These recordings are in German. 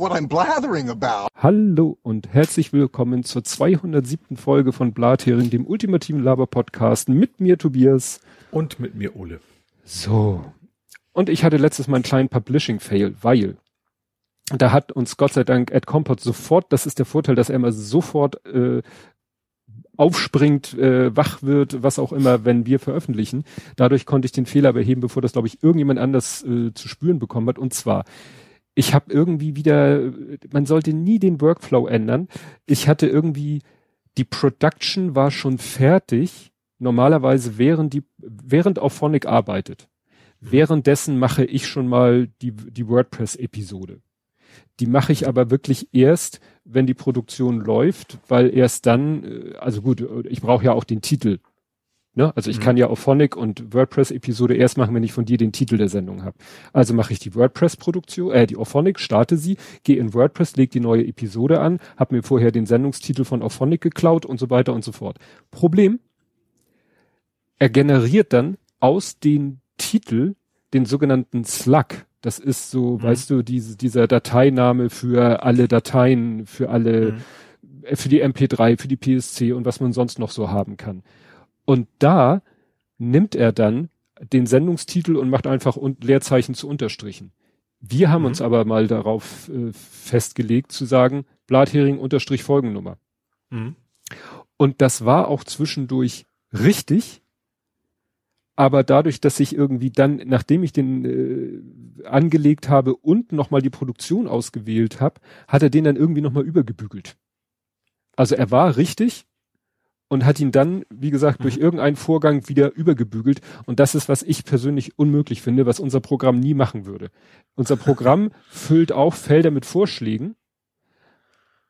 what I'm blathering about. Hallo und herzlich willkommen zur 207. Folge von Blathering, dem ultimativen Laber-Podcast mit mir Tobias. Und mit mir Ole. So. Und ich hatte letztes Mal einen kleinen Publishing-Fail, weil da hat uns Gott sei Dank Ed Compot sofort, das ist der Vorteil, dass er immer sofort äh, aufspringt, äh, wach wird, was auch immer, wenn wir veröffentlichen. Dadurch konnte ich den Fehler beheben, bevor das, glaube ich, irgendjemand anders äh, zu spüren bekommen hat. Und zwar, ich habe irgendwie wieder, man sollte nie den Workflow ändern. Ich hatte irgendwie, die Production war schon fertig, normalerweise während die, während Auphonic arbeitet. Währenddessen mache ich schon mal die, die WordPress-Episode. Die mache ich aber wirklich erst, wenn die Produktion läuft, weil erst dann, äh, also gut, ich brauche ja auch den Titel. Ne? Also ich mhm. kann ja Auphonic und WordPress-Episode erst machen, wenn ich von dir den Titel der Sendung habe. Also mache ich die WordPress-Produktion, äh, die Auphonic, starte sie, gehe in WordPress, leg die neue Episode an, habe mir vorher den Sendungstitel von Auphonic geklaut und so weiter und so fort. Problem, er generiert dann aus den Titel den sogenannten Slug. Das ist so, mhm. weißt du, diese, dieser Dateiname für alle Dateien, für alle, mhm. für die MP3, für die PSC und was man sonst noch so haben kann. Und da nimmt er dann den Sendungstitel und macht einfach un Leerzeichen zu Unterstrichen. Wir haben mhm. uns aber mal darauf äh, festgelegt zu sagen, Blathering unterstrich Folgennummer. Mhm. Und das war auch zwischendurch richtig, aber dadurch, dass ich irgendwie dann, nachdem ich den äh, angelegt habe und nochmal die Produktion ausgewählt habe, hat er den dann irgendwie nochmal übergebügelt. Also er war richtig und hat ihn dann, wie gesagt, mhm. durch irgendeinen Vorgang wieder übergebügelt. Und das ist, was ich persönlich unmöglich finde, was unser Programm nie machen würde. Unser Programm füllt auch Felder mit Vorschlägen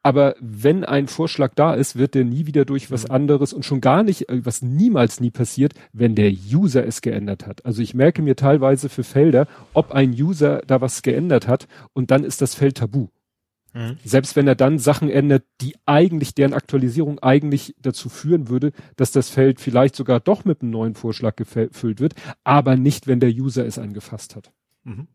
aber wenn ein Vorschlag da ist, wird der nie wieder durch was mhm. anderes und schon gar nicht, äh, was niemals nie passiert, wenn der User es geändert hat. Also ich merke mir teilweise für Felder, ob ein User da was geändert hat und dann ist das Feld tabu. Mhm. Selbst wenn er dann Sachen ändert, die eigentlich, deren Aktualisierung eigentlich dazu führen würde, dass das Feld vielleicht sogar doch mit einem neuen Vorschlag gefüllt wird, aber nicht, wenn der User es angefasst hat. Mhm.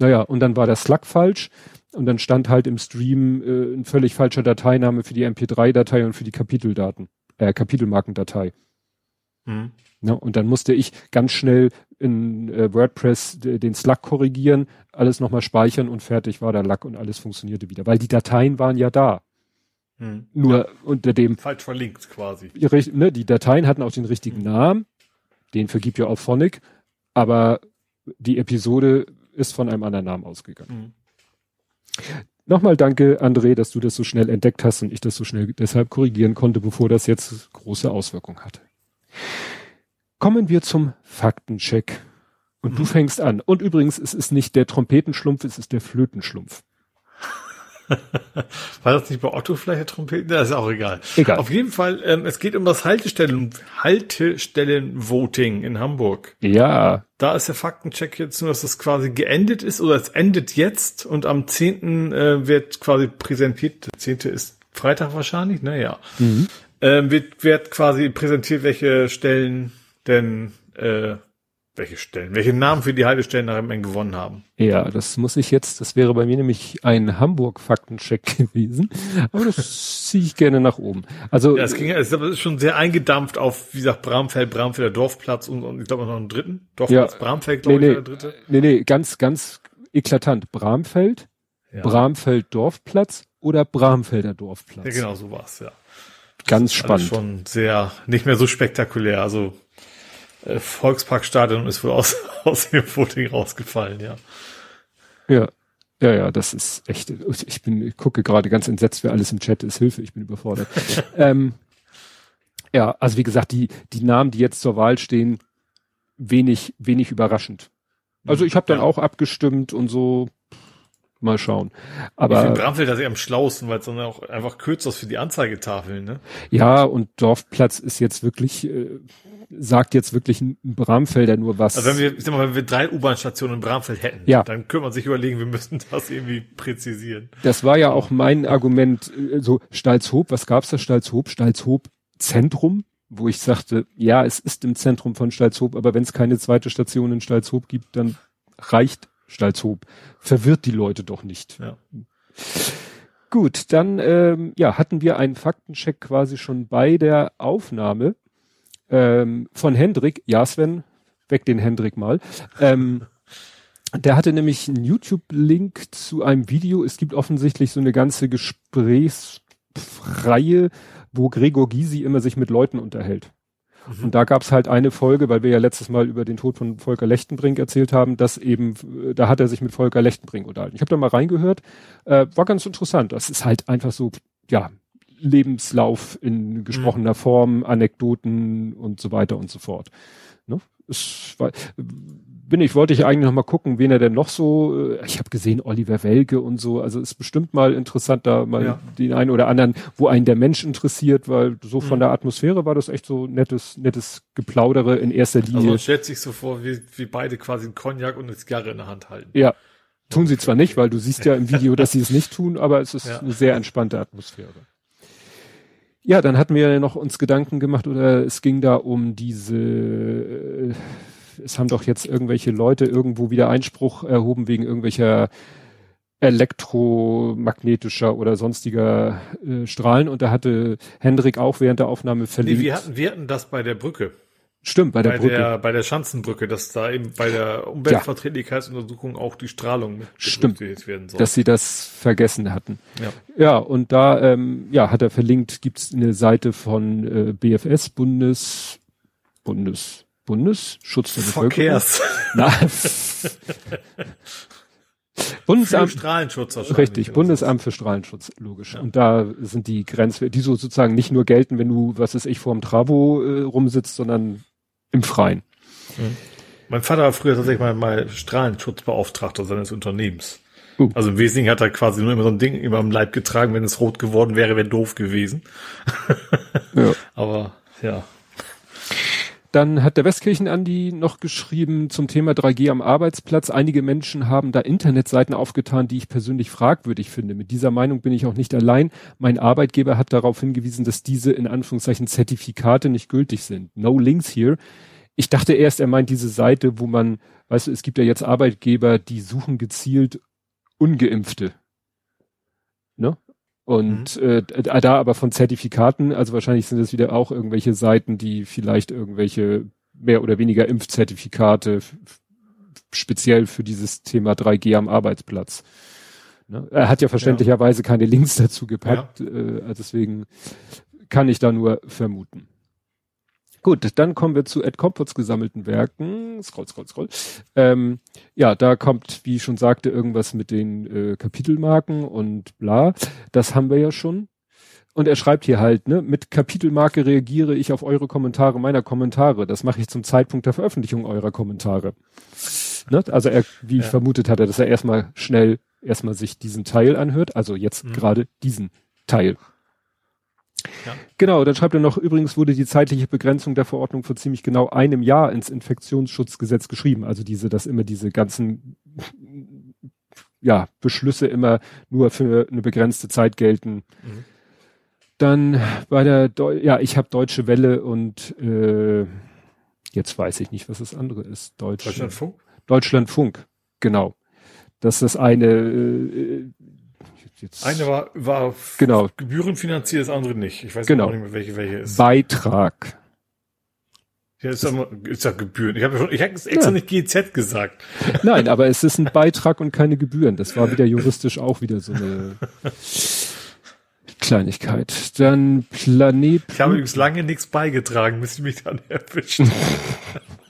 Naja, und dann war der Slug falsch und dann stand halt im Stream äh, ein völlig falscher Dateiname für die MP3-Datei und für die Kapiteldaten, äh, Kapitelmarkendatei. Mhm. Ja, und dann musste ich ganz schnell in äh, WordPress den Slug korrigieren, alles nochmal speichern und fertig war der Lack und alles funktionierte wieder, weil die Dateien waren ja da. Mhm. Nur ja. unter dem. Falsch verlinkt quasi. Ne, die Dateien hatten auch den richtigen mhm. Namen, den vergibt ja auch Phonic, aber die Episode ist von einem anderen Namen ausgegangen. Mhm. Nochmal danke, André, dass du das so schnell entdeckt hast und ich das so schnell deshalb korrigieren konnte, bevor das jetzt große Auswirkungen hatte. Kommen wir zum Faktencheck. Und mhm. du fängst an. Und übrigens, es ist nicht der Trompetenschlumpf, es ist der Flötenschlumpf. War das nicht bei Otto vielleicht der Trompeten? Das ist auch egal. Egal. Auf jeden Fall, ähm, es geht um das Haltestellen, Haltestellenvoting in Hamburg. Ja. Da ist der Faktencheck jetzt nur, dass das quasi geendet ist oder es endet jetzt und am 10. Äh, wird quasi präsentiert. Der 10. ist Freitag wahrscheinlich, naja. Mhm. Ähm, wird, wird quasi präsentiert, welche Stellen denn äh, welche Stellen? Welche Namen für die Haltestellen nach M gewonnen haben? Ja, das muss ich jetzt, das wäre bei mir nämlich ein Hamburg-Faktencheck gewesen. Aber das ziehe ich gerne nach oben. Also. Ja, es ging, es ist schon sehr eingedampft auf, wie gesagt, Bramfeld, Bramfelder Dorfplatz und, und ich glaube noch einen dritten. Dorfplatz, ja, Bramfeld, glaube nee, ich, nee, der dritte. Nee, nee, ganz, ganz eklatant. Bramfeld, ja. Bramfeld Dorfplatz oder Bramfelder Dorfplatz. Ja, genau, so war's, ja. Ganz spannend. Schon sehr, nicht mehr so spektakulär. Also äh, Volksparkstadion ist wohl aus, aus dem Voting rausgefallen, ja. Ja. Ja, ja, das ist echt, ich bin, ich gucke gerade ganz entsetzt, wer alles im Chat ist. Hilfe, ich bin überfordert. ähm, ja, also wie gesagt, die, die Namen, die jetzt zur Wahl stehen, wenig, wenig überraschend. Also ich habe dann ja. auch abgestimmt und so, mal schauen. Aber ich finde Bramfeld das eher am schlausten, weil es dann auch einfach kürzer ist für die Anzeigetafeln, ne? Ja, und Dorfplatz ist jetzt wirklich, äh, sagt jetzt wirklich ein Bramfelder nur was. Also wenn wir, ich sag mal, wenn wir drei U-Bahn-Stationen in Bramfeld hätten, ja. dann könnte man sich überlegen, wir müssten das irgendwie präzisieren. Das war ja auch mein Argument, äh, so Stalzhoop, was gab's da Stalzhoop? Stalzhoop Zentrum, wo ich sagte, ja, es ist im Zentrum von Stalzhoop, aber wenn es keine zweite Station in Stalzhoop gibt, dann reicht Stalzhoop. Verwirrt die Leute doch nicht. Ja. Gut, dann ähm, ja, hatten wir einen Faktencheck quasi schon bei der Aufnahme ähm, von Hendrik. Ja, Sven, weg den Hendrik mal. Ähm, der hatte nämlich einen YouTube-Link zu einem Video. Es gibt offensichtlich so eine ganze Gesprächsreihe, wo Gregor Gysi immer sich mit Leuten unterhält. Mhm. Und da gab es halt eine Folge, weil wir ja letztes Mal über den Tod von Volker Lechtenbrink erzählt haben, dass eben, äh, da hat er sich mit Volker Lechtenbrink unterhalten. Ich habe da mal reingehört, äh, war ganz interessant. Das ist halt einfach so, ja, Lebenslauf in gesprochener mhm. Form, Anekdoten und so weiter und so fort. Ne? Es war, bin ich, wollte ich eigentlich noch mal gucken, wen er denn noch so, äh, ich habe gesehen, Oliver Welke und so, also ist bestimmt mal interessant, da mal ja. den einen oder anderen, wo einen der Mensch interessiert, weil so von mhm. der Atmosphäre war das echt so nettes, nettes Geplaudere in erster Linie. Also stellt sich so vor, wie, wie beide quasi einen Cognac und eine Zigarre in der Hand halten. Ja. Tun sie zwar nicht, weil du siehst ja im Video, dass sie es nicht tun, aber es ist ja. eine sehr entspannte Atmosphäre. Ja, dann hatten wir ja noch uns Gedanken gemacht oder es ging da um diese äh, es haben doch jetzt irgendwelche Leute irgendwo wieder Einspruch erhoben wegen irgendwelcher elektromagnetischer oder sonstiger äh, Strahlen und da hatte Hendrik auch während der Aufnahme verlinkt. Nee, wir hatten, wir hatten das bei der Brücke. Stimmt, bei der bei Brücke. Der, bei der Schanzenbrücke, dass da eben bei der Umweltverträglichkeitsuntersuchung auch die Strahlung mit Stimmt, werden soll. dass sie das vergessen hatten. Ja, ja und da ähm, ja, hat er verlinkt, gibt's eine Seite von äh, BFS, Bundes, Bundes, Bundesschutz der Verkehrs. Bundesamt für Strahlenschutz Richtig, Bundesamt für Strahlenschutz, logisch. Ja. Und da sind die Grenzwerte, die so sozusagen nicht nur gelten, wenn du, was ist ich, vor dem Travo äh, rumsitzt, sondern im Freien. Mhm. Mein Vater war früher tatsächlich mal, mal Strahlenschutzbeauftragter seines Unternehmens. Uh. Also im Wesentlichen hat er quasi nur immer so ein Ding über dem Leib getragen, wenn es rot geworden wäre, wäre doof gewesen. ja. Aber ja, dann hat der Westkirchen Andi noch geschrieben zum Thema 3G am Arbeitsplatz. Einige Menschen haben da Internetseiten aufgetan, die ich persönlich fragwürdig finde. Mit dieser Meinung bin ich auch nicht allein. Mein Arbeitgeber hat darauf hingewiesen, dass diese in Anführungszeichen Zertifikate nicht gültig sind. No links here. Ich dachte erst, er meint diese Seite, wo man, weißt du, es gibt ja jetzt Arbeitgeber, die suchen gezielt Ungeimpfte. Ne? Und mhm. äh, da aber von Zertifikaten, also wahrscheinlich sind es wieder auch irgendwelche Seiten, die vielleicht irgendwelche mehr oder weniger Impfzertifikate speziell für dieses Thema 3G am Arbeitsplatz. Ne? Er hat ja verständlicherweise ja. keine Links dazu gepackt, ja. äh, deswegen kann ich da nur vermuten. Gut, dann kommen wir zu Ed Comforts gesammelten Werken. Scroll, scroll, scroll. Ähm, ja, da kommt, wie ich schon sagte, irgendwas mit den äh, Kapitelmarken und bla. Das haben wir ja schon. Und er schreibt hier halt, ne, mit Kapitelmarke reagiere ich auf eure Kommentare meiner Kommentare. Das mache ich zum Zeitpunkt der Veröffentlichung eurer Kommentare. Ne? Also er, wie ja. ich vermutet hatte, dass er erstmal schnell erstmal sich diesen Teil anhört, also jetzt mhm. gerade diesen Teil. Ja. Genau, dann schreibt er noch, übrigens wurde die zeitliche Begrenzung der Verordnung vor ziemlich genau einem Jahr ins Infektionsschutzgesetz geschrieben. Also diese, dass immer diese ganzen ja, Beschlüsse immer nur für eine begrenzte Zeit gelten. Mhm. Dann bei der, Deu ja, ich habe Deutsche Welle und äh, jetzt weiß ich nicht, was das andere ist. Deutsch Deutschlandfunk? Deutschlandfunk, genau. Das ist das eine, äh, Jetzt Eine war, war genau. gebührenfinanziert, das andere nicht. Ich weiß genau. nicht mehr, welche welche ist. Beitrag. Ja, ist ja, ist ja Gebühren. Ich habe ich habe extra ja. nicht GZ gesagt. Nein, aber es ist ein Beitrag und keine Gebühren. Das war wieder juristisch auch wieder so eine Kleinigkeit. Dann Planet. Ich habe übrigens lange nichts beigetragen, bis ich mich dann erwischen.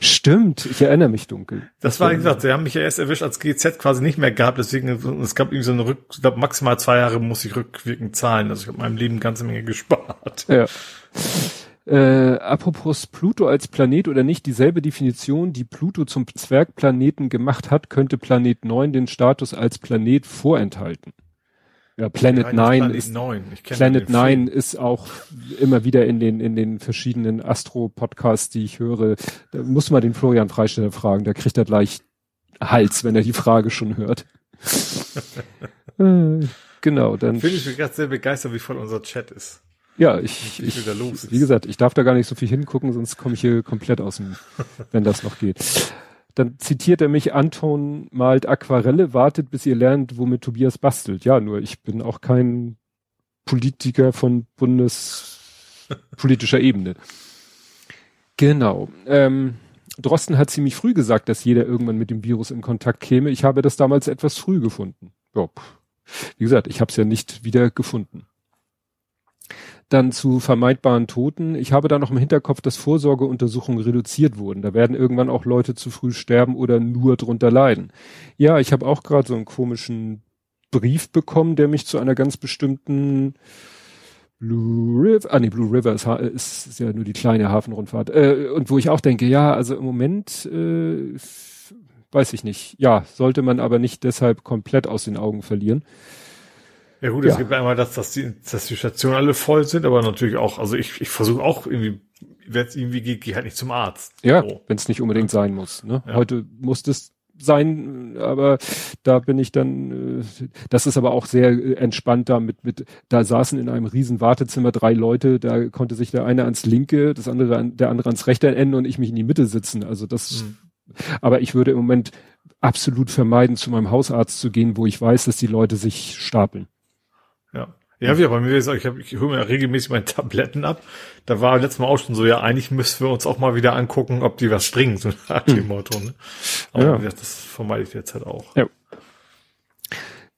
Stimmt, ich erinnere mich dunkel. Das, das war, wie gesagt, sie haben mich ja erst erwischt, als GZ quasi nicht mehr gab, deswegen, es gab irgendwie so eine Rück, ich glaube, maximal zwei Jahre muss ich rückwirkend zahlen. Also ich habe meinem Leben eine ganze Menge gespart. Ja. Äh, apropos Pluto als Planet oder nicht, dieselbe Definition, die Pluto zum Zwergplaneten gemacht hat, könnte Planet 9 den Status als Planet vorenthalten. Ja, Planet 9 Planet ist, 9. Planet 9 ist auch immer wieder in den, in den verschiedenen Astro-Podcasts, die ich höre. Da muss man den Florian Freisteller fragen, da kriegt er gleich Hals, wenn er die Frage schon hört. äh, genau, dann. Finde ich mich gerade sehr begeistert, wie voll unser Chat ist. Ja, ich, ich, ich wie gesagt, ich darf da gar nicht so viel hingucken, sonst komme ich hier komplett aus dem, wenn das noch geht. Dann zitiert er mich, Anton malt Aquarelle, wartet, bis ihr lernt, womit Tobias bastelt. Ja, nur ich bin auch kein Politiker von bundespolitischer Ebene. Genau. Ähm, Drosten hat ziemlich früh gesagt, dass jeder irgendwann mit dem Virus in Kontakt käme. Ich habe das damals etwas früh gefunden. Ja, wie gesagt, ich habe es ja nicht wieder gefunden. Dann zu vermeidbaren Toten. Ich habe da noch im Hinterkopf, dass Vorsorgeuntersuchungen reduziert wurden. Da werden irgendwann auch Leute zu früh sterben oder nur drunter leiden. Ja, ich habe auch gerade so einen komischen Brief bekommen, der mich zu einer ganz bestimmten Blue River, ah nee, Blue River ist, ist, ja nur die kleine Hafenrundfahrt. Äh, und wo ich auch denke, ja, also im Moment äh, weiß ich nicht. Ja, sollte man aber nicht deshalb komplett aus den Augen verlieren. Ja gut, es gibt einmal das, dass die, dass die Stationen alle voll sind, aber natürlich auch, also ich, ich versuche auch irgendwie, wenn es irgendwie geht, geh halt nicht zum Arzt. Ja, so. wenn es nicht unbedingt sein muss. Ne? Ja. Heute muss es sein, aber da bin ich dann, äh, das ist aber auch sehr äh, entspannt da mit, mit, da saßen in einem riesen Wartezimmer drei Leute, da konnte sich der eine ans linke, das andere, an, der andere ans rechte Ende und ich mich in die Mitte sitzen. Also das, mhm. aber ich würde im Moment absolut vermeiden, zu meinem Hausarzt zu gehen, wo ich weiß, dass die Leute sich stapeln. Ja. Ja, wie bei mir ist, ich, hab, ich hole mir regelmäßig meine Tabletten ab. Da war letztes Mal auch schon so, ja, eigentlich müssen wir uns auch mal wieder angucken, ob die was bringen, so nach dem hm. Motto. Ne? Aber ja. das vermeide ich jetzt halt auch. Ja.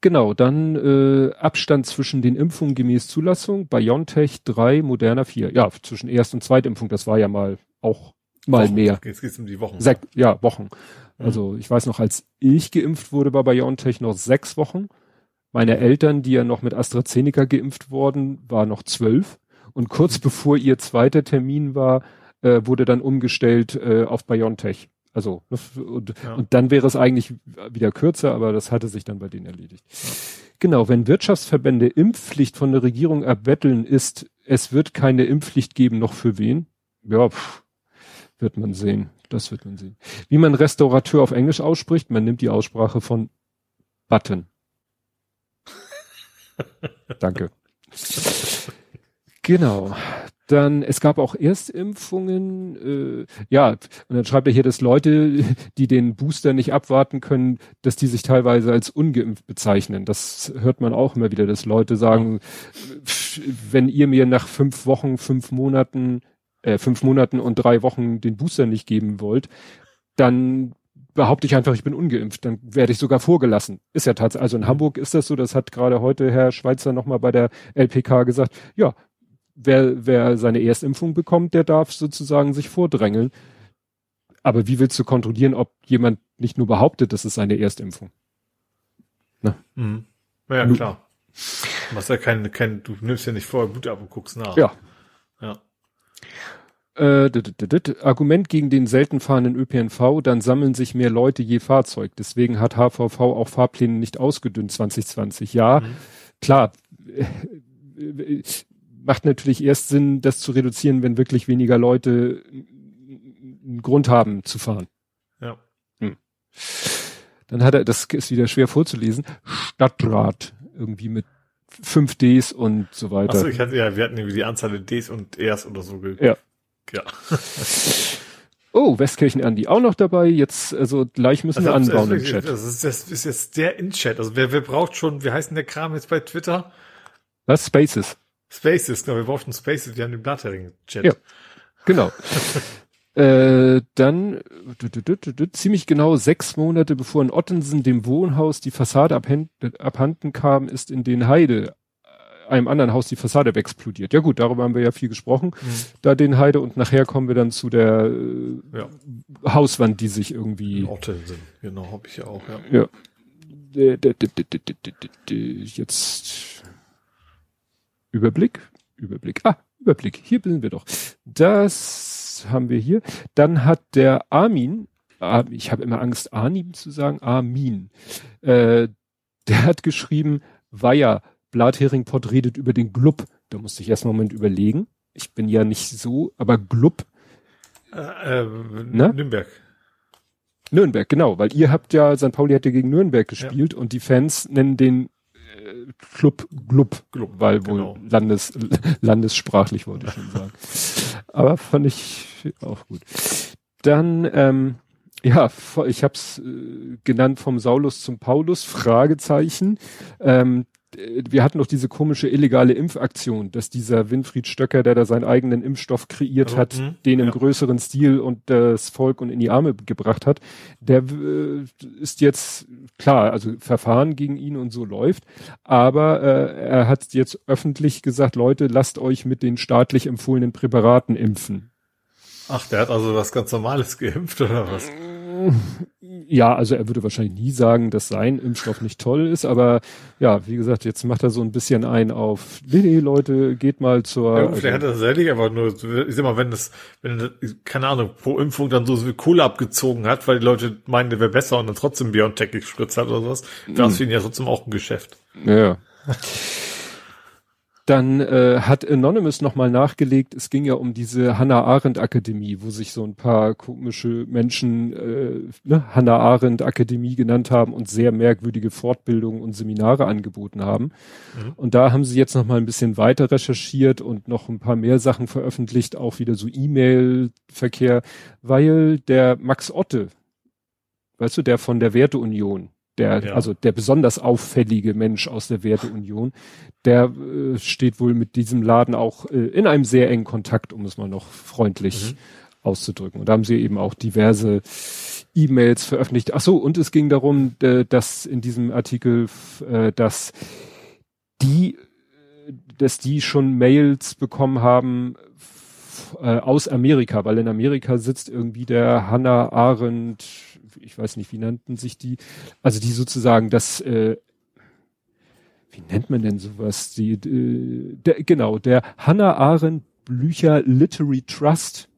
Genau, dann äh, Abstand zwischen den Impfungen gemäß Zulassung, BioNTech 3, Moderna 4. Ja, zwischen Erst- und Zweitimpfung, das war ja mal auch mal Wochen. mehr. Jetzt geht's um die Wochen. Sech, ja, Wochen. Mhm. Also ich weiß noch, als ich geimpft wurde bei BioNTech noch sechs Wochen. Meine Eltern, die ja noch mit AstraZeneca geimpft worden, war noch zwölf. Und kurz bevor ihr zweiter Termin war, äh, wurde dann umgestellt äh, auf BioNTech. Also, ne, und, ja. und dann wäre es eigentlich wieder kürzer, aber das hatte sich dann bei denen erledigt. Ja. Genau, wenn Wirtschaftsverbände Impfpflicht von der Regierung erbetteln, ist, es wird keine Impfpflicht geben, noch für wen? Ja, pff, wird man sehen. Das wird man sehen. Wie man Restaurateur auf Englisch ausspricht, man nimmt die Aussprache von Button. Danke. Genau. Dann, es gab auch Erstimpfungen, äh, ja, und dann schreibt er hier, dass Leute, die den Booster nicht abwarten können, dass die sich teilweise als ungeimpft bezeichnen. Das hört man auch immer wieder, dass Leute sagen, wenn ihr mir nach fünf Wochen, fünf Monaten, äh, fünf Monaten und drei Wochen den Booster nicht geben wollt, dann behaupte ich einfach, ich bin ungeimpft, dann werde ich sogar vorgelassen. Ist ja tatsächlich, also in Hamburg ist das so, das hat gerade heute Herr Schweizer nochmal bei der LPK gesagt, ja, wer, wer seine Erstimpfung bekommt, der darf sozusagen sich vordrängeln. Aber wie willst du kontrollieren, ob jemand nicht nur behauptet, das ist seine Erstimpfung? Na? Mhm. Ja, klar. Du ja kein, kein, du nimmst ja nicht vorher Blut ab und guckst nach. Ja. Ja. Äh, Argument gegen den selten fahrenden ÖPNV, dann sammeln sich mehr Leute je Fahrzeug. Deswegen hat HVV auch Fahrpläne nicht ausgedünnt 2020. Ja, mhm. klar, macht natürlich erst Sinn, das zu reduzieren, wenn wirklich weniger Leute einen Grund haben zu fahren. Ja. Hm. Dann hat er, das ist wieder schwer vorzulesen, Stadtrat irgendwie mit fünf Ds und so weiter. Achso, ich hatte, ja, wir hatten irgendwie die Anzahl der Ds und Rs oder so. Ja. Ja. oh, Westkirchen Andy auch noch dabei. Jetzt, also gleich müssen also, wir anbauen im Chat. Das ist, das ist jetzt der in Chat. Also wer, wer braucht schon, wie heißt denn der Kram jetzt bei Twitter? Was? Spaces. Spaces, genau, wir brauchen Spaces, wir haben den Blattering-Chat. Ja, genau. äh, dann ziemlich genau sechs Monate bevor in Ottensen dem Wohnhaus die Fassade abhanden kam, ist in den Heide einem anderen Haus die Fassade explodiert. Ja gut, darüber haben wir ja viel gesprochen, mhm. da den Heide und nachher kommen wir dann zu der äh, ja. Hauswand, die sich irgendwie. Ottensen, genau, hab ich ja auch, ja. ja. Jetzt Überblick, Überblick. Ah, Überblick. Hier sind wir doch. Das haben wir hier. Dann hat der Armin, ich habe immer Angst, Arnim zu sagen, Armin, äh, der hat geschrieben, Weiher, Blathering-Pod redet über den Glub. Da musste ich erst einen Moment überlegen. Ich bin ja nicht so, aber Glub. Äh, äh, ne? Nürnberg. Nürnberg, genau, weil ihr habt ja, St. Pauli hat ja gegen Nürnberg gespielt ja. und die Fans nennen den äh, Club Glub, Glub weil wohl genau. Landes, landessprachlich wollte ich schon sagen. Aber fand ich auch gut. Dann ähm, Ja, ich habe es äh, genannt vom Saulus zum Paulus, Fragezeichen. Ähm, wir hatten noch diese komische illegale Impfaktion, dass dieser Winfried Stöcker, der da seinen eigenen Impfstoff kreiert oh, hat, mh, den im ja. größeren Stil und das Volk und in die Arme gebracht hat, der äh, ist jetzt klar, also Verfahren gegen ihn und so läuft, aber äh, er hat jetzt öffentlich gesagt, Leute, lasst euch mit den staatlich empfohlenen Präparaten impfen. Ach, der hat also was ganz Normales geimpft oder was? Ja, also er würde wahrscheinlich nie sagen, dass sein Impfstoff nicht toll ist, aber ja, wie gesagt, jetzt macht er so ein bisschen ein auf, nee, nee, Leute, geht mal zur. Ja, vielleicht also, hat er tatsächlich aber nur, ich sag mal, wenn das, wenn, keine Ahnung, pro Impfung dann so viel Kohle abgezogen hat, weil die Leute meinen, der wäre besser und dann trotzdem Biontech gespritzt hat oder sowas, das ist für ihn ja trotzdem auch ein Geschäft. Ja. Dann äh, hat Anonymous nochmal nachgelegt, es ging ja um diese Hannah Arendt Akademie, wo sich so ein paar komische Menschen äh, ne, Hannah Arendt Akademie genannt haben und sehr merkwürdige Fortbildungen und Seminare angeboten haben. Mhm. Und da haben sie jetzt nochmal ein bisschen weiter recherchiert und noch ein paar mehr Sachen veröffentlicht, auch wieder so E-Mail-Verkehr, weil der Max Otte, weißt du, der von der Werteunion, der, ja. also der besonders auffällige Mensch aus der Werteunion, der äh, steht wohl mit diesem Laden auch äh, in einem sehr engen Kontakt, um es mal noch freundlich mhm. auszudrücken. Und da haben sie eben auch diverse E-Mails veröffentlicht. Ach so, und es ging darum, äh, dass in diesem Artikel, äh, dass die, dass die schon Mails bekommen haben äh, aus Amerika, weil in Amerika sitzt irgendwie der Hannah Arendt ich weiß nicht, wie nannten sich die, also die sozusagen das, äh, wie nennt man denn sowas? Die, äh, der, genau, der Hannah Arendt Blücher Literary Trust.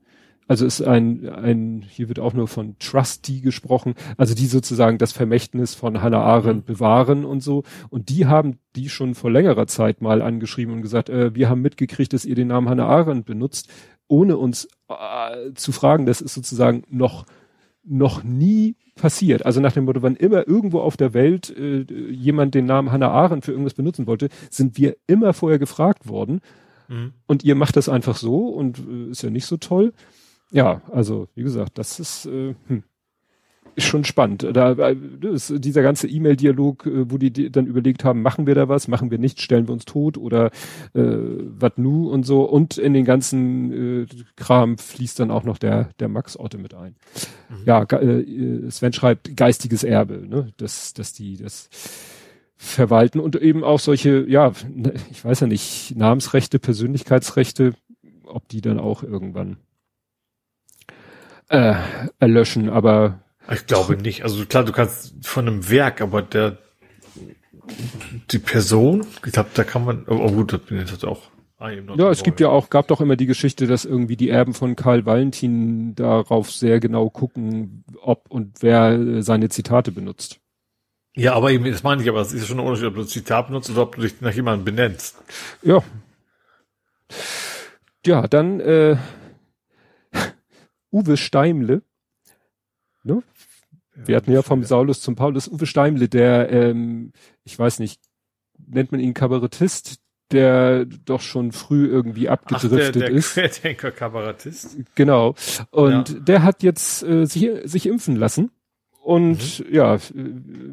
Also ist ein, ein, hier wird auch nur von Trustee gesprochen, also die sozusagen das Vermächtnis von Hannah Arendt bewahren und so. Und die haben die schon vor längerer Zeit mal angeschrieben und gesagt, äh, wir haben mitgekriegt, dass ihr den Namen Hannah Arendt benutzt, ohne uns äh, zu fragen. Das ist sozusagen noch noch nie passiert. Also nach dem Motto, wann immer irgendwo auf der Welt äh, jemand den Namen Hannah Arendt für irgendwas benutzen wollte, sind wir immer vorher gefragt worden. Mhm. Und ihr macht das einfach so und äh, ist ja nicht so toll. Ja, also wie gesagt, das ist äh, hm ist schon spannend. Da ist dieser ganze E-Mail-Dialog, äh, wo die, dann überlegt haben, machen wir da was, machen wir nicht, stellen wir uns tot oder äh, was nu und so. Und in den ganzen äh, Kram fließt dann auch noch der der Max Otte mit ein. Mhm. Ja, äh, Sven schreibt geistiges Erbe, ne, dass dass die das verwalten und eben auch solche, ja, ne, ich weiß ja nicht, Namensrechte, Persönlichkeitsrechte, ob die dann auch irgendwann äh, erlöschen, aber ich glaube nicht. Also klar, du kannst von einem Werk, aber der die Person, ich glaube, da kann man, oh gut, das bin ich jetzt auch. Ah, ja, es gibt ja auch, gab doch immer die Geschichte, dass irgendwie die Erben von Karl Valentin darauf sehr genau gucken, ob und wer seine Zitate benutzt. Ja, aber eben, das meine ich, aber es ist ja schon ein Unterschied, ob du Zitat benutzt oder ob du dich nach jemandem benennst. Ja. Ja, dann äh, Uwe Steimle, ne? Wir hatten ja vom Saulus zum Paulus Uwe Steimle, der, ähm, ich weiß nicht, nennt man ihn Kabarettist, der doch schon früh irgendwie abgedriftet Ach, der, der ist. Querdenker Kabarettist. Genau. Und ja. der hat jetzt äh, sich, sich impfen lassen und mhm. ja,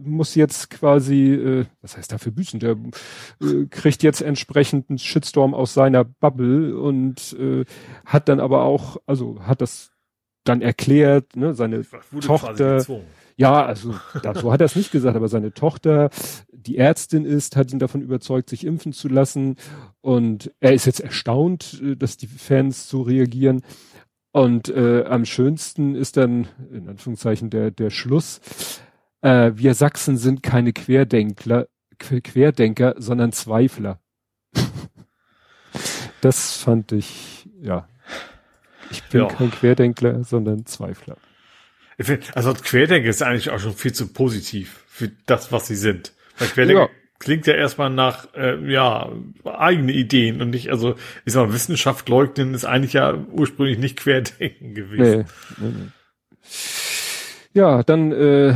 muss jetzt quasi, äh, was heißt dafür büßen? Der äh, kriegt jetzt entsprechenden Shitstorm aus seiner Bubble und äh, hat dann aber auch, also hat das dann erklärt, ne, seine Tochter, ja, also da, so hat er es nicht gesagt, aber seine Tochter, die Ärztin ist, hat ihn davon überzeugt, sich impfen zu lassen und er ist jetzt erstaunt, äh, dass die Fans so reagieren. Und äh, am schönsten ist dann, in Anführungszeichen, der, der Schluss, äh, wir Sachsen sind keine Querdenkler, Querdenker, sondern Zweifler. das fand ich, ja, ich bin ja. kein Querdenkler, sondern Zweifler. Also Querdenker ist eigentlich auch schon viel zu positiv für das, was sie sind. Weil Querdenker ja. klingt ja erstmal nach, äh, ja, eigene Ideen und nicht, also ich sag mal, Wissenschaft leugnen ist eigentlich ja ursprünglich nicht Querdenken gewesen. Nee, nee, nee. Ja, dann äh,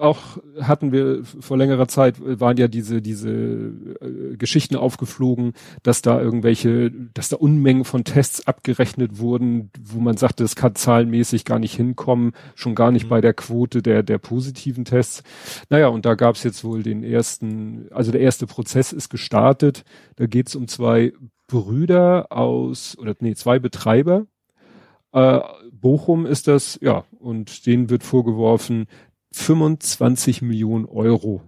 auch hatten wir vor längerer Zeit waren ja diese diese äh, Geschichten aufgeflogen, dass da irgendwelche, dass da Unmengen von Tests abgerechnet wurden, wo man sagte, das kann zahlenmäßig gar nicht hinkommen, schon gar nicht mhm. bei der Quote der der positiven Tests. Naja, und da gab es jetzt wohl den ersten, also der erste Prozess ist gestartet. Da geht es um zwei Brüder aus oder nee zwei Betreiber äh, Bochum ist das, ja, und denen wird vorgeworfen, 25 Millionen Euro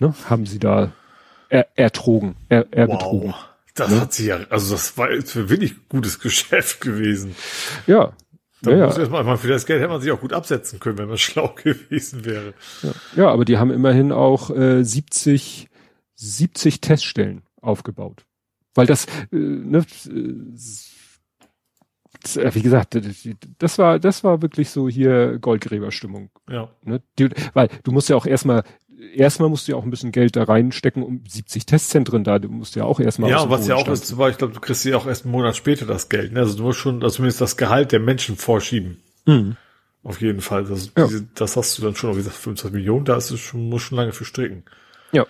ne, haben sie da er, ertrogen, er, er wow. betrogen. Das ne? hat sie ja, also das war jetzt für wirklich gutes Geschäft gewesen. Ja. Da ja, muss ja. erstmal, für das Geld hätte man sich auch gut absetzen können, wenn man schlau gewesen wäre. Ja, ja aber die haben immerhin auch äh, 70, 70 Teststellen aufgebaut. Weil das, äh, ne, äh, wie gesagt, das war, das war wirklich so hier Goldgräberstimmung. Ja. Ne? Die, weil du musst ja auch erstmal, erstmal musst du ja auch ein bisschen Geld da reinstecken, um 70 Testzentren da, du musst ja auch erstmal. Ja, was ja auch ist, war, ich glaube, du kriegst ja auch erst einen Monat später das Geld. Ne? Also du musst schon, also zumindest das Gehalt der Menschen vorschieben. Mhm. Auf jeden Fall. Das, ja. diese, das hast du dann schon, wie gesagt, 25 Millionen, da ist es schon, muss schon lange für stricken. Ja.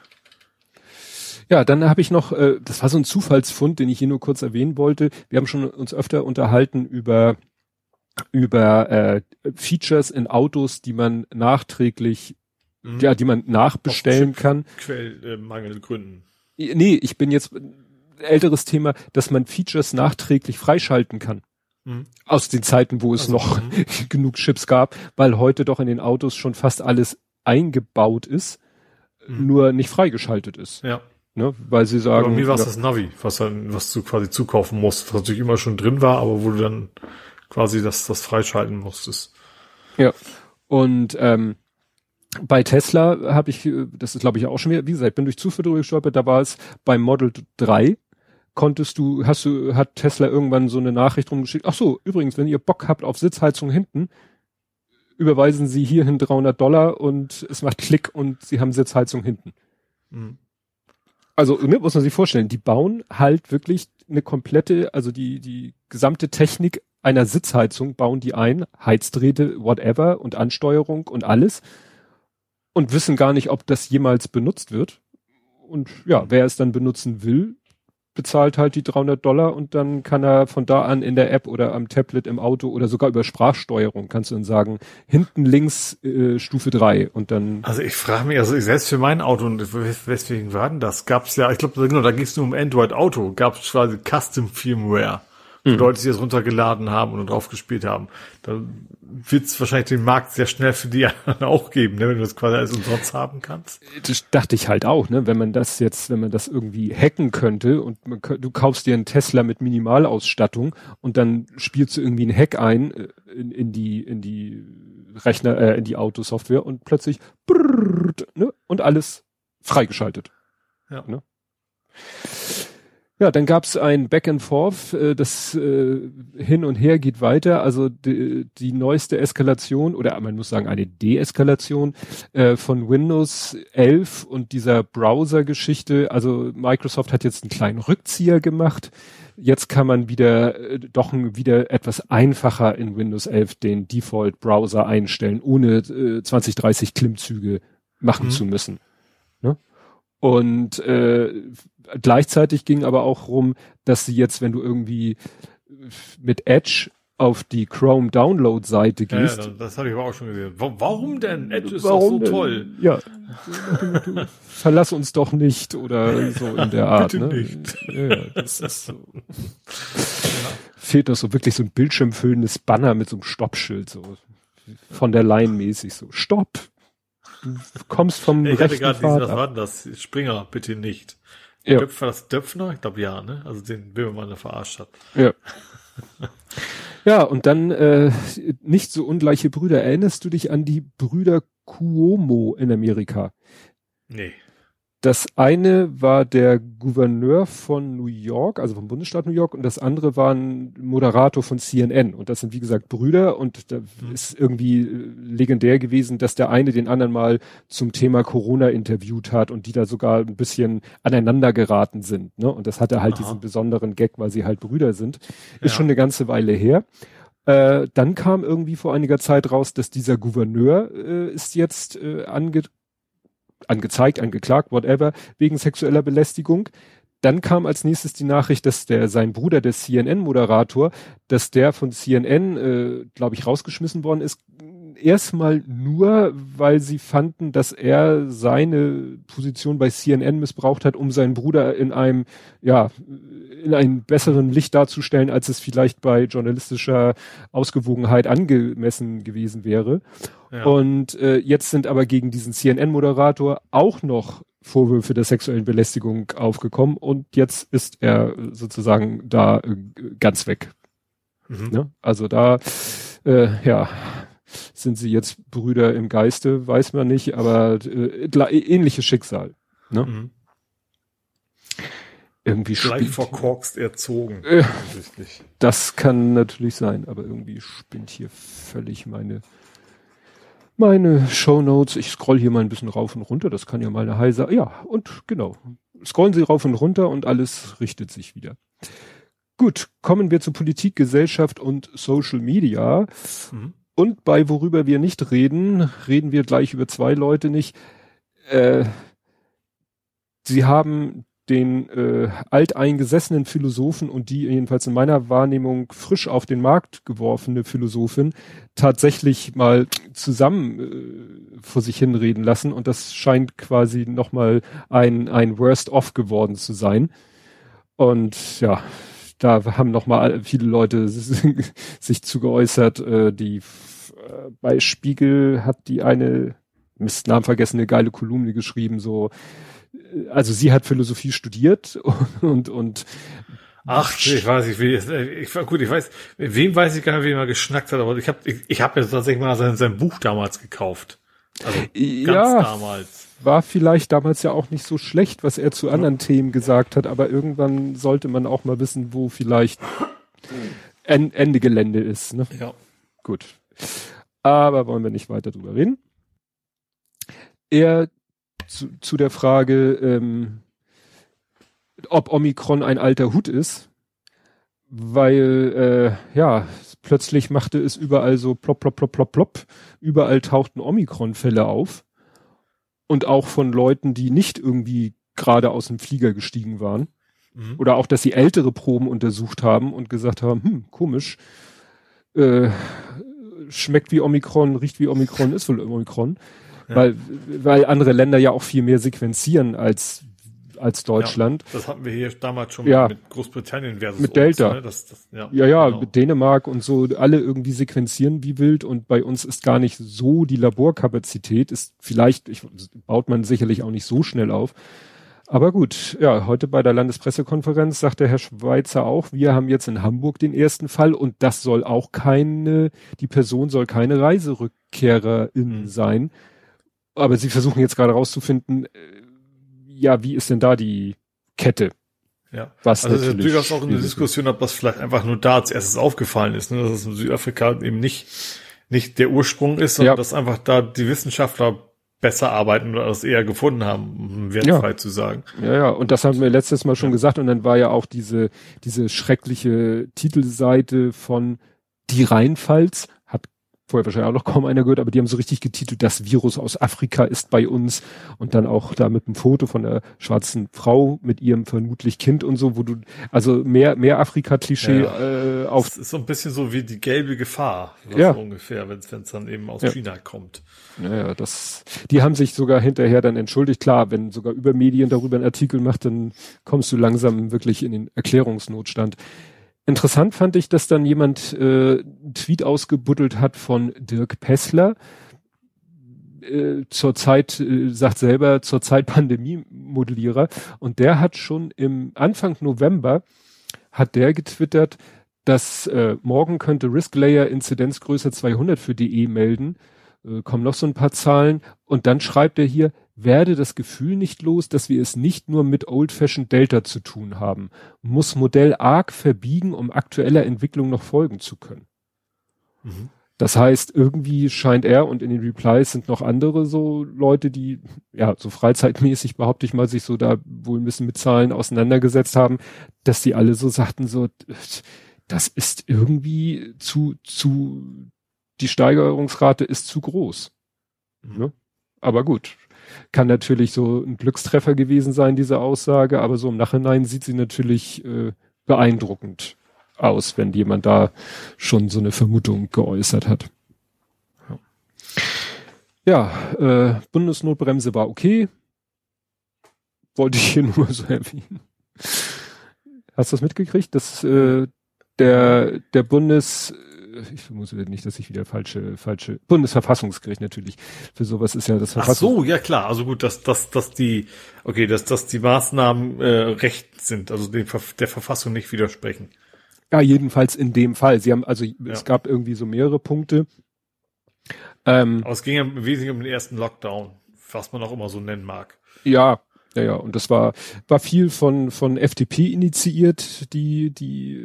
Ja, dann habe ich noch, äh, das war so ein Zufallsfund, den ich hier nur kurz erwähnen wollte. Wir haben schon uns öfter unterhalten über über äh, Features in Autos, die man nachträglich, mhm. ja, die man nachbestellen kann. Quellmangelgründen. Äh, nee, ich bin jetzt älteres Thema, dass man Features nachträglich freischalten kann. Mhm. Aus den Zeiten, wo es also, noch mhm. genug Chips gab, weil heute doch in den Autos schon fast alles eingebaut ist, mhm. nur nicht freigeschaltet ist. Ja. Ne, weil sie sagen. Aber mir war es das Navi, was dann, was du quasi zukaufen musst, was natürlich immer schon drin war, aber wo du dann quasi das, das freischalten musstest. Ja. Und ähm, bei Tesla habe ich, das ist glaube ich auch schon wieder, wie gesagt, bin durch Zufall durchgestolpert, da war es beim Model 3, konntest du, hast du, hat Tesla irgendwann so eine Nachricht rumgeschickt, ach so, übrigens, wenn ihr Bock habt auf Sitzheizung hinten, überweisen Sie hierhin 300 Dollar und es macht Klick und Sie haben Sitzheizung hinten. Mhm also ne, muss man sich vorstellen, die bauen halt wirklich eine komplette, also die, die gesamte Technik einer Sitzheizung bauen die ein, Heizdrähte, whatever und Ansteuerung und alles und wissen gar nicht, ob das jemals benutzt wird. Und ja, wer es dann benutzen will, bezahlt halt die 300 Dollar und dann kann er von da an in der App oder am Tablet im Auto oder sogar über Sprachsteuerung kannst du dann sagen, hinten links äh, Stufe 3 und dann. Also ich frage mich, also ich selbst für mein Auto und weswegen war denn das? Gab's ja, ich glaube, genau, da ging es nur um Android Auto, gab es quasi Custom Firmware. Mhm. Leute, die es runtergeladen haben und drauf gespielt haben. Dann wird es wahrscheinlich den Markt sehr schnell für die anderen auch geben, ne, wenn du das quasi als umsonst haben kannst. Das dachte ich halt auch, ne, wenn man das jetzt, wenn man das irgendwie hacken könnte und man, du kaufst dir einen Tesla mit Minimalausstattung und dann spielst du irgendwie einen Hack ein äh, in, in die in die Rechner, äh, in die Autosoftware und plötzlich brrrt, ne, und alles freigeschaltet. Ja. Ne? Ja, dann gab es ein Back and Forth, äh, das äh, hin und her geht weiter. Also die, die neueste Eskalation oder man muss sagen eine Deeskalation äh, von Windows 11 und dieser Browser-Geschichte. Also Microsoft hat jetzt einen kleinen Rückzieher gemacht. Jetzt kann man wieder äh, doch wieder etwas einfacher in Windows 11 den Default Browser einstellen, ohne äh, 20, 30 Klimmzüge machen mhm. zu müssen. Ne? Und äh, gleichzeitig ging aber auch rum, dass sie jetzt, wenn du irgendwie mit Edge auf die Chrome Download Seite gehst. Ja, das habe ich aber auch schon gesehen. Warum denn? Edge ist Warum doch so toll. Ja. Verlass uns doch nicht oder so in der Art. Bitte ne? nicht. Ja, das ist so. Fehlt doch so wirklich so ein bildschirmfüllendes Banner mit so einem Stoppschild, so von der Line mäßig so. Stopp! Du kommst vom ich rechten hatte gerade was war das? Springer, bitte nicht. Ja. Döpfer, das Döpfner? Ich glaube ja, ne? Also den Böhmermann da verarscht hat. Ja. ja, und dann äh, nicht so ungleiche Brüder. Erinnerst du dich an die Brüder Cuomo in Amerika? Nee. Das eine war der Gouverneur von New York, also vom Bundesstaat New York, und das andere war ein Moderator von CNN. Und das sind, wie gesagt, Brüder. Und da mhm. ist irgendwie äh, legendär gewesen, dass der eine den anderen mal zum Thema Corona interviewt hat und die da sogar ein bisschen aneinander geraten sind. Ne? Und das hatte halt Aha. diesen besonderen Gag, weil sie halt Brüder sind. Ist ja. schon eine ganze Weile her. Äh, dann kam irgendwie vor einiger Zeit raus, dass dieser Gouverneur äh, ist jetzt äh, ange angezeigt, angeklagt, whatever, wegen sexueller Belästigung. Dann kam als nächstes die Nachricht, dass der sein Bruder, der CNN-Moderator, dass der von CNN, äh, glaube ich, rausgeschmissen worden ist. Erstmal nur, weil sie fanden, dass er seine Position bei CNN missbraucht hat, um seinen Bruder in einem, ja, in einem besseren Licht darzustellen, als es vielleicht bei journalistischer Ausgewogenheit angemessen gewesen wäre. Ja. Und äh, jetzt sind aber gegen diesen CNN-Moderator auch noch Vorwürfe der sexuellen Belästigung aufgekommen und jetzt ist er sozusagen da äh, ganz weg. Mhm. Ne? Also da, äh, ja, sind sie jetzt Brüder im Geiste, weiß man nicht, aber äh, ähnliches Schicksal. Ne? Mhm. Irgendwie Gleich verkorkst erzogen. Äh, das kann natürlich sein, aber irgendwie spinnt hier völlig meine meine Show Notes. Ich scroll hier mal ein bisschen rauf und runter. Das kann ja mal eine heiser. Ja, und genau. Scrollen Sie rauf und runter und alles richtet sich wieder. Gut, kommen wir zu Politik, Gesellschaft und Social Media. Mhm. Und bei worüber wir nicht reden, reden wir gleich über zwei Leute nicht. Äh, sie haben den äh, alteingesessenen Philosophen und die jedenfalls in meiner Wahrnehmung frisch auf den Markt geworfene Philosophin tatsächlich mal zusammen äh, vor sich hinreden lassen und das scheint quasi nochmal ein, ein Worst-of geworden zu sein. Und ja, da haben nochmal viele Leute sich zu geäußert, äh, die äh, bei Spiegel hat die eine, Mist, Namen vergessen, eine geile Kolumne geschrieben, so also sie hat Philosophie studiert und, und Ach, ich weiß nicht, wie, ich war gut, ich weiß, mit wem weiß ich gar nicht, wie er geschnackt hat, aber ich habe ich, ich hab ja tatsächlich mal sein, sein Buch damals gekauft. Also ganz ja, damals. War vielleicht damals ja auch nicht so schlecht, was er zu anderen. Themen gesagt hat, aber irgendwann sollte man auch mal wissen, wo vielleicht Ende Gelände ist. Ne? Ja. Gut. Aber wollen wir nicht weiter drüber reden. Er zu, zu der Frage, ähm, ob Omikron ein alter Hut ist, weil äh, ja plötzlich machte es überall so plopp plopp plopp plopp plopp, überall tauchten Omikron-Fälle auf und auch von Leuten, die nicht irgendwie gerade aus dem Flieger gestiegen waren mhm. oder auch, dass sie ältere Proben untersucht haben und gesagt haben, hm, komisch, äh, schmeckt wie Omikron, riecht wie Omikron, ist wohl Omikron. Weil, weil andere Länder ja auch viel mehr sequenzieren als als Deutschland. Ja, das hatten wir hier damals schon ja. mit Großbritannien versus mit Delta. Uns, ne? das, das, ja, ja, ja genau. mit Dänemark und so, alle irgendwie sequenzieren wie wild und bei uns ist gar nicht so die Laborkapazität, ist vielleicht, ich, baut man sicherlich auch nicht so schnell auf. Aber gut, ja, heute bei der Landespressekonferenz sagt der Herr Schweizer auch, wir haben jetzt in Hamburg den ersten Fall und das soll auch keine, die Person soll keine Reiserückkehrerin mhm. sein aber sie versuchen jetzt gerade rauszufinden, äh, ja, wie ist denn da die Kette? Ja, was also ist durchaus auch eine Diskussion, ob das vielleicht einfach nur da als erstes aufgefallen ist, ne? dass es in Südafrika eben nicht, nicht der Ursprung ist, sondern ja. dass einfach da die Wissenschaftler besser arbeiten oder es eher gefunden haben, um wertfrei ja. zu sagen. Ja, ja, und das haben wir letztes Mal schon ja. gesagt und dann war ja auch diese, diese schreckliche Titelseite von Die Rheinpfalz, vorher wahrscheinlich auch noch kaum einer gehört, aber die haben so richtig getitelt, das Virus aus Afrika ist bei uns und dann auch da mit einem Foto von der schwarzen Frau mit ihrem vermutlich Kind und so, wo du, also mehr, mehr Afrika-Klischee ja. äh, auf. Das ist so ein bisschen so wie die gelbe Gefahr, ja. ungefähr, wenn es dann eben aus ja. China kommt. Ja, ja, das, die haben sich sogar hinterher dann entschuldigt. Klar, wenn sogar über Medien darüber einen Artikel macht, dann kommst du langsam wirklich in den Erklärungsnotstand. Interessant fand ich, dass dann jemand äh, einen Tweet ausgebuddelt hat von Dirk Pessler. Äh, zur Zeit, äh, sagt selber, zur Zeit Pandemie-Modellierer. Und der hat schon im Anfang November, hat der getwittert, dass äh, morgen könnte Risk Layer Inzidenzgröße 200 für DE melden. Äh, kommen noch so ein paar Zahlen. Und dann schreibt er hier, werde das Gefühl nicht los, dass wir es nicht nur mit Old-Fashioned Delta zu tun haben, muss Modell arg verbiegen, um aktueller Entwicklung noch folgen zu können. Mhm. Das heißt, irgendwie scheint er und in den Replies sind noch andere so Leute, die ja so freizeitmäßig behaupte ich mal sich so da wohl ein bisschen mit Zahlen auseinandergesetzt haben, dass die alle so sagten so das ist irgendwie zu, zu, die Steigerungsrate ist zu groß. Mhm. Ne? Aber gut, kann natürlich so ein Glückstreffer gewesen sein, diese Aussage, aber so im Nachhinein sieht sie natürlich äh, beeindruckend aus, wenn jemand da schon so eine Vermutung geäußert hat. Ja, äh, Bundesnotbremse war okay. Wollte ich hier nur so erwähnen. Hast du das mitgekriegt, dass äh, der der Bundes ich vermute nicht, dass ich wieder falsche, falsche, Bundesverfassungsgericht natürlich. Für sowas ist ja das Verfassung. Ach so, ja klar. Also gut, dass, dass, dass die, okay, dass, dass die Maßnahmen äh, recht sind, also dem, der Verfassung nicht widersprechen. Ja, jedenfalls in dem Fall. Sie haben, also ja. es gab irgendwie so mehrere Punkte. Ähm, Aber es ging ja im Wesentlichen um den ersten Lockdown, was man auch immer so nennen mag. Ja, ja, ja, und das war, war viel von, von FDP initiiert, die, die,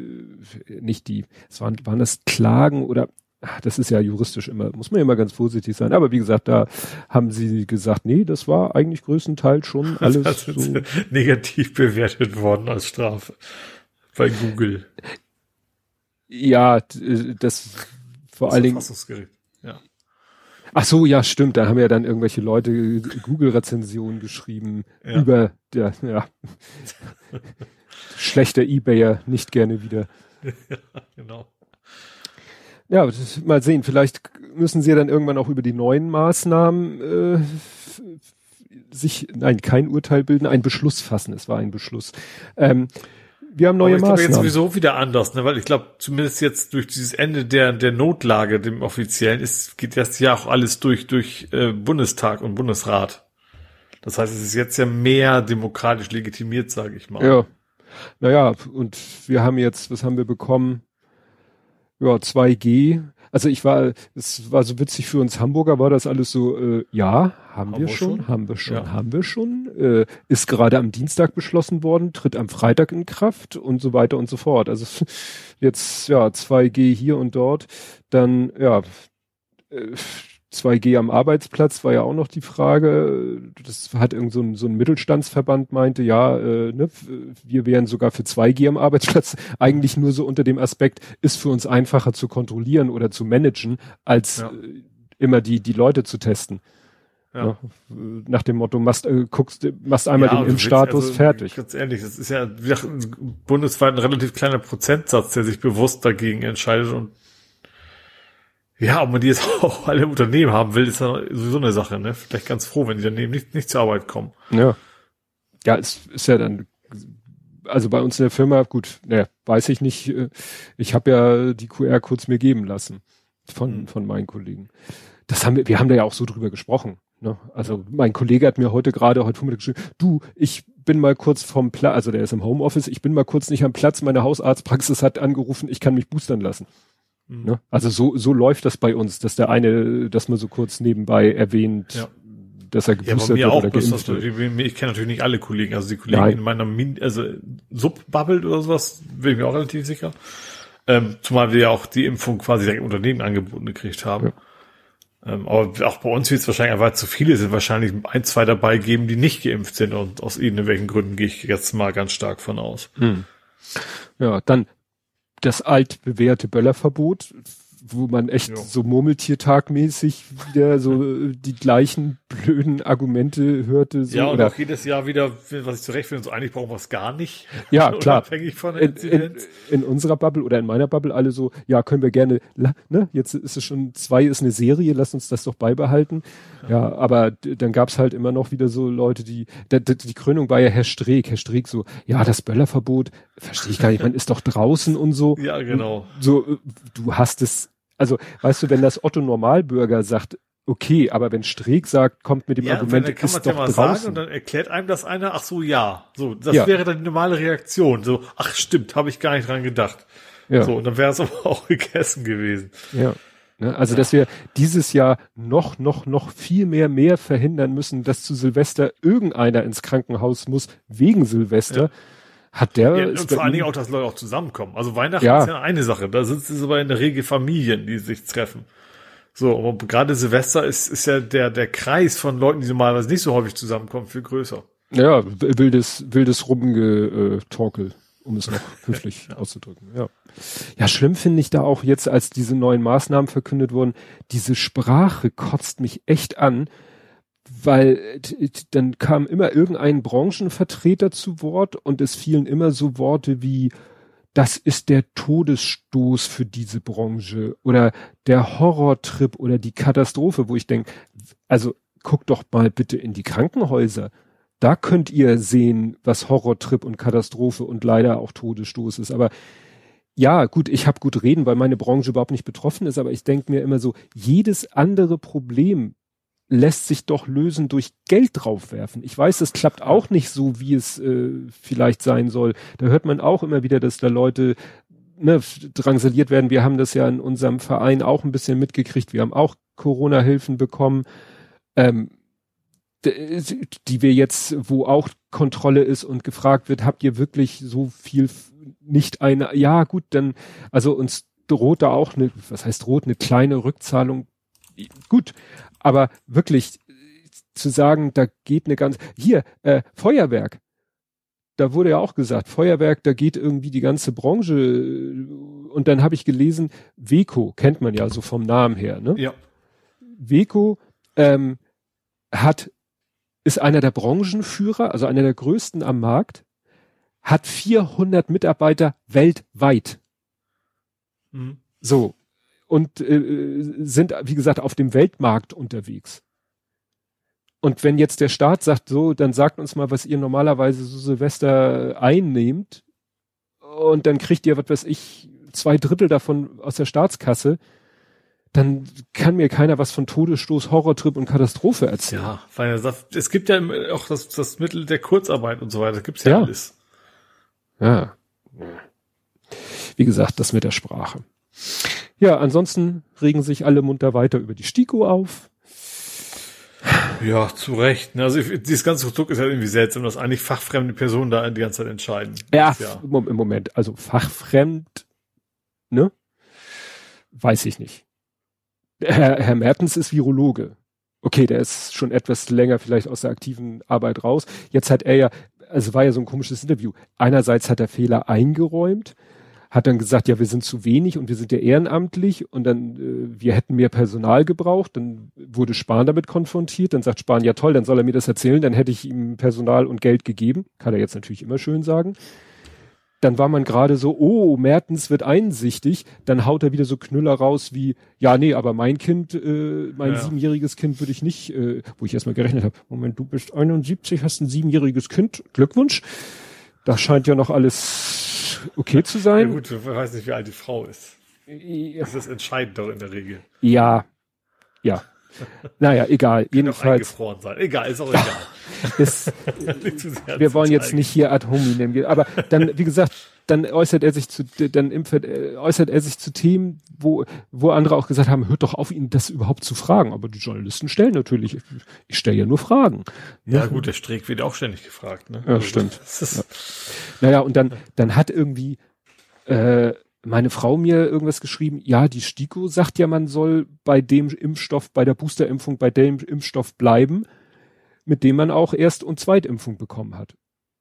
nicht die, es waren, waren das Klagen oder, das ist ja juristisch immer, muss man ja immer ganz vorsichtig sein, aber wie gesagt, da haben sie gesagt, nee, das war eigentlich größtenteils schon alles das so. negativ bewertet worden als Strafe bei Google. Ja, das vor allen Dingen. Ja. Ach so, ja, stimmt. Da haben ja dann irgendwelche Leute Google-Rezensionen geschrieben ja. über der, ja, schlechter Ebayer nicht gerne wieder. Ja, genau. Ja, mal sehen. Vielleicht müssen sie dann irgendwann auch über die neuen Maßnahmen äh, sich, nein, kein Urteil bilden, ein Beschluss fassen. Es war ein Beschluss. Ähm, wir haben neue Aber ich Maßnahmen. glaube jetzt sowieso wieder anders, ne? weil ich glaube, zumindest jetzt durch dieses Ende der, der Notlage, dem offiziellen, ist, geht das ja auch alles durch, durch äh, Bundestag und Bundesrat. Das heißt, es ist jetzt ja mehr demokratisch legitimiert, sage ich mal. Ja. Naja, und wir haben jetzt, was haben wir bekommen? Ja, 2G also ich war, es war so witzig für uns Hamburger, war das alles so, äh, ja, haben, haben wir, schon, schon, haben wir schon, ja. haben wir schon, äh, ist gerade am Dienstag beschlossen worden, tritt am Freitag in Kraft und so weiter und so fort. Also jetzt, ja, 2G hier und dort, dann, ja, äh, 2G am Arbeitsplatz war ja auch noch die Frage. Das hat irgend so ein, so ein Mittelstandsverband meinte, ja, äh, ne, wir wären sogar für 2G am Arbeitsplatz. Eigentlich nur so unter dem Aspekt, ist für uns einfacher zu kontrollieren oder zu managen, als ja. äh, immer die, die Leute zu testen. Ja. Ne? Nach dem Motto, machst, äh, guckst, machst einmal ja, den Impfstatus also, fertig. Ganz ehrlich, das ist ja bundesweit ein relativ kleiner Prozentsatz, der sich bewusst dagegen entscheidet und ja, ob man die jetzt auch alle im Unternehmen haben will, ist ja sowieso eine Sache, ne? Vielleicht ganz froh, wenn die daneben nicht, nicht zur Arbeit kommen. Ja. Ja, es ist ja dann, also bei uns in der Firma, gut, ne, weiß ich nicht, äh, ich habe ja die QR-Codes mir geben lassen von, mhm. von meinen Kollegen. Das haben wir, wir haben da ja auch so drüber gesprochen. Ne? Also mein Kollege hat mir heute gerade, heute Vormittag geschrieben, du, ich bin mal kurz vom Platz, also der ist im Homeoffice, ich bin mal kurz nicht am Platz, meine Hausarztpraxis hat angerufen, ich kann mich boostern lassen. Mhm. Ne? Also so, so läuft das bei uns, dass der eine, dass man so kurz nebenbei erwähnt, ja. dass er geboostert ja, wird oder geimpft wird. Ich kenne natürlich nicht alle Kollegen, also die Kollegen Nein. in meiner Min also Subbubble oder sowas, bin ich mir auch relativ sicher. Ähm, zumal wir ja auch die Impfung quasi direkt Unternehmen angeboten gekriegt haben. Ja. Ähm, aber auch bei uns wird es wahrscheinlich, weil zu viele sind, wahrscheinlich ein, zwei dabei geben, die nicht geimpft sind und aus irgendwelchen Gründen gehe ich jetzt mal ganz stark von aus. Hm. Ja, dann das altbewährte Böllerverbot wo man echt ja. so Murmeltiertagmäßig wieder so äh, die gleichen blöden Argumente hörte. So, ja, und oder, auch jedes Jahr wieder, was ich zurecht finde, so eigentlich brauchen wir es gar nicht. Ja, klar. Unabhängig von der in, in, in, unserer Bubble oder in meiner Bubble alle so, ja, können wir gerne, ne, jetzt ist es schon, zwei ist eine Serie, lass uns das doch beibehalten. Ja, ja aber dann gab's halt immer noch wieder so Leute, die, die, die Krönung war ja Herr Streeck, Herr Streeck so, ja, das Böllerverbot, verstehe ich gar nicht, man ist doch draußen und so. Ja, genau. So, äh, du hast es also, weißt du, wenn das Otto Normalbürger sagt, okay, aber wenn Streeck sagt, kommt mit dem ja, Argument, dann kann man ja mal draußen. sagen und dann erklärt einem das einer, ach so, ja, so, das ja. wäre dann die normale Reaktion, so, ach stimmt, habe ich gar nicht dran gedacht. Ja. So, und dann wäre es aber auch gegessen gewesen. Ja. Ne, also, dass wir dieses Jahr noch, noch, noch viel mehr, mehr verhindern müssen, dass zu Silvester irgendeiner ins Krankenhaus muss wegen Silvester. Ja hat der. Ja, und vor allen Dingen auch, dass Leute auch zusammenkommen. Also Weihnachten ja. ist ja eine Sache. Da sind es aber in der Regel Familien, die sich treffen. So, aber gerade Silvester ist, ist ja der, der Kreis von Leuten, die normalerweise nicht so häufig zusammenkommen, viel größer. Ja, wildes, wildes Rumgetorkel um es noch höflich auszudrücken. Ja. ja, schlimm finde ich da auch jetzt, als diese neuen Maßnahmen verkündet wurden, diese Sprache kotzt mich echt an, weil dann kam immer irgendein Branchenvertreter zu Wort und es fielen immer so Worte wie das ist der Todesstoß für diese Branche oder der Horrortrip oder die Katastrophe, wo ich denke, also guckt doch mal bitte in die Krankenhäuser. Da könnt ihr sehen, was Horrortrip und Katastrophe und leider auch Todesstoß ist. Aber ja, gut, ich habe gut reden, weil meine Branche überhaupt nicht betroffen ist, aber ich denke mir immer so, jedes andere Problem lässt sich doch lösen durch Geld draufwerfen. Ich weiß, das klappt auch nicht so, wie es äh, vielleicht sein soll. Da hört man auch immer wieder, dass da Leute ne, drangsaliert werden. Wir haben das ja in unserem Verein auch ein bisschen mitgekriegt. Wir haben auch Corona-Hilfen bekommen, ähm, die wir jetzt, wo auch Kontrolle ist und gefragt wird, habt ihr wirklich so viel nicht eine, ja gut, dann, also uns droht da auch eine, was heißt droht, eine kleine Rückzahlung. Gut, aber wirklich zu sagen, da geht eine ganz, hier, äh, Feuerwerk. Da wurde ja auch gesagt, Feuerwerk, da geht irgendwie die ganze Branche. Und dann habe ich gelesen, Weco, kennt man ja so vom Namen her, ne? Ja. Weco ähm, hat, ist einer der Branchenführer, also einer der größten am Markt, hat 400 Mitarbeiter weltweit. Mhm. So, und äh, sind, wie gesagt, auf dem Weltmarkt unterwegs. Und wenn jetzt der Staat sagt, so, dann sagt uns mal, was ihr normalerweise so Silvester einnehmt, und dann kriegt ihr, was weiß ich, zwei Drittel davon aus der Staatskasse, dann kann mir keiner was von Todesstoß, Horrortrip und Katastrophe erzählen. Ja, weil er sagt, es gibt ja auch das, das Mittel der Kurzarbeit und so weiter, gibt's ja, ja alles. Ja. Wie gesagt, das mit der Sprache. Ja, ansonsten regen sich alle munter weiter über die Stiko auf. Ja, zu Recht. Ne? Also dieses ganze Konstrukt ist ja irgendwie seltsam, dass eigentlich fachfremde Personen da die ganze Zeit entscheiden. Ja, ja. im Moment. Also fachfremd, ne? Weiß ich nicht. Herr, Herr Mertens ist Virologe. Okay, der ist schon etwas länger vielleicht aus der aktiven Arbeit raus. Jetzt hat er ja, also war ja so ein komisches Interview. Einerseits hat er Fehler eingeräumt, hat dann gesagt, ja, wir sind zu wenig und wir sind ja ehrenamtlich und dann, äh, wir hätten mehr Personal gebraucht. Dann wurde Spahn damit konfrontiert. Dann sagt Spahn, ja toll, dann soll er mir das erzählen, dann hätte ich ihm Personal und Geld gegeben. Kann er jetzt natürlich immer schön sagen. Dann war man gerade so, oh, Mertens wird einsichtig. Dann haut er wieder so Knüller raus wie, ja, nee, aber mein Kind, äh, mein ja. siebenjähriges Kind würde ich nicht, äh, wo ich erstmal gerechnet habe, Moment, du bist 71, hast ein siebenjähriges Kind, Glückwunsch. Da scheint ja noch alles okay zu sein. Ja gut, du weißt nicht, wie alt die Frau ist. Das ist entscheidend doch in der Regel. Ja, ja. Naja, egal. Jedenfalls. Sein. Egal, ist auch egal. ist, wir wollen jetzt nicht hier ad hominem, aber dann, wie gesagt, dann äußert er sich zu, dann äh, äußert er sich zu Themen, wo, wo andere auch gesagt haben, hört doch auf, ihn das überhaupt zu fragen. Aber die Journalisten stellen natürlich, ich, ich stelle ja nur Fragen. Ja, ja, gut, der Streeck wird auch ständig gefragt, ne? Ja, also, stimmt. Ja. Naja, und dann, dann hat irgendwie, äh, meine Frau mir irgendwas geschrieben, ja, die STIKO sagt ja, man soll bei dem Impfstoff, bei der Boosterimpfung, bei dem Impfstoff bleiben, mit dem man auch Erst- und Zweitimpfung bekommen hat.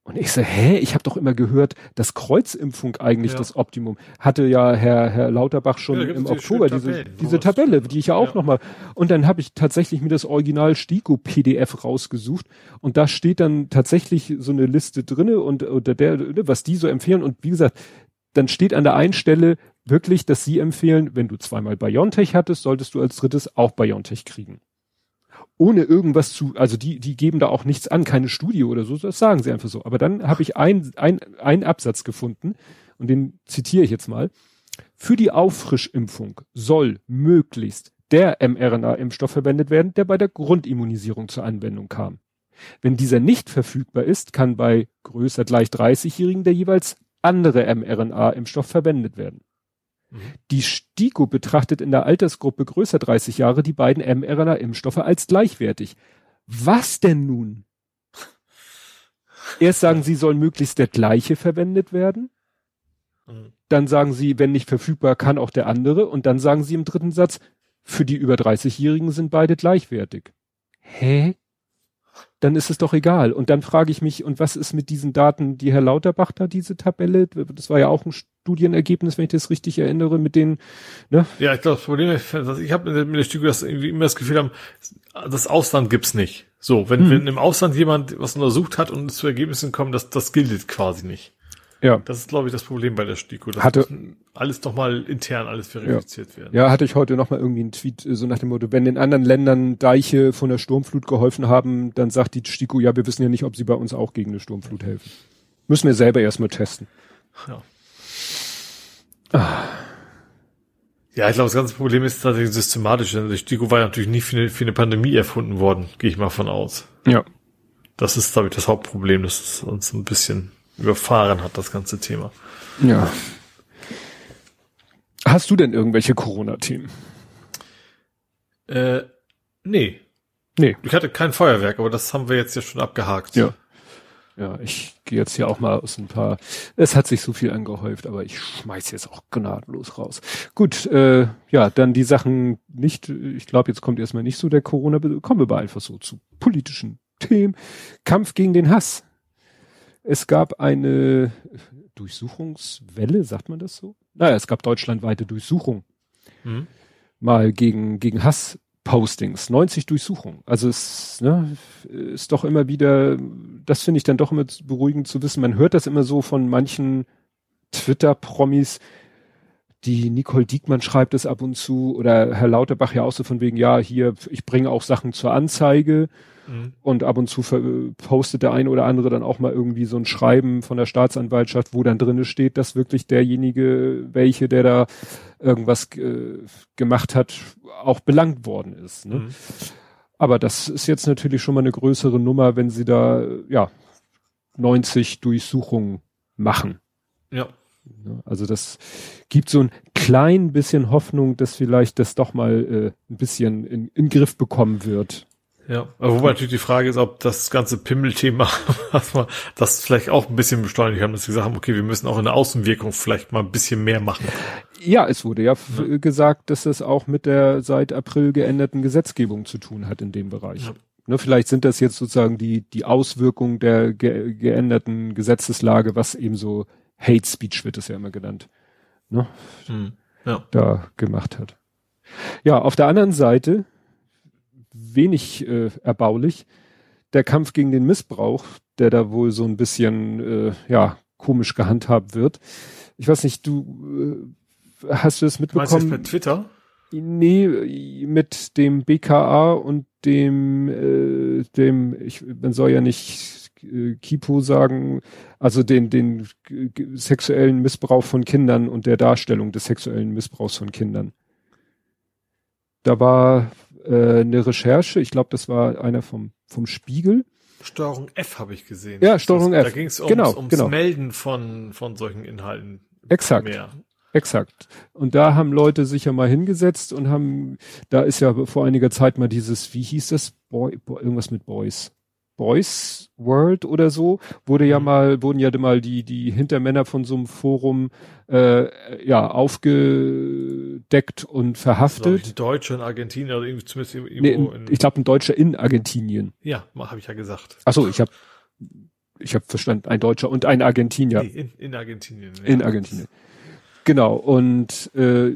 Und ich so, hä, ich habe doch immer gehört, dass Kreuzimpfung eigentlich ja. das Optimum. Hatte ja Herr, Herr Lauterbach schon ja, im Oktober diese, diese Tabelle, die ich ja auch ja. nochmal. Und dann habe ich tatsächlich mir das Original STIKO-PDF rausgesucht und da steht dann tatsächlich so eine Liste drinne und unter der, was die so empfehlen. Und wie gesagt, dann steht an der einen Stelle wirklich, dass sie empfehlen, wenn du zweimal BioNTech hattest, solltest du als drittes auch BioNTech kriegen ohne irgendwas zu, also die, die geben da auch nichts an, keine Studie oder so, das sagen sie einfach so. Aber dann habe ich ein, ein, ein Absatz gefunden und den zitiere ich jetzt mal. Für die Auffrischimpfung soll möglichst der mRNA-Impfstoff verwendet werden, der bei der Grundimmunisierung zur Anwendung kam. Wenn dieser nicht verfügbar ist, kann bei größer gleich 30-Jährigen der jeweils andere mRNA-Impfstoff verwendet werden. Mhm. Die STIKO betrachtet in der Altersgruppe größer 30 Jahre die beiden mRNA-Impfstoffe als gleichwertig. Was denn nun? Erst sagen sie, soll möglichst der gleiche verwendet werden. Mhm. Dann sagen sie, wenn nicht verfügbar, kann auch der andere. Und dann sagen sie im dritten Satz, für die über 30-Jährigen sind beide gleichwertig. Hä? Dann ist es doch egal. Und dann frage ich mich, und was ist mit diesen Daten, die Herr Lauterbach da, diese Tabelle, das war ja auch ein Studienergebnis, wenn ich das richtig erinnere, mit den, ne? Ja, ich glaube, das Problem ist, ich habe mit der Studie das irgendwie immer das Gefühl haben, das Ausland gibt's nicht. So, wenn, hm. wenn im Ausland jemand was untersucht hat und zu Ergebnissen kommt, das, das gilt quasi nicht. Ja. Das ist, glaube ich, das Problem bei der STIKO. Das hatte, alles doch mal intern alles verifiziert ja. werden. Ja, hatte ich heute noch mal irgendwie einen Tweet, äh, so nach dem Motto, wenn in anderen Ländern Deiche von der Sturmflut geholfen haben, dann sagt die STIKO, ja, wir wissen ja nicht, ob sie bei uns auch gegen eine Sturmflut helfen. Müssen wir selber erstmal testen. Ja. Ah. Ja, ich glaube, das ganze Problem ist tatsächlich systematisch. Die STIKO war natürlich nicht für eine, für eine Pandemie erfunden worden, gehe ich mal von aus. Ja. Das ist, glaube ich, das Hauptproblem, das uns ein bisschen überfahren hat, das ganze Thema. Ja. Hast du denn irgendwelche Corona-Themen? Äh, nee. Nee. Ich hatte kein Feuerwerk, aber das haben wir jetzt ja schon abgehakt. Ja. Ja, ich gehe jetzt hier auch mal aus ein paar. Es hat sich so viel angehäuft, aber ich schmeiß jetzt auch gnadenlos raus. Gut, äh, ja, dann die Sachen nicht. Ich glaube, jetzt kommt erstmal nicht so der Corona. Kommen wir mal einfach so zu politischen Themen. Kampf gegen den Hass. Es gab eine Durchsuchungswelle, sagt man das so? Naja, es gab deutschlandweite Durchsuchung. Mhm. Mal gegen, gegen Hasspostings. 90 Durchsuchungen. Also es ne, ist doch immer wieder, das finde ich dann doch immer beruhigend zu wissen. Man hört das immer so von manchen Twitter-Promis, die Nicole Diekmann schreibt es ab und zu oder Herr Lauterbach ja auch so von wegen, ja, hier, ich bringe auch Sachen zur Anzeige Mhm. Und ab und zu postet der eine oder andere dann auch mal irgendwie so ein Schreiben von der Staatsanwaltschaft, wo dann drinne steht, dass wirklich derjenige, welche, der da irgendwas äh, gemacht hat, auch belangt worden ist. Ne? Mhm. Aber das ist jetzt natürlich schon mal eine größere Nummer, wenn sie da, ja, 90 Durchsuchungen machen. Ja. Ne? Also das gibt so ein klein bisschen Hoffnung, dass vielleicht das doch mal äh, ein bisschen in, in Griff bekommen wird. Ja, aber wobei natürlich die Frage ist, ob das ganze Pimmel-Thema, das vielleicht auch ein bisschen beschleunigt haben, dass sie gesagt haben, okay, wir müssen auch in der Außenwirkung vielleicht mal ein bisschen mehr machen. Ja, es wurde ja, ja. gesagt, dass das auch mit der seit April geänderten Gesetzgebung zu tun hat in dem Bereich. Ja. Ne, vielleicht sind das jetzt sozusagen die, die Auswirkungen der ge geänderten Gesetzeslage, was eben so Hate Speech wird es ja immer genannt, ne? Hm. Ja. da gemacht hat. Ja, auf der anderen Seite wenig äh, erbaulich. Der Kampf gegen den Missbrauch, der da wohl so ein bisschen äh, ja komisch gehandhabt wird. Ich weiß nicht, du äh, hast du es mitbekommen? Meinst du mit Twitter? Nee, mit dem BKA und dem äh, dem ich man soll ja nicht äh, Kipo sagen, also den den sexuellen Missbrauch von Kindern und der Darstellung des sexuellen Missbrauchs von Kindern. Da war äh, eine Recherche, ich glaube, das war einer vom, vom Spiegel. Steuerung F habe ich gesehen. Ja, Steuerung F. Da ging es ums, genau, ums genau. Melden von, von solchen Inhalten. Exakt. Mehr. Exakt. Und da haben Leute sich ja mal hingesetzt und haben, da ist ja vor einiger Zeit mal dieses, wie hieß das? Boy, Boy irgendwas mit Boys. Boys World oder so, wurde ja mhm. mal, wurden ja mal die, die Hintermänner von so einem Forum äh, ja aufgedeckt und verhaftet. Ein Deutscher in Argentinien oder irgendwie zumindest irgendwo nee, in, in, Ich glaube ein Deutscher in Argentinien. Ja, habe ich ja gesagt. Ach so, ich habe ich habe verstanden, ein Deutscher und ein Argentinier. Nee, in, in Argentinien. Ja. In Argentinien. Genau, und äh,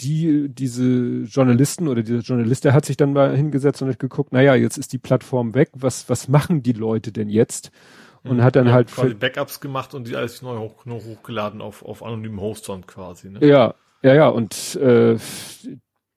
die, diese Journalisten oder dieser Journalist, der hat sich dann mal hingesetzt und hat geguckt, naja, jetzt ist die Plattform weg, was, was machen die Leute denn jetzt? Und mhm. hat dann ja, halt quasi Backups gemacht und die alles neu hoch, neu hochgeladen auf, auf anonymen Hostern quasi. Ne? Ja, ja, ja, und äh,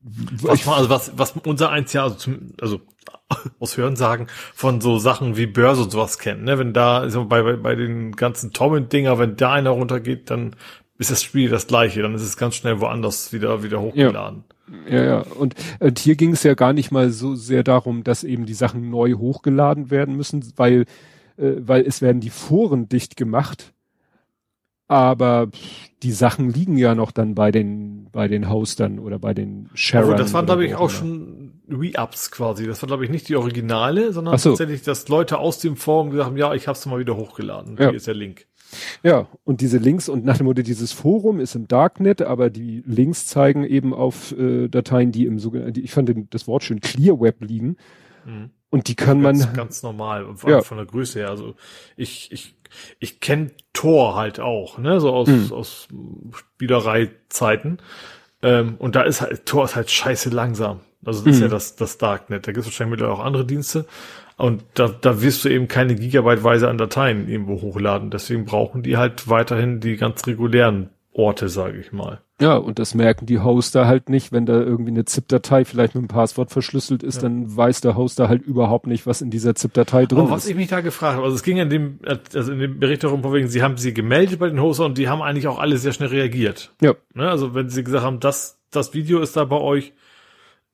was, also was, was unser eins ja, also, zum, also aus Hörensagen von so Sachen wie Börse und sowas kennt, ne? Wenn da, bei, bei, bei den ganzen Torrent-Dinger, wenn da einer runtergeht, dann ist das Spiel das gleiche, dann ist es ganz schnell woanders wieder, wieder hochgeladen. Ja, ja, ja. Und, und hier ging es ja gar nicht mal so sehr darum, dass eben die Sachen neu hochgeladen werden müssen, weil, äh, weil es werden die Foren dicht gemacht, aber die Sachen liegen ja noch dann bei den, bei den Hostern oder bei den Sharern. Also das waren, glaube ich, auch schon Re-Ups quasi. Das war, glaube ich, nicht die Originale, sondern so. tatsächlich, dass Leute aus dem Forum gesagt haben, ja, ich hab's mal wieder hochgeladen. Ja. Hier ist der Link. Ja, und diese Links und nach dem Motto, dieses Forum ist im Darknet, aber die Links zeigen eben auf äh, Dateien, die im sogenannten, ich fand das Wort schön Clear Web liegen. Mhm. Und die kann man. Ganz, ganz normal, von, ja. von der Größe her. Also ich, ich, ich kenne Tor halt auch, ne, so aus, hm. aus Spielerei-Zeiten. Ähm, und da ist halt, Tor ist halt scheiße langsam. Also das mhm. ist ja hm. das, das Darknet. Da gibt es wahrscheinlich mittlerweile auch andere Dienste. Und da, da wirst du eben keine Gigabyteweise an Dateien irgendwo hochladen. Deswegen brauchen die halt weiterhin die ganz regulären Orte, sage ich mal. Ja, und das merken die Hoster halt nicht, wenn da irgendwie eine ZIP-Datei vielleicht mit einem Passwort verschlüsselt ist, ja. dann weiß der Hoster halt überhaupt nicht, was in dieser ZIP-Datei drin Aber was ist. Was ich mich da gefragt habe, also es ging in dem, also in dem Bericht darum, von wegen, sie haben sie gemeldet bei den Hoster und die haben eigentlich auch alle sehr schnell reagiert. Ja. Ne, also wenn sie gesagt haben, das, das Video ist da bei euch,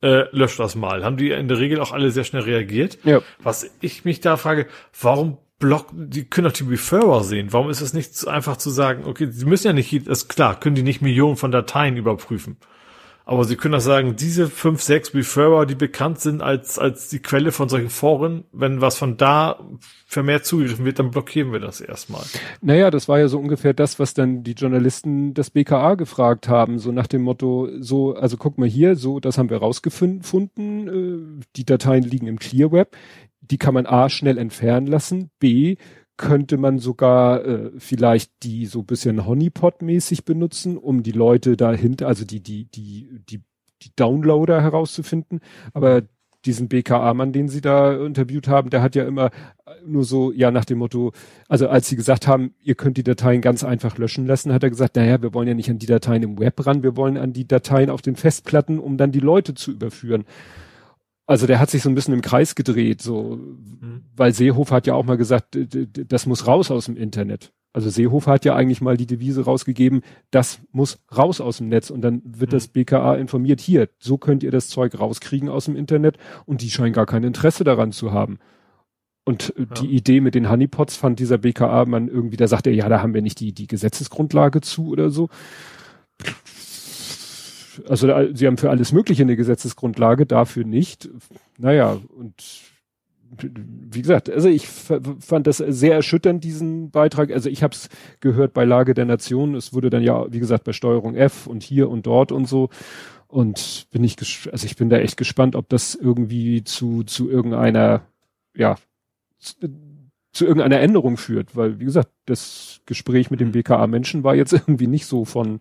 äh, löscht das mal. Haben die in der Regel auch alle sehr schnell reagiert. Ja. Was ich mich da frage, warum Block, die können doch die Referrer sehen. Warum ist es nicht so einfach zu sagen, okay, sie müssen ja nicht, ist klar, können die nicht Millionen von Dateien überprüfen. Aber sie können auch sagen, diese fünf, sechs Referrer, die bekannt sind als, als die Quelle von solchen Foren, wenn was von da vermehrt zugegriffen wird, dann blockieren wir das erstmal. Naja, das war ja so ungefähr das, was dann die Journalisten des BKA gefragt haben, so nach dem Motto, so, also guck mal hier, so, das haben wir rausgefunden, äh, die Dateien liegen im Clear Web die kann man A schnell entfernen lassen, B könnte man sogar äh, vielleicht die so bisschen Honeypot-mäßig benutzen, um die Leute dahinter, also die, die, die, die, die Downloader herauszufinden. Aber diesen BKA-Mann, den sie da interviewt haben, der hat ja immer nur so, ja, nach dem Motto, also als sie gesagt haben, ihr könnt die Dateien ganz einfach löschen lassen, hat er gesagt, naja, wir wollen ja nicht an die Dateien im Web ran, wir wollen an die Dateien auf den Festplatten, um dann die Leute zu überführen. Also der hat sich so ein bisschen im Kreis gedreht, so, mhm. weil Seehofer hat ja auch mal gesagt, das muss raus aus dem Internet. Also Seehofer hat ja eigentlich mal die Devise rausgegeben, das muss raus aus dem Netz und dann wird mhm. das BKA informiert, hier, so könnt ihr das Zeug rauskriegen aus dem Internet und die scheinen gar kein Interesse daran zu haben. Und ja. die Idee mit den Honeypots fand dieser BKA man irgendwie, da sagt er, ja, da haben wir nicht die, die Gesetzesgrundlage zu oder so also sie haben für alles Mögliche eine Gesetzesgrundlage, dafür nicht. Naja, und wie gesagt, also ich fand das sehr erschütternd, diesen Beitrag. Also ich habe es gehört bei Lage der Nation. Es wurde dann ja, wie gesagt, bei Steuerung F und hier und dort und so. Und bin ich, also ich bin da echt gespannt, ob das irgendwie zu, zu irgendeiner, ja, zu, irgendeiner Änderung führt. Weil, wie gesagt, das Gespräch mit dem BKA-Menschen war jetzt irgendwie nicht so von,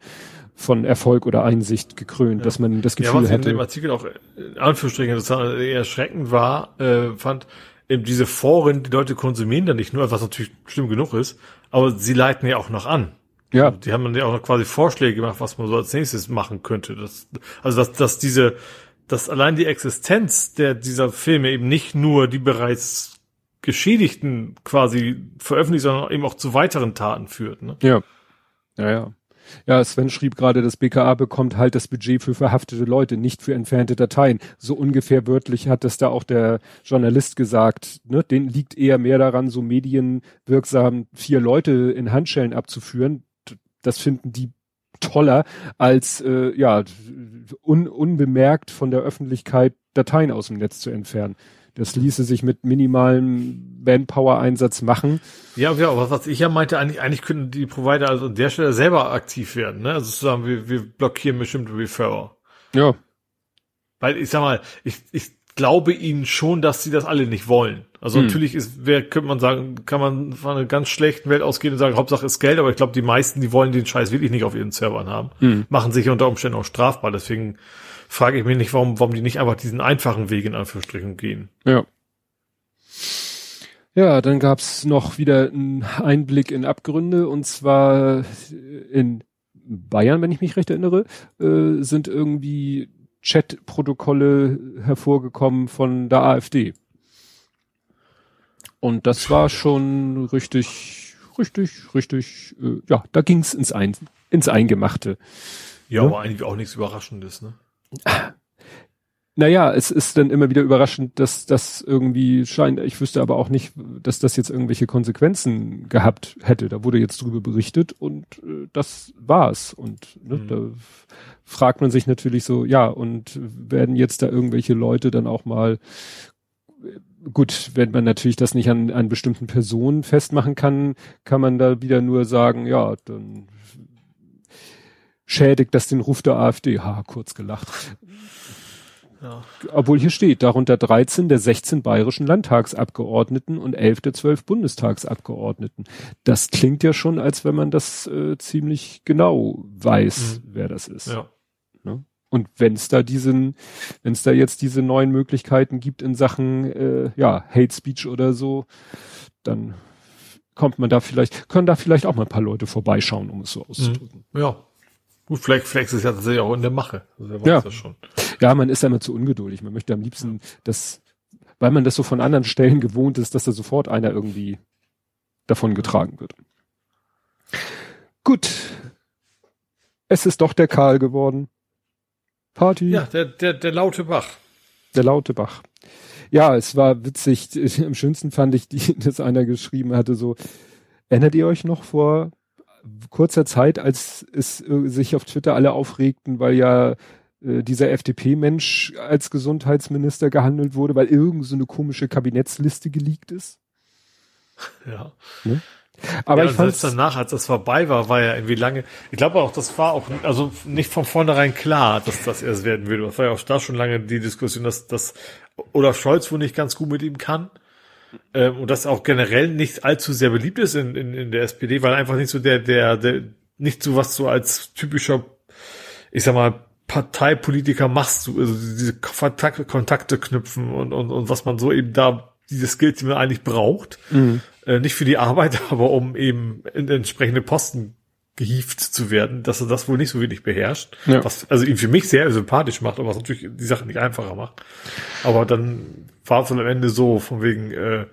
von Erfolg oder Einsicht gekrönt, ja. dass man das Gefühl ja, was hätte. in dem Artikel auch in Anführungsstrichen interessant, eher erschreckend war, äh, fand, eben diese Foren, die Leute konsumieren da nicht nur, was natürlich schlimm genug ist, aber sie leiten ja auch noch an. Ja. Und die haben dann ja auch noch quasi Vorschläge gemacht, was man so als nächstes machen könnte. Das, also dass, dass diese, dass allein die Existenz der dieser Filme eben nicht nur die bereits Geschädigten quasi veröffentlicht, sondern eben auch zu weiteren Taten führt. Ne? Ja. Ja, ja. Ja, Sven schrieb gerade, das BKA bekommt halt das Budget für verhaftete Leute, nicht für entfernte Dateien. So ungefähr wörtlich hat das da auch der Journalist gesagt. Ne? Den liegt eher mehr daran, so medienwirksam vier Leute in Handschellen abzuführen. Das finden die toller, als äh, ja un, unbemerkt von der Öffentlichkeit Dateien aus dem Netz zu entfernen. Das ließe sich mit minimalem Manpower-Einsatz machen. Ja, ja, aber was ich ja meinte, eigentlich, eigentlich könnten die Provider also an der Stelle selber aktiv werden, ne? Also zu sagen, wir, wir blockieren bestimmte Referrer. Ja. Weil ich sag mal, ich, ich glaube ihnen schon, dass sie das alle nicht wollen. Also hm. natürlich ist, wer könnte man sagen, kann man von einer ganz schlechten Welt ausgehen und sagen, Hauptsache ist Geld, aber ich glaube, die meisten, die wollen den Scheiß wirklich nicht auf ihren Servern haben, hm. machen sich unter Umständen auch strafbar. Deswegen frage ich mich nicht, warum, warum die nicht einfach diesen einfachen Weg in Anführungsstrichen gehen. Ja. Ja, dann gab's noch wieder einen Einblick in Abgründe und zwar in Bayern, wenn ich mich recht erinnere, äh, sind irgendwie Chat-Protokolle hervorgekommen von der AfD. Und das war schon richtig, richtig, richtig, äh, ja, da ging's ins, Ein, ins Eingemachte. Ja, ja, aber eigentlich auch nichts Überraschendes, ne? Naja, es ist dann immer wieder überraschend, dass das irgendwie scheint, ich wüsste aber auch nicht, dass das jetzt irgendwelche Konsequenzen gehabt hätte. Da wurde jetzt drüber berichtet und äh, das war's. Und ne, mhm. da fragt man sich natürlich so, ja, und werden jetzt da irgendwelche Leute dann auch mal gut, wenn man natürlich das nicht an, an bestimmten Personen festmachen kann, kann man da wieder nur sagen, ja, dann schädigt das den Ruf der AfD. Ha, kurz gelacht. Ja. Obwohl hier steht, darunter 13 der 16 bayerischen Landtagsabgeordneten und 11 der 12 Bundestagsabgeordneten. Das klingt ja schon, als wenn man das äh, ziemlich genau weiß, mhm. wer das ist. Ja. Ne? Und wenn es da diesen, wenn es da jetzt diese neuen Möglichkeiten gibt in Sachen äh, ja Hate Speech oder so, dann kommt man da vielleicht, können da vielleicht auch mal ein paar Leute vorbeischauen, um es so auszudrücken. Mhm. Ja. Gut, vielleicht, vielleicht ist es ja tatsächlich auch in der Mache. Also ja. ja, man ist ja immer zu ungeduldig. Man möchte am liebsten, dass, weil man das so von anderen Stellen gewohnt ist, dass da sofort einer irgendwie davon getragen wird. Gut. Es ist doch der Karl geworden. Party. Ja, der, der, der laute Bach. Der laute Bach ja, es war witzig. Am schönsten fand ich, die, dass einer geschrieben hatte, so, erinnert ihr euch noch vor kurzer Zeit, als es äh, sich auf Twitter alle aufregten, weil ja äh, dieser FDP-Mensch als Gesundheitsminister gehandelt wurde, weil irgend so eine komische Kabinettsliste geleakt ist? Ja. Ne? Aber ja, ich fand danach, als das vorbei war, war ja irgendwie lange. Ich glaube auch, das war auch also nicht von vornherein klar, dass das erst werden würde. Das war ja auch da schon lange die Diskussion, dass dass Olaf Scholz wohl nicht ganz gut mit ihm kann ähm, und das auch generell nicht allzu sehr beliebt ist in, in, in der SPD, weil einfach nicht so der der der nicht so was so als typischer, ich sag mal Parteipolitiker machst du, also diese Kontakte, Kontakte knüpfen und, und, und was man so eben da, diese Skills, die man eigentlich braucht. Mhm. Äh, nicht für die Arbeit, aber um eben in entsprechende Posten gehieft zu werden, dass er das wohl nicht so wenig beherrscht. Ja. Was also ihn für mich sehr sympathisch macht, aber was natürlich die Sache nicht einfacher macht. Aber dann war es dann am Ende so, von wegen, äh,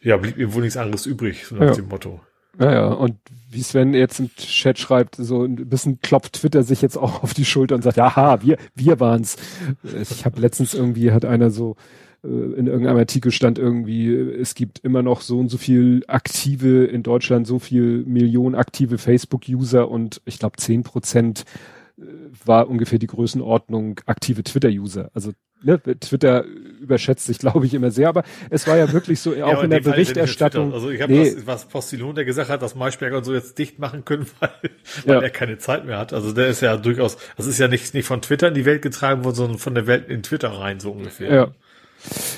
ja, blieb ihm wohl nichts anderes übrig, so nach ja. dem Motto. Ja, ja, und wie Sven jetzt im Chat schreibt, so ein bisschen klopft Twitter sich jetzt auch auf die Schulter und sagt, ja, wir, wir waren's. Ich habe letztens irgendwie, hat einer so äh, in irgendeinem Artikel stand irgendwie, es gibt immer noch so und so viel aktive in Deutschland, so viel Millionen aktive Facebook-User und ich glaube zehn Prozent äh, war ungefähr die Größenordnung aktive Twitter-User. Also ne, Twitter überschätzt sich, glaube ich, immer sehr, aber es war ja wirklich so, ja, auch in der Berichterstattung. Also ich habe nee. das, was Postillon, der gesagt hat, dass Maischberger und so jetzt dicht machen können, weil, weil ja. er keine Zeit mehr hat. Also der ist ja durchaus, das ist ja nicht, nicht von Twitter in die Welt getragen worden, sondern von der Welt in Twitter rein, so ungefähr. Ja.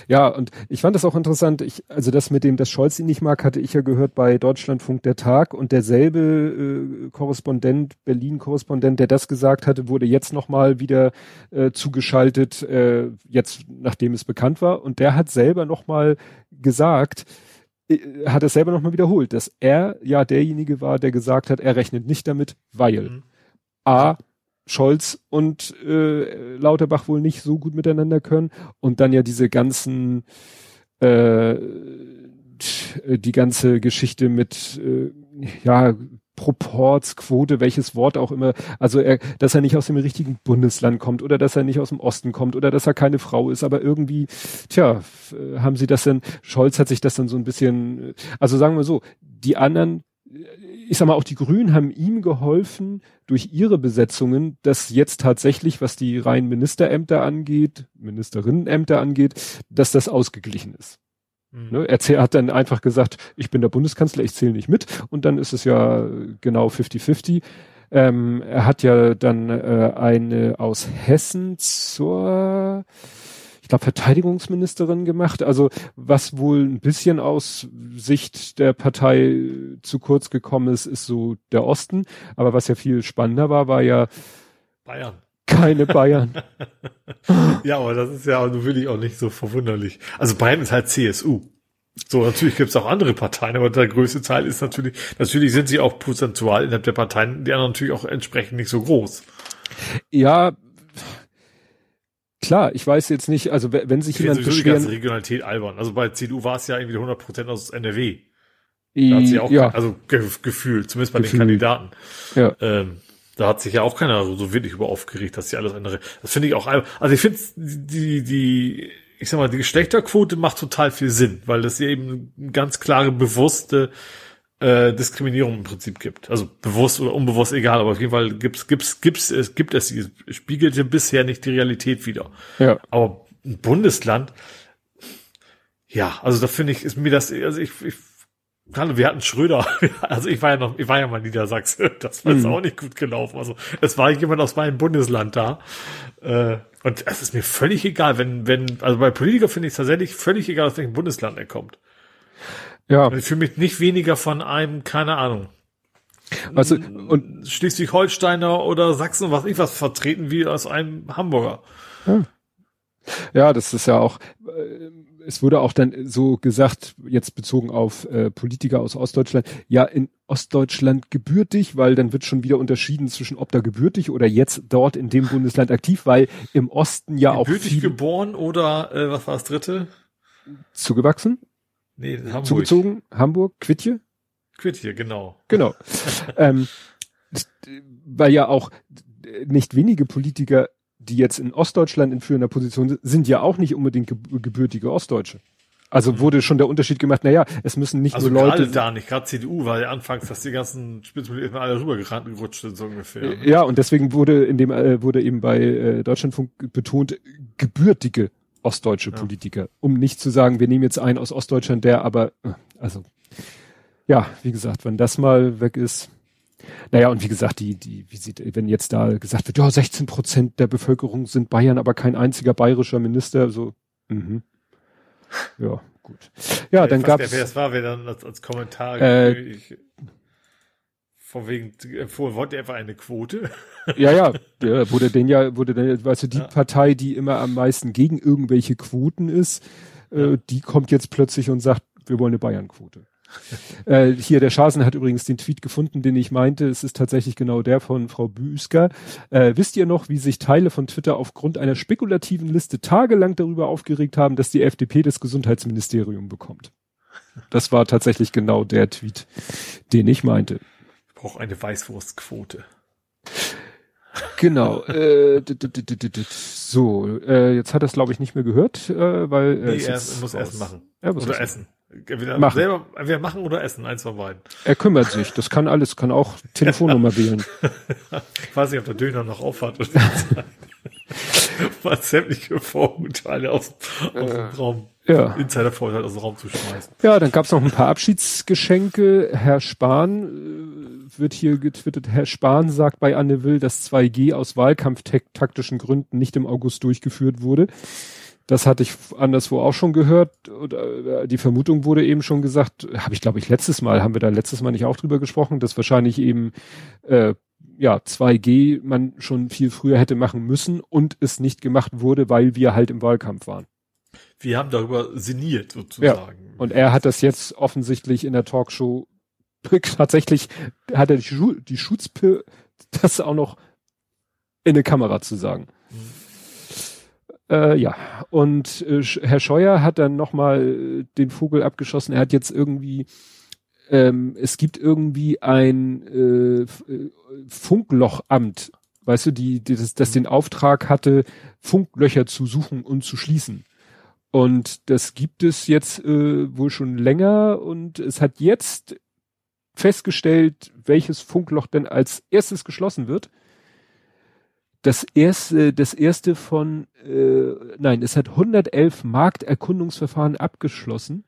Ja, und ich fand das auch interessant. Ich, also das mit dem, dass Scholz ihn nicht mag, hatte ich ja gehört bei Deutschlandfunk der Tag und derselbe äh, Korrespondent, Berlin-Korrespondent, der das gesagt hatte, wurde jetzt nochmal wieder äh, zugeschaltet, äh, jetzt nachdem es bekannt war. Und der hat selber nochmal gesagt, äh, hat es selber nochmal wiederholt, dass er ja derjenige war, der gesagt hat, er rechnet nicht damit, weil mhm. A, Scholz und äh, Lauterbach wohl nicht so gut miteinander können. Und dann ja diese ganzen äh, die ganze Geschichte mit äh, ja Proportsquote, welches Wort auch immer, also er, dass er nicht aus dem richtigen Bundesland kommt oder dass er nicht aus dem Osten kommt oder dass er keine Frau ist, aber irgendwie, tja, haben sie das denn, Scholz hat sich das dann so ein bisschen, also sagen wir so, die anderen ich sag mal, auch die Grünen haben ihm geholfen durch ihre Besetzungen, dass jetzt tatsächlich, was die reinen Ministerämter angeht, Ministerinnenämter angeht, dass das ausgeglichen ist. Mhm. Ne, er hat dann einfach gesagt, ich bin der Bundeskanzler, ich zähle nicht mit und dann ist es ja genau 50-50. Ähm, er hat ja dann äh, eine aus Hessen zur ich glaube, Verteidigungsministerin gemacht. Also was wohl ein bisschen aus Sicht der Partei zu kurz gekommen ist, ist so der Osten. Aber was ja viel spannender war, war ja Bayern. Keine Bayern. ja, aber das ist ja wirklich auch nicht so verwunderlich. Also Bayern ist halt CSU. So, natürlich gibt es auch andere Parteien, aber der größte Teil ist natürlich, natürlich sind sie auch prozentual innerhalb der Parteien, die anderen natürlich auch entsprechend nicht so groß. Ja, klar, ich weiß jetzt nicht, also wenn sich ich jemand beschweren... die ganze Regionalität albern. Also bei CDU war es ja irgendwie 100 Prozent aus NRW. Da hat sich auch, ja. also ge gefühlt, zumindest bei Gefühl. den Kandidaten. Ja. Ähm, da hat sich ja auch keiner so wirklich über aufgeregt, dass sie alles andere. Das finde ich auch. Also ich finde die die ich sag mal die Geschlechterquote macht total viel Sinn, weil das eben ganz klare bewusste äh, Diskriminierung im Prinzip gibt. Also bewusst oder unbewusst, egal, aber auf jeden Fall gibt's, gibt's, gibt's, es gibt es, spiegelte bisher nicht die Realität wieder. Ja. Aber ein Bundesland, ja, also da finde ich, ist mir das, also ich, ich wir hatten Schröder, also ich war ja noch, ich war ja mal Niedersachse, das war jetzt mhm. auch nicht gut gelaufen. Also es war jemand aus meinem Bundesland da. Äh, Und es ist mir völlig egal, wenn, wenn, also bei Politiker finde ich es tatsächlich völlig egal, aus welchem Bundesland er kommt. Ja. Ich fühle mich nicht weniger von einem, keine Ahnung. Also, und Schleswig-Holsteiner oder Sachsen, was ich was vertreten, wie aus einem Hamburger. Ja. ja, das ist ja auch, äh, es wurde auch dann so gesagt, jetzt bezogen auf äh, Politiker aus Ostdeutschland, ja, in Ostdeutschland gebürtig, weil dann wird schon wieder unterschieden zwischen ob da gebürtig oder jetzt dort in dem Bundesland aktiv, weil im Osten ja gebürtig auch gebürtig geboren oder äh, was war das dritte? Zugewachsen? Nee, Hamburg. Zugezogen, Hamburg, Quittje? Quittje, genau. Genau. ähm, weil ja auch nicht wenige Politiker die jetzt in Ostdeutschland in führender Position sind, sind ja auch nicht unbedingt gebürtige Ostdeutsche. Also mhm. wurde schon der Unterschied gemacht, naja, es müssen nicht also nur Leute. Also da nicht, gerade CDU war ja anfangs, dass die ganzen Spitzpolitiker alle rübergerannt sind, so ungefähr. Ne? Ja, und deswegen wurde in dem, äh, wurde eben bei äh, Deutschlandfunk betont, gebürtige ostdeutsche ja. Politiker. Um nicht zu sagen, wir nehmen jetzt einen aus Ostdeutschland, der aber, äh, also, ja, wie gesagt, wenn das mal weg ist, naja, und wie gesagt, die, die, wie sieht, wenn jetzt da gesagt wird, ja, 16 Prozent der Bevölkerung sind Bayern, aber kein einziger bayerischer Minister, so, mhm. Ja, gut. Ja, dann gab es. Es war, wer dann als, als Kommentar äh, ich, von wegen, vorhin wollte er einfach eine Quote. Ja, ja, der wurde denn ja, wurde denn, weißt du, die ja. Partei, die immer am meisten gegen irgendwelche Quoten ist, äh, die kommt jetzt plötzlich und sagt, wir wollen eine Bayern-Quote. äh, hier, der Schasen hat übrigens den Tweet gefunden, den ich meinte. Es ist tatsächlich genau der von Frau Büsker. Äh, wisst ihr noch, wie sich Teile von Twitter aufgrund einer spekulativen Liste tagelang darüber aufgeregt haben, dass die FDP das Gesundheitsministerium bekommt? Das war tatsächlich genau der Tweet, den ich meinte. Brauche eine Weißwurstquote. Genau. Äh, so, äh, jetzt hat er es glaube ich nicht mehr gehört, äh, weil äh, nee, er muss Essen machen. Er muss oder essen. Entweder machen. Selber, wir machen oder essen, eins von beiden. Er kümmert sich, das kann alles, kann auch Telefonnummer wählen. ich weiß nicht, ob der Döner noch aufhat oder Was sämtliche Vorurteile aus, aus dem äh, Raum, ja. Insider-Vorteile aus dem Raum zu schmeißen. Ja, dann gab's noch ein paar Abschiedsgeschenke. Herr Spahn äh, wird hier getwittert, Herr Spahn sagt bei Anne Will, dass 2G aus wahlkampftaktischen Gründen nicht im August durchgeführt wurde. Das hatte ich anderswo auch schon gehört. Oder äh, die Vermutung wurde eben schon gesagt, habe ich glaube ich letztes Mal, haben wir da letztes Mal nicht auch drüber gesprochen, dass wahrscheinlich eben äh, ja 2G man schon viel früher hätte machen müssen und es nicht gemacht wurde, weil wir halt im Wahlkampf waren. Wir haben darüber sinniert sozusagen. Ja. Und er hat das jetzt offensichtlich in der Talkshow tatsächlich hat er die, Schu die Schutzpe das auch noch in eine Kamera zu sagen. Äh, ja, und äh, Herr Scheuer hat dann nochmal den Vogel abgeschossen. Er hat jetzt irgendwie, ähm, es gibt irgendwie ein äh, äh, Funklochamt, weißt du, die, die das, das den Auftrag hatte, Funklöcher zu suchen und zu schließen. Und das gibt es jetzt äh, wohl schon länger. Und es hat jetzt festgestellt, welches Funkloch denn als erstes geschlossen wird. Das erste, das erste von, äh, nein, es hat 111 Markterkundungsverfahren abgeschlossen,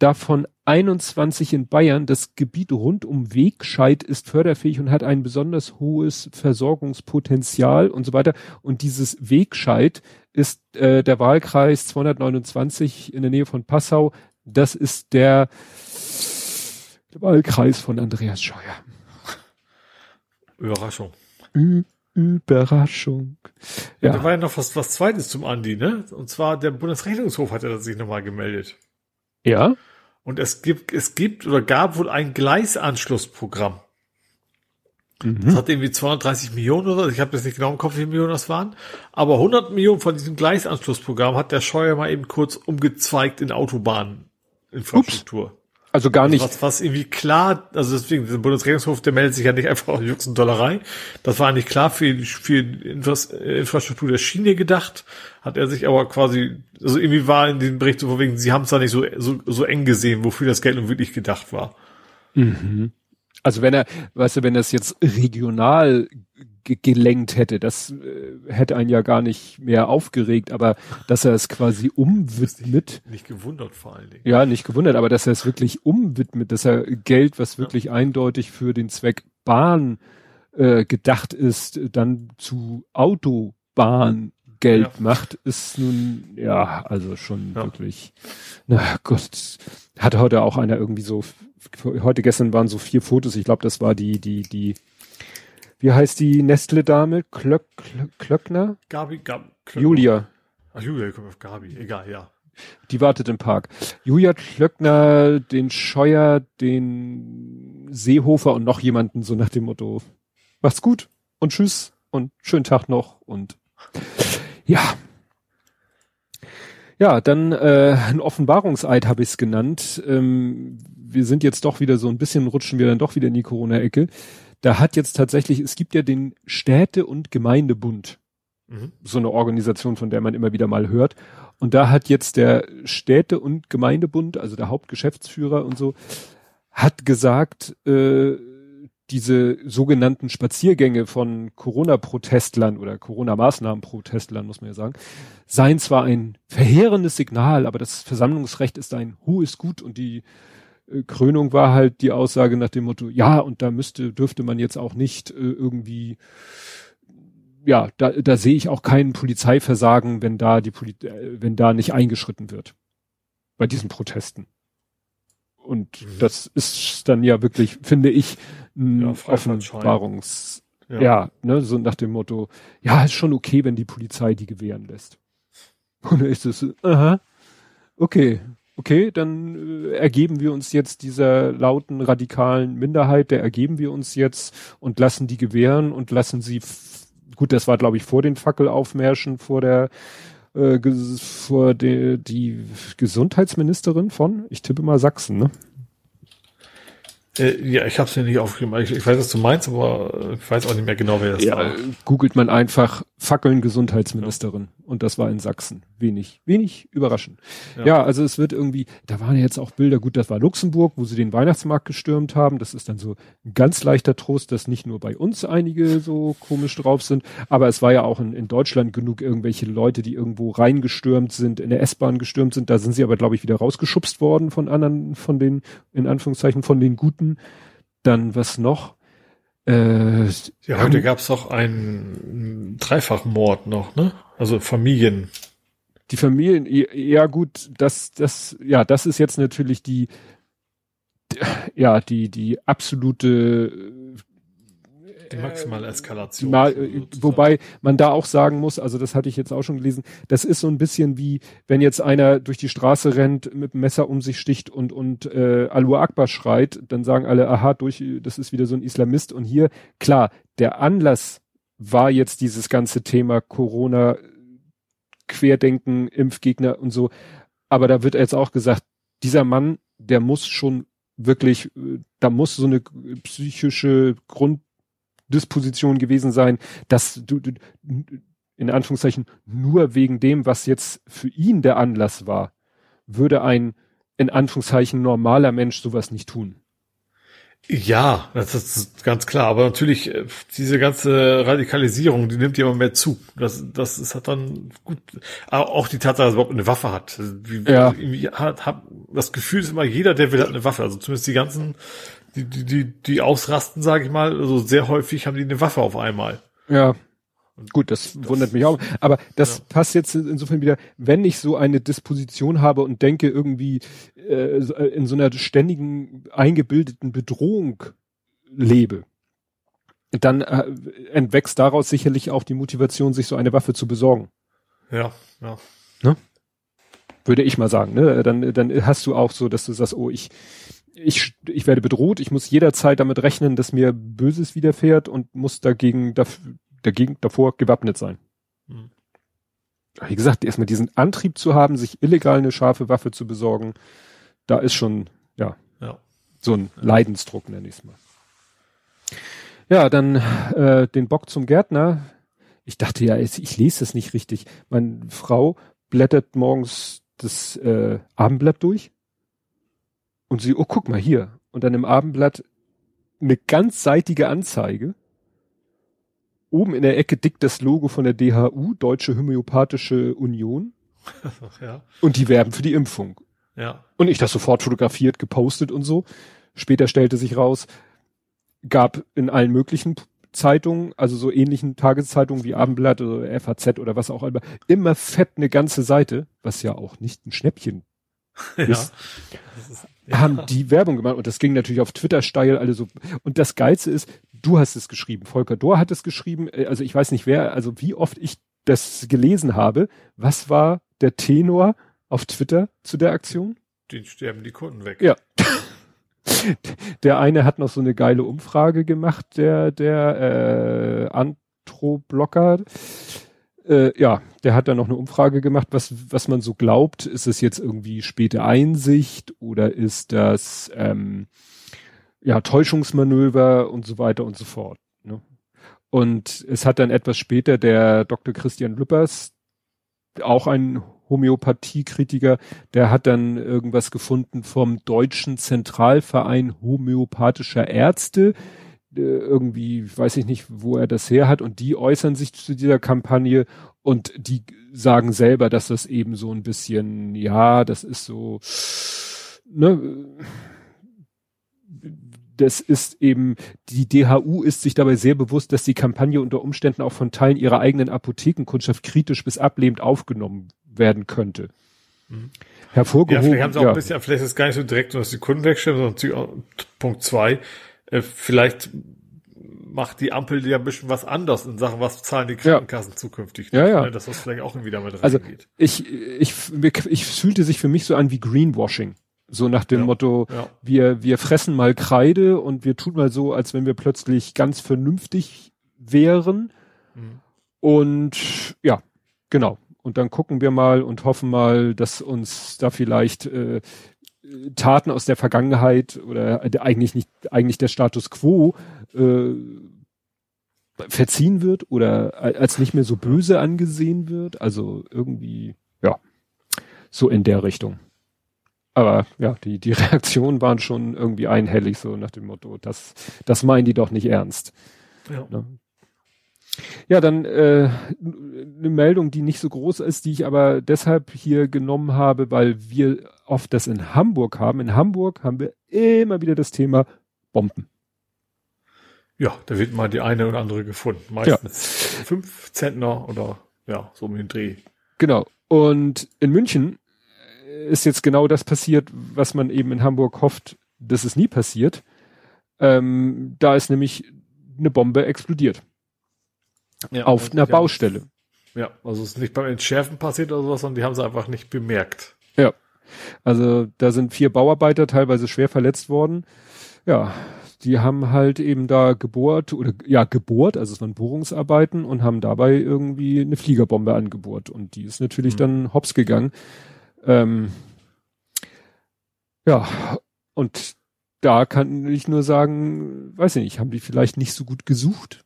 davon 21 in Bayern. Das Gebiet rund um Wegscheid ist förderfähig und hat ein besonders hohes Versorgungspotenzial und so weiter. Und dieses Wegscheid ist äh, der Wahlkreis 229 in der Nähe von Passau. Das ist der Wahlkreis von Andreas Scheuer. Überraschung. Ü Überraschung. Ja. Da war ja noch was, was Zweites zum Andi, ne? Und zwar der Bundesrechnungshof hat ja sich nochmal gemeldet. Ja. Und es gibt, es gibt oder gab wohl ein Gleisanschlussprogramm. Mhm. Das hat irgendwie 230 Millionen oder. Ich habe jetzt nicht genau im Kopf, wie viele Millionen das waren. Aber 100 Millionen von diesem Gleisanschlussprogramm hat der Scheuer mal eben kurz umgezweigt in Autobahninfrastruktur. Ups. Also gar nicht. Also was, was irgendwie klar, also deswegen, der Bundesregierungshof, der meldet sich ja nicht einfach aus und Dollerei. Das war eigentlich klar für, für Infrastruktur der Schiene gedacht, hat er sich aber quasi, also irgendwie war in diesem Bericht so vorwegen, sie haben es da nicht so, so, so eng gesehen, wofür das Geld nun wirklich gedacht war. Mhm. Also wenn er, weißt du, wenn das jetzt regional gelenkt hätte. Das äh, hätte einen ja gar nicht mehr aufgeregt, aber dass er es quasi umwidmet. Nicht gewundert vor allen Dingen. Ja, nicht gewundert, aber dass er es wirklich umwidmet, dass er Geld, was wirklich ja. eindeutig für den Zweck Bahn äh, gedacht ist, dann zu Autobahn Geld ja. macht, ist nun, ja, also schon ja. wirklich, na Gott, hat heute auch einer irgendwie so, heute gestern waren so vier Fotos, ich glaube, das war die, die, die, wie heißt die Nestle-Dame? Klöck, Klöckner? Gabi, Gabi. Klöckner. Julia. Ach, Julia, kommt auf Gabi, egal, ja. Die wartet im Park. Julia Klöckner, den Scheuer, den Seehofer und noch jemanden, so nach dem Motto, macht's gut und tschüss und schönen Tag noch und ja. Ja, dann äh, ein Offenbarungseid habe ich es genannt. Ähm, wir sind jetzt doch wieder so ein bisschen, rutschen wir dann doch wieder in die Corona-Ecke. Da hat jetzt tatsächlich, es gibt ja den Städte- und Gemeindebund. Mhm. So eine Organisation, von der man immer wieder mal hört. Und da hat jetzt der Städte- und Gemeindebund, also der Hauptgeschäftsführer und so, hat gesagt, äh, diese sogenannten Spaziergänge von Corona-Protestlern oder Corona-Maßnahmen-Protestlern, muss man ja sagen, seien zwar ein verheerendes Signal, aber das Versammlungsrecht ist ein hohes Gut und die äh, Krönung war halt die Aussage nach dem Motto, ja, und da müsste, dürfte man jetzt auch nicht äh, irgendwie, ja, da, da sehe ich auch keinen Polizeiversagen, wenn da die Poli äh, wenn da nicht eingeschritten wird. Bei diesen Protesten. Und mhm. das ist dann ja wirklich, finde ich, ja, Offenbarungs, ja. ja, ne, so nach dem Motto, ja, ist schon okay, wenn die Polizei die gewähren lässt. Und dann ist es, aha, okay, okay, dann äh, ergeben wir uns jetzt dieser lauten radikalen Minderheit, der ergeben wir uns jetzt und lassen die gewähren und lassen sie, gut, das war glaube ich vor den Fackelaufmärschen vor der äh, vor der die Gesundheitsministerin von, ich tippe mal Sachsen, ne? Äh, ja, ich habe es mir nicht aufgeschrieben. Ich, ich, weiß, was du meinst, aber äh, ich weiß auch nicht mehr genau, wer das ja, war. Googelt man einfach Fackeln Gesundheitsministerin ja. und das war in Sachsen. Wenig, wenig überraschend. Ja. ja. also es wird irgendwie, da waren jetzt auch Bilder, gut, das war Luxemburg, wo sie den Weihnachtsmarkt gestürmt haben. Das ist dann so ein ganz leichter Trost, dass nicht nur bei uns einige so komisch drauf sind, aber es war ja auch in, in Deutschland genug irgendwelche Leute, die irgendwo reingestürmt sind, in der S-Bahn gestürmt sind. Da sind sie aber, glaube ich, wieder rausgeschubst worden von anderen, von den, in Anführungszeichen, von den guten dann was noch? Äh, ja, heute gab es auch einen Dreifachmord noch, ne? Also Familien. Die Familien, ja gut, das, das, ja, das ist jetzt natürlich die, ja, die, die absolute die maximale Eskalation. Mal, äh, wobei man da auch sagen muss, also das hatte ich jetzt auch schon gelesen, das ist so ein bisschen wie, wenn jetzt einer durch die Straße rennt, mit dem Messer um sich sticht und, und äh, Alu Akbar schreit, dann sagen alle, aha, durch, das ist wieder so ein Islamist. Und hier, klar, der Anlass war jetzt dieses ganze Thema Corona, Querdenken, Impfgegner und so. Aber da wird jetzt auch gesagt, dieser Mann, der muss schon wirklich, äh, da muss so eine psychische Grund Disposition gewesen sein, dass du, du in Anführungszeichen nur wegen dem, was jetzt für ihn der Anlass war, würde ein in Anführungszeichen normaler Mensch sowas nicht tun. Ja, das ist ganz klar. Aber natürlich, äh, diese ganze Radikalisierung, die nimmt ja immer mehr zu. Das, das ist hat dann gut. Auch die Tatsache, dass er überhaupt eine Waffe hat. Wie, ja. hat, hat, das Gefühl ist immer, jeder, der will, hat eine Waffe. Also zumindest die ganzen die, die, die, die ausrasten, sage ich mal, also sehr häufig haben die eine Waffe auf einmal. Ja. Gut, das, das wundert mich auch. Aber das ja. passt jetzt insofern wieder, wenn ich so eine Disposition habe und denke irgendwie äh, äh, in so einer ständigen eingebildeten Bedrohung lebe, dann äh, entwächst daraus sicherlich auch die Motivation, sich so eine Waffe zu besorgen. Ja, ja. Ne? Würde ich mal sagen. Ne? Dann, dann hast du auch so, dass du sagst, oh, ich ich, ich werde bedroht, ich muss jederzeit damit rechnen, dass mir Böses widerfährt und muss dagegen, dagegen davor gewappnet sein. Mhm. Wie gesagt, erstmal diesen Antrieb zu haben, sich illegal eine scharfe Waffe zu besorgen, da ist schon, ja, ja. so ein Leidensdruck, nenne ich es mal. Ja, dann äh, den Bock zum Gärtner. Ich dachte ja, ich lese das nicht richtig. Meine Frau blättert morgens das äh, Abendblatt durch und sie, oh, guck mal hier. Und dann im Abendblatt eine ganzseitige Anzeige. Oben in der Ecke dick das Logo von der DHU, Deutsche Homöopathische Union. ja. Und die werben für die Impfung. Ja. Und ich das sofort fotografiert, gepostet und so. Später stellte sich raus, gab in allen möglichen Zeitungen, also so ähnlichen Tageszeitungen wie Abendblatt oder FAZ oder was auch immer, immer fett eine ganze Seite, was ja auch nicht ein Schnäppchen ja. ist, ist ja. haben die Werbung gemacht und das ging natürlich auf Twitter steil, alle so. Und das Geilste ist, du hast es geschrieben, Volker Dohr hat es geschrieben, äh, also ich weiß nicht wer, also wie oft ich das gelesen habe. Was war der Tenor auf Twitter zu der Aktion? Den sterben die Kunden weg. Ja. Der eine hat noch so eine geile Umfrage gemacht, der, der äh, Antro-Blocker. Äh, ja, der hat dann noch eine Umfrage gemacht, was, was man so glaubt. Ist es jetzt irgendwie späte Einsicht oder ist das ähm, ja Täuschungsmanöver und so weiter und so fort. Ne? Und es hat dann etwas später der Dr. Christian Lüppers, auch ein Homöopathiekritiker, der hat dann irgendwas gefunden vom Deutschen Zentralverein homöopathischer Ärzte. Äh, irgendwie, weiß ich nicht, wo er das her hat. Und die äußern sich zu dieser Kampagne und die sagen selber, dass das eben so ein bisschen, ja, das ist so, ne, das ist eben, die DHU ist sich dabei sehr bewusst, dass die Kampagne unter Umständen auch von Teilen ihrer eigenen Apothekenkundschaft kritisch bis ablehnend aufgenommen werden könnte. Mhm. Hervorgehoben. Ja, vielleicht haben sie auch ja. ein bisschen, vielleicht ist es gar nicht so direkt, dass die Kunden wegstellen, sondern Punkt zwei, äh, vielleicht macht die Ampel ja ein bisschen was anders in Sachen, was zahlen die Krankenkassen ja. zukünftig. Ja, ja. Ne, dass das vielleicht auch irgendwie damit also reingeht. Ich, ich, ich, ich fühlte sich für mich so an wie Greenwashing. So nach dem ja, Motto, ja. wir, wir fressen mal Kreide und wir tun mal so, als wenn wir plötzlich ganz vernünftig wären. Mhm. Und ja, genau. Und dann gucken wir mal und hoffen mal, dass uns da vielleicht äh, Taten aus der Vergangenheit oder eigentlich nicht, eigentlich der Status quo äh, verziehen wird oder als nicht mehr so böse angesehen wird. Also irgendwie, ja, so in der Richtung. Aber ja, die, die Reaktionen waren schon irgendwie einhellig, so nach dem Motto, das, das meinen die doch nicht ernst. Ja. Ne? Ja, dann äh, eine Meldung, die nicht so groß ist, die ich aber deshalb hier genommen habe, weil wir oft das in Hamburg haben. In Hamburg haben wir immer wieder das Thema Bomben. Ja, da wird mal die eine oder andere gefunden. Meistens ja. fünf Zentner oder ja, so um den Dreh. Genau. Und in München ist jetzt genau das passiert, was man eben in Hamburg hofft, dass es nie passiert. Ähm, da ist nämlich eine Bombe explodiert. Ja, auf einer Baustelle. Ja, also es ist nicht beim Entschärfen passiert oder sowas, sondern die haben sie einfach nicht bemerkt. Ja. Also da sind vier Bauarbeiter teilweise schwer verletzt worden. Ja, die haben halt eben da gebohrt oder ja gebohrt, also es waren Bohrungsarbeiten und haben dabei irgendwie eine Fliegerbombe angebohrt und die ist natürlich mhm. dann hops gegangen. Ähm, ja, und da kann ich nur sagen, weiß ich nicht, haben die vielleicht nicht so gut gesucht,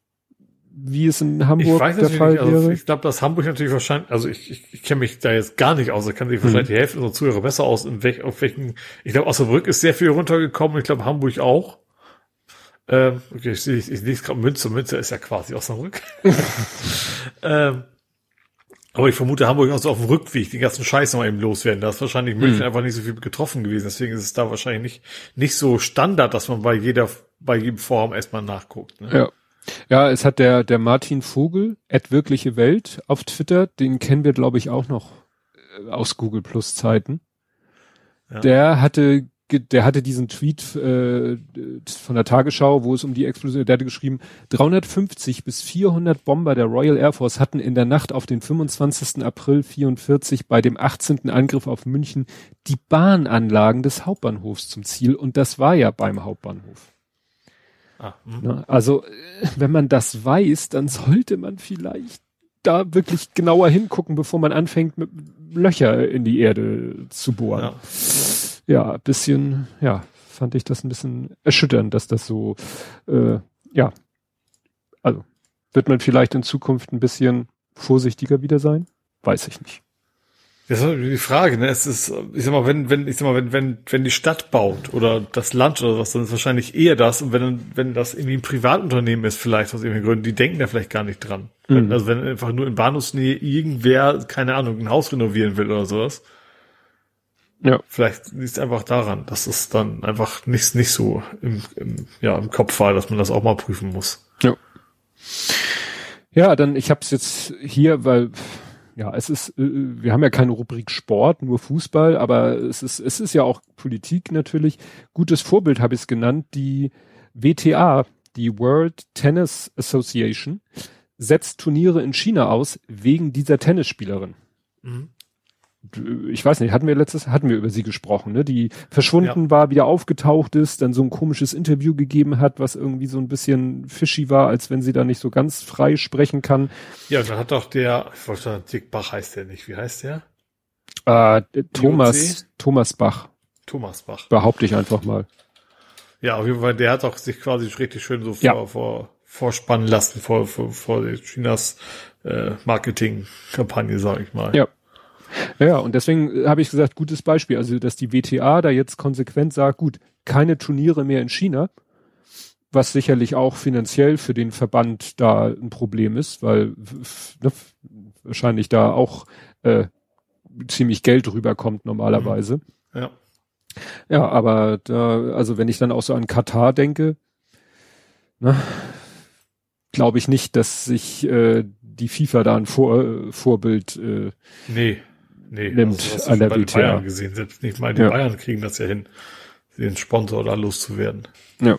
wie es in Hamburg der Fall nicht, also wäre? Ich glaube, dass Hamburg natürlich wahrscheinlich, also ich, ich, ich kenne mich da jetzt gar nicht aus, da kann sich wahrscheinlich mhm. die Hälfte unserer Zuhörer besser aus, in welch, auf welchen, ich glaube, Osnabrück ist sehr viel runtergekommen, ich glaube, Hamburg auch. Ähm, okay, ich, ich, ich lese gerade Münze, Münze ist ja quasi Osnabrück. ähm, aber ich vermute, Hamburg auch so auf dem Rückweg den ganzen Scheiß noch eben loswerden. Da ist wahrscheinlich München mhm. einfach nicht so viel getroffen gewesen. Deswegen ist es da wahrscheinlich nicht, nicht so Standard, dass man bei jeder, bei jedem Forum erstmal nachguckt. Ne? Ja. Ja, es hat der, der Martin Vogel, at wirkliche Welt auf Twitter, den kennen wir, glaube ich, auch noch äh, aus Google Plus Zeiten. Ja. Der hatte der hatte diesen Tweet äh, von der Tagesschau, wo es um die Explosion, der hatte geschrieben, 350 bis 400 Bomber der Royal Air Force hatten in der Nacht auf den 25. April 44 bei dem 18. Angriff auf München die Bahnanlagen des Hauptbahnhofs zum Ziel und das war ja beim Hauptbahnhof. Ah, hm. also, wenn man das weiß, dann sollte man vielleicht da wirklich genauer hingucken, bevor man anfängt, mit Löcher in die Erde zu bohren. Ja ja, bisschen, ja, fand ich das ein bisschen erschütternd, dass das so, äh, ja, also wird man vielleicht in Zukunft ein bisschen vorsichtiger wieder sein? Weiß ich nicht. Das ist die Frage, ne? Es ist, ich sag mal, wenn, wenn, ich sag mal, wenn, wenn, wenn die Stadt baut oder das Land oder was, dann ist wahrscheinlich eher das. Und wenn, wenn das irgendwie ein Privatunternehmen ist, vielleicht aus irgendwelchen Gründen, die denken da vielleicht gar nicht dran. Mhm. Wenn, also wenn einfach nur in Bahnhofsnähe irgendwer, keine Ahnung, ein Haus renovieren will oder sowas, ja. Vielleicht liegt es einfach daran, dass es dann einfach nicht, nicht so im, im, ja, im Kopf war, dass man das auch mal prüfen muss. Ja. Ja, dann ich habe es jetzt hier, weil ja, es ist, äh, wir haben ja keine Rubrik Sport, nur Fußball, aber es ist, es ist ja auch Politik natürlich. Gutes Vorbild habe ich es genannt, die WTA, die World Tennis Association, setzt Turniere in China aus wegen dieser Tennisspielerin. Mhm ich weiß nicht, hatten wir letztes, hatten wir über sie gesprochen, ne? Die verschwunden ja. war, wieder aufgetaucht ist, dann so ein komisches Interview gegeben hat, was irgendwie so ein bisschen fishy war, als wenn sie da nicht so ganz frei sprechen kann. Ja, dann hat doch der, ich wollte sagen, Dick Bach heißt der nicht, wie heißt der? Äh, Thomas, Thomas Bach. Thomas Bach. Behaupte ich einfach mal. Ja, auf jeden Fall, der hat auch sich quasi richtig schön so vor, ja. vor, vorspannen lassen vor, vor, vor Chinas äh, Marketingkampagne, sag ich mal. Ja. Ja, und deswegen habe ich gesagt, gutes Beispiel. Also, dass die WTA da jetzt konsequent sagt, gut, keine Turniere mehr in China, was sicherlich auch finanziell für den Verband da ein Problem ist, weil ne, wahrscheinlich da auch äh, ziemlich Geld rüberkommt normalerweise. Mhm. Ja. Ja, aber da, also wenn ich dann auch so an Katar denke, ne, glaube ich nicht, dass sich äh, die FIFA da ein Vor äh, Vorbild äh, nee nee, nimmt also, an der bei WTA. Bayern gesehen. Selbst nicht mal die ja. Bayern kriegen das ja hin, den Sponsor da loszuwerden. Ja.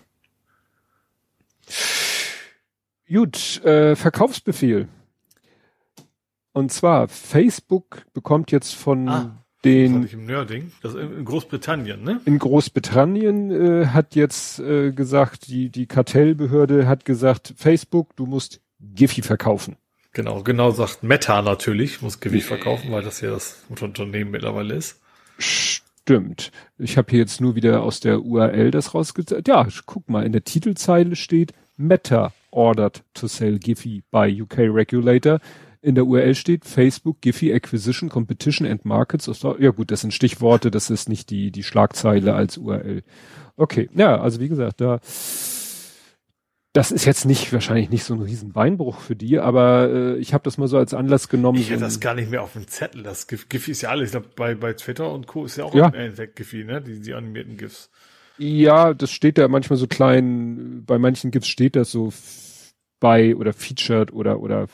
Gut, äh, Verkaufsbefehl. Und zwar, Facebook bekommt jetzt von ah, den. Das im Nerding. Das in Großbritannien, ne? In Großbritannien äh, hat jetzt äh, gesagt, die, die Kartellbehörde hat gesagt, Facebook, du musst Giphy verkaufen. Genau, genau sagt Meta natürlich, muss Gewicht verkaufen, weil das ja das Unternehmen mittlerweile ist. Stimmt. Ich habe hier jetzt nur wieder aus der URL das rausgezeigt. Ja, guck mal, in der Titelzeile steht Meta ordered to sell Giphy by UK regulator. In der URL steht Facebook Giphy Acquisition Competition and Markets. Ja gut, das sind Stichworte, das ist nicht die, die Schlagzeile als URL. Okay, ja, also wie gesagt, da das ist jetzt nicht wahrscheinlich nicht so ein riesen Beinbruch für die, aber äh, ich habe das mal so als Anlass genommen. Ich hätte so das gar nicht mehr auf dem Zettel. Das GIF, GIF ist ja alles. Ich glaube, bei, bei Twitter und Co. ist ja auch ja. im Endeffekt GIF, ne? Die, die animierten GIFs. Ja, das steht da manchmal so klein, bei manchen GIFs steht das so bei oder featured oder oder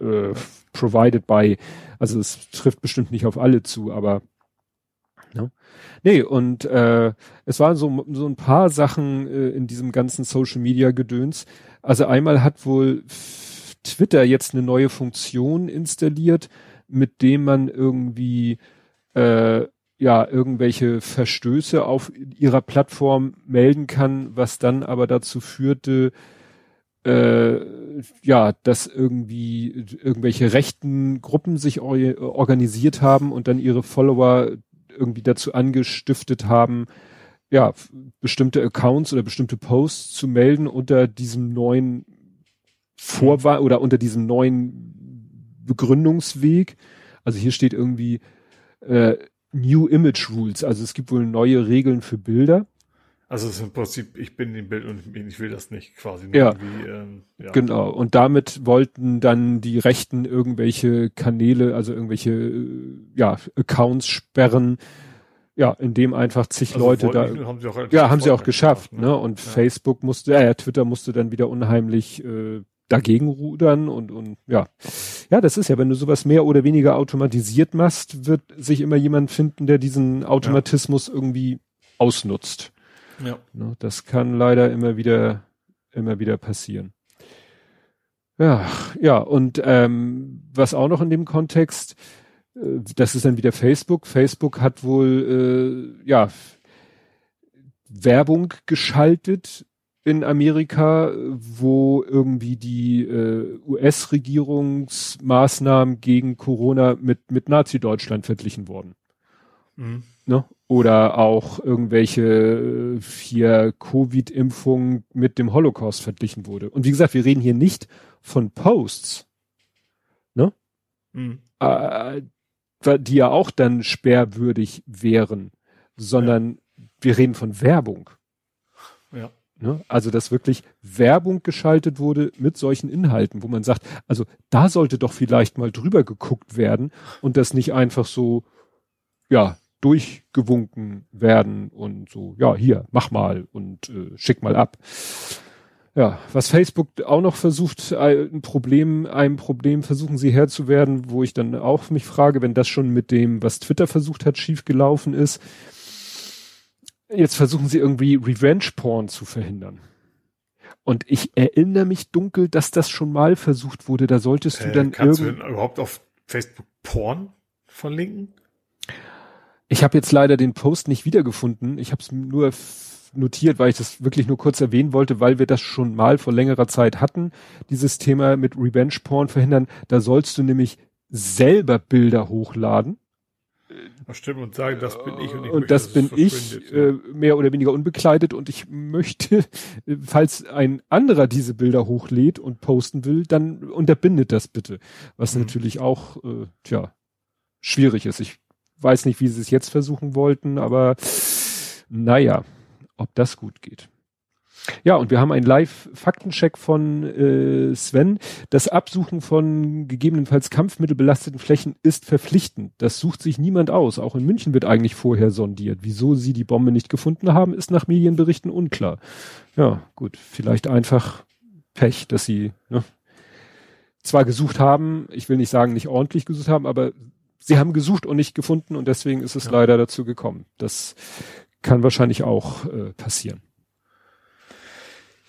äh, provided by. Also es trifft bestimmt nicht auf alle zu, aber Ne? Nee, und äh, es waren so, so ein paar Sachen äh, in diesem ganzen Social Media Gedöns. Also einmal hat wohl Twitter jetzt eine neue Funktion installiert, mit dem man irgendwie äh, ja irgendwelche Verstöße auf ihrer Plattform melden kann, was dann aber dazu führte, äh, ja, dass irgendwie irgendwelche rechten Gruppen sich organisiert haben und dann ihre Follower irgendwie dazu angestiftet haben, ja, bestimmte Accounts oder bestimmte Posts zu melden unter diesem neuen Vorwahl oder unter diesem neuen Begründungsweg. Also hier steht irgendwie äh, New Image Rules, also es gibt wohl neue Regeln für Bilder. Also es ist im Prinzip, ich bin im Bild und ich will das nicht quasi. Ja, ähm, ja, genau. Und damit wollten dann die Rechten irgendwelche Kanäle, also irgendwelche äh, ja, Accounts sperren, ja, indem einfach zig also Leute da. Haben sie auch ja, haben sie auch geschafft, gemacht, ne? ne? Und ja. Facebook musste, äh, Twitter musste dann wieder unheimlich äh, dagegen rudern und, und ja. Ja, das ist ja, wenn du sowas mehr oder weniger automatisiert machst, wird sich immer jemand finden, der diesen Automatismus ja. irgendwie ausnutzt. Ja. Ne, das kann leider immer wieder, immer wieder passieren. Ja, ja, und ähm, was auch noch in dem Kontext, äh, das ist dann wieder Facebook. Facebook hat wohl äh, ja Werbung geschaltet in Amerika, wo irgendwie die äh, US-Regierungsmaßnahmen gegen Corona mit mit Nazi-Deutschland verglichen wurden. Mhm. Ne? Oder auch irgendwelche äh, hier Covid-Impfungen mit dem Holocaust verglichen wurde. Und wie gesagt, wir reden hier nicht von Posts, ne? Mhm. Äh, die ja auch dann sperrwürdig wären, sondern ja. wir reden von Werbung. Ja. Ne? Also, dass wirklich Werbung geschaltet wurde mit solchen Inhalten, wo man sagt, also da sollte doch vielleicht mal drüber geguckt werden und das nicht einfach so, ja, durchgewunken werden und so, ja, hier, mach mal und äh, schick mal ab. Ja, was Facebook auch noch versucht, ein Problem, ein Problem versuchen sie Herr zu werden, wo ich dann auch mich frage, wenn das schon mit dem, was Twitter versucht hat, schief gelaufen ist. Jetzt versuchen sie irgendwie Revenge Porn zu verhindern. Und ich erinnere mich dunkel, dass das schon mal versucht wurde. Da solltest du äh, dann kannst du denn überhaupt auf Facebook Porn verlinken? Ich habe jetzt leider den Post nicht wiedergefunden. Ich habe es nur notiert, weil ich das wirklich nur kurz erwähnen wollte, weil wir das schon mal vor längerer Zeit hatten, dieses Thema mit Revenge Porn verhindern. Da sollst du nämlich selber Bilder hochladen. Ach stimmt und sagen, das bin ich und, ich und möchte, das bin ich äh, mehr oder weniger unbekleidet und ich möchte, falls ein anderer diese Bilder hochlädt und posten will, dann unterbindet das bitte. Was mhm. natürlich auch, äh, tja, schwierig ist. Ich weiß nicht, wie sie es jetzt versuchen wollten, aber naja ob das gut geht. Ja, und wir haben einen Live-Faktencheck von äh, Sven. Das Absuchen von gegebenenfalls kampfmittelbelasteten Flächen ist verpflichtend. Das sucht sich niemand aus. Auch in München wird eigentlich vorher sondiert. Wieso sie die Bombe nicht gefunden haben, ist nach Medienberichten unklar. Ja, gut, vielleicht einfach Pech, dass sie ne, zwar gesucht haben, ich will nicht sagen, nicht ordentlich gesucht haben, aber sie haben gesucht und nicht gefunden und deswegen ist es ja. leider dazu gekommen. Das kann wahrscheinlich auch äh, passieren.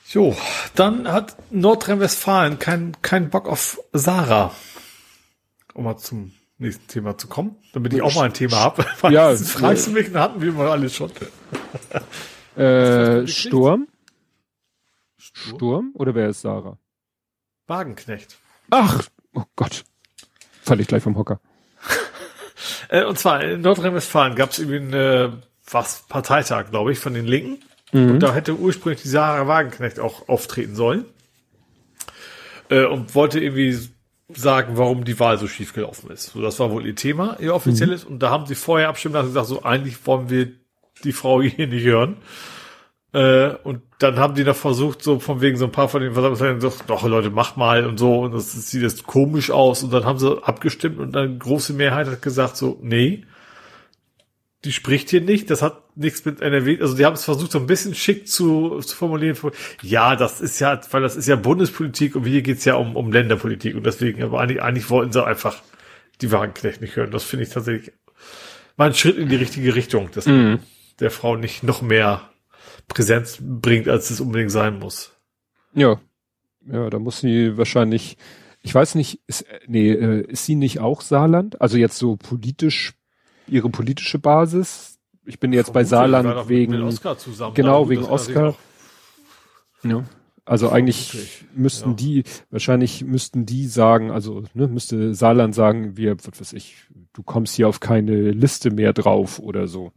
Jo, dann hat Nordrhein-Westfalen keinen kein Bock auf Sarah. Um mal zum nächsten Thema zu kommen, damit ich auch mal ein Thema habe. Ja, fragst du mich, dann hatten wir mal alles schon. äh, Sturm? Sturm? Sturm? Oder wer ist Sarah? Wagenknecht. Ach, oh Gott. Fall ich gleich vom Hocker. Äh, und zwar in Nordrhein-Westfalen gab es irgendwie eine was Parteitag, glaube ich, von den Linken. Mhm. Und da hätte ursprünglich die Sarah Wagenknecht auch auftreten sollen. Äh, und wollte irgendwie sagen, warum die Wahl so schief gelaufen ist. So, das war wohl ihr Thema, ihr offizielles. Mhm. Und da haben sie vorher abstimmen lassen und gesagt, so eigentlich wollen wir die Frau hier nicht hören. Äh, und dann haben die noch versucht, so von wegen so ein paar von den Versammlungsleitern gesagt, doch Leute, macht mal und so. Und das, das sieht jetzt komisch aus. Und dann haben sie abgestimmt und dann große Mehrheit hat gesagt, so, nee, die spricht hier nicht, das hat nichts mit NRW, also die haben es versucht, so ein bisschen schick zu, zu formulieren. Ja, das ist ja, weil das ist ja Bundespolitik und hier geht's ja um, um Länderpolitik und deswegen, aber eigentlich, eigentlich wollten sie einfach die Wagenknecht nicht hören. Das finde ich tatsächlich mal ein Schritt in die richtige Richtung, dass mhm. der Frau nicht noch mehr Präsenz bringt, als es unbedingt sein muss. Ja. Ja, da muss sie wahrscheinlich, ich weiß nicht, ist, nee, äh, ist sie nicht auch Saarland? Also jetzt so politisch ihre politische Basis. Ich bin jetzt Vermutlich, bei Saarland wegen Oscar zusammen, genau wegen Oscar. Ja. Also eigentlich müssten ja. die, wahrscheinlich müssten die sagen, also ne, müsste Saarland sagen, wir, was weiß ich, du kommst hier auf keine Liste mehr drauf oder so.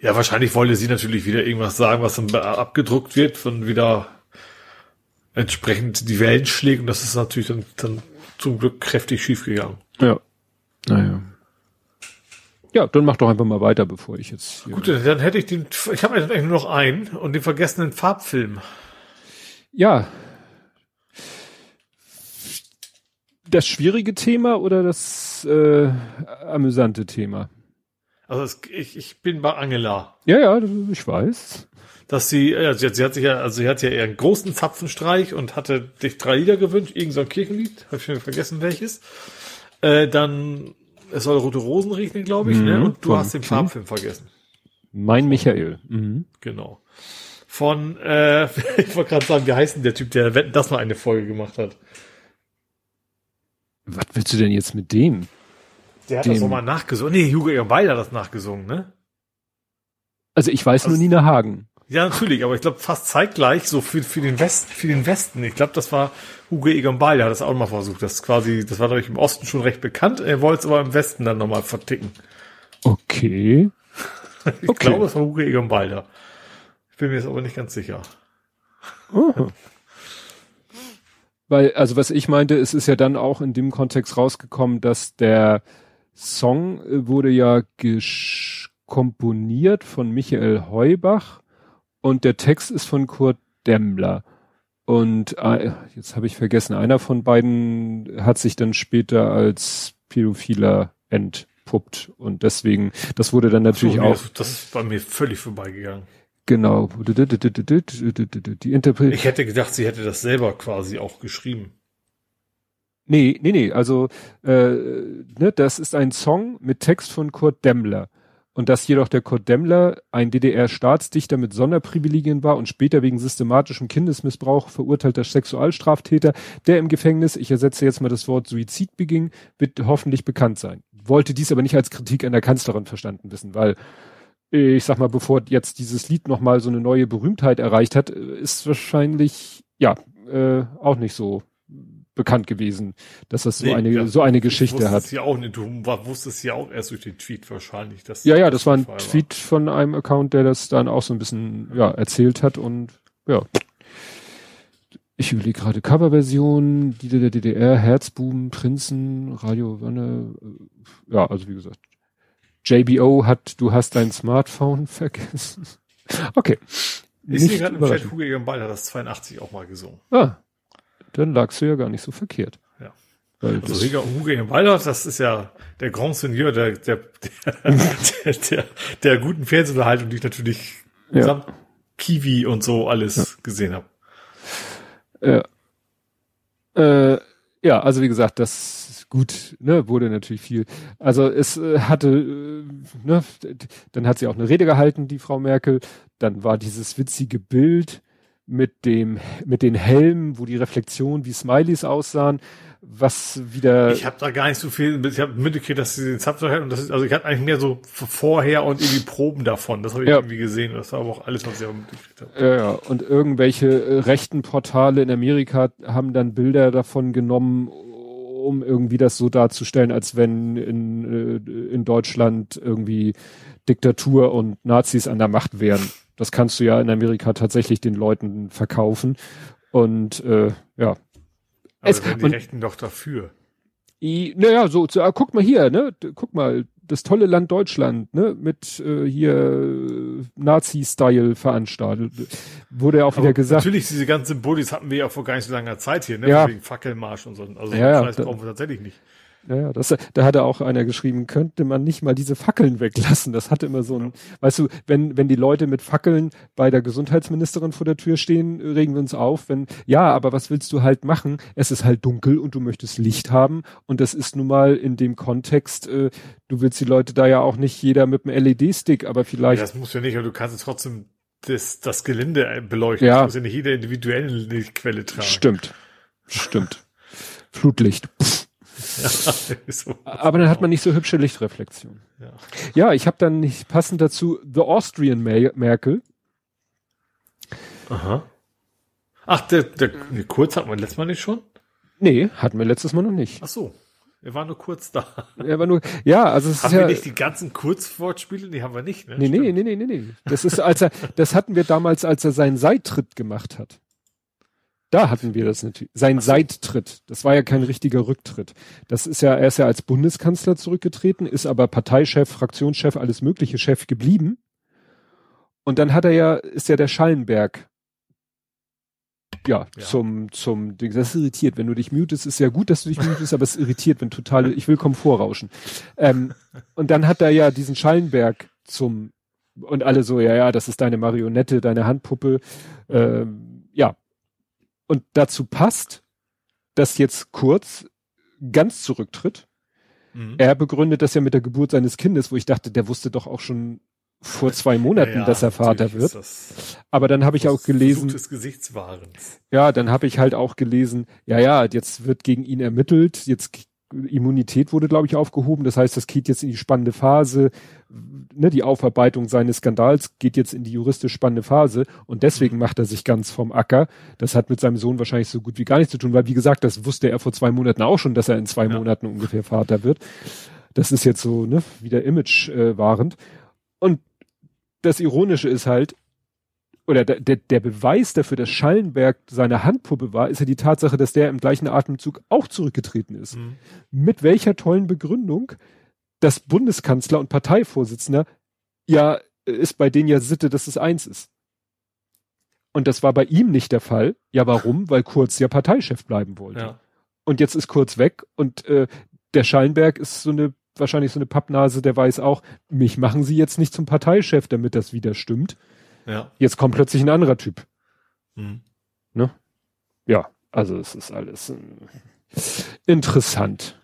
Ja, wahrscheinlich wollte sie natürlich wieder irgendwas sagen, was dann abgedruckt wird, von wieder entsprechend die Wellen schlägt und das ist natürlich dann, dann zum Glück kräftig schiefgegangen. Ja. Naja. Ja, dann mach doch einfach mal weiter, bevor ich jetzt. Gut, dann hätte ich den. Ich habe eigentlich nur noch einen und den vergessenen Farbfilm. Ja. Das schwierige Thema oder das äh, amüsante Thema? Also das, ich, ich bin bei Angela. Ja, ja, ich weiß. Dass sie, ja, sie, hat, sie hat sich ja, also sie hat ja eher einen großen Zapfenstreich und hatte dich drei Lieder gewünscht, irgend so ein Kirchenlied, habe ich schon vergessen welches. Äh, dann es soll rote Rosen regnen, glaube ich, ne? mhm, ne? Und du hast den Farbfilm vergessen. Mein Michael. Mhm. Genau. Von, äh, ich wollte gerade sagen, wie heißt denn der Typ, der das mal eine Folge gemacht hat? Was willst du denn jetzt mit dem? Der hat dem. das nochmal nachgesungen. Nee, Hugo Egon Beil hat das nachgesungen, ne? Also ich weiß also, nur Nina Hagen. Ja, natürlich, aber ich glaube fast zeitgleich so für, für den Westen, für den Westen. Ich glaube, das war Hugo Egon Ball, der hat das auch mal versucht. Das ist quasi, das war glaube ich im Osten schon recht bekannt. Er wollte es aber im Westen dann nochmal verticken. Okay. ich okay. glaube, es war Hugo Egon Balder. Ich bin mir jetzt aber nicht ganz sicher. Oh. Weil, also was ich meinte, es ist ja dann auch in dem Kontext rausgekommen, dass der Song äh, wurde ja komponiert von Michael Heubach und der Text ist von Kurt Demmler. Und äh, jetzt habe ich vergessen, einer von beiden hat sich dann später als Pädophiler entpuppt. Und deswegen, das wurde dann natürlich so, auch. Das war mir völlig vorbeigegangen. Genau. Die Interpret ich hätte gedacht, sie hätte das selber quasi auch geschrieben. Nee, nee, nee. Also, äh, ne, das ist ein Song mit Text von Kurt Demmler. Und dass jedoch der Kurt Demmler ein DDR-Staatsdichter mit Sonderprivilegien war und später wegen systematischem Kindesmissbrauch verurteilter Sexualstraftäter, der im Gefängnis, ich ersetze jetzt mal das Wort Suizid beging, wird hoffentlich bekannt sein. Wollte dies aber nicht als Kritik an der Kanzlerin verstanden wissen, weil ich sag mal, bevor jetzt dieses Lied nochmal so eine neue Berühmtheit erreicht hat, ist wahrscheinlich, ja, äh, auch nicht so bekannt gewesen, dass das so nee, eine, ja, so eine Geschichte hat. Ja auch nicht, du wusstest ja auch erst durch den Tweet wahrscheinlich. Dass ja, ja, das war ein Tweet war. von einem Account, der das dann auch so ein bisschen, ja, erzählt hat und, ja. Ich überlege gerade Coverversion, die der DDR, Herzbuben, Prinzen, Radio Wanne, äh, ja, also wie gesagt, JBO hat, du hast dein Smartphone vergessen. Okay. Ich sehe gerade im Chat, Hugo Ball hat das 82 auch mal gesungen. Ah, dann lagst du ja gar nicht so verkehrt. Ja. Weil also Hugo, Hugo Ballard, das ist ja der Grand Seigneur der, der, der, der, der guten Fernsehunterhaltung, die ich natürlich ja. samt Kiwi und so alles ja. gesehen habe. Ja. Äh, ja, also wie gesagt, das gut, ne, wurde natürlich viel. Also es äh, hatte, äh, ne, dann hat sie auch eine Rede gehalten, die Frau Merkel. Dann war dieses witzige Bild mit dem, mit den Helmen, wo die Reflexion wie Smileys aussahen, was wieder. Ich habe da gar nicht so viel, ich habe mitgekriegt, dass sie den hat und das ist, also ich hatte eigentlich mehr so vorher und irgendwie Proben davon. Das habe ich ja. irgendwie gesehen. Das war aber auch alles, was ich mitgekriegt habe. Ja, ja. Und irgendwelche äh, rechten Portale in Amerika haben dann Bilder davon genommen um irgendwie das so darzustellen, als wenn in, äh, in Deutschland irgendwie Diktatur und Nazis an der Macht wären. Das kannst du ja in Amerika tatsächlich den Leuten verkaufen. Und äh, ja. Aber es, die und, Rechten doch dafür. naja, so, so ah, guck mal hier, ne? Guck mal, das tolle Land Deutschland, ne, mit äh, hier äh, Nazi-Style veranstaltet. Wurde ja auch Aber wieder gesagt. Natürlich, diese ganzen Symbolis hatten wir ja vor gar nicht so langer Zeit hier, ne? Ja. Wegen Fackelmarsch und so. Also ja, so Scheiß brauchen wir tatsächlich nicht. Ja, ja, das, da hatte auch einer geschrieben, könnte man nicht mal diese Fackeln weglassen. Das hatte immer so ein, ja. weißt du, wenn, wenn die Leute mit Fackeln bei der Gesundheitsministerin vor der Tür stehen, regen wir uns auf, wenn, ja, aber was willst du halt machen? Es ist halt dunkel und du möchtest Licht haben und das ist nun mal in dem Kontext, äh, du willst die Leute da ja auch nicht jeder mit einem LED-Stick, aber vielleicht. Ja, das muss ja nicht, aber du kannst es trotzdem das, das Gelände beleuchten. Ja. Das muss ja nicht jede individuelle Lichtquelle tragen. Stimmt. Stimmt. Flutlicht. Pff. So. Aber dann hat man nicht so hübsche Lichtreflexion. Ja, ja ich habe dann nicht passend dazu The Austrian Merkel. Aha. Ach, der, der nee, Kurz hatten wir letztes Mal nicht schon? Nee, hatten wir letztes Mal noch nicht. Ach so. Er war nur kurz da. Er war nur, ja, also es haben ist wir ja, nicht die ganzen Kurzwortspiele? Die haben wir nicht, ne? Nee, nee, nee, nee, nee, nee. Das ist, als er, das hatten wir damals, als er seinen Seitritt gemacht hat. Da hatten wir das natürlich. Sein so. Seittritt. Das war ja kein richtiger Rücktritt. Das ist ja, er ist ja als Bundeskanzler zurückgetreten, ist aber Parteichef, Fraktionschef, alles mögliche Chef geblieben. Und dann hat er ja, ist ja der Schallenberg. Ja, ja, zum, zum, das ist irritiert. Wenn du dich mutest, ist ja gut, dass du dich mutest, aber es irritiert, wenn total, ich will Komfort rauschen. Ähm, und dann hat er ja diesen Schallenberg zum, und alle so, ja, ja, das ist deine Marionette, deine Handpuppe, ähm, und dazu passt, dass jetzt Kurz ganz zurücktritt. Mhm. Er begründet das ja mit der Geburt seines Kindes, wo ich dachte, der wusste doch auch schon vor zwei Monaten, ja, ja, dass er Vater wird. Aber dann habe ich auch gelesen. Des Gesichtswahrens. Ja, dann habe ich halt auch gelesen, ja, ja, jetzt wird gegen ihn ermittelt, jetzt Immunität wurde, glaube ich, aufgehoben. Das heißt, das geht jetzt in die spannende Phase. Ne, die Aufarbeitung seines Skandals geht jetzt in die juristisch spannende Phase und deswegen macht er sich ganz vom Acker. Das hat mit seinem Sohn wahrscheinlich so gut wie gar nichts zu tun, weil wie gesagt, das wusste er vor zwei Monaten auch schon, dass er in zwei ja. Monaten ungefähr Vater wird. Das ist jetzt so, ne, wieder Image äh, wahrend. Und das Ironische ist halt, oder der, der, der Beweis dafür, dass Schallenberg seine Handpuppe war, ist ja die Tatsache, dass der im gleichen Atemzug auch zurückgetreten ist. Mhm. Mit welcher tollen Begründung, dass Bundeskanzler und Parteivorsitzender ja ist bei denen ja Sitte, dass es eins ist. Und das war bei ihm nicht der Fall. Ja, warum? Weil Kurz ja Parteichef bleiben wollte. Ja. Und jetzt ist Kurz weg und äh, der Schallenberg ist so eine wahrscheinlich so eine Pappnase, der weiß auch, mich machen sie jetzt nicht zum Parteichef, damit das wieder stimmt Ja. Jetzt kommt plötzlich ein anderer Typ. Mhm. Ne? Ja, also es ist alles äh, interessant.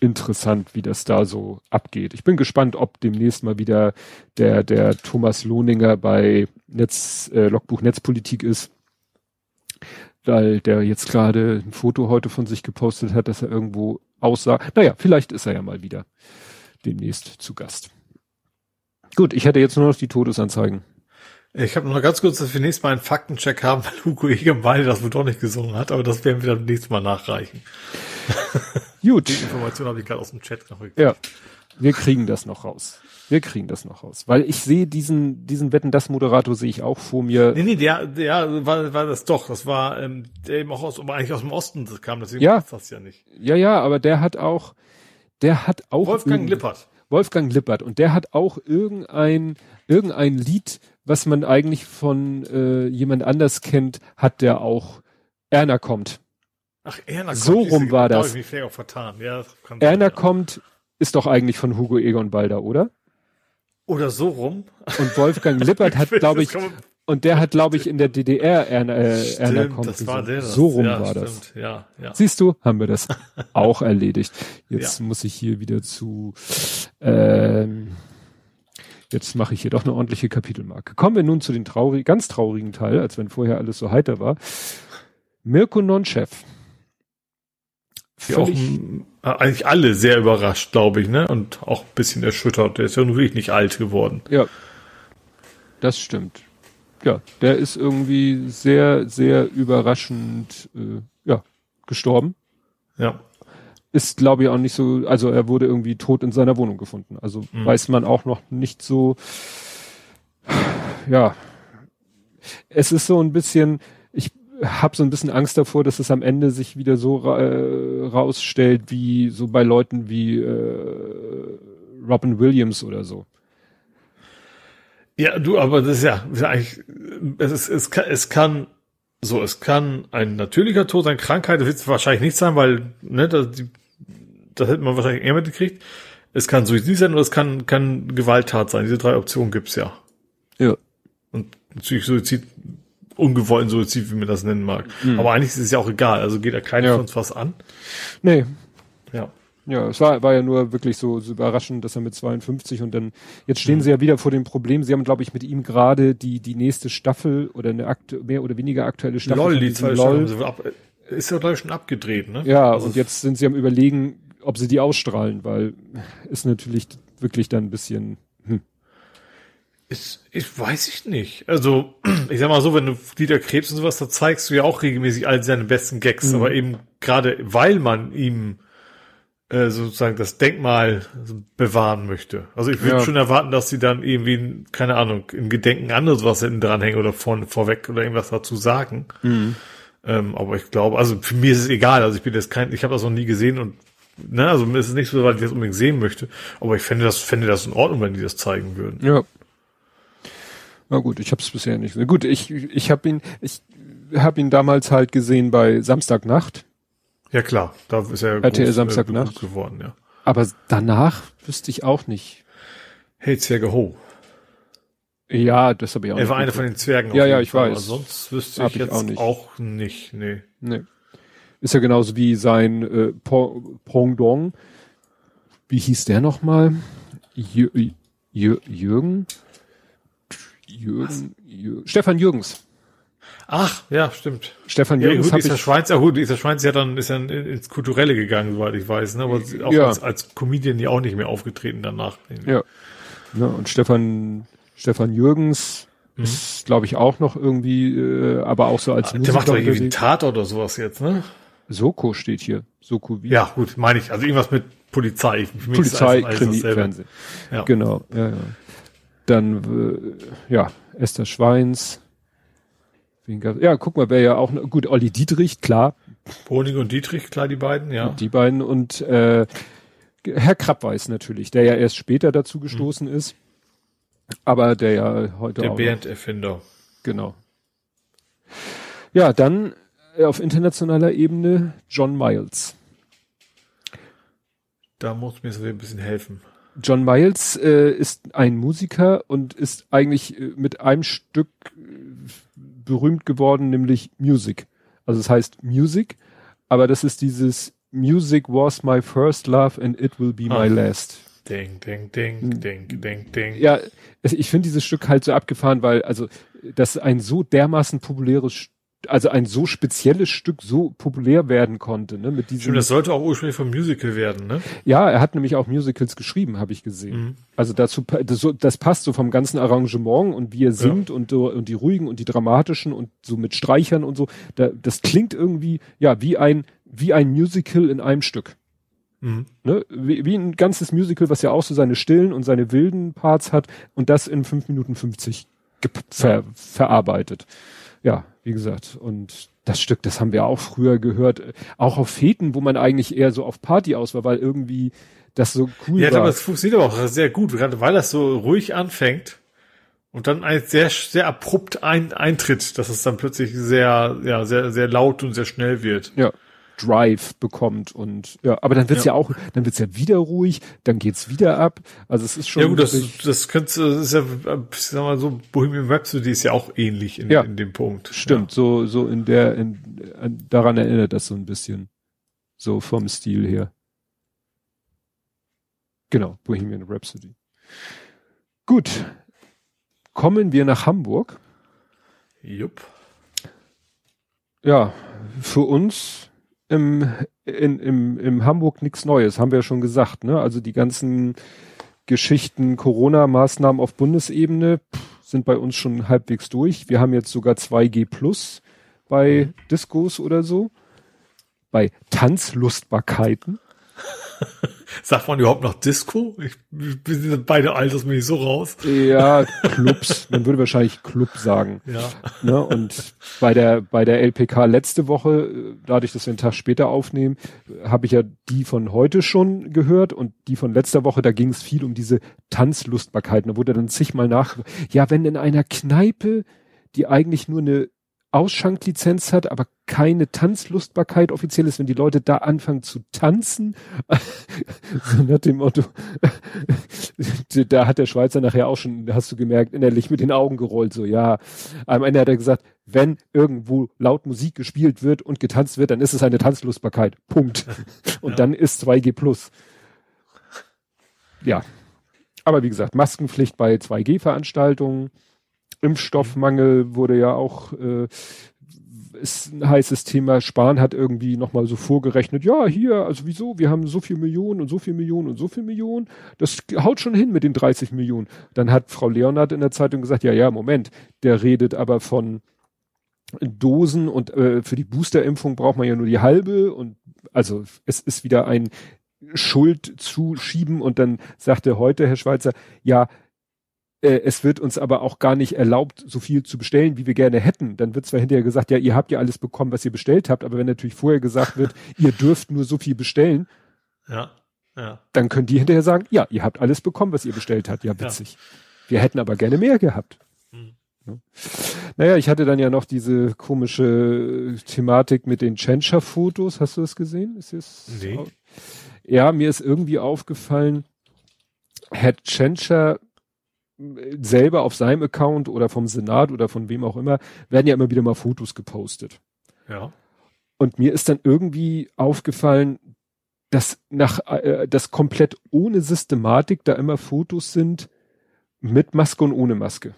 Interessant, wie das da so abgeht. Ich bin gespannt, ob demnächst mal wieder der, der Thomas Lohninger bei Netz, äh, Logbuch Netzpolitik ist. Weil der jetzt gerade ein Foto heute von sich gepostet hat, dass er irgendwo aussah. Naja, vielleicht ist er ja mal wieder demnächst zu Gast. Gut, ich hätte jetzt nur noch die Todesanzeigen. Ich habe noch ganz kurz, dass wir nächstes Mal einen Faktencheck haben, weil Hugo Egemeine das wohl doch nicht gesungen hat, aber das werden wir dann nächstes Mal nachreichen. Gut. Die Information habe ich gerade aus dem Chat noch gekriegt. Ja, wir kriegen das noch raus. Wir kriegen das noch raus. Weil ich sehe diesen, diesen Wetten, das Moderator sehe ich auch vor mir. Nee, nee, der, der war, war das doch. Das war ähm, der eben auch aus, aber eigentlich aus dem Osten kam, deswegen Ja. passt das ja nicht. Ja, ja, aber der hat auch, der hat auch. Wolfgang Lippert. Wolfgang Lippert. Und der hat auch irgendein, irgendein Lied, was man eigentlich von äh, jemand anders kennt, hat der auch. Erna kommt. Ach, Erna So kommt, rum diese- war da das. hab ich mich vielleicht auch vertan. Ja, das sein, Erna ja. kommt ist doch eigentlich von Hugo Egon Balder, oder? Oder so rum. Und Wolfgang Lippert hat, glaube ich, und der hat, glaube ich, in der DDR Erna, äh, Erna Stimmt, kommt. das war gesungen. der. Das, so rum ja, war stimmt, das. Ja, ja. Siehst du, haben wir das auch erledigt. Jetzt muss ich hier wieder zu, ähm, jetzt mache ich hier doch eine ordentliche Kapitelmarke. Kommen wir nun zu den traurig, ganz traurigen Teil, als wenn vorher alles so heiter war. Mirko Nonchef. Auch, m, eigentlich alle sehr überrascht, glaube ich, ne? Und auch ein bisschen erschüttert. Der ist ja nun wirklich nicht alt geworden. ja, das stimmt. Ja, der ist irgendwie sehr, sehr überraschend, äh, ja, gestorben. Ja. ist, glaube ich, auch nicht so, also er wurde irgendwie tot in seiner Wohnung gefunden. Also Mhm. weiß man auch noch nicht so, ja. Es ist so ein bisschen, ich habe so ein bisschen Angst davor, dass es am Ende sich wieder so ra äh, rausstellt, wie so bei Leuten wie äh, Robin Williams oder so. Ja, du, aber das ist ja, das ist ja eigentlich, es ist, es kann, es kann, so, es kann ein natürlicher Tod sein, Krankheit, das wird es wahrscheinlich nicht sein, weil, ne, das, die, das hätte man wahrscheinlich eher mitgekriegt. Es kann Suizid sein oder es kann, kann Gewalttat sein. Diese drei Optionen gibt's ja. Ja. Und natürlich Suizid, ungewollten Suizid, wie man das nennen mag. Aber eigentlich ist es ja auch egal, also geht ja keiner Ja. von uns was an. Nee, Ja. Es war, war ja nur wirklich so, so überraschend, dass er mit 52 und dann, jetzt stehen sie ja wieder vor dem Problem. Sie haben, glaube ich, mit ihm gerade die, die nächste Staffel oder eine aktu mehr oder weniger aktuelle Staffel. LOL, die zwei LOL. Staffeln sind ab, ist ja, glaube ich, schon abgedreht, ne? Ja, Also und jetzt sind sie am überlegen, ob sie die ausstrahlen, weil ist natürlich wirklich dann ein bisschen, hm. Ich, ich weiß ich nicht. Also, ich sag mal so, wenn du Dieter Krebs und sowas, da zeigst du ja auch regelmäßig all seine besten Gags, Mhm. aber eben gerade weil man ihm äh, sozusagen das Denkmal bewahren möchte. Also ich würde Ja. schon erwarten, dass sie dann irgendwie, keine Ahnung, im Gedenken anderes was hinten dranhängen oder vorne vorweg oder irgendwas dazu sagen. Mhm. Ähm, aber ich glaube, also für mich ist es egal. Also ich bin jetzt kein, ich habe das noch nie gesehen und ne, also mir ist es nicht so, weil ich das unbedingt sehen möchte. Aber ich fände das, fände das in Ordnung, wenn die das zeigen würden. Ja. Na gut, ich habe es bisher nicht. Gut, ich ich habe ihn ich habe ihn damals halt gesehen bei Samstagnacht, Ja klar, da ist er RTL groß, Samstagnacht. berühmt geworden, ja. aber danach wüsste ich auch nicht. Hey Zwerge Ho. Ja, das habe ich auch Er nicht. war einer von den Zwergen. auf Ja, ja, ich Fall, weiß. Aber sonst wüsste Hab ich jetzt auch auch nicht. nicht. nee. Nee. Ist ja genauso wie sein äh, Po- Pendant. Wie hieß der nochmal? Jür Jür Jürgen? Jürgen, Jürgen? Stefan Jürgens. Ach, ja, stimmt. Stefan Ja, Jürgens gut, habe Isa ich. Schweiz, ja gut, Isa Schweiz ist ja dann, ist ja in- ins Kulturelle gegangen, soweit ich weiß, ne? Aber auch Ja. als, als Comedian ja auch nicht mehr aufgetreten danach. Ja. ja. Und Stefan, Stefan Jürgens ist, glaube ich, auch noch irgendwie, äh, aber auch so als Mhm. Der macht doch irgendwie. Tatort oder sowas jetzt, ne? Soko steht hier. Soko wie? Ja, gut, meine ich. Also irgendwas mit Polizei. Ist Polizei, Krimi. Fernsehen. Ja. Genau, ja, ja. Dann, äh, ja, Esther Schweins. Wen gab, ja, guck mal, wer ja auch, noch- gut, Olli Dietrich, klar, Honig und Dietrich, klar, die beiden, ja. die beiden und äh, Herr Krappweis natürlich, der ja erst später dazu gestoßen ist, aber der ja heute Der auch, noch, Bernd-Erfinder. genau. Ja, dann äh, auf internationaler Ebene John Miles. Da muss mir so ein bisschen helfen. John Miles äh, ist ein Musiker und ist eigentlich äh, mit einem Stück äh, berühmt geworden, nämlich Music. Also es heißt Music, aber das ist dieses Music was my first love and it will be my last. Ding, ding, ding, hm. ding, ding, ding. Ja, ich finde dieses Stück halt so abgefahren, weil also das ein so dermaßen populäres also ein so spezielles Stück so populär werden konnte, ne? Mit diesem. Stimmt, das sollte auch ursprünglich vom Musical werden, ne? Ja, er hat nämlich auch Musicals geschrieben, habe ich gesehen. Mhm. Also dazu, das, das, passt so vom ganzen Arrangement und wie er singt ja. und, und die ruhigen und die dramatischen und so mit Streichern und so. Da, das klingt irgendwie, ja, wie ein, wie ein Musical in einem Stück. Mhm. Ne? Wie, wie ein ganzes Musical, was ja auch so seine stillen und seine wilden Parts hat und das in fünf Minuten fünfzig ver verarbeitet. Ja, wie gesagt, und das Stück, das haben wir auch früher gehört, auch auf Feten, wo man eigentlich eher so auf Party aus war, weil irgendwie das so cool ja, war. Ja, aber es funktioniert aber auch sehr gut, gerade weil das so ruhig anfängt und dann ein sehr, sehr abrupt ein, eintritt, dass es dann plötzlich sehr, ja, sehr, sehr laut und sehr schnell wird. Ja. Drive bekommt und ja, aber dann wird's ja. ja auch, dann wird's ja wieder ruhig, dann geht's wieder ab. Also es ist schon. Ja gut, das, das könnte, das ist ja, sag mal so, Bohemian Rhapsody ist ja auch ähnlich in, ja, in dem Punkt. Stimmt, ja. so so in der, in, daran erinnert das so ein bisschen, so vom Stil her. Genau, Bohemian Rhapsody. Gut, kommen wir nach Hamburg. Jupp. Ja, für uns im, in, im, im Hamburg nichts Neues, haben wir ja schon gesagt, ne? Also die ganzen Geschichten, Corona-Maßnahmen auf Bundesebene pff, sind bei uns schon halbwegs durch. Wir haben jetzt sogar 2G Plus bei mhm. Diskos oder so. Bei Tanzlustbarkeiten. Sagt man überhaupt noch Disco? Ich, wir sind beide altersmäßig so raus. Ja, Clubs. man würde wahrscheinlich Club sagen. Ja. Ne? Und bei der, bei der LPK letzte Woche, dadurch, dass wir einen Tag später aufnehmen, habe ich ja die von heute schon gehört und die von letzter Woche, da ging es viel um diese Tanzlustbarkeiten. Da wurde dann zigmal nach, ja, wenn in einer Kneipe, die eigentlich nur eine Ausschanklizenz hat, aber keine Tanzlustbarkeit offiziell ist, wenn die Leute da anfangen zu tanzen. so nach dem Motto, da hat der Schweizer nachher auch schon, hast du gemerkt, innerlich mit den Augen gerollt, so ja. Am Ende hat er gesagt, wenn irgendwo laut Musik gespielt wird und getanzt wird, dann ist es eine Tanzlustbarkeit. Punkt. Und ja. dann ist 2G plus. Ja. Aber wie gesagt, Maskenpflicht bei 2G-Veranstaltungen Impfstoffmangel wurde ja auch äh, ist ein heißes Thema. Spahn hat irgendwie nochmal so vorgerechnet, ja, hier, also wieso, wir haben so viel Millionen und so viel Millionen und so viel Millionen. Das haut schon hin mit den 30 Millionen. Dann hat Frau Leonard in der Zeitung gesagt, ja, ja, Moment, der redet aber von Dosen und äh, für die Boosterimpfung braucht man ja nur die halbe und also es ist wieder ein Schuld zuschieben und dann sagte heute Herr Schweizer, ja, es wird uns aber auch gar nicht erlaubt, so viel zu bestellen, wie wir gerne hätten. Dann wird zwar hinterher gesagt, ja, ihr habt ja alles bekommen, was ihr bestellt habt, aber wenn natürlich vorher gesagt wird, ihr dürft nur so viel bestellen, ja, ja. dann können die hinterher sagen, ja, ihr habt alles bekommen, was ihr bestellt habt. Ja, witzig. Ja. Wir hätten aber gerne mehr gehabt. Mhm. Ja. Naja, ich hatte dann ja noch diese komische Thematik mit den Chencha-Fotos. Hast du das gesehen? Ist das nee. Ja, mir ist irgendwie aufgefallen, Herr Tschentscher selber auf seinem Account oder vom Senat oder von wem auch immer, werden ja immer wieder mal Fotos gepostet. Ja. Und mir ist dann irgendwie aufgefallen, dass nach, äh, dass komplett ohne Systematik da immer Fotos sind mit Maske und ohne Maske.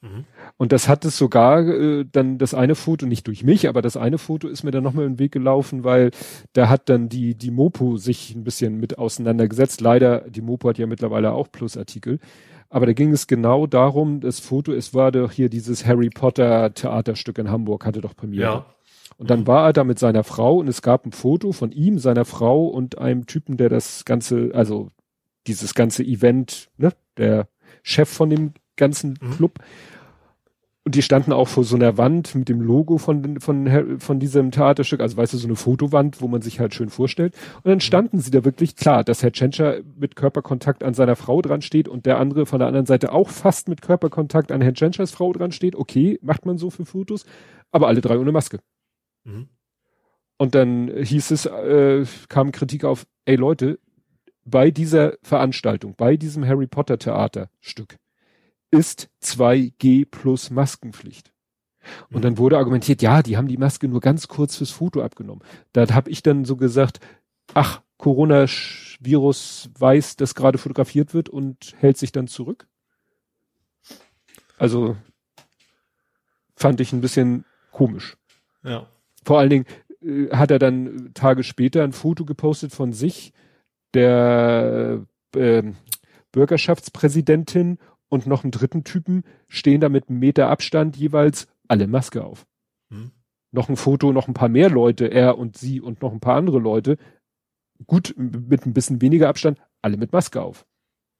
Mhm. Und das hat es sogar äh, dann das eine Foto, nicht durch mich, aber das eine Foto ist mir dann nochmal im Weg gelaufen, weil da hat dann die, die Mopo sich ein bisschen mit auseinandergesetzt. Leider, die Mopo hat ja mittlerweile auch Plusartikel. Aber da ging es genau darum, das Foto, es war doch hier dieses Harry Potter Theaterstück in Hamburg, hatte doch Premiere. Ja. Und dann war er da mit seiner Frau und es gab ein Foto von ihm, seiner Frau und einem Typen, der das ganze, also dieses ganze Event, ne, der Chef von dem ganzen mhm. Und die standen auch vor so einer Wand mit dem Logo von, von, von diesem Theaterstück, also weißt du, so eine Fotowand, wo man sich halt schön vorstellt. Und dann standen sie da wirklich klar, dass Herr Tschentscher mit Körperkontakt an seiner Frau dran steht und der andere von der anderen Seite auch fast mit Körperkontakt an Herrn Tschentschers Frau dran steht. Okay, macht man so für Fotos, aber alle drei ohne Maske. Mhm. Und dann hieß es, äh, kam Kritik auf, ey Leute, bei dieser Veranstaltung, bei diesem Harry Potter Theaterstück ist 2G plus Maskenpflicht. Und mhm. dann wurde argumentiert, ja, die haben die Maske nur ganz kurz fürs Foto abgenommen. Da habe ich dann so gesagt, ach, Corona-Virus weiß, dass gerade fotografiert wird und hält sich dann zurück. Also fand ich ein bisschen komisch. Ja. Vor allen Dingen äh, hat er dann Tage später ein Foto gepostet von sich, der äh, Bürgerschaftspräsidentin und noch einen dritten Typen stehen da mit einem Meter Abstand jeweils alle Maske auf. Hm. Noch ein Foto, noch ein paar mehr Leute, er und sie und noch ein paar andere Leute. Gut, mit ein bisschen weniger Abstand, alle mit Maske auf.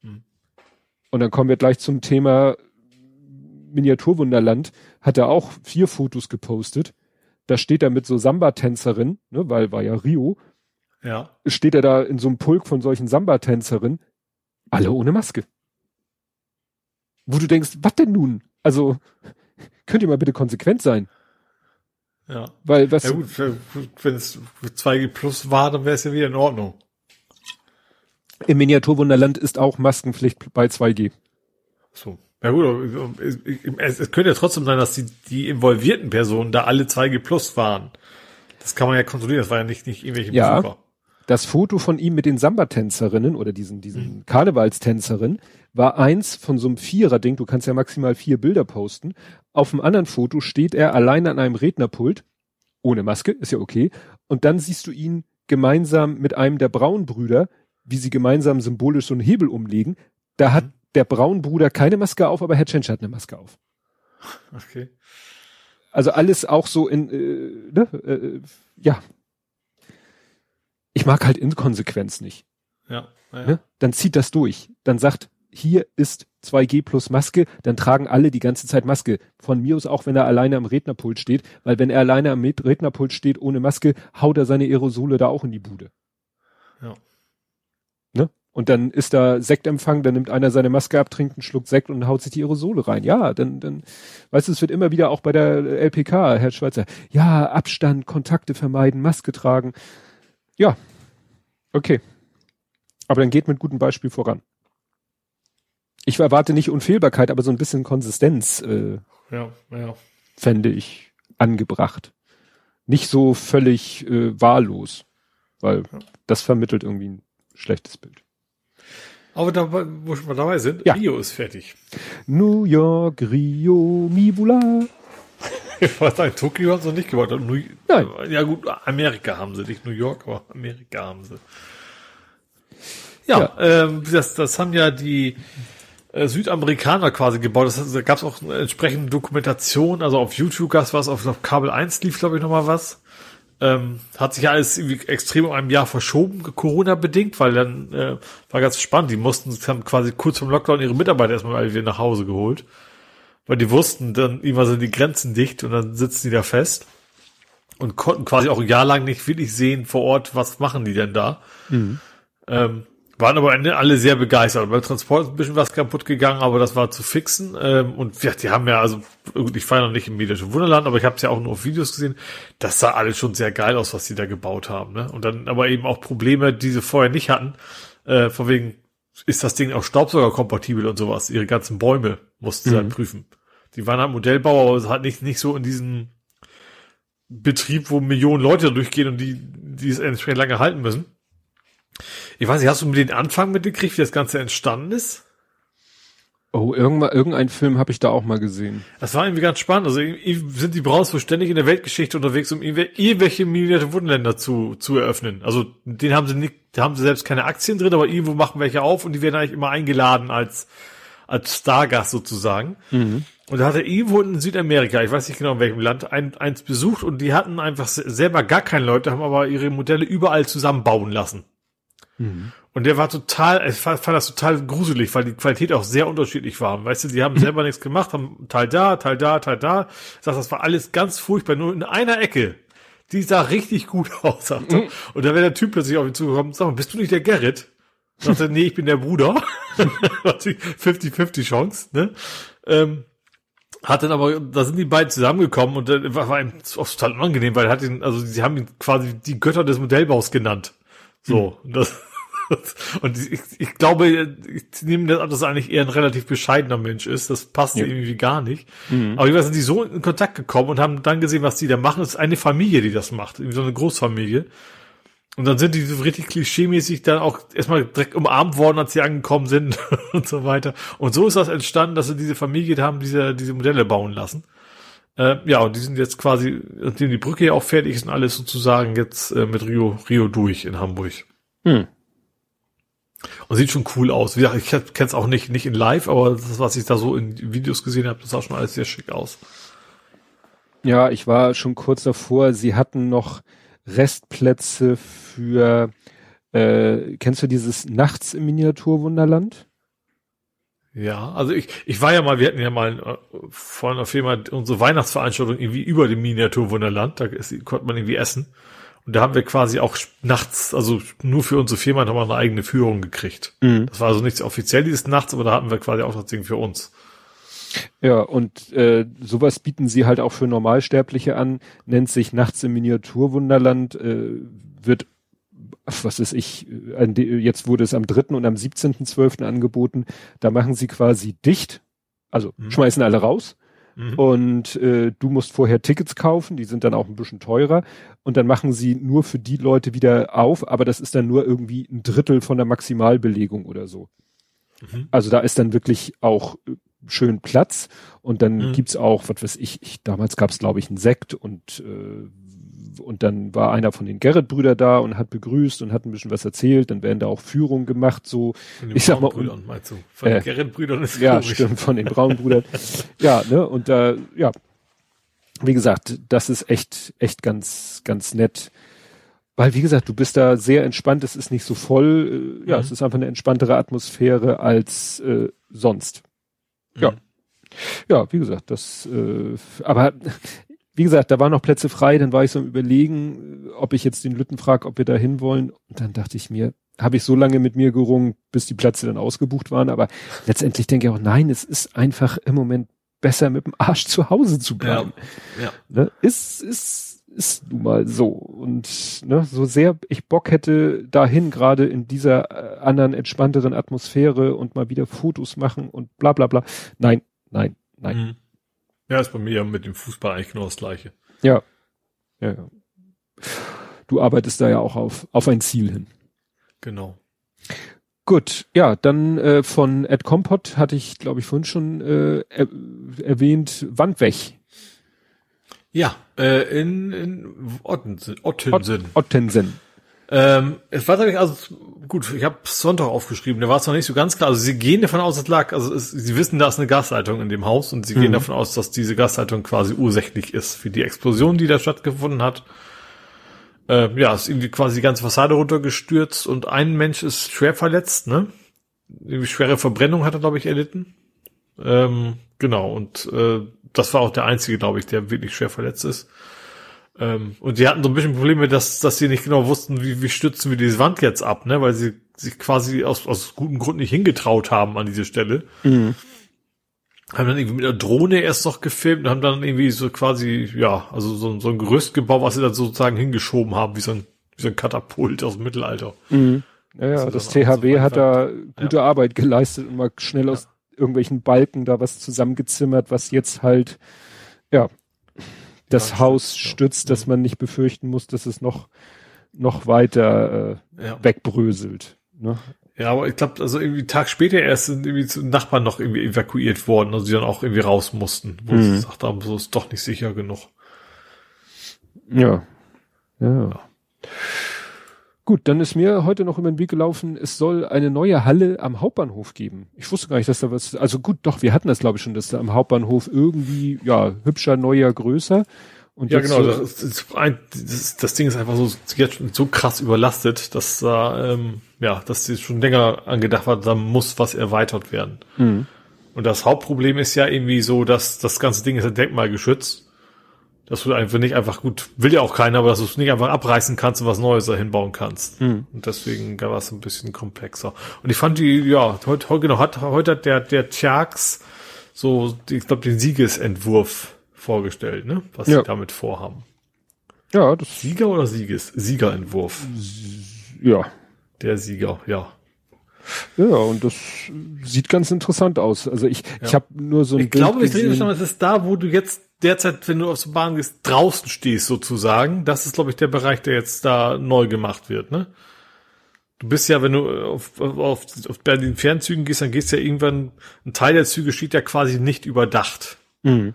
Hm. Und dann kommen wir gleich zum Thema Miniaturwunderland. Hat er auch vier Fotos gepostet. Da steht er mit so Samba-Tänzerin, ne, weil war ja Rio. Ja. Steht er da in so einem Pulk von solchen Samba-Tänzerinnen, alle ohne Maske. Wo du denkst, was denn nun? Also, könnt ihr mal bitte konsequent sein? Ja. Weil was. Ja gut, wenn es 2G Plus war, dann wäre es ja wieder in Ordnung. Im Miniaturwunderland ist auch Maskenpflicht bei 2G. So. Ja gut, es, es könnte ja trotzdem sein, dass die, die involvierten Personen da alle 2G Plus waren. Das kann man ja kontrollieren, das war ja nicht, nicht irgendwelche ja, Besucher. Das Foto von ihm mit den Samba-Tänzerinnen oder diesen, diesen mhm. Karnevalstänzerinnen war eins von so einem Vierer-Ding, du kannst ja maximal vier Bilder posten. Auf dem anderen Foto steht er alleine an einem Rednerpult, ohne Maske, ist ja okay. Und dann siehst du ihn gemeinsam mit einem der Braunbrüder, wie sie gemeinsam symbolisch so einen Hebel umlegen. Da hat mhm. der Braunbruder keine Maske auf, aber Herr Tschensch hat eine Maske auf. Okay. Also alles auch so in, äh, ne, äh, ja. Ich mag halt Inkonsequenz nicht. Ja. ja. Ne? Dann zieht das durch. Dann sagt, hier ist 2G plus Maske, dann tragen alle die ganze Zeit Maske. Von mir aus auch, wenn er alleine am Rednerpult steht, weil wenn er alleine am Rednerpult steht ohne Maske, haut er seine Aerosole da auch in die Bude. Ja. Ne? Und dann ist da Sektempfang, dann nimmt einer seine Maske ab, trinkt einen Schluck Sekt und haut sich die Aerosole rein. Ja, dann, dann, weißt du, es wird immer wieder auch bei der LPK, Herr Schweizer, ja, Abstand, Kontakte vermeiden, Maske tragen. Ja. Okay. Aber dann geht mit gutem Beispiel voran ich erwarte nicht Unfehlbarkeit, aber so ein bisschen Konsistenz äh, ja, ja. fände ich angebracht. Nicht so völlig äh, wahllos, weil ja. das vermittelt irgendwie ein schlechtes Bild. Aber da, wo wir dabei sind, ja. Rio ist fertig. New York, Rio, Mibula. ich weiß nicht, Tokio haben sie nicht gebaut. New, Nein. Ja gut, Amerika haben sie, nicht New York, aber Amerika haben sie. Ja, ja. Ähm, das, das haben ja die Südamerikaner quasi gebaut. Das, heißt, da gab es auch eine entsprechende Dokumentation, also auf YouTube gab es was, auf, auf Kabel 1 lief, glaube ich, nochmal was. Ähm, hat sich alles irgendwie extrem um ein Jahr verschoben, Corona-bedingt, weil dann äh, war ganz spannend. Die mussten, haben quasi kurz vom Lockdown ihre Mitarbeiter erstmal wieder nach Hause geholt. Weil die wussten, dann immer sind die Grenzen dicht und dann sitzen die da fest und konnten quasi auch ein Jahr lang nicht wirklich sehen vor Ort, was machen die denn da. Mhm. Ähm, waren aber alle sehr begeistert. Beim Transport ist ein bisschen was kaputt gegangen, aber das war zu fixen. Ähm, und ja, die haben ja, also ich war noch nicht im Medischen Wunderland, aber ich habe es ja auch nur auf Videos gesehen. Das sah alles schon sehr geil aus, was die da gebaut haben. Ne? Und dann aber eben auch Probleme, die sie vorher nicht hatten. Äh, von wegen, ist das Ding auch Staubsaugerkompatibel und sowas. Ihre ganzen Bäume mussten sie halt mhm. halt prüfen. Die waren halt Modellbauer, aber es hat nicht, nicht so in diesen Betrieb, wo Millionen Leute durchgehen und die, die es entsprechend lange halten müssen. Ich weiß nicht, hast du mit den Anfang mitgekriegt, wie das Ganze entstanden ist? Oh, irgendwann, irgendein Film habe ich da auch mal gesehen. Das war irgendwie ganz spannend. Also sind die Browns wohl ständig in der Weltgeschichte unterwegs, um irgendwelche Miniatur Wundenländer zu, zu eröffnen. Also den haben sie nicht, da haben sie selbst keine Aktien drin, aber irgendwo machen welche auf und die werden eigentlich immer eingeladen als, als Stargast sozusagen. Mhm. Und da hat er irgendwo in Südamerika, ich weiß nicht genau in welchem Land, ein, eins besucht und die hatten einfach selber gar keine Leute, haben aber ihre Modelle überall zusammenbauen lassen. Mhm. Und der war total, ich fand, fand das total gruselig, weil die Qualität auch sehr unterschiedlich war. Weißt du, die haben selber nichts gemacht, haben Teil da, Teil da, Teil da. Ich sag, das war alles ganz furchtbar, nur in einer Ecke. Die sah richtig gut aus, sagte. Mhm. Und da wäre der Typ plötzlich auf ihn zugekommen, sag mal, bist du nicht der Gerrit? Sagte, nee, ich bin der Bruder. 50-50 Chance, ne? Ähm, hat dann aber, da sind die beiden zusammengekommen und dann war, war ihm total unangenehm, weil er hat ihn, also sie haben ihn quasi die Götter des Modellbaus genannt. So, mhm. das, Und ich, ich glaube, ich nehme das an, dass er eigentlich eher ein relativ bescheidener Mensch ist. Das passt ja. irgendwie gar nicht. Mhm. Aber wir sind die so in Kontakt gekommen und haben dann gesehen, was die da machen. Das ist eine Familie, die das macht. So eine Großfamilie. Und dann sind die so richtig klischeemäßig dann auch erstmal direkt umarmt worden, als sie angekommen sind und so weiter. Und so ist das entstanden, dass sie diese Familie haben, diese, diese Modelle bauen lassen. Äh, ja, und die sind jetzt quasi, nachdem die Brücke ja auch fertig ist und alles sozusagen jetzt äh, mit Rio, Rio durch in Hamburg. Hm. Und sieht schon cool aus. Wie gesagt, ich kenne es auch nicht, nicht in live, aber das, was ich da so in Videos gesehen habe, das sah schon alles sehr schick aus. Ja, ich war schon kurz davor. Sie hatten noch Restplätze für, äh, kennst du dieses Nachts im Miniaturwunderland? Ja, also ich, ich war ja mal, wir hatten ja mal äh, vor einer Firma unsere Weihnachtsveranstaltung irgendwie über dem Miniaturwunderland, da ist, konnte man irgendwie essen. Und da haben wir quasi auch nachts, also nur für unsere Firma nochmal eine eigene Führung gekriegt. Mhm. Das war also nichts offiziell dieses nachts, aber da hatten wir quasi auch das Ding für uns. Ja, und äh, sowas bieten sie halt auch für Normalsterbliche an, nennt sich Nachts im Miniaturwunderland, äh, wird was ist ich, jetzt wurde es am 3. und am 17.12. angeboten, da machen sie quasi dicht, also mhm. schmeißen alle raus mhm. und äh, du musst vorher Tickets kaufen, die sind dann auch ein bisschen teurer und dann machen sie nur für die Leute wieder auf, aber das ist dann nur irgendwie ein Drittel von der Maximalbelegung oder so. Mhm. Also da ist dann wirklich auch äh, schön Platz und dann mhm. gibt's auch, was weiß ich, ich damals gab's glaube ich einen Sekt und äh, und dann war einer von den Gerrit-Brüder da und hat begrüßt und hat ein bisschen was erzählt. Dann werden da auch Führungen gemacht, so. Von den ich sag mal, meinst du? Von äh, den Gerrit-Brüdern ist Ja, komisch. stimmt, von den Braunbrüdern. ja, ne, und da, ja, wie gesagt, das ist echt, echt ganz, ganz nett. Weil, wie gesagt, du bist da sehr entspannt, es ist nicht so voll, äh, ja, mhm. es ist einfach eine entspanntere Atmosphäre als äh, sonst. Ja. Mhm. Ja, wie gesagt, das, äh, aber wie gesagt, da waren noch Plätze frei, dann war ich so am überlegen, ob ich jetzt den Lütten frage, ob wir da hin wollen. Und dann dachte ich mir, habe ich so lange mit mir gerungen, bis die Plätze dann ausgebucht waren. Aber letztendlich denke ich auch, nein, es ist einfach im Moment besser mit dem Arsch zu Hause zu bleiben. Ja, ja. Ne? Ist, ist, ist nun mal so. Und ne, so sehr ich Bock hätte, dahin gerade in dieser äh, anderen, entspannteren Atmosphäre und mal wieder Fotos machen und bla bla bla. Nein, nein, nein. Mhm. Ja, ist bei mir ja mit dem Fußball eigentlich genau das Gleiche. Ja. Ja, ja. Du arbeitest da ja auch auf, auf ein Ziel hin. Genau. Gut, ja, dann äh, von Ed Compot hatte ich, glaube ich, vorhin schon äh, er, erwähnt, Wand weg. Ja, äh, in, in Ottensen. Ottensen. Ott, Ottensen. Ähm, es war tatsächlich, also gut, ich habe Sonntag aufgeschrieben, da war es noch nicht so ganz klar. Also sie gehen davon aus, es lag, also es, sie wissen, da ist eine Gasleitung in dem Haus und sie mhm. gehen davon aus, dass diese Gasleitung quasi ursächlich ist für die Explosion, die da stattgefunden hat. Äh, ja, ist irgendwie quasi die ganze Fassade runtergestürzt und ein Mensch ist schwer verletzt, ne? Irgendwie schwere Verbrennung hat er, glaube ich, erlitten. Ähm, genau, und äh, das war auch der einzige, glaube ich, der wirklich schwer verletzt ist. Ähm, und die hatten so ein bisschen Probleme, dass, dass sie nicht genau wussten, wie, wie stützen wir diese Wand jetzt ab, ne? Weil sie sich quasi aus, aus gutem Grund nicht hingetraut haben an diese Stelle. Mhm. Haben dann irgendwie mit der Drohne erst noch gefilmt und haben dann irgendwie so quasi, ja, also so, so ein Gerüst gebaut, was sie dann sozusagen hingeschoben haben, wie so ein, wie so ein Katapult aus dem Mittelalter. Mhm. Ja, ja das, das THW so hat da gute ja. Arbeit geleistet und mal schnell aus irgendwelchen Balken da was zusammengezimmert, was jetzt halt, ja, das Haus stützt, dass man nicht befürchten muss, dass es noch, noch weiter äh, ja. wegbröselt. Ne? Ja, aber ich glaube, also irgendwie Tag später erst sind irgendwie zu Nachbarn noch irgendwie evakuiert worden, also die dann auch irgendwie raus mussten, wo mhm. sie gesagt haben, so ist doch nicht sicher genug. Ja. ja. ja. Gut, dann ist mir heute noch über den Weg gelaufen, es soll eine neue Halle am Hauptbahnhof geben. Ich wusste gar nicht, dass da was, also gut, doch, wir hatten das glaube ich schon, dass da am Hauptbahnhof irgendwie, ja, hübscher, neuer, größer. Und ja, genau, so das, ist das, das, Ding ist einfach so, jetzt so krass überlastet, dass da, ähm, ja, dass das schon länger angedacht war, da muss was erweitert werden. Mhm. Und das Hauptproblem ist ja irgendwie so, dass das ganze Ding ist ein denkmalgeschützt dass du einfach nicht einfach gut, will ja auch keiner, aber dass du es nicht einfach abreißen kannst und was Neues da hinbauen kannst. Mhm. Und deswegen war es ein bisschen komplexer. Und ich fand die, ja, heute, heute genau, hat, heute hat der, der Tjax so, ich glaube, den Siegesentwurf vorgestellt, ne? Was ja. sie damit vorhaben. Ja, das. Sieger oder Sieges? Siegerentwurf. Ja. der Sieger, ja. Ja, und das sieht ganz interessant aus. Also ich, ja. ich habe nur so ein Ich Bild glaube, ich rede schon, das ist da, wo du jetzt derzeit, wenn du auf der Bahn gehst, draußen stehst sozusagen. Das ist, glaube ich, der Bereich, der jetzt da neu gemacht wird, ne? Du bist ja, wenn du auf, auf, auf Berlin Fernzügen gehst, dann gehst du ja irgendwann, ein Teil der Züge steht ja quasi nicht überdacht. Mhm.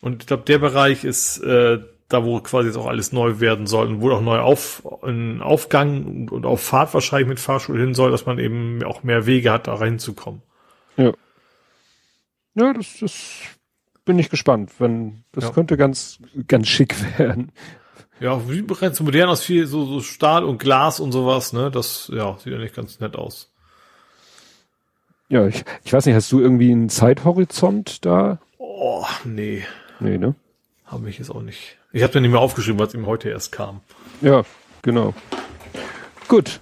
Und ich glaube, der Bereich ist äh, da, wo quasi jetzt auch alles neu werden soll und wo auch neu auf, in Aufgang und auf Fahrt wahrscheinlich mit Fahrschule hin soll, dass man eben auch mehr Wege hat, da reinzukommen. Ja. Ja, das, das bin ich gespannt. Wenn, das ja. könnte ganz, ganz schick werden. Ja, wie bereits so modern aus viel so, so Stahl und Glas und sowas, ne? Das, ja, sieht ja nicht ganz nett aus. Ja, ich, ich weiß nicht, hast du irgendwie einen Zeithorizont da? Oh, nee. Nee, ne? Habe ich jetzt auch nicht. Ich habe ja nicht mehr aufgeschrieben, was ihm heute erst kam. Ja, genau. Gut.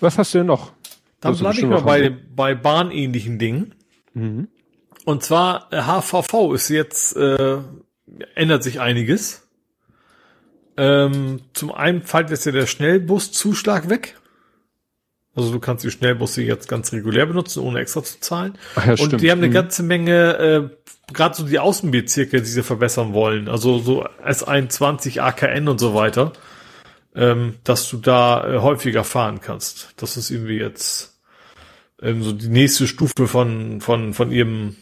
Was hast du denn noch? Dann bleibe ich mal bei, bei bahnähnlichen Dingen. Mhm. Und zwar HVV äh, ist jetzt, äh, ändert sich einiges. Ähm, zum einen fällt jetzt ja der Schnellbuszuschlag weg. Also du kannst die Schnellbusse jetzt ganz regulär benutzen, ohne extra zu zahlen. Ach ja, und stimmt. die haben eine mhm. ganze Menge, äh, gerade so die Außenbezirke, die sie verbessern wollen. Also so S21, AKN und so weiter, ähm, dass du da äh, häufiger fahren kannst. Das ist irgendwie jetzt ähm, so die nächste Stufe von von von ihrem,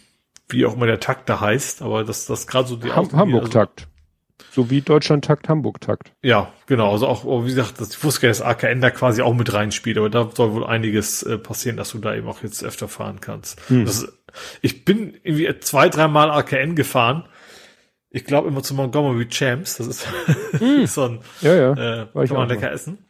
wie auch immer der Takt da heißt. Aber das das gerade so die Ham Hamburg-Takt. Also, so wie Deutschland-Takt, Hamburg-Takt. Ja, genau. Also auch, wie gesagt, das, ich wusste dass AKN da quasi auch mit reinspielt, aber da soll wohl einiges äh, passieren, dass du da eben auch jetzt öfter fahren kannst. Hm. Das, ich bin irgendwie zwei, dreimal AKN gefahren. Ich glaube immer zu Montgomery Champs. Das ist, hm. so ein, ja, ja. Äh, War kann man lecker essen.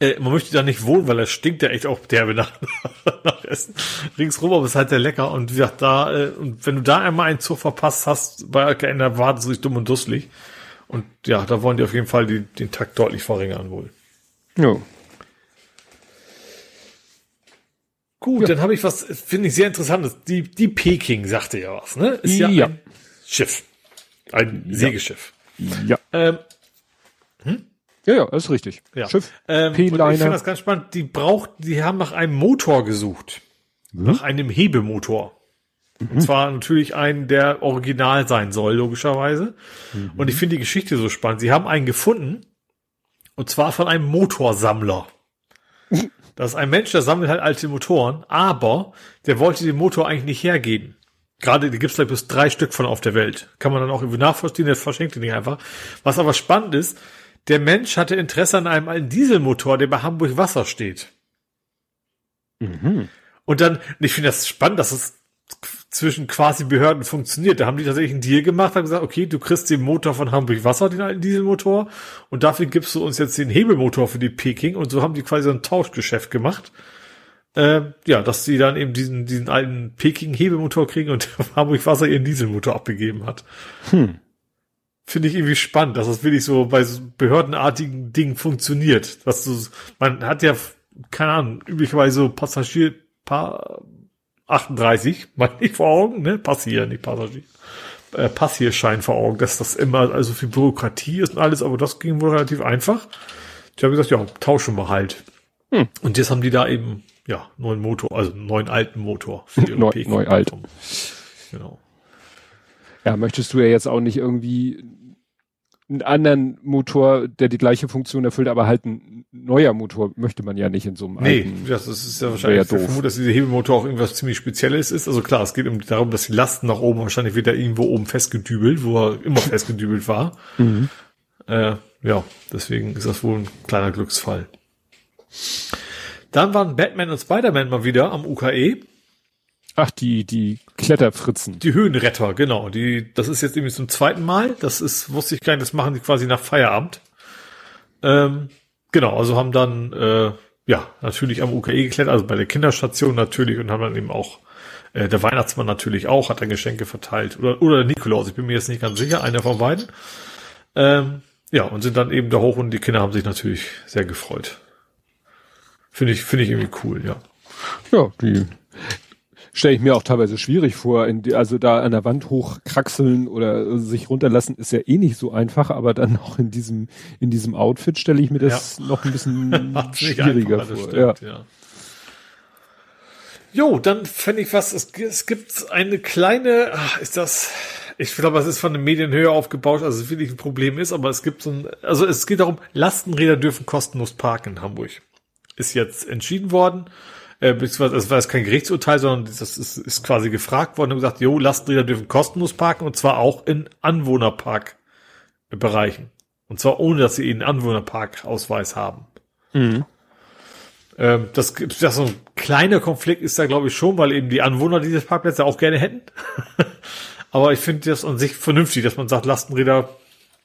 Äh, man möchte da nicht wohnen, weil er stinkt ja echt auch derbe nach, nach Essen. Ringsrum, aber es ist halt sehr lecker. Und wie gesagt, da, äh, und wenn du da einmal einen Zug verpasst hast, bei AKN, da wartet es sich dumm und dusselig. Und ja, da wollen die auf jeden Fall die, den Takt deutlich verringern wohl. Ja. Gut, ja. dann habe ich was, finde ich sehr interessantes. Die, die Peking sagte ja was, ne? Ist ja, ja. ein Schiff. Ein ja. Segeschiff. Ja. Ähm, Ja, ja, ist richtig. Ja. Schiff. Ähm, ich finde das ganz spannend. Die braucht, die haben nach einem Motor gesucht. Mhm. Nach einem Hebemotor. Mhm. Und zwar natürlich einen, der original sein soll, logischerweise. Mhm. Und ich finde die Geschichte so spannend. Sie haben einen gefunden. Und zwar von einem Motorsammler. Das ist ein Mensch, der sammelt halt alte Motoren, aber der wollte den Motor eigentlich nicht hergeben. Gerade, die gibt's gleich bis drei Stück von auf der Welt. Kann man dann auch irgendwie nachvollziehen, der verschenkt ihn nicht einfach. Was aber spannend ist, der Mensch hatte Interesse an einem alten Dieselmotor, der bei Hamburg Wasser steht. Mhm. Und dann, ich finde das spannend, dass es zwischen quasi Behörden funktioniert. Da haben die tatsächlich einen Deal gemacht, haben gesagt, okay, du kriegst den Motor von Hamburg Wasser, den alten Dieselmotor, und dafür gibst du uns jetzt den Hebelmotor für die Peking. Und so haben die quasi so ein Tauschgeschäft gemacht. Äh, ja, dass sie dann eben diesen, diesen alten Peking-Hebelmotor kriegen und Hamburg Wasser ihren Dieselmotor abgegeben hat. Hm finde ich irgendwie spannend, dass das wirklich so bei so behördenartigen Dingen funktioniert. Dass du, man hat ja, keine Ahnung, üblicherweise Passagier, pa 38, meine ich vor Augen, ne? Passier, nicht Passagier. Äh, Passierschein vor Augen, dass das immer also viel Bürokratie ist und alles, aber das ging wohl relativ einfach. Ich habe gesagt, ja, tauschen wir halt. Hm. Und jetzt haben die da eben, ja, neuen Motor, also neuen alten Motor für die neu, neu alt. Genau. Ja, möchtest du ja jetzt auch nicht irgendwie einen anderen Motor, der die gleiche Funktion erfüllt, aber halt ein neuer Motor möchte man ja nicht in so einem Nee, alten, das ist ja wahrscheinlich, ich vermute, dass dieser Hebelmotor auch irgendwas ziemlich Spezielles ist. Also klar, es geht um, darum, dass die Lasten nach oben wahrscheinlich wieder irgendwo oben festgedübelt, wo er immer festgedübelt war. Mhm. Äh, ja, deswegen ist das wohl ein kleiner Glücksfall. Dann waren Batman und Spider-Man mal wieder am UKE. Ach, die, die Kletterfritzen. Die Höhenretter, genau. Die, das ist jetzt irgendwie zum zweiten Mal. Das ist, wusste ich gar nicht, das machen die quasi nach Feierabend. Ähm, genau, also haben dann, äh, ja, natürlich am UKE geklettert, also bei der Kinderstation natürlich und haben dann eben auch, äh, der Weihnachtsmann natürlich auch, hat dann Geschenke verteilt. Oder, oder der Nikolaus, ich bin mir jetzt nicht ganz sicher, einer von beiden. Ähm, ja, und sind dann eben da hoch und die Kinder haben sich natürlich sehr gefreut. Finde ich, finde ich irgendwie cool, ja. Ja, die Stelle ich mir auch teilweise schwierig vor. Die, also da an der Wand hochkraxeln oder sich runterlassen ist ja eh nicht so einfach, aber dann noch in diesem, in diesem Outfit stelle ich mir das ja. noch ein bisschen schwieriger vor. Stimmt, ja. ja. Jo, dann fände ich was, es, es gibt eine kleine, ach, ist das, ich glaube, es ist von den Medien höher aufgebaut, als es wirklich ein Problem ist, aber es gibt so ein, also es geht darum, Lastenräder dürfen kostenlos parken in Hamburg. Ist jetzt entschieden worden, äh, beziehungsweise es war jetzt kein Gerichtsurteil, sondern das ist, ist quasi gefragt worden und gesagt, jo, Lastenräder dürfen kostenlos parken und zwar auch in Anwohnerparkbereichen. Und zwar ohne, dass sie einen Anwohnerparkausweis haben. Mhm. Ähm, das ja so ein kleiner Konflikt ist da glaube ich schon, weil eben die Anwohner dieses Parkplätze auch gerne hätten. Aber ich finde das an sich vernünftig, dass man sagt, Lastenräder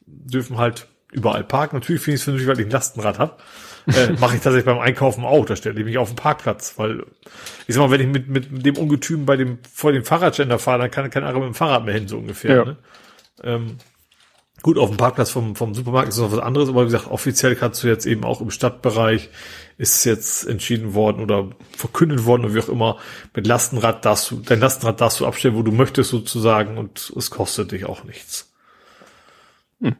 dürfen halt überall parken. Natürlich finde ich es vernünftig, weil ich ein Lastenrad habe. Äh, Mache ich tatsächlich beim Einkaufen auch. Da stelle ich mich auf den Parkplatz, weil ich sag mal, wenn ich mit, mit dem Ungetüm bei dem vor dem Fahrradständer fahre, dann kann kein anderer mit dem Fahrrad mehr hin, so ungefähr. Ja. Ne? Ähm, Gut, auf dem Parkplatz vom, vom Supermarkt ist noch was anderes, aber wie gesagt, offiziell kannst du jetzt eben auch im Stadtbereich ist jetzt entschieden worden oder verkündet worden oder wie auch immer, mit Lastenrad darfst du, dein Lastenrad darfst du abstellen, wo du möchtest sozusagen und es kostet dich auch nichts. Hm.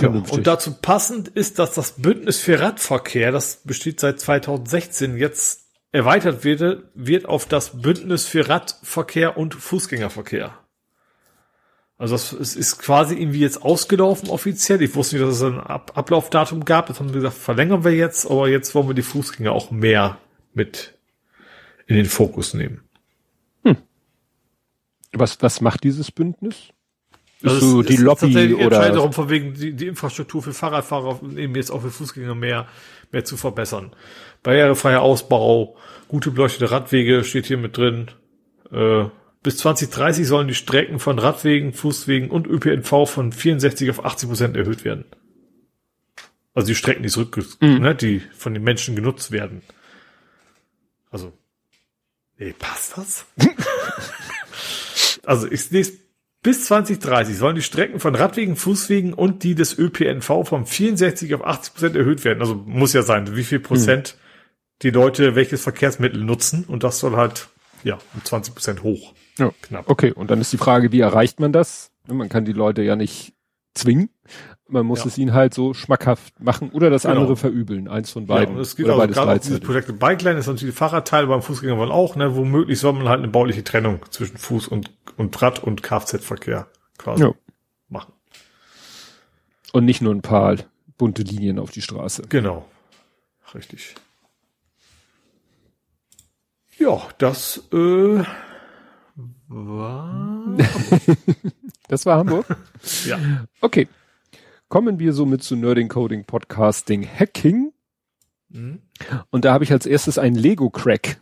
Ja, und dazu passend ist, dass das Bündnis für Radverkehr, das besteht seit 2016, jetzt erweitert wird, wird auf das Bündnis für Radverkehr und Fußgängerverkehr. Also es ist quasi irgendwie jetzt ausgelaufen offiziell. Ich wusste nicht, dass es ein Ab Ablaufdatum gab. Das haben wir gesagt, verlängern wir jetzt, aber jetzt wollen wir die Fußgänger auch mehr mit in den Fokus nehmen. Hm. Was, was macht dieses Bündnis? Also so die Lobby oder darum, von wegen die, die Infrastruktur für Fahrradfahrer eben jetzt auch für Fußgänger mehr mehr zu verbessern. Barrierefreier Ausbau, gute beleuchtete Radwege steht hier mit drin. Äh, bis 2030 sollen die Strecken von Radwegen, Fußwegen und ÖPNV von 64 auf 80 Prozent erhöht werden. Also die Strecken, die zurück, mhm. ne, die von den Menschen genutzt werden. Also, nee, passt das? also ich lese, bis 2030 sollen die Strecken von Radwegen, Fußwegen und die des ÖPNV von 64 auf 80 Prozent erhöht werden. Also muss ja sein, wie viel Prozent mhm. die Leute welches Verkehrsmittel nutzen und das soll halt, ja, um 20 Prozent hoch. Ja, knapp. Okay, und dann ist die Frage, wie erreicht man das? Man kann die Leute ja nicht zwingen. Man muss ja. es ihnen halt so schmackhaft machen oder das genau. andere verübeln. Eins von beiden. Ja, es gibt also gerade dieses Projekt Bikeline ist natürlich die Fahrradteile beim Fußgänger wollen auch, ne, womöglich soll man halt eine bauliche Trennung zwischen Fuß und, und Rad und Kfz-Verkehr quasi ja. machen. Und nicht nur ein paar bunte Linien auf die Straße. Genau. Richtig. Ja, das äh, war das war Hamburg? ja. Okay. Kommen wir somit zu Nerding Coding Podcasting Hacking. Mhm. Und da habe ich als erstes einen Lego Crack.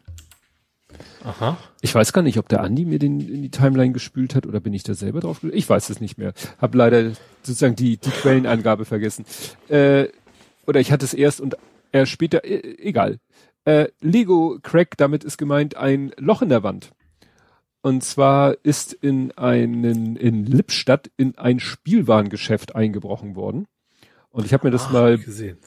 Aha. Ich weiß gar nicht, ob der Andi mir den in die Timeline gespült hat oder bin ich da selber drauf? Ich weiß es nicht mehr. Hab leider sozusagen die, die Quellenangabe vergessen. Äh, oder ich hatte es erst und er später, äh, egal. Äh, Lego Crack, damit ist gemeint ein Loch in der Wand. Und zwar ist in einen, in Lippstadt in ein Spielwarengeschäft eingebrochen worden. Und ich habe mir das ah, mal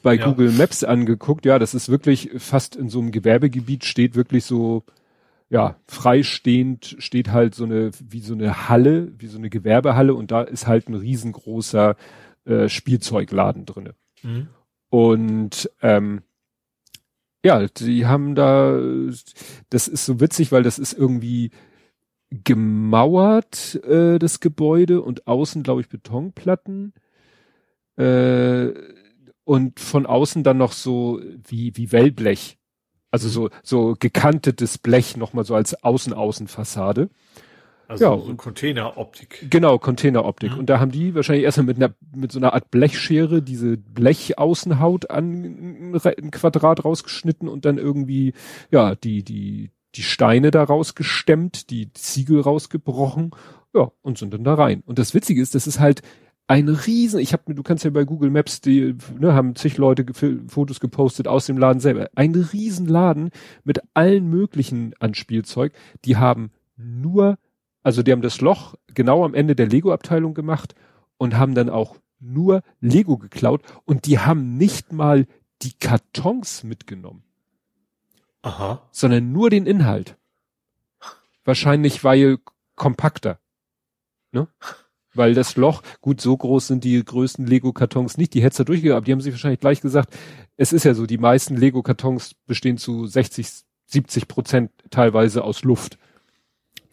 bei ja. Google Maps angeguckt. Ja, das ist wirklich fast in so einem Gewerbegebiet steht wirklich so, ja, freistehend steht halt so eine, wie so eine Halle, wie so eine Gewerbehalle und da ist halt ein riesengroßer äh, Spielzeugladen drinne. Mhm. Und ähm, ja, die haben da, das ist so witzig, weil das ist irgendwie gemauert, äh, das Gebäude, und außen, glaube ich, Betonplatten. Äh, und von außen dann noch so wie, wie Wellblech. Also so, so gekantetes Blech nochmal so als Außen-Außenfassade. Also ja, so Containeroptik. Genau, Containeroptik. Mhm. Und da haben die wahrscheinlich erstmal mit einer, mit so einer Art Blechschere diese Blechaußenhaut an ein Quadrat rausgeschnitten und dann irgendwie, ja, die, die, die Steine da rausgestemmt, die Ziegel rausgebrochen, ja, und sind dann da rein. Und das Witzige ist, das ist halt ein riesen, ich habe, du kannst ja bei Google Maps, die ne, haben zig Leute Fotos gepostet aus dem Laden selber. Ein riesen Laden mit allen möglichen an Spielzeug. Die haben nur, also die haben das Loch genau am Ende der Lego-Abteilung gemacht und haben dann auch nur Lego geklaut und die haben nicht mal die Kartons mitgenommen. Aha. Sondern nur den Inhalt. Wahrscheinlich, weil kompakter. Ne? Weil das Loch, gut, so groß sind die größten Lego-Kartons nicht, die hätte da durchgegangen, aber die haben sich wahrscheinlich gleich gesagt, es ist ja so, die meisten Lego-Kartons bestehen zu 60, 70 Prozent teilweise aus Luft.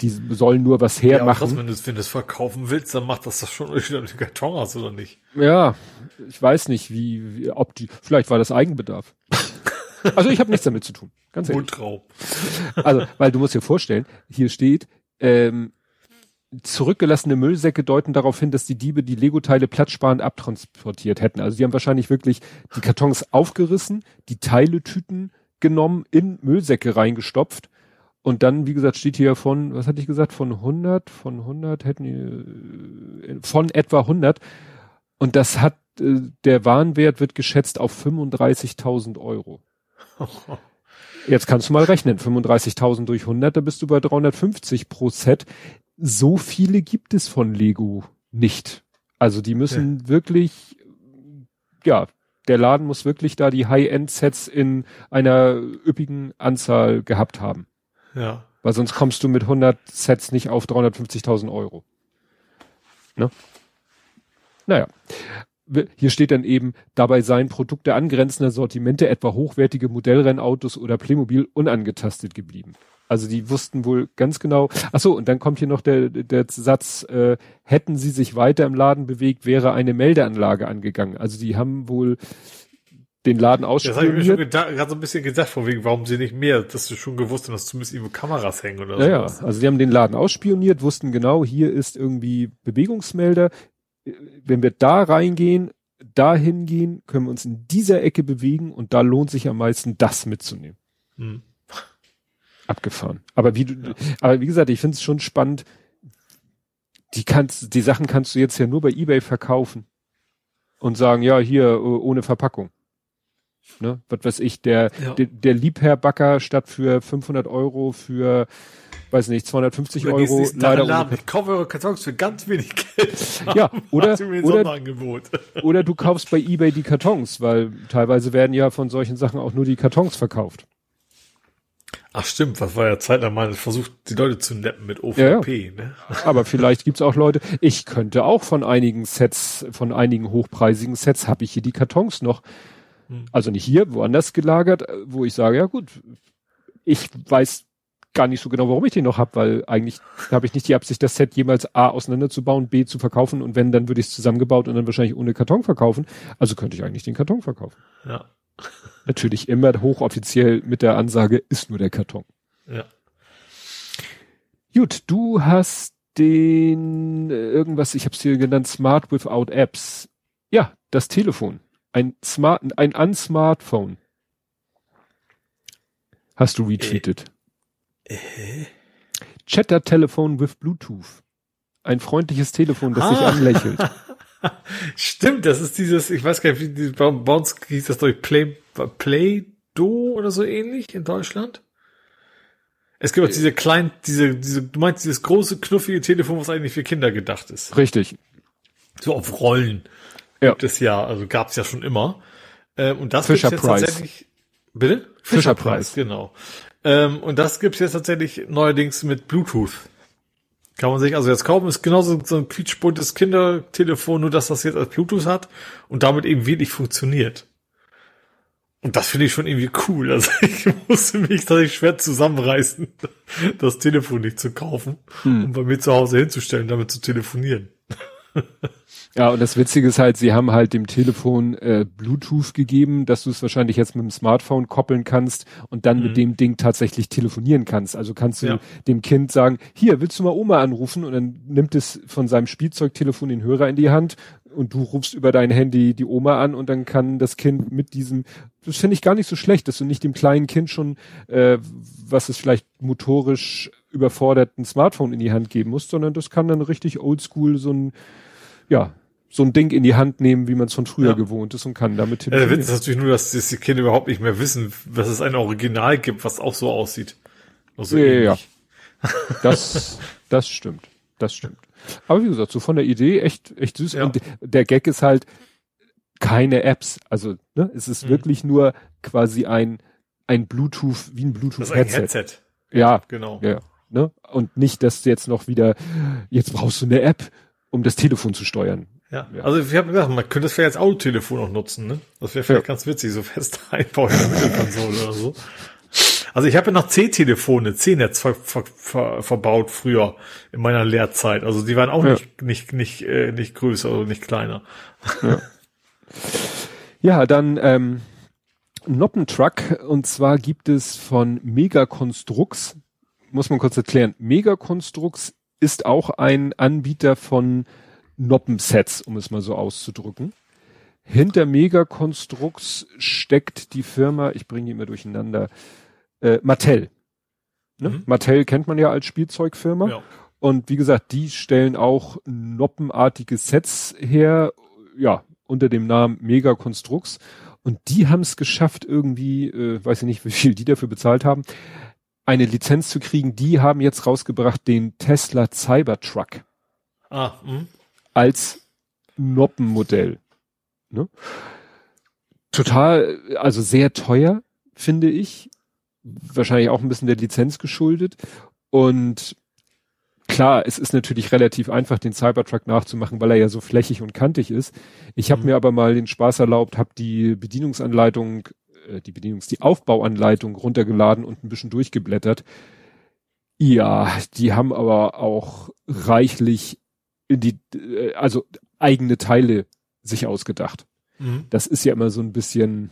Die sollen nur was hermachen. Ja, krass, wenn du, wenn du es verkaufen willst, dann macht das doch schon irgendwie Karton hast oder nicht? Ja, ich weiß nicht, wie, wie ob die, vielleicht war das Eigenbedarf. Also ich habe nichts damit zu tun, ganz ehrlich. Mundraub. also, weil du musst dir vorstellen, hier steht, ähm, zurückgelassene Müllsäcke deuten darauf hin, dass die Diebe die Lego-Teile platzsparend abtransportiert hätten. Also die haben wahrscheinlich wirklich die Kartons aufgerissen, die Teiletüten genommen, in Müllsäcke reingestopft und dann, wie gesagt, steht hier von, was hatte ich gesagt, von 100, von 100 hätten die, äh, von etwa 100 und das hat, äh, der Warenwert wird geschätzt auf 35.000 Euro. Jetzt kannst du mal rechnen, 35.000 durch 100, da bist du bei 350 pro Set so viele gibt es von Lego nicht. Also die müssen ja. wirklich, ja, der Laden muss wirklich da die High-End-Sets in einer üppigen Anzahl gehabt haben. Ja. Weil sonst kommst du mit 100 Sets nicht auf 350.000 Euro. Ne? Naja. Hier steht dann eben, dabei seien Produkte angrenzender Sortimente, etwa hochwertige Modellrennautos oder Playmobil, unangetastet geblieben. Also die wussten wohl ganz genau. Ach so, und dann kommt hier noch der, der Satz, äh, hätten sie sich weiter im Laden bewegt, wäre eine Meldeanlage angegangen. Also die haben wohl den Laden ausspioniert. Das habe ich mir schon gerade so ein bisschen gedacht, von wegen, warum sie nicht mehr, dass du schon gewusst hast, dass zumindest irgendwo Kameras hängen oder so. Ja, ja, also die haben den Laden ausspioniert, wussten genau, hier ist irgendwie Bewegungsmelder. Wenn wir da reingehen, da hingehen, können wir uns in dieser Ecke bewegen und da lohnt sich am meisten, das mitzunehmen. Hm abgefahren. Aber wie du, ja. aber wie gesagt, ich finde es schon spannend. Die kannst, die Sachen kannst du jetzt ja nur bei eBay verkaufen und sagen, ja, hier ohne Verpackung. Ne, was weiß ich, der, ja. der, der Liebherrbacker statt für 500 Euro für, weiß nicht, 250 oder Euro. Leider Laden. Ich kaufe eure Kartons für ganz wenig Geld. Ja, oder, oder, oder du kaufst bei eBay die Kartons, weil teilweise werden ja von solchen Sachen auch nur die Kartons verkauft. Ach stimmt, was war ja zeitlang mal versucht, die Leute zu neppen mit OVP, ja. ne? Aber vielleicht gibt's auch Leute, ich könnte auch von einigen Sets, von einigen hochpreisigen Sets, habe ich hier die Kartons noch. Hm. Also nicht hier, woanders gelagert, wo ich sage, ja gut, ich weiß gar nicht so genau, warum ich den noch habe, weil eigentlich habe ich nicht die Absicht, das Set jemals A auseinanderzubauen, B zu verkaufen und wenn, dann würde ich es zusammengebaut und dann wahrscheinlich ohne Karton verkaufen. Also könnte ich eigentlich den Karton verkaufen. Ja. Natürlich immer hochoffiziell mit der Ansage, ist nur der Karton. Ja. Gut, du hast den äh, irgendwas, ich habe es hier genannt, Smart Without Apps. Ja, das Telefon. Ein Smart, ein Unsmartphone. Hast du retweetet. Äh. Äh. Chatter-Telefon with Bluetooth. Ein freundliches Telefon, das ah. sich anlächelt. Stimmt, das ist dieses, ich weiß gar nicht, wie bei uns hieß das durch Play, Play-Do oder so ähnlich in Deutschland. Es gibt auch diese kleinen, diese, diese, du meinst dieses große, knuffige Telefon, was eigentlich für Kinder gedacht ist. Richtig. So auf Rollen. Ja. Gibt es ja, also gab es ja schon immer. Ähm, und das Fisher Price. tatsächlich, bitte? Fisher, Fisher Price, genau. Ähm, und das gibt's jetzt tatsächlich neuerdings mit Bluetooth. Kann man sich also jetzt kaufen, ist genauso so ein quietschbuntes Kindertelefon, nur dass das jetzt als Bluetooth hat und damit eben wirklich funktioniert. Und das finde ich schon irgendwie cool. Also ich musste mich tatsächlich schwer zusammenreißen, das Telefon nicht zu kaufen hm. und bei mir zu Hause hinzustellen, damit zu telefonieren. Ja, und das Witzige ist halt, sie haben halt dem Telefon äh, Bluetooth gegeben, dass du es wahrscheinlich jetzt mit dem Smartphone koppeln kannst und dann mhm. mit dem Ding tatsächlich telefonieren kannst. Also kannst du ja. dem Kind sagen, hier, willst du mal Oma anrufen? Und dann nimmt es von seinem Spielzeugtelefon den Hörer in die Hand und du rufst über dein Handy die Oma an und dann kann das Kind mit diesem, das finde ich gar nicht so schlecht, dass du nicht dem kleinen Kind schon, äh, was es vielleicht motorisch überfordert, ein Smartphone in die Hand geben musst, sondern das kann dann richtig oldschool so ein, ja, so ein Ding in die Hand nehmen, wie man es von früher ja. gewohnt ist und kann damit telefonieren. Ja, der Witz ist natürlich nur, dass die Kinder überhaupt nicht mehr wissen, dass es ein Original gibt, was auch so aussieht. So ja, ja, Das, das stimmt. Das stimmt. Aber wie gesagt, so von der Idee echt, echt süß. Ja. Und der Gag ist halt keine Apps. Also, ne, es ist mhm. wirklich nur quasi ein, ein Bluetooth, wie ein Bluetooth-Headset. Headset. Ja, genau. Ja. Ne? Und nicht, dass du jetzt noch wieder, jetzt brauchst du eine App, um das Telefon zu steuern. Ja, ja. also wir haben gesagt, man könnte das vielleicht als Autotelefon auch nutzen, ne? Das wäre vielleicht ja. ganz witzig, so fest einbauen in der Mittelkonsole oder so. Also ich habe ja noch C-Telefone, C-Netz ver ver ver verbaut früher in meiner Lehrzeit. Also die waren auch ja. nicht nicht nicht äh, nicht größer oder nicht kleiner. Ja, ja dann ähm, Noppentruck und zwar gibt es von Megaconstrux, muss man kurz erklären. Megaconstrux ist auch ein Anbieter von Noppensets, um es mal so auszudrücken. Hinter Megaconstrux steckt die Firma, ich bringe die immer durcheinander, äh, Mattel. Ne? Mhm. Mattel kennt man ja als Spielzeugfirma. Ja. Und wie gesagt, die stellen auch noppenartige Sets her, ja, unter dem Namen Mega Constructs. Und die haben es geschafft, irgendwie, äh, weiß ich nicht, wie viel die dafür bezahlt haben, eine Lizenz zu kriegen. Die haben jetzt rausgebracht den Tesla Cybertruck. Ah, mh. Als Noppenmodell. Ne? Total, also sehr teuer, finde ich wahrscheinlich auch ein bisschen der Lizenz geschuldet. Und klar, es ist natürlich relativ einfach, den Cybertruck nachzumachen, weil er ja so flächig und kantig ist. Ich habe mhm. mir aber mal den Spaß erlaubt, habe die Bedienungsanleitung, äh, die Bedienungs-, die Aufbauanleitung runtergeladen und ein bisschen durchgeblättert. Ja, die haben aber auch reichlich in die, äh, also eigene Teile sich ausgedacht. Mhm. Das ist ja immer so ein bisschen,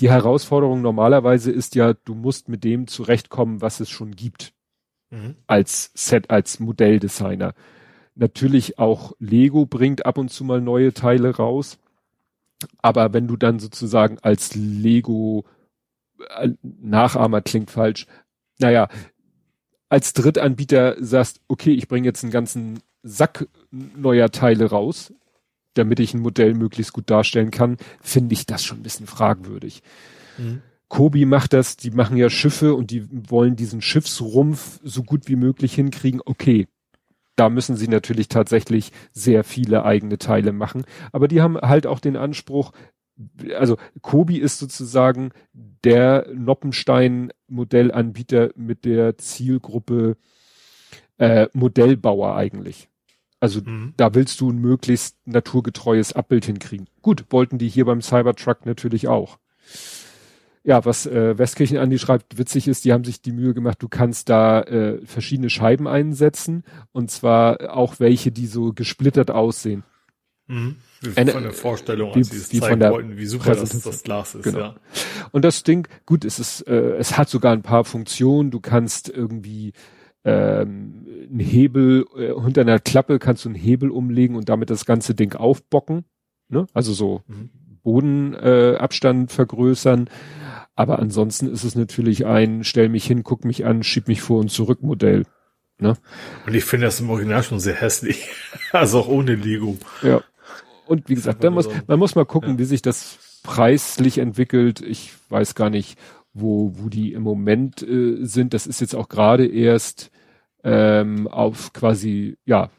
die Herausforderung normalerweise ist ja, du musst mit dem zurechtkommen, was es schon gibt. Mhm. Als Set, als Modelldesigner. Natürlich auch Lego bringt ab und zu mal neue Teile raus. Aber wenn du dann sozusagen als Lego äh, Nachahmer klingt falsch. Naja, als Drittanbieter sagst, okay, ich bringe jetzt einen ganzen Sack neuer Teile raus, damit ich ein Modell möglichst gut darstellen kann, finde ich das schon ein bisschen fragwürdig. Mhm. Kobi macht das, die machen ja Schiffe und die wollen diesen Schiffsrumpf so gut wie möglich hinkriegen. Okay, da müssen sie natürlich tatsächlich sehr viele eigene Teile machen. Aber die haben halt auch den Anspruch, also Kobi ist sozusagen der Noppenstein-Modellanbieter mit der Zielgruppe äh, Modellbauer eigentlich. Also mhm. da willst du ein möglichst naturgetreues Abbild hinkriegen. Gut, wollten die hier beim Cybertruck natürlich auch. Ja, was äh, Westkirchen Andi schreibt, witzig ist, die haben sich die Mühe gemacht, du kannst da äh, verschiedene Scheiben einsetzen und zwar auch welche, die so gesplittert aussehen. Mhm. Eine, von der Vorstellung, als sie es zeigen wollten, wie super das, das Glas ist. Genau. Ja. Und das Ding, gut, es ist, äh, es hat sogar ein paar Funktionen. Du kannst irgendwie ähm, ein Hebel, äh, unter einer Klappe kannst du einen Hebel umlegen und damit das ganze Ding aufbocken. Ne? Also so mhm. Bodenabstand äh, vergrößern. Aber ansonsten ist es natürlich ein Stell mich hin, guck mich an, schieb mich vor und zurück Modell. Ne? Und ich finde das im Original schon sehr hässlich. also auch ohne Lego. Ja. Und wie gesagt, da muss, man muss mal gucken, ja. wie sich das preislich entwickelt. Ich weiß gar nicht, wo, wo die im Moment äh, sind. Das ist jetzt auch gerade erst ähm, auf quasi, ja,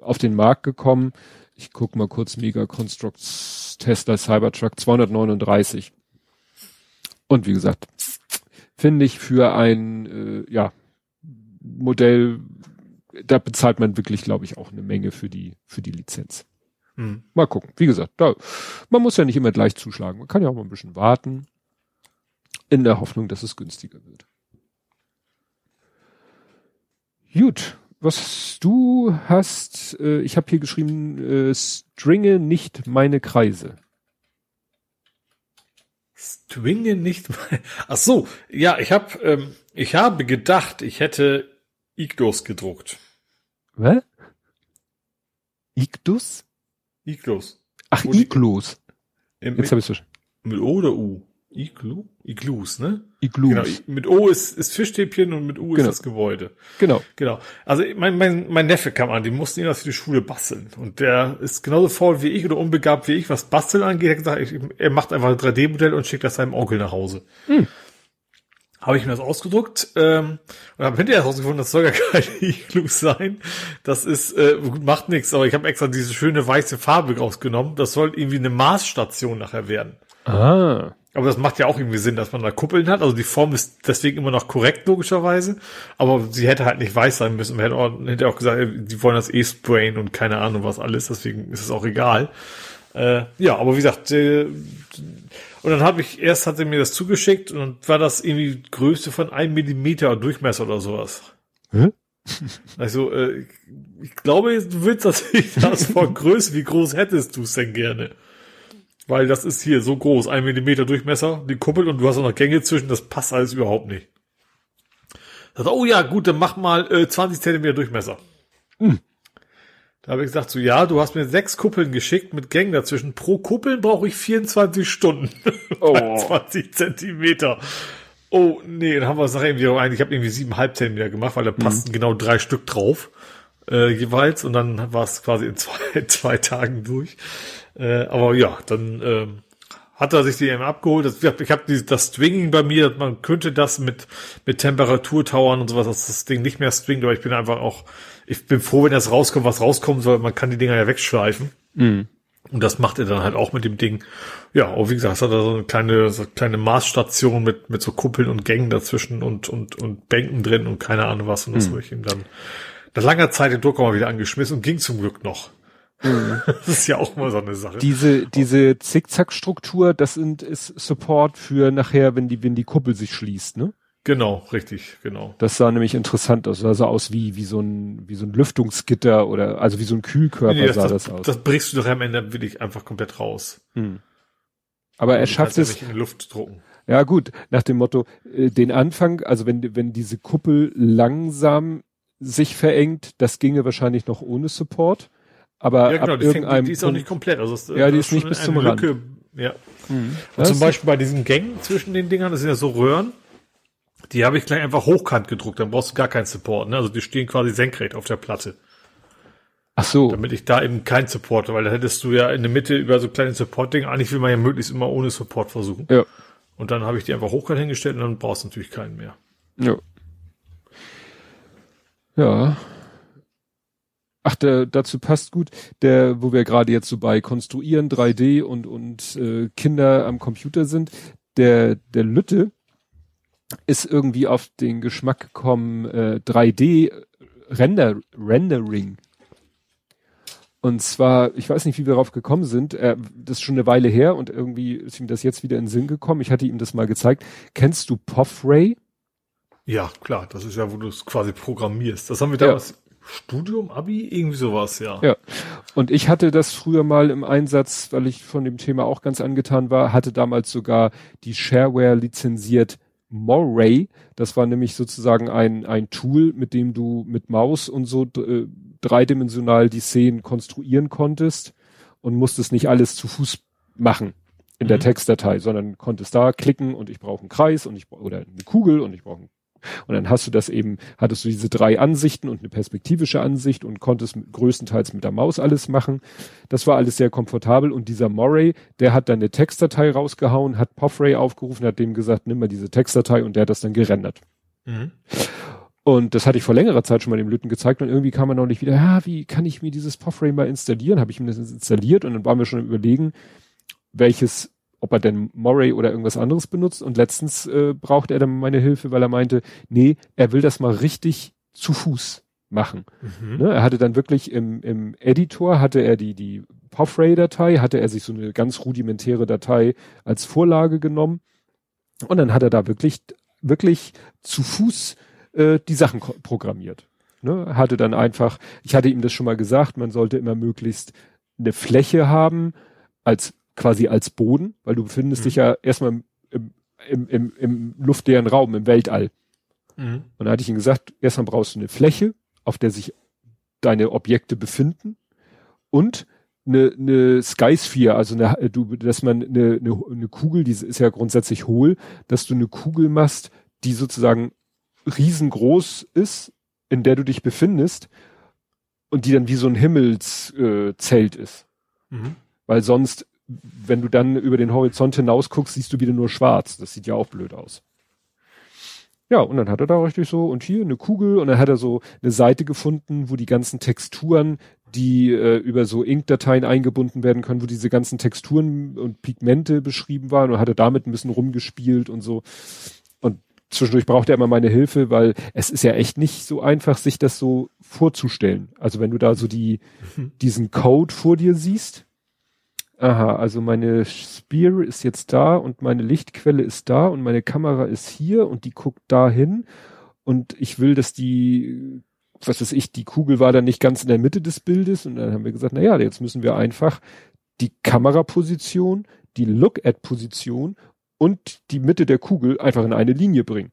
auf den Markt gekommen. Ich guck mal kurz Mega Constructs Tesla Cybertruck 239. Und wie gesagt, finde ich für ein äh, ja, Modell, da bezahlt man wirklich, glaube ich, auch eine Menge für die, für die Lizenz. Hm. Mal gucken. Wie gesagt, da, man muss ja nicht immer gleich zuschlagen. Man kann ja auch mal ein bisschen warten in der Hoffnung, dass es günstiger wird. Gut, was du hast, äh, ich habe hier geschrieben, äh, stringe nicht meine Kreise. Stringe nicht meine. Ach so, ja, ich habe, ähm, ich habe gedacht, ich hätte Iglos gedruckt. Was? Igdus? Iglos. Ach, Iglos. Jetzt habe ich es Mit O oder U? Iglu? Iglus, ne? Iglus. Genau, mit O ist, ist Fischstäbchen und mit U genau. ist das Gebäude. Genau. Genau. Also mein, mein, mein Neffe kam an, die mussten ihn für die Schule basteln. Und der ist genauso faul wie ich oder unbegabt wie ich, was Basteln angeht. Er hat gesagt, er macht einfach ein 3D-Modell und schickt das seinem Onkel nach Hause. Hm. Habe ich mir das ausgedruckt ähm, und habe hinterher herausgefunden, das soll gar kein Iglus sein. Das ist, äh, macht nichts, aber ich habe extra diese schöne weiße Farbe rausgenommen. Das soll irgendwie eine Marsstation nachher werden. Ah. Aber das macht ja auch irgendwie Sinn, dass man da Kuppeln hat. Also die Form ist deswegen immer noch korrekt, logischerweise. Aber sie hätte halt nicht weiß sein müssen. Man hätte auch, hätte auch gesagt, die wollen das eh sprayen und keine Ahnung was alles. Deswegen ist es auch egal. Äh, ja, aber wie gesagt, äh, und dann habe ich, erst hat sie mir das zugeschickt und dann war das irgendwie Größe von einem Millimeter Durchmesser oder sowas. Hä? Also, äh, ich glaube, du willst das nicht das von Größe. Wie groß hättest du es denn gerne? Weil das ist hier so groß, ein Millimeter Durchmesser, die Kuppel und du hast auch noch Gänge zwischen, das passt alles überhaupt nicht. Das, oh ja, gut, dann mach mal äh, 20 Zentimeter Durchmesser. Hm. Da habe ich gesagt, so ja, du hast mir sechs Kuppeln geschickt mit Gängen dazwischen. Pro Kuppeln brauche ich 24 Stunden. Oh. 20 Zentimeter. Oh, nee, dann haben wir es nachher irgendwie ein. Ich habe irgendwie siebeneinhalb Zentimeter gemacht, weil da passten mhm. genau drei Stück drauf äh, jeweils und dann war es quasi in zwei, zwei Tagen durch. Äh, aber ja, dann äh, hat er sich die eben abgeholt. Das, ich habe das Stringing bei mir, man könnte das mit, mit Temperaturtauern und sowas, dass das Ding nicht mehr stringt, aber ich bin einfach auch, ich bin froh, wenn das rauskommt, was rauskommen soll. Man kann die Dinger ja wegschleifen. Mhm. Und das macht er dann halt auch mit dem Ding. Ja, und wie gesagt, es hat er so eine kleine, so eine kleine Maßstation mit, mit so Kuppeln und Gängen dazwischen und, und, und Bänken drin und keine Ahnung was. Und das mhm. habe ich ihm dann nach langer Zeit den Drucker mal wieder angeschmissen und ging zum Glück noch. Mhm. Das ist ja auch mal so eine Sache. Diese, diese Zickzack-Struktur, das sind, ist Support für nachher, wenn die, wenn die Kuppel sich schließt, ne? Genau, richtig, genau. Das sah nämlich interessant aus. Das sah aus wie, wie so ein, wie so ein Lüftungsgitter oder, also wie so ein Kühlkörper nee, das, sah das, das, aus. Das brichst du doch am Ende wirklich einfach komplett raus. Hm. Aber er schafft es. Ja in die Luft drucken. Ja, gut, nach dem Motto, äh, den Anfang, also wenn, wenn diese Kuppel langsam sich verengt, das ginge wahrscheinlich noch ohne Support. Aber ja, genau, die, fängt, die, ist auch nicht komplett. Also es, ja, die ist nicht bis zum Lücke, Rand. Ja. Mhm. Und zum Beispiel bei diesen Gängen zwischen den Dingern, das sind ja so Röhren, die habe ich gleich einfach hochkant gedruckt, dann brauchst du gar keinen Support. Ne? Also die stehen quasi senkrecht auf der Platte. Ach so. Damit ich da eben keinen Support, weil da hättest du ja in der Mitte über so kleine Support-Dinge, eigentlich will man ja möglichst immer ohne Support versuchen. Ja. Und dann habe ich die einfach hochkant hingestellt und dann brauchst du natürlich keinen mehr. Ja. Ja. Ach, der, dazu passt gut, der, wo wir gerade jetzt so bei Konstruieren, 3D und, und äh, Kinder am Computer sind, der, der Lütte ist irgendwie auf den Geschmack gekommen, äh, 3D Render, Rendering. Und zwar, ich weiß nicht, wie wir darauf gekommen sind, äh, das ist schon eine Weile her und irgendwie ist ihm das jetzt wieder in den Sinn gekommen. Ich hatte ihm das mal gezeigt. Kennst du POFRay? Ja, klar, das ist ja, wo du es quasi programmierst. Das haben wir damals ja. Studium, Abi, irgendwie sowas, ja. Ja. Und ich hatte das früher mal im Einsatz, weil ich von dem Thema auch ganz angetan war, hatte damals sogar die Shareware lizenziert Moray. Das war nämlich sozusagen ein, ein Tool, mit dem du mit Maus und so äh, dreidimensional die Szenen konstruieren konntest und musstest nicht alles zu Fuß machen in mhm. der Textdatei, sondern konntest da klicken und ich brauche einen Kreis und ich oder eine Kugel und ich brauche einen und dann hast du das eben, hattest du diese drei Ansichten und eine perspektivische Ansicht und konntest größtenteils mit der Maus alles machen. Das war alles sehr komfortabel und dieser Moray, der hat dann eine Textdatei rausgehauen, hat Poffray aufgerufen, hat dem gesagt, nimm mal diese Textdatei und der hat das dann gerendert. Mhm. Und das hatte ich vor längerer Zeit schon mal dem Lütten gezeigt und irgendwie kam er noch nicht wieder, ja, wie kann ich mir dieses Poffray mal installieren? Habe ich ihm das installiert und dann waren wir schon überlegen, welches ob er denn Moray oder irgendwas anderes benutzt. Und letztens äh, brauchte er dann meine Hilfe, weil er meinte, nee, er will das mal richtig zu Fuß machen. Mhm. Ne, er hatte dann wirklich im, im Editor hatte er die, die Poffray-Datei, hatte er sich so eine ganz rudimentäre Datei als Vorlage genommen. Und dann hat er da wirklich, wirklich zu Fuß äh, die Sachen programmiert. Ne, hatte dann einfach, ich hatte ihm das schon mal gesagt, man sollte immer möglichst eine Fläche haben als quasi als Boden, weil du befindest mhm. dich ja erstmal im, im, im, im luftleeren Raum, im Weltall. Mhm. Und da hatte ich ihm gesagt, erstmal brauchst du eine Fläche, auf der sich deine Objekte befinden und eine, eine Skysphere, also eine, du, dass man eine, eine, eine Kugel, die ist ja grundsätzlich hohl, dass du eine Kugel machst, die sozusagen riesengroß ist, in der du dich befindest und die dann wie so ein Himmelszelt äh, ist. Mhm. Weil sonst wenn du dann über den Horizont hinaus guckst, siehst du wieder nur schwarz. Das sieht ja auch blöd aus. Ja, und dann hat er da richtig so, und hier eine Kugel, und dann hat er so eine Seite gefunden, wo die ganzen Texturen, die äh, über so Ink-Dateien eingebunden werden können, wo diese ganzen Texturen und Pigmente beschrieben waren und hatte damit ein bisschen rumgespielt und so. Und zwischendurch braucht er immer meine Hilfe, weil es ist ja echt nicht so einfach, sich das so vorzustellen. Also wenn du da so die, mhm. diesen Code vor dir siehst, aha, also meine Spear ist jetzt da und meine Lichtquelle ist da und meine Kamera ist hier und die guckt dahin und ich will, dass die was weiß ich, die Kugel war dann nicht ganz in der Mitte des Bildes und dann haben wir gesagt, na ja, jetzt müssen wir einfach die Kameraposition, die Look-at-Position und die Mitte der Kugel einfach in eine Linie bringen.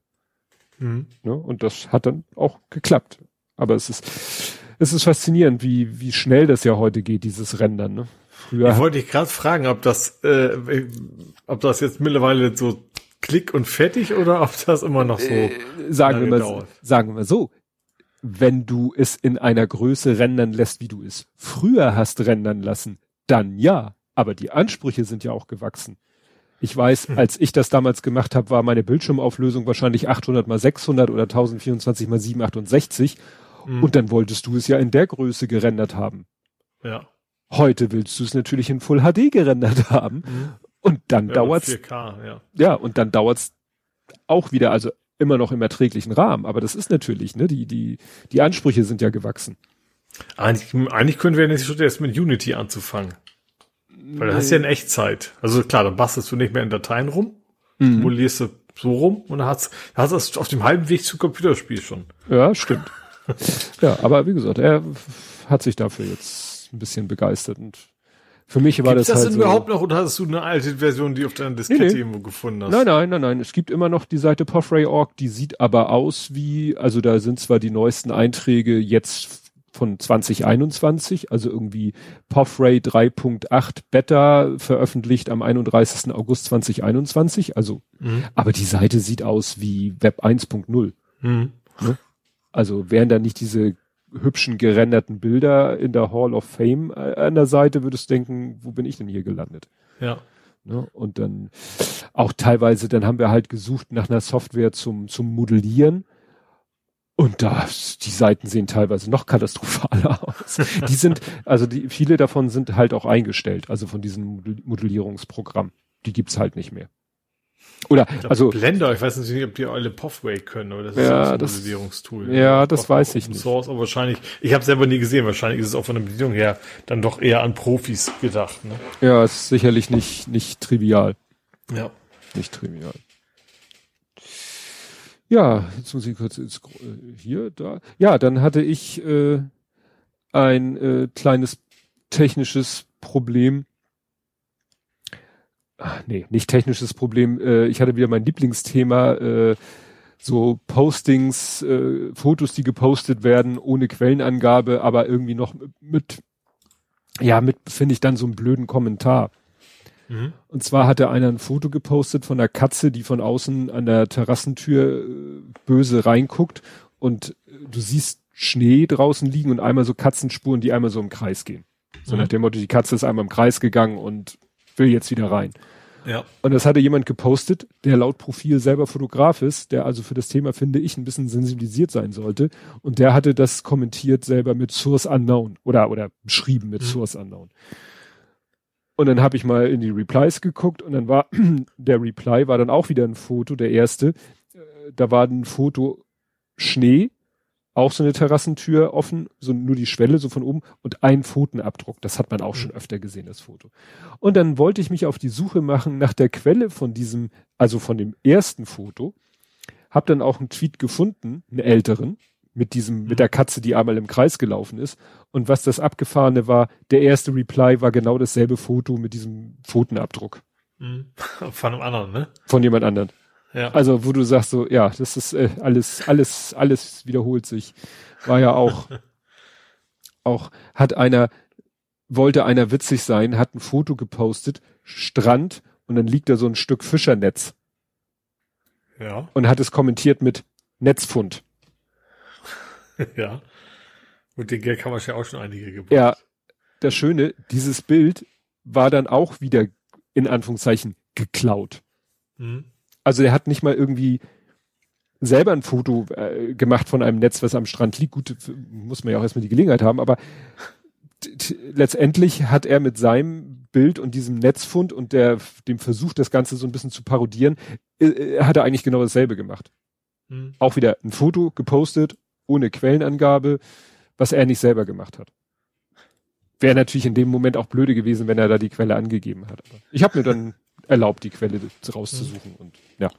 Mhm. Ja, und das hat dann auch geklappt. Aber es ist, es ist faszinierend, wie, wie schnell das ja heute geht, dieses Rendern. Ne? Früher ich wollte dich gerade fragen, ob das, äh, ob das jetzt mittlerweile so klick und fertig oder ob das immer noch so äh, sagen wir mal, sagen wir so, wenn du es in einer Größe rendern lässt, wie du es früher hast rendern lassen, dann ja. Aber die Ansprüche sind ja auch gewachsen. Ich weiß, hm. als ich das damals gemacht habe, war meine Bildschirmauflösung wahrscheinlich 800 mal 600 oder 1024 mal 768. Hm. Und dann wolltest du es ja in der Größe gerendert haben. Ja. Heute willst du es natürlich in Full HD gerendert haben. Hm. Und dann ja, dauert's. 4K, ja. Ja, und dann dauert's auch wieder, also immer noch im erträglichen Rahmen. Aber das ist natürlich, ne, die, die, die Ansprüche sind ja gewachsen. Eigentlich, eigentlich können wir nicht schon erst mit Unity anzufangen. Weil das hast ja in Echtzeit. Also klar, dann bastelst du nicht mehr in Dateien rum, mhm. simulierst du so rum und dann hast, hast du es auf dem halben Weg zum Computerspiel schon. Ja, stimmt. ja, aber wie gesagt, er hat sich dafür jetzt ein bisschen begeistert und für mich war Gibt's das, das halt denn so, überhaupt noch oder hast du eine alte Version, die auf deiner Diskette nee, nee. irgendwo gefunden hast? Nein, nein, nein, nein. Es gibt immer noch die Seite Poffray.org, die sieht aber aus wie, also da sind zwar die neuesten Einträge jetzt von 2021, also irgendwie Poffray 3.8 Beta veröffentlicht am 31. August 2021, also, mhm. aber die Seite sieht aus wie Web 1.0. Mhm. Ne? Also wären da nicht diese hübschen gerenderten Bilder in der Hall of Fame äh, an der Seite, würdest du denken, wo bin ich denn hier gelandet? Ja. Ne? Und dann auch teilweise, dann haben wir halt gesucht nach einer Software zum, zum Modellieren. Und da, die Seiten sehen teilweise noch katastrophaler aus. die sind, also die, viele davon sind halt auch eingestellt, also von diesem Modellierungsprogramm. Die gibt's halt nicht mehr. Oder glaub, also Blender, ich weiß nicht, ob die alle Pathway können, oder das ist ja, das, Modellierungstool. Ja, das weiß ich nicht. Source, aber wahrscheinlich, ich habe selber nie gesehen, wahrscheinlich ist es auch von der Bedienung her dann doch eher an Profis gedacht. Ne? Ja, ist sicherlich nicht nicht trivial. Ja. Nicht trivial. Ja, jetzt muss ich kurz ins, hier, da. Ja, dann hatte ich äh, ein äh, kleines technisches Problem ach, nee, nicht technisches Problem. Äh, ich hatte wieder mein Lieblingsthema, äh, so Postings, äh, Fotos, die gepostet werden ohne Quellenangabe, aber irgendwie noch mit, ja, mit finde ich dann so einen blöden Kommentar. Mhm. Und zwar hatte einer ein Foto gepostet von einer Katze, die von außen an der Terrassentür äh, böse reinguckt und äh, du siehst Schnee draußen liegen und einmal so Katzenspuren, die einmal so im Kreis gehen. So mhm. nach dem Motto, die Katze ist einmal im Kreis gegangen und will jetzt wieder rein. Ja. Und das hatte jemand gepostet, der laut Profil selber Fotograf ist, der also für das Thema, finde ich, ein bisschen sensibilisiert sein sollte. Und der hatte das kommentiert selber mit Source Unknown oder, oder beschrieben mit mhm. Source Unknown. Und dann habe ich mal in die Replies geguckt und dann war der Reply war dann auch wieder ein Foto, der erste. Äh, da war ein Foto Schnee auch so eine Terrassentür offen, so nur die Schwelle so von oben und ein Pfotenabdruck. Das hat man auch schon öfter gesehen, das Foto. Und dann wollte ich mich auf die Suche machen nach der Quelle von diesem, also von dem ersten Foto. Hab dann auch einen Tweet gefunden, einen älteren, mit diesem, mit der Katze, die einmal im Kreis gelaufen ist. Und was das Abgefahrene war, der erste Reply war genau dasselbe Foto mit diesem Pfotenabdruck. Mhm. Von einem anderen, ne? Von jemand anderen. Ja. Also wo du sagst so, ja, das ist äh, alles, alles, alles wiederholt sich. War ja auch, auch hat einer, wollte einer witzig sein, hat ein Foto gepostet, Strand und dann liegt da so ein Stück Fischernetz. Ja. Und hat es kommentiert mit Netzfund. ja. Und den Gag haben wir ja auch schon einige gebracht. Ja. Das Schöne, dieses Bild war dann auch wieder in Anführungszeichen geklaut. Mhm. Also er hat nicht mal irgendwie selber ein Foto äh, gemacht von einem Netz, was am Strand liegt. Gut, muss man ja auch erstmal die Gelegenheit haben, aber letztendlich hat er mit seinem Bild und diesem Netzfund und der, dem Versuch, das Ganze so ein bisschen zu parodieren, äh, äh hat er eigentlich genau dasselbe gemacht. Mhm. Auch wieder ein Foto gepostet, ohne Quellenangabe, was er nicht selber gemacht hat. Wäre natürlich in dem Moment auch blöde gewesen, wenn er da die Quelle angegeben hat. Aber ich habe mir dann erlaubt, die Quelle rauszusuchen mhm. und ja.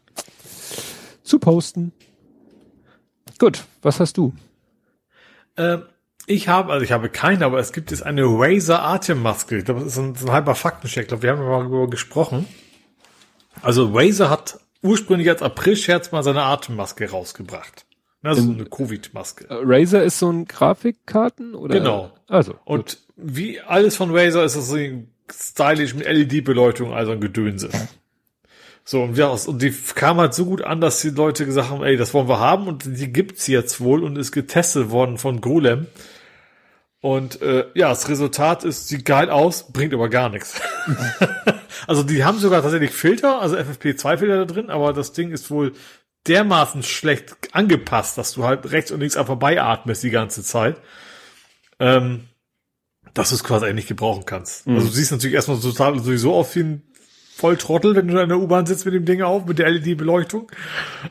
Zu posten. Gut, was hast du? Ähm, ich habe, also ich habe keine, aber es gibt jetzt eine Razer Atemmaske. Ich glaube, das ist ein, ein halber Faktencheck. Ich glaube, wir haben mal darüber gesprochen. Also Razer hat ursprünglich als April-Scherz mal seine Atemmaske rausgebracht. Also so eine Covid-Maske. Äh, Razer ist so ein Grafikkarten oder? Genau. Also. Und gut. wie alles von Razer ist es so stylisch mit LED-Beleuchtung, also ein Gedönse. So, und, ja, und die kam halt so gut an, dass die Leute gesagt haben, ey, das wollen wir haben und die gibt's jetzt wohl und ist getestet worden von Golem. Und äh, ja, das Resultat ist, sieht geil aus, bringt aber gar nichts. also die haben sogar tatsächlich Filter, also FFP2-Filter da drin, aber das Ding ist wohl dermaßen schlecht angepasst, dass du halt rechts und links einfach vorbeiatmest die ganze Zeit. Ähm, dass du es quasi eigentlich gebrauchen kannst. Mhm. Also du siehst natürlich erstmal total sowieso auf wie ein Volltrottel, wenn du in der U-Bahn sitzt mit dem Ding auf, mit der LED-Beleuchtung.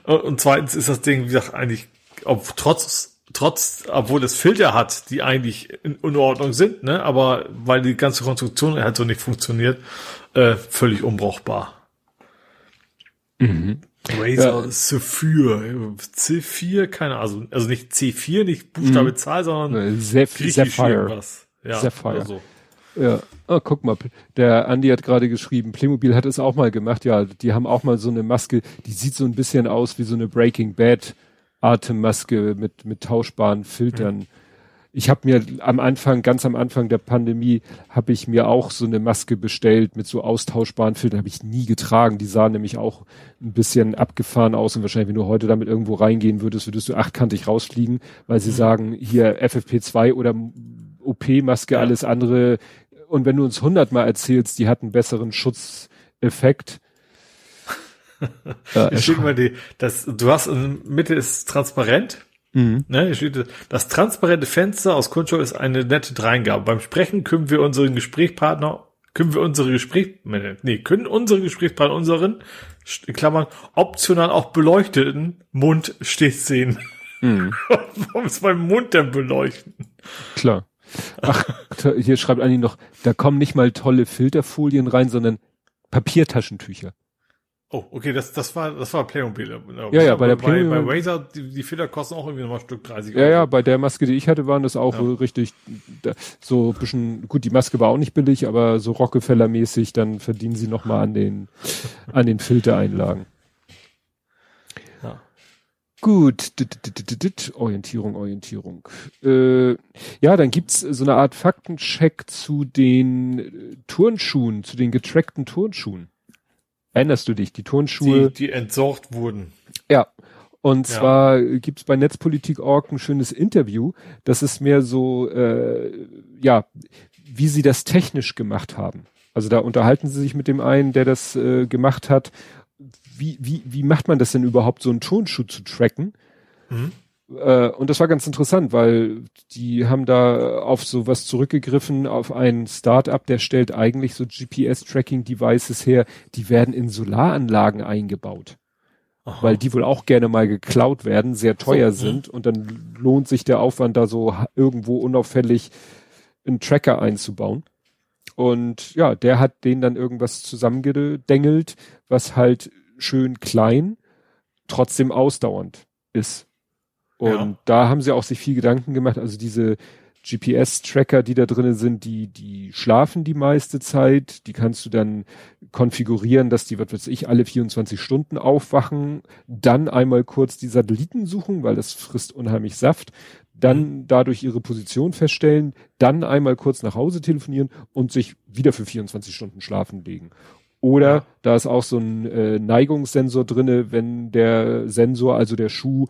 Und zweitens ist das Ding, wie gesagt, eigentlich, ob, trotz, trotz, obwohl es Filter hat, die eigentlich in Unordnung sind, ne, aber weil die ganze Konstruktion halt so nicht funktioniert, äh, völlig unbrauchbar. Mhm. Razer ja. C4, C4, keine Ahnung, also nicht C4, nicht Buchstabe mhm. Zahl, sondern Zeph Sapphire. Was. Ja, Sapphire. Also. Ja, oh, guck mal, der Andi hat gerade geschrieben, Playmobil hat es auch mal gemacht, ja, die haben auch mal so eine Maske, die sieht so ein bisschen aus wie so eine Breaking Bad Atemmaske mit, mit tauschbaren Filtern. Mhm. Ich habe mir am Anfang, ganz am Anfang der Pandemie, habe ich mir auch so eine Maske bestellt mit so austauschbaren Filtern, habe ich nie getragen. Die sah nämlich auch ein bisschen abgefahren aus und wahrscheinlich, wenn du heute damit irgendwo reingehen würdest, würdest du achtkantig rausfliegen, weil sie mhm. sagen, hier FFP2 oder OP-Maske, ja. alles andere. Und wenn du uns hundertmal erzählst, die hat einen besseren Schutzeffekt. ja, ich schicke mal die, das, du hast in Mitte ist transparent. Mhm. Ne, steht, das transparente Fenster aus Kunststoff ist eine nette Dreingabe. Beim Sprechen können wir unseren Gesprächspartner, können wir unsere Gespräch, nee, können unsere Gesprächspartner unseren, in Klammern, optional auch beleuchteten Mund stets sehen. Mhm. Warum ist mein Mund denn beleuchten? Klar. Ach, hier schreibt Anni noch, da kommen nicht mal tolle Filterfolien rein, sondern Papiertaschentücher. Oh, okay, das, das war, das war Playmobil. Ja, ja, bei der Playmobil. Bei, bei Razer, die, die Filter kosten auch irgendwie nochmal ein Stück 30 Euro. Ja, ja, bei der Maske, die ich hatte, waren das auch ja. richtig, so bisschen, gut, die Maske war auch nicht billig, aber so Rockefeller-mäßig, dann verdienen sie nochmal an den, an den Filtereinlagen. Gut, Orientierung, Orientierung. Äh, ja, dann gibt's so eine Art Faktencheck zu den äh, Turnschuhen, zu den getrackten Turnschuhen. Erinnerst du dich, die Turnschuhe? Die, die entsorgt wurden. Ja. Und ja. zwar gibt's bei Netzpolitik.org ein schönes Interview. Das ist mehr so, äh, ja, wie sie das technisch gemacht haben. Also da unterhalten sie sich mit dem einen, der das äh, gemacht hat wie, wie, wie macht man das denn überhaupt, so einen Turnschuh zu tracken? Mhm. Äh, und das war ganz interessant, weil die haben da auf sowas zurückgegriffen, auf ein Startup, der stellt eigentlich so GPS-Tracking-Devices her, die werden in Solaranlagen eingebaut. Aha. Weil die wohl auch gerne mal geklaut werden, sehr teuer so, sind und dann lohnt sich der Aufwand, da so irgendwo unauffällig einen Tracker einzubauen. Und ja, der hat den dann irgendwas zusammengedengelt, was halt schön klein, trotzdem ausdauernd ist. Und ja. da haben sie auch sich viel Gedanken gemacht. Also diese GPS-Tracker, die da drinnen sind, die, die schlafen die meiste Zeit. Die kannst du dann konfigurieren, dass die, was weiß ich, alle 24 Stunden aufwachen, dann einmal kurz die Satelliten suchen, weil das frisst unheimlich Saft, dann mhm. dadurch ihre Position feststellen, dann einmal kurz nach Hause telefonieren und sich wieder für 24 Stunden schlafen legen. Oder ja. da ist auch so ein äh, Neigungssensor drinne, wenn der Sensor, also der Schuh,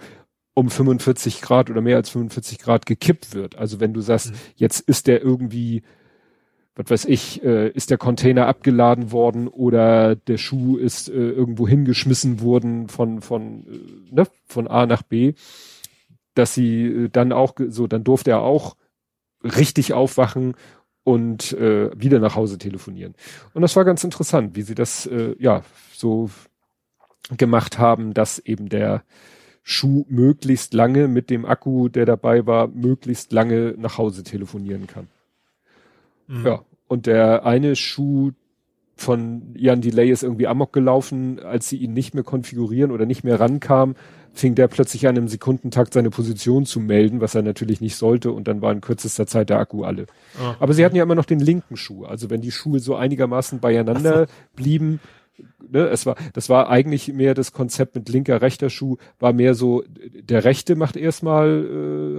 um 45 Grad oder mehr als 45 Grad gekippt wird. Also wenn du sagst, mhm. jetzt ist der irgendwie, was weiß ich, äh, ist der Container abgeladen worden oder der Schuh ist äh, irgendwo hingeschmissen worden von von äh, ne, von A nach B, dass sie äh, dann auch so, dann durfte er auch richtig aufwachen und äh, wieder nach Hause telefonieren. Und das war ganz interessant, wie sie das äh, ja so gemacht haben, dass eben der Schuh möglichst lange mit dem Akku, der dabei war, möglichst lange nach Hause telefonieren kann. Mhm. Ja, und der eine Schuh von Jan Delay ist irgendwie amok gelaufen, als sie ihn nicht mehr konfigurieren oder nicht mehr rankam, fing der plötzlich an, im Sekundentakt seine Position zu melden, was er natürlich nicht sollte, und dann war in kürzester Zeit der Akku alle. Ah. Aber sie hatten ja immer noch den linken Schuh. Also wenn die Schuhe so einigermaßen beieinander so. blieben, ne, es war, das war eigentlich mehr das Konzept mit linker, rechter Schuh, war mehr so, der rechte macht erstmal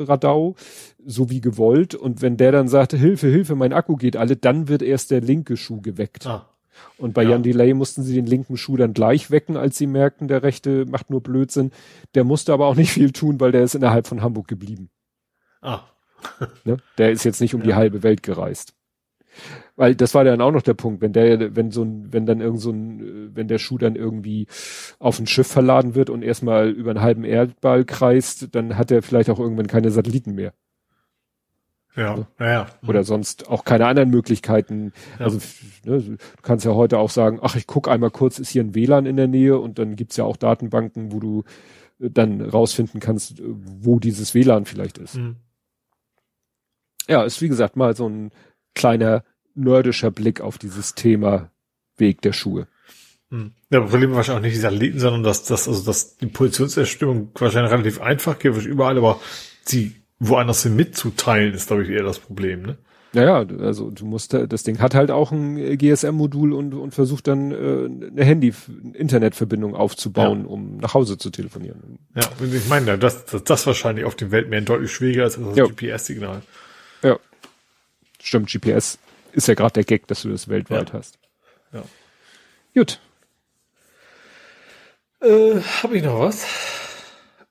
äh, Radau, so wie gewollt, und wenn der dann sagte, Hilfe, Hilfe, mein Akku geht alle, dann wird erst der linke Schuh geweckt. Ah. Und bei ja. Jan Delay mussten sie den linken Schuh dann gleich wecken, als sie merkten, der rechte macht nur Blödsinn. Der musste aber auch nicht viel tun, weil der ist innerhalb von Hamburg geblieben. Ah. ne? Der ist jetzt nicht um ja. die halbe Welt gereist. Weil das war dann auch noch der Punkt, wenn der, wenn so ein, wenn dann irgend so ein, wenn der Schuh dann irgendwie auf ein Schiff verladen wird und erstmal über einen halben Erdball kreist, dann hat er vielleicht auch irgendwann keine Satelliten mehr. Ja, ne? ja, ja. Oder sonst auch keine anderen Möglichkeiten. Ja. Also ne, du kannst ja heute auch sagen, ach, ich guck einmal kurz, ist hier ein WLAN in der Nähe und dann gibt's ja auch Datenbanken, wo du äh, dann rausfinden kannst, äh, wo dieses WLAN vielleicht ist. Mhm. Ja, ist wie gesagt mal so ein kleiner nerdischer Blick auf dieses Thema Weg der Schuhe. Mhm. Ja, aber Problem wahrscheinlich auch nicht die Satelliten, sondern dass, dass, also, dass die Positionserstimmung wahrscheinlich relativ einfach geht, überall, aber die woanders hin mitzuteilen, ist, glaube ich, eher das Problem, ne? Ja, ja, also du musst, das Ding hat halt auch ein GSM-Modul und, und versucht dann äh, eine Handy-Internetverbindung aufzubauen, ja. um nach Hause zu telefonieren. Ja, ich meine, das, das, das wahrscheinlich auf dem Weltmeer deutlich schwieriger als das GPS-Signal. Ja, stimmt, GPS ist ja gerade der Gag, dass du das weltweit ja. hast. Ja. Gut. Äh, Habe ich noch was?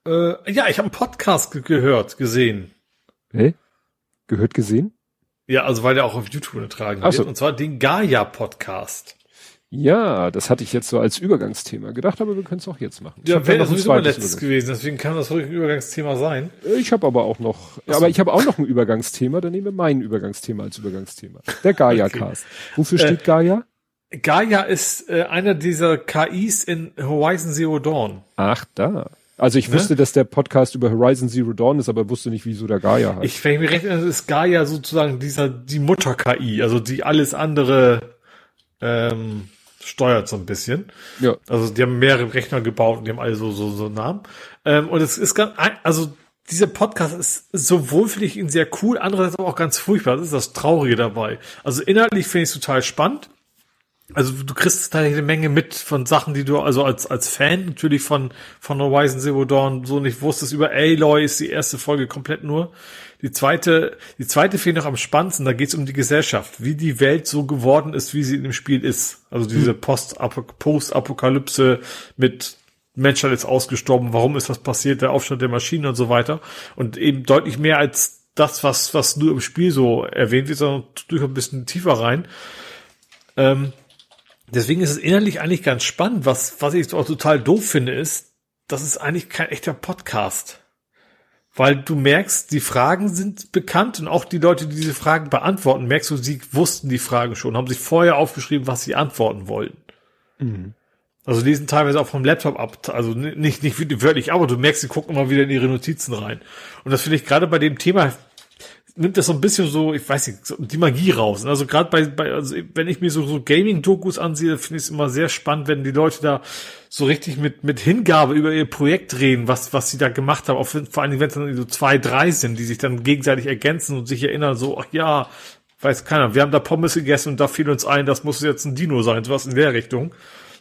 Äh, ja, ich habe einen Podcast ge gehört, gesehen. Hä? Gehört, gesehen? Ja, also weil der auch auf YouTube übertragen wird. So. Und zwar den Gaia-Podcast. Ja, das hatte ich jetzt so als Übergangsthema gedacht, aber wir können es auch jetzt machen. Ich ja, wäre sowieso mein letztes gewesen, deswegen kann das ruhig ein Übergangsthema sein. Ich habe aber auch noch, ja, aber ich habe auch noch ein Übergangsthema, dann nehmen wir mein Übergangsthema als Übergangsthema. Der Gaia-Cast. Okay. Wofür steht äh, Gaia? Gaia ist äh, einer dieser KIs in Horizon Zero Dawn. Ach, da. Also ich ne? wusste, dass der Podcast über Horizon Zero Dawn ist, aber wusste nicht, wieso der Gaia heißt. Ich, wenn ich mir recht erinnere, ist Gaia sozusagen dieser, die Mutter-KI, also die alles andere ähm, steuert so ein bisschen. Ja. Also die haben mehrere Rechner gebaut und die haben alle so, so, so Namen. Ähm, und es ist ganz, also dieser Podcast ist sowohl finde ich ihn sehr cool, andererseits aber auch ganz furchtbar. Das ist das Traurige dabei. Also inhaltlich finde ich es total spannend also du kriegst da eine Menge mit von Sachen, die du also als als Fan natürlich von von Horizon Zero Dawn so nicht wusstest. Über Aloy ist die erste Folge komplett nur. Die zweite, die zweite fehlt noch am spannendsten. Da geht es um die Gesellschaft, wie die Welt so geworden ist, wie sie in dem Spiel ist. Also diese hm. Post-Apokalypse mit Menschheit ist ausgestorben. Warum ist das passiert? Der Aufstand der Maschinen und so weiter. Und eben deutlich mehr als das, was was nur im Spiel so erwähnt wird, sondern durch ein bisschen tiefer rein. Ähm, Deswegen ist es innerlich eigentlich ganz spannend. Was, was ich auch total doof finde, ist, das ist eigentlich kein echter Podcast. Weil du merkst, die Fragen sind bekannt und auch die Leute, die diese Fragen beantworten, merkst du, sie wussten die Fragen schon, haben sich vorher aufgeschrieben, was sie antworten wollen. Mhm. Also lesen teilweise auch vom Laptop ab, also nicht, nicht wörtlich, aber du merkst, sie gucken immer wieder in ihre Notizen rein. Und das finde ich gerade bei dem Thema nimmt das so ein bisschen so, ich weiß nicht, so die Magie raus. Also gerade bei, bei also wenn ich mir so, so Gaming-Dokus ansehe, finde ich es immer sehr spannend, wenn die Leute da so richtig mit, mit Hingabe über ihr Projekt reden, was, was sie da gemacht haben. Auch vor allen Dingen, wenn es dann so zwei, drei sind, die sich dann gegenseitig ergänzen und sich erinnern, so, ach ja, weiß keiner, wir haben da Pommes gegessen und da fiel uns ein, das muss jetzt ein Dino sein, sowas in der Richtung.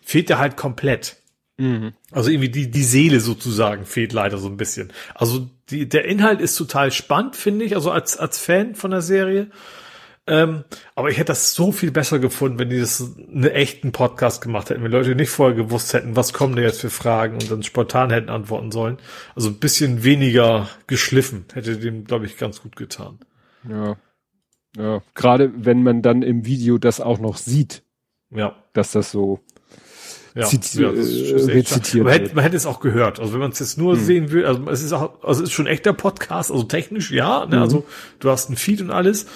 Fehlt ja halt komplett. Mhm. Also irgendwie die, die Seele sozusagen fehlt leider so ein bisschen. Also die, der Inhalt ist total spannend, finde ich, also als, als Fan von der Serie. Ähm, aber ich hätte das so viel besser gefunden, wenn die das einen echten Podcast gemacht hätten, wenn Leute nicht vorher gewusst hätten, was kommen da jetzt für Fragen und dann spontan hätten antworten sollen. Also ein bisschen weniger geschliffen hätte dem, glaube ich, ganz gut getan. Ja. Ja. Gerade wenn man dann im Video das auch noch sieht. Ja. Dass das so ja, Ziti ja, rezitiert man hätte, man hätte es auch gehört. Also wenn man es jetzt nur mhm. sehen will, also es ist auch, also es ist schon echter Podcast, also technisch ja, ne? Mhm. also du hast ein Feed und alles.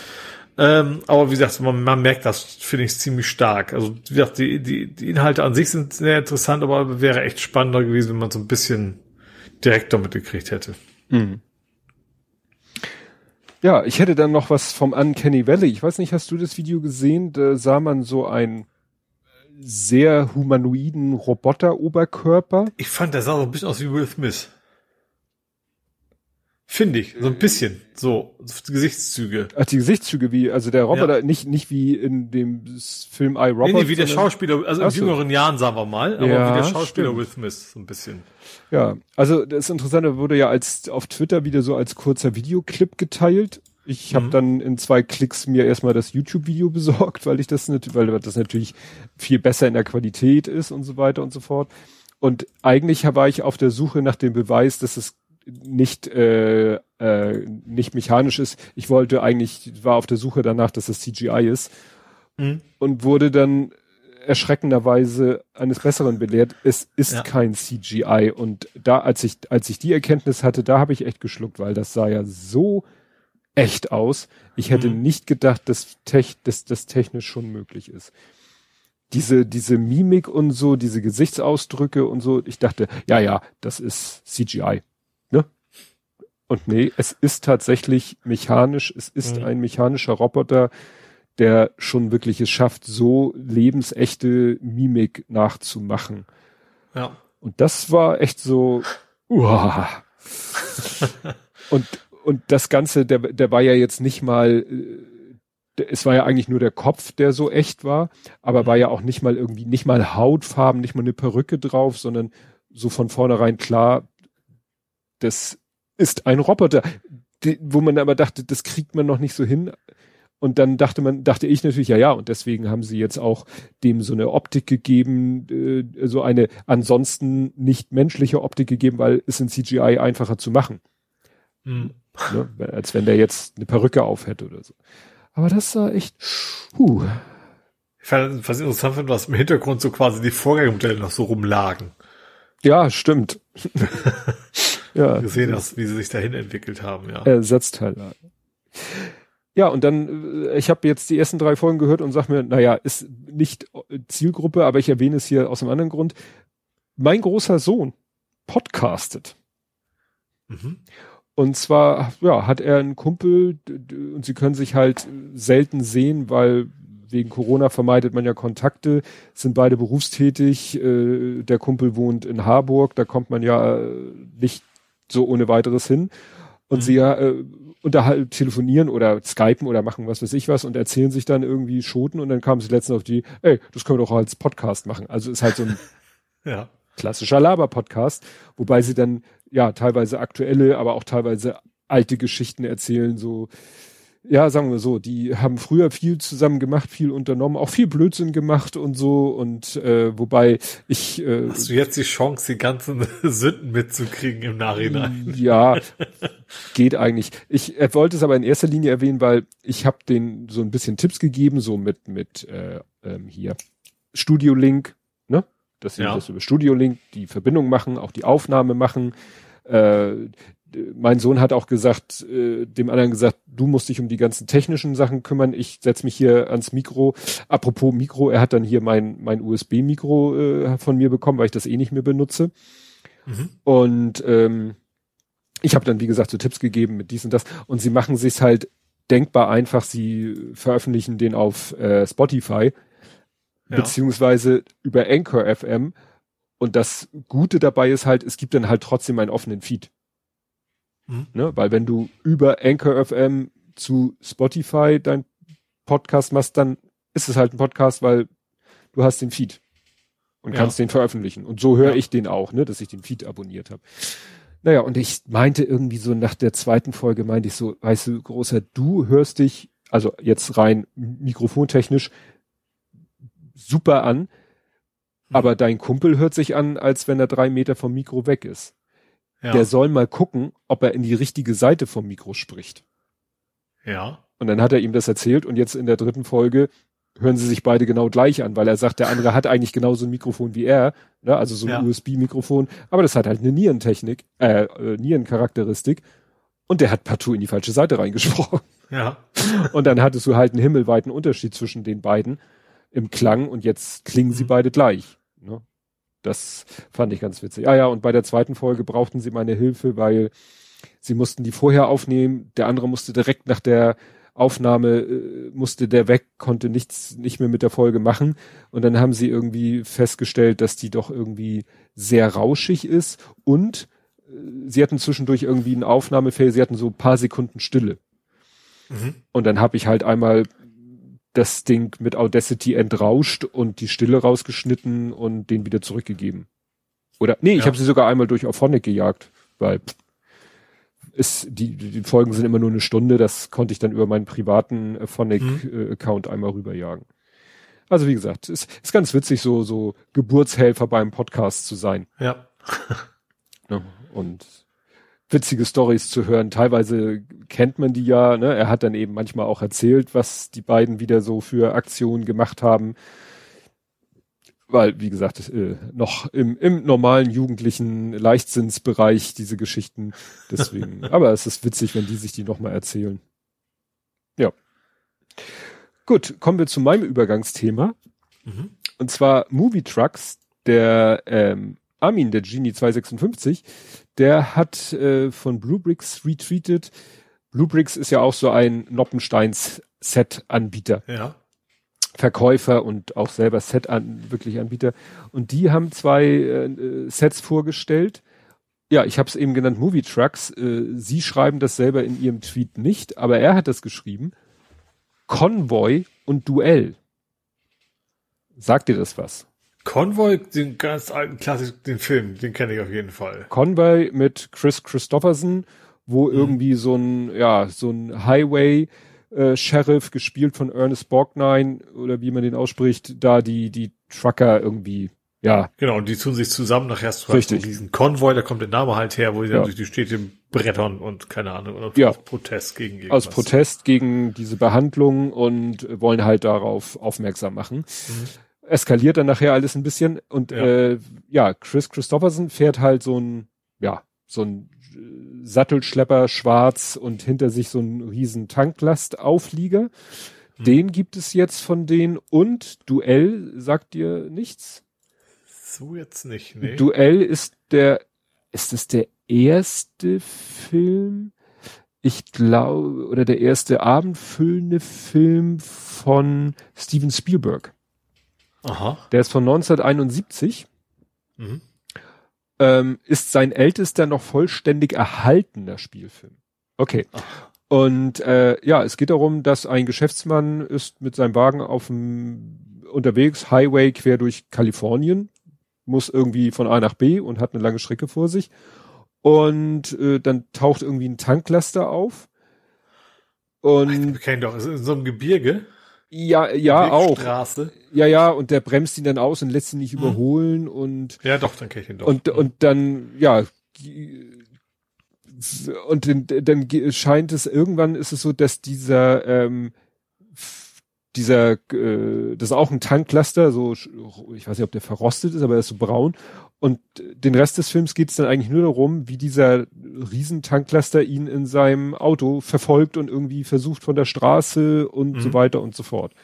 Ähm, aber wie gesagt, man, man merkt das, finde ich, ziemlich stark. Also wie gesagt, die, die, die Inhalte an sich sind sehr interessant, aber wäre echt spannender gewesen, wenn man so ein bisschen direkter mitgekriegt hätte. Mhm. Ja, ich hätte dann noch was vom Uncanny Valley. Ich weiß nicht, hast du das Video gesehen? Da sah man so ein sehr humanoiden Roboter-Oberkörper. Ich fand, der sah so ein bisschen aus wie Will Smith. Finde ich, so ein bisschen, so Gesichtszüge. Ach, die Gesichtszüge wie, also der Roboter, ja. nicht, nicht wie in dem Film I, Robot. Nee, nee wie der Schauspieler, also in jüngeren Jahren, sagen wir mal, aber ja, wie der Schauspieler stimmt. Will Smith, so ein bisschen. Ja, also das Interessante wurde ja als auf Twitter wieder so als kurzer Videoclip geteilt. Ich mhm. habe dann in zwei Klicks mir erstmal das YouTube-Video besorgt, weil ich das weil das natürlich viel besser in der Qualität ist und so weiter und so fort. Und eigentlich war ich auf der Suche nach dem Beweis, dass es nicht äh, äh, nicht mechanisch ist. Ich wollte eigentlich war auf der Suche danach, dass es CGI ist mhm. und wurde dann erschreckenderweise eines Besseren belehrt. Es ist ja. kein CGI und da als ich als ich die Erkenntnis hatte, da habe ich echt geschluckt, weil das sah ja so echt aus. Ich hätte mhm. nicht gedacht, dass, tech, dass das technisch schon möglich ist. Diese, diese Mimik und so, diese Gesichtsausdrücke und so, ich dachte, ja, ja, das ist CGI. Ne? Und nee, es ist tatsächlich mechanisch, es ist mhm. ein mechanischer Roboter, der schon wirklich es schafft, so lebensechte Mimik nachzumachen. Ja. Und das war echt so, uah. und und das Ganze, der, der war ja jetzt nicht mal, äh, es war ja eigentlich nur der Kopf, der so echt war, aber mhm. war ja auch nicht mal irgendwie, nicht mal Hautfarben, nicht mal eine Perücke drauf, sondern so von vornherein klar, das ist ein Roboter, die, wo man aber dachte, das kriegt man noch nicht so hin. Und dann dachte man, dachte ich natürlich, ja, ja, und deswegen haben sie jetzt auch dem so eine Optik gegeben, äh, so eine ansonsten nicht menschliche Optik gegeben, weil es in CGI einfacher zu machen. Mhm. Ne? Als wenn der jetzt eine Perücke auf hätte oder so. Aber das sah echt, huh. Ich fand was interessant finde, dass im Hintergrund so quasi die Vorgängermodelle noch so rumlagen. Ja, stimmt. ja. Gesehen hast, wie sie sich dahin entwickelt haben, ja. Ersatzteile. Ja, und dann, äh, ich habe jetzt die ersten drei Folgen gehört und sag mir, naja, ist nicht Zielgruppe, aber ich erwähne es hier aus einem anderen Grund. Mein großer Sohn podcastet. Mhm. Und zwar, ja, hat er einen Kumpel und sie können sich halt selten sehen, weil wegen Corona vermeidet man ja Kontakte, sind beide berufstätig. Äh, der Kumpel wohnt in Harburg, da kommt man ja äh, nicht so ohne weiteres hin. Und mhm. sie ja äh, unterhalb telefonieren oder skypen oder machen was weiß ich was und erzählen sich dann irgendwie Schoten und dann kamen sie letztens auf die, ey, das können wir doch als Podcast machen. Also ist halt so ein ja. klassischer Laber-Podcast, wobei sie dann ja, teilweise aktuelle, aber auch teilweise alte Geschichten erzählen, so, ja, sagen wir so, die haben früher viel zusammen gemacht, viel unternommen, auch viel Blödsinn gemacht und so und äh, wobei ich äh, Hast du jetzt die Chance, die ganzen Sünden mitzukriegen im Nachhinein? Ja, geht eigentlich. Ich er wollte es aber in erster Linie erwähnen, weil ich habe den so ein bisschen Tipps gegeben, so mit mit äh, ähm, hier Studio Link, ne? Dass sie ja. das über Studio Link die Verbindung machen, auch die Aufnahme machen äh, mein Sohn hat auch gesagt, äh, dem anderen gesagt, du musst dich um die ganzen technischen Sachen kümmern. Ich setz mich hier ans Mikro. Apropos Mikro, er hat dann hier mein, mein USB-Mikro äh, von mir bekommen, weil ich das eh nicht mehr benutze. Mhm. Und ähm, ich habe dann, wie gesagt, so Tipps gegeben mit dies und das. Und sie machen sich's halt denkbar einfach. Sie veröffentlichen den auf äh, Spotify, ja. beziehungsweise über Anchor FM und das Gute dabei ist halt, es gibt dann halt trotzdem einen offenen Feed. Mhm. Ne? Weil wenn du über Anchor FM zu Spotify dein Podcast machst, dann ist es halt ein Podcast, weil du hast den Feed und ja. kannst den veröffentlichen. Und so höre ja. ich den auch, ne, dass ich den Feed abonniert habe. Naja, und ich meinte irgendwie so nach der zweiten Folge, meinte ich so, weißt du, großer, du hörst dich, also jetzt rein mikrofontechnisch, super an, aber dein Kumpel hört sich an, als wenn er drei Meter vom Mikro weg ist. Ja. Der soll mal gucken, ob er in die richtige Seite vom Mikro spricht. Ja. Und dann hat er ihm das erzählt und jetzt in der dritten Folge hören sie sich beide genau gleich an, weil er sagt, der andere hat eigentlich genauso ein Mikrofon wie er, ne? also so ein Ja. USB-Mikrofon, aber das hat halt eine Nierentechnik, äh, äh, Nierencharakteristik und der hat partout in die falsche Seite reingesprochen. Ja. Und dann hattest du halt einen himmelweiten Unterschied zwischen den beiden im Klang und jetzt klingen sie Mhm. beide gleich. Ne? Das fand ich ganz witzig. Ah ja, und bei der zweiten Folge brauchten sie meine Hilfe, weil sie mussten die vorher aufnehmen. Der andere musste direkt nach der Aufnahme, äh, musste der weg, konnte nichts, nicht mehr mit der Folge machen. Und dann haben sie irgendwie festgestellt, dass die doch irgendwie sehr rauschig ist und äh, sie hatten zwischendurch irgendwie einen Aufnahmefehler, sie hatten so ein paar Sekunden Stille. Mhm. Und dann habe ich halt einmal das Ding mit Audacity entrauscht und die Stille rausgeschnitten und den wieder zurückgegeben. Oder nee, ich Ja. habe sie sogar einmal durch Auphonic gejagt, weil pff, ist, die, die Folgen sind immer nur eine Stunde, das konnte ich dann über meinen privaten Auphonic-Account einmal rüberjagen. Also wie gesagt, ist, ist ganz witzig, so, so Geburtshelfer beim Podcast zu sein. Ja. Ne? Und witzige Stories zu hören. Teilweise kennt man die ja. Ne? Er hat dann eben manchmal auch erzählt, was die beiden wieder so für Aktionen gemacht haben. Weil, wie gesagt, äh, noch im, im normalen jugendlichen Leichtsinnsbereich diese Geschichten. Deswegen. aber es ist witzig, wenn die sich die nochmal erzählen. Ja. Gut, kommen wir zu meinem Übergangsthema. Mhm. Und zwar Movie Trucks, der ähm, Armin, der Genie 256, der hat äh, von Bluebricks retweetet. Bluebricks ist ja auch so ein Noppensteins Set-Anbieter, Ja. Verkäufer und auch selber Set an wirklich Anbieter. Und die haben zwei äh, äh, Sets vorgestellt. Ja, ich habe es eben genannt Movie Trucks. Äh, Sie schreiben das selber in ihrem Tweet nicht, aber er hat das geschrieben. Convoy und Duell. Sagt dir das was? Convoy, den ganz alten Klassik, den Film, den kenne ich auf jeden Fall. Convoy mit Chris Christopherson, wo irgendwie so ein, ja, so ein Highway äh, Sheriff, gespielt von Ernest Borgnine, oder wie man den ausspricht, da die, die Trucker irgendwie, ja, Genau, und die tun sich zusammen nachher zu Richtig. diesen Konvoi, da kommt der Name halt her, wo die Ja. dann durch die Städte brettern und keine Ahnung, oder Ja. aus Protest gegen irgendwas. aus Protest gegen diese Behandlung und wollen halt darauf aufmerksam machen. Eskaliert dann nachher alles ein bisschen und Ja. äh, ja, Chris Christopherson fährt halt so ein, ja, so ein äh, Sattelschlepper schwarz und hinter sich so ein riesen Tanklastauflieger. Den gibt es jetzt von denen und Duell sagt dir nichts? So jetzt nicht, nee. Duell ist der, ist es der erste Film? Ich glaube, oder der erste abendfüllende Film von Steven Spielberg. Aha. Der ist von 1971, Mhm. ähm, ist sein ältester noch vollständig erhaltener Spielfilm. Okay. Ach. Und äh, ja, es geht darum, dass ein Geschäftsmann ist mit seinem Wagen auf dem unterwegs, Highway quer durch Kalifornien, muss irgendwie von A nach B und hat eine lange Strecke vor sich. Und äh, dann taucht irgendwie ein Tanklaster auf. Und Ich kenn doch, ist in so einem Gebirge. Ja, ja auch. Ja, ja, und der bremst ihn dann aus und lässt ihn nicht Mhm. überholen und Ja, doch, dann kenn ich ihn doch. und, und dann, ja, und dann, dann scheint es, irgendwann ist es so, dass dieser, ähm, dieser, äh, das ist auch ein Tanklaster, so, ich weiß nicht, ob der verrostet ist, aber er ist so braun. Und den Rest des Films geht es dann eigentlich nur darum, wie dieser Riesentanklaster ihn in seinem Auto verfolgt und irgendwie versucht von der Straße und Mhm. so weiter und so fort.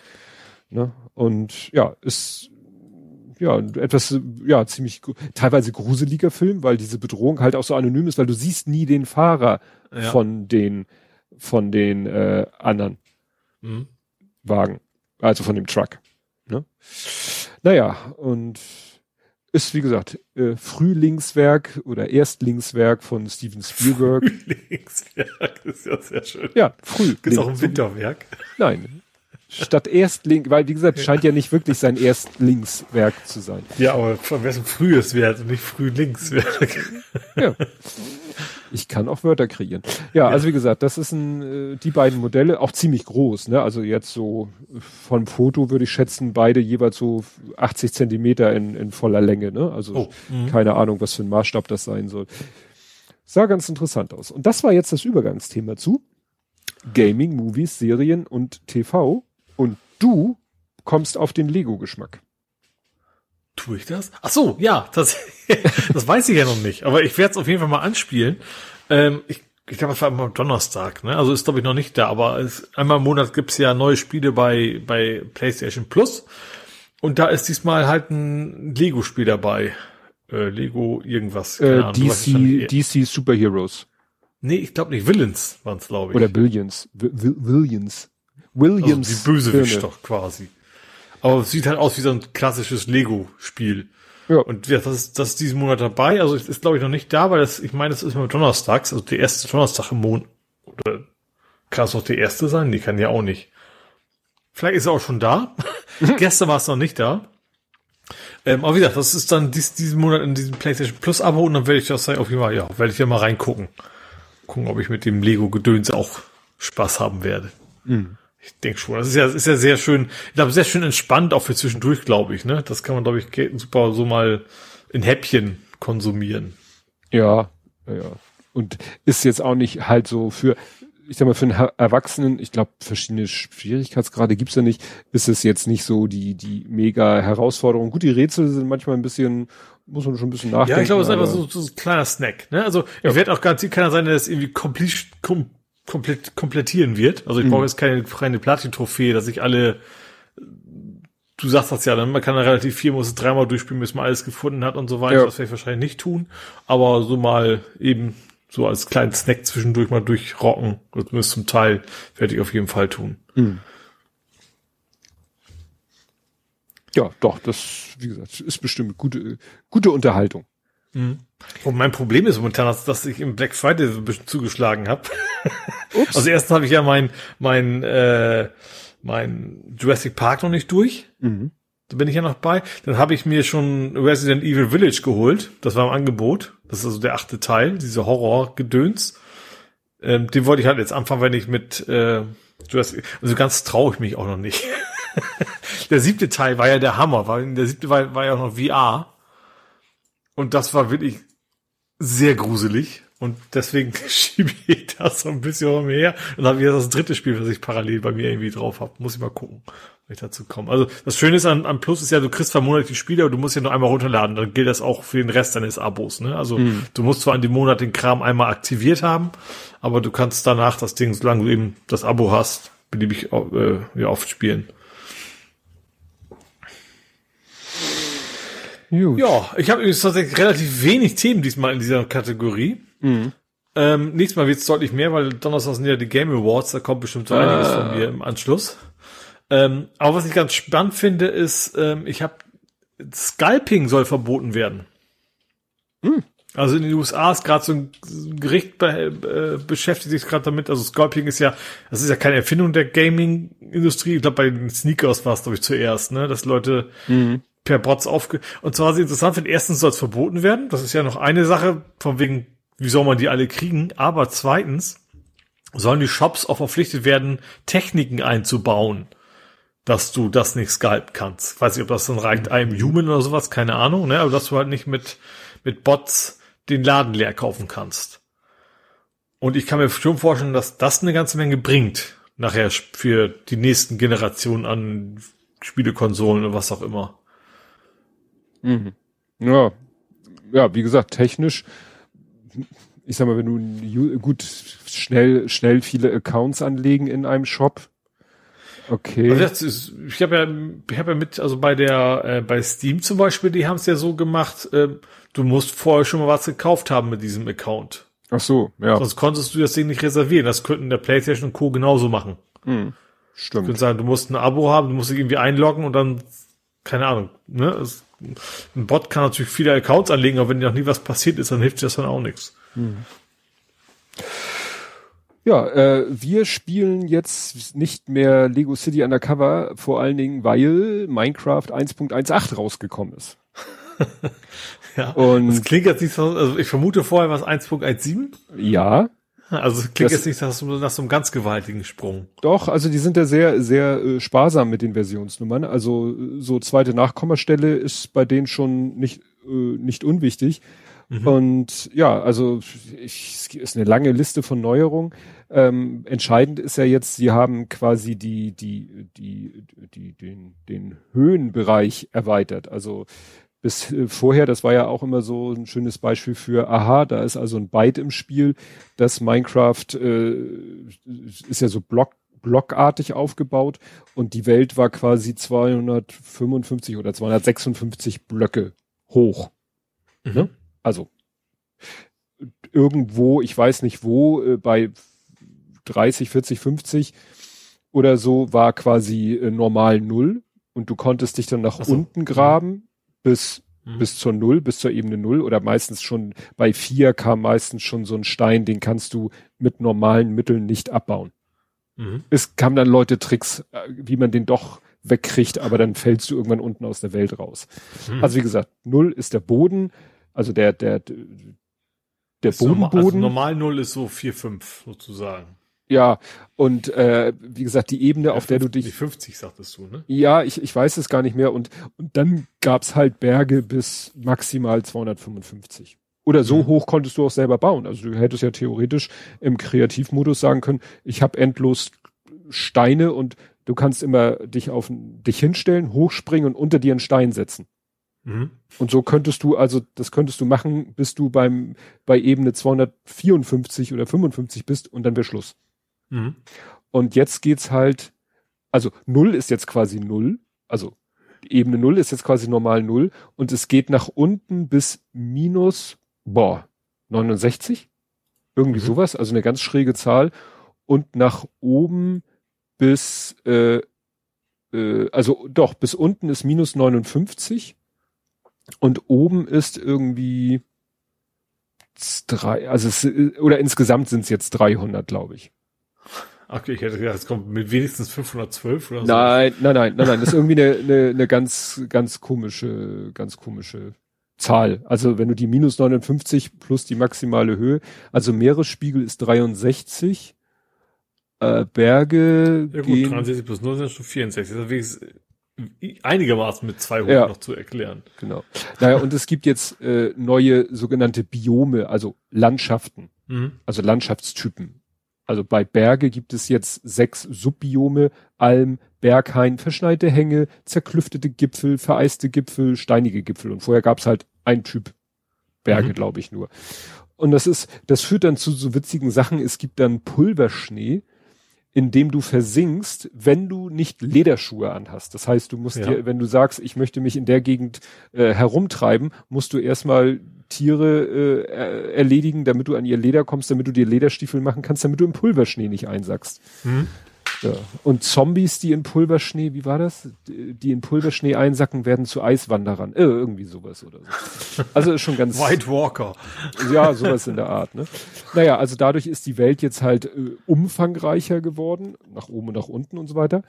Ne? Und ja, ist ja, etwas, ja, ziemlich, teilweise gruseliger Film, weil diese Bedrohung halt auch so anonym ist, weil du siehst nie den Fahrer Ja. von den, von den äh, anderen Mhm. Wagen, also von dem Truck. Ne? Naja, und ist, wie gesagt, äh, Frühlingswerk oder Erstlingswerk von Steven Spielberg. Linkswerk ist ja sehr schön. ja, früh. Gibt es auch ein Winterwerk? Nein. Statt Erstling, weil wie gesagt, scheint ja nicht wirklich sein Erstlingswerk zu sein. Ja, aber von wessen frühes Wert und nicht Frühlingswerk. Ja. Ich kann auch Wörter kreieren. Ja, also wie gesagt, das ist ein, äh, die beiden Modelle, auch ziemlich groß, ne? Also jetzt so vom Foto würde ich schätzen, beide jeweils so 80 Zentimeter in, in voller Länge, ne? Also Oh, mhm. keine Ahnung, was für ein Maßstab das sein soll. Sah ganz interessant aus. Und das war jetzt das Übergangsthema zu Gaming, Movies, Serien und TV. Du kommst auf den Lego-Geschmack. Tue ich das? Ach so, ja, das, das weiß ich ja noch nicht. Aber ich werde es auf jeden Fall mal anspielen. Ähm, ich ich glaube, es war immer Donnerstag, ne? Also ist, glaube ich, noch nicht da, aber es, einmal im Monat gibt's ja neue Spiele bei, bei PlayStation Plus. Und da ist diesmal halt ein Lego-Spiel dabei. Äh, Lego irgendwas. Äh, Ahnung, DC, DC Superheroes. Nee, ich glaube nicht. Villains waren's, glaube ich. Oder Billions. Williams. Williams. Also die Bösewicht doch quasi. Aber es sieht halt aus wie so ein klassisches Lego-Spiel. Ja. Und ja, das ist, das ist diesen Monat dabei. Also es ist, glaube ich, noch nicht da, weil das, ich meine, das ist immer donnerstags, also der erste Donnerstag im Monat. Oder kann es auch der erste sein? Nee, kann ja auch nicht. Vielleicht ist er auch schon da. Gestern war es noch nicht da. Ähm, aber wie gesagt, das ist dann dies, diesen Monat in diesem PlayStation Plus Abo und dann werde ich das auf jeden Fall, ja, werde ich ja mal reingucken. Gucken, ob ich mit dem Lego-Gedöns auch Spaß haben werde. Mhm. Ich denke schon. Das ist ja, ist ja sehr schön, ich glaube, sehr schön entspannt, auch für zwischendurch, glaube ich, ne? Das kann man, glaube ich, super so mal in Häppchen konsumieren. Ja, ja. Und ist jetzt auch nicht halt so für, ich sag mal, für einen Erwachsenen, ich glaube, verschiedene Schwierigkeitsgrade gibt's ja nicht, ist es jetzt nicht so die, die mega Herausforderung. Gut, die Rätsel sind manchmal ein bisschen, muss man schon ein bisschen nachdenken. Ja, ich glaube, es ist einfach so, so ein kleiner Snack, ne? Also, ja. ich werde auch garantiert keiner sein, der das irgendwie komplett, kom komplett komplettieren wird. Also ich mhm. brauche jetzt keine, keine Platin-Trophäe, dass ich alle, du sagst das ja, dann man kann relativ viel, muss es dreimal durchspielen, bis man alles gefunden hat und so weiter. Ja. Das werde ich wahrscheinlich nicht tun. Aber so mal eben so als kleinen Snack zwischendurch mal durchrocken, oder zumindest zum Teil, werde ich auf jeden Fall tun. Mhm. Ja, doch, das, wie gesagt, ist bestimmt gute, gute Unterhaltung. Mhm. Und mein Problem ist momentan, dass, ich im Black Friday so ein bisschen zugeschlagen habe. also erstens habe ich ja mein, mein, äh, mein Jurassic Park noch nicht durch. Mhm. Da bin ich ja noch bei. Dann habe ich mir schon Resident Evil Village geholt. Das war im Angebot. Das ist also der achte Teil, diese Horror-Gedöns. Ähm, den wollte ich halt jetzt anfangen, wenn ich mit äh, Jurassic, also ganz traue ich mich auch noch nicht. der siebte Teil war ja der Hammer, weil der siebte war, war ja auch noch VR. Und das war wirklich sehr gruselig. Und deswegen schiebe ich das so ein bisschen umher. Und dann habe ich das dritte Spiel, was ich parallel bei mir irgendwie drauf habe. Muss ich mal gucken, wenn ich dazu komme. Also das Schöne ist an, an Plus ist ja, du kriegst zwar monatlich Spiele, aber du musst ja nur einmal runterladen. Dann gilt das auch für den Rest deines Abos. Ne? Also mhm. du musst zwar an dem Monat den Kram einmal aktiviert haben, aber du kannst danach das Ding, solange du eben das Abo hast, beliebig äh, ja, oft spielen. Gut. Ja, ich habe übrigens tatsächlich relativ wenig Themen diesmal in dieser Kategorie. Mhm. Ähm, nächstes Mal wird es deutlich mehr, weil Donnerstag sind ja die Game Awards, da kommt bestimmt so ah. einiges von mir im Anschluss. Ähm, aber was ich ganz spannend finde, ist, ähm, ich habe Scalping soll verboten werden. Mhm. Also in den USA ist gerade so ein Gericht be äh, beschäftigt sich gerade damit. Also Scalping ist ja, das ist ja keine Erfindung der Gaming-Industrie. Ich glaube, bei den Sneakers war es, glaube ich, zuerst, ne? Dass Leute mhm per Bots aufge... Und zwar sie interessant finde, erstens soll es verboten werden. Das ist ja noch eine Sache, von wegen, wie soll man die alle kriegen? Aber zweitens sollen die Shops auch verpflichtet werden, Techniken einzubauen, dass du das nicht scalpen kannst. Ich weiß nicht, ob das dann reicht einem Human oder sowas, keine Ahnung, ne? Aber dass du halt nicht mit, mit Bots den Laden leer kaufen kannst. Und ich kann mir schon vorstellen, dass das eine ganze Menge bringt, nachher für die nächsten Generationen an Spielekonsolen und was auch immer. Mhm. Ja, ja, wie gesagt, technisch, ich sag mal, wenn du gut schnell, schnell viele Accounts anlegen in einem Shop. Okay. Also ist, ich habe ja, ich habe ja mit, also bei der, äh, bei Steam zum Beispiel, die haben es ja so gemacht, äh, du musst vorher schon mal was gekauft haben mit diesem Account. Ach so, ja. Sonst konntest du das Ding nicht reservieren. Das könnten der PlayStation und Co. genauso machen. Hm, stimmt. Du sagen, du musst ein Abo haben, du musst dich irgendwie einloggen und dann, keine Ahnung, ne? Es, ein Bot kann natürlich viele Accounts anlegen, aber wenn noch nie was passiert ist, dann hilft das dann auch nichts. Hm. Ja, äh, wir spielen jetzt nicht mehr Lego City Undercover, vor allen Dingen, weil Minecraft 1.18 rausgekommen ist. ja, und das klingt jetzt nicht so, also ich vermute vorher was 1.17? Ja. Also klingt das, jetzt nicht nach so, nach so einem ganz gewaltigen Sprung. Doch, also die sind ja sehr, sehr äh, sparsam mit den Versionsnummern. Also so zweite Nachkommastelle ist bei denen schon nicht, äh, nicht unwichtig. Mhm. Und ja, also ich, es ist eine lange Liste von Neuerungen. Ähm, entscheidend ist ja jetzt, sie haben quasi die, die, die, die, den, den Höhenbereich erweitert. Also bis äh, vorher, das war ja auch immer so ein schönes Beispiel für, aha, da ist also ein Byte im Spiel. Das Minecraft äh, ist ja so Block, blockartig aufgebaut und die Welt war quasi 255 oder 256 Blöcke hoch. Mhm. Ne? Also irgendwo, ich weiß nicht wo, äh, bei 30, 40, 50 oder so war quasi äh, normal Null und du konntest dich dann nach so. unten graben. Bis mhm. bis zur Null, bis zur Ebene Null oder meistens schon bei vier kam meistens schon so ein Stein, den kannst du mit normalen Mitteln nicht abbauen. Mhm. Es kamen dann Leute Tricks, äh, wie man den doch wegkriegt, aber dann fällst du irgendwann unten aus der Welt raus. Mhm. Also wie gesagt, Null ist der Boden, also der, der, der Bodenboden. Normal, also normal Null ist so vier fünf sozusagen. Ja, und äh, wie gesagt, die Ebene, ja, auf 50, der du dich. 50 sagtest du, ne? Ja, ich, ich weiß es gar nicht mehr. Und, und dann gab's halt Berge bis maximal 255. Oder so mhm. hoch konntest du auch selber bauen. Also du hättest ja theoretisch im Kreativmodus sagen können, ich habe endlos Steine und du kannst immer dich auf dich hinstellen, hochspringen und unter dir einen Stein setzen. Mhm. Und so könntest du, also das könntest du machen, bis du beim bei Ebene 254 oder 55 bist und dann wäre Schluss. Mhm. Und jetzt geht's halt, also null ist jetzt quasi null, also Ebene null ist jetzt quasi normal null und es geht nach unten bis minus, boah, 69? Irgendwie mhm. sowas, also eine ganz schräge Zahl und nach oben bis, äh, äh, also doch, bis unten ist minus 59 und oben ist irgendwie drei, also es, oder insgesamt sind es jetzt 300, glaube ich. Okay, ich hätte gedacht, es kommt mit wenigstens 512 oder so. Nein, nein, nein, nein, nein, das ist irgendwie eine, eine, eine ganz, ganz komische, ganz komische Zahl. Also wenn du die minus 59 plus die maximale Höhe, also Meeresspiegel ist 63, äh, Berge ja, gut, gehen, 63 plus 0 sind schon 64. Das ist einigermaßen mit zwei hoch ja, noch zu erklären. Genau. Naja, und es gibt jetzt äh, neue sogenannte Biome, also Landschaften, mhm. also Landschaftstypen. Also bei Berge gibt es jetzt sechs Subbiome, Alm, Berghain, verschneite Hänge, zerklüftete Gipfel, vereiste Gipfel, steinige Gipfel. Und vorher gab es halt ein Typ Berge, mhm. glaube ich nur. Und das ist, das führt dann zu so witzigen Sachen. Es gibt dann Pulverschnee, in dem du versinkst, wenn du nicht Lederschuhe anhast. Das heißt, du musst ja. dir, wenn du sagst, ich möchte mich in der Gegend äh, herumtreiben, musst du erstmal Tiere äh, erledigen, damit du an ihr Leder kommst, damit du dir Lederstiefel machen kannst, damit du im Pulverschnee nicht einsackst. Mhm. Ja. Und Zombies, die in Pulverschnee, wie war das? Die in Pulverschnee einsacken, werden zu Eiswanderern. Äh, irgendwie sowas oder so. Also ist schon ganz. White Walker. Ja, sowas in der Art, ne? Naja, also dadurch ist die Welt jetzt halt äh, umfangreicher geworden, nach oben und nach unten und so weiter.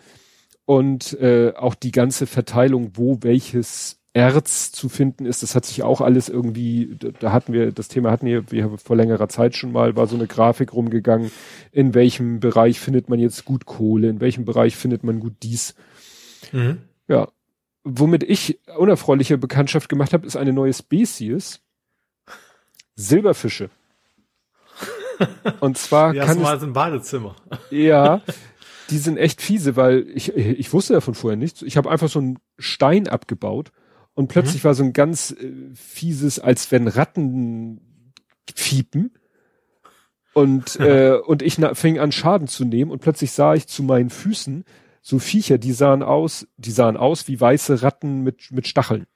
Und äh, auch die ganze Verteilung, wo welches Erz zu finden ist. Das hat sich auch alles irgendwie, da, hatten wir, das Thema hatten wir, wir haben vor längerer Zeit schon mal, war so eine Grafik rumgegangen, in welchem Bereich findet man jetzt gut Kohle, in welchem Bereich findet man gut dies. Mhm. Ja. Womit ich unerfreuliche Bekanntschaft gemacht habe, ist eine neue Spezies. Silberfische. Und zwar ja, kann es, im Badezimmer. Ja, die sind echt fiese, weil ich ich wusste davon vorher nichts. Ich habe einfach so einen Stein abgebaut und plötzlich mhm. war so ein ganz äh, fieses, als wenn Ratten fiepen. Und, äh, und ich fing an Schaden zu nehmen und plötzlich sah ich zu meinen Füßen so Viecher, die sahen aus, die sahen aus wie weiße Ratten mit, mit Stacheln.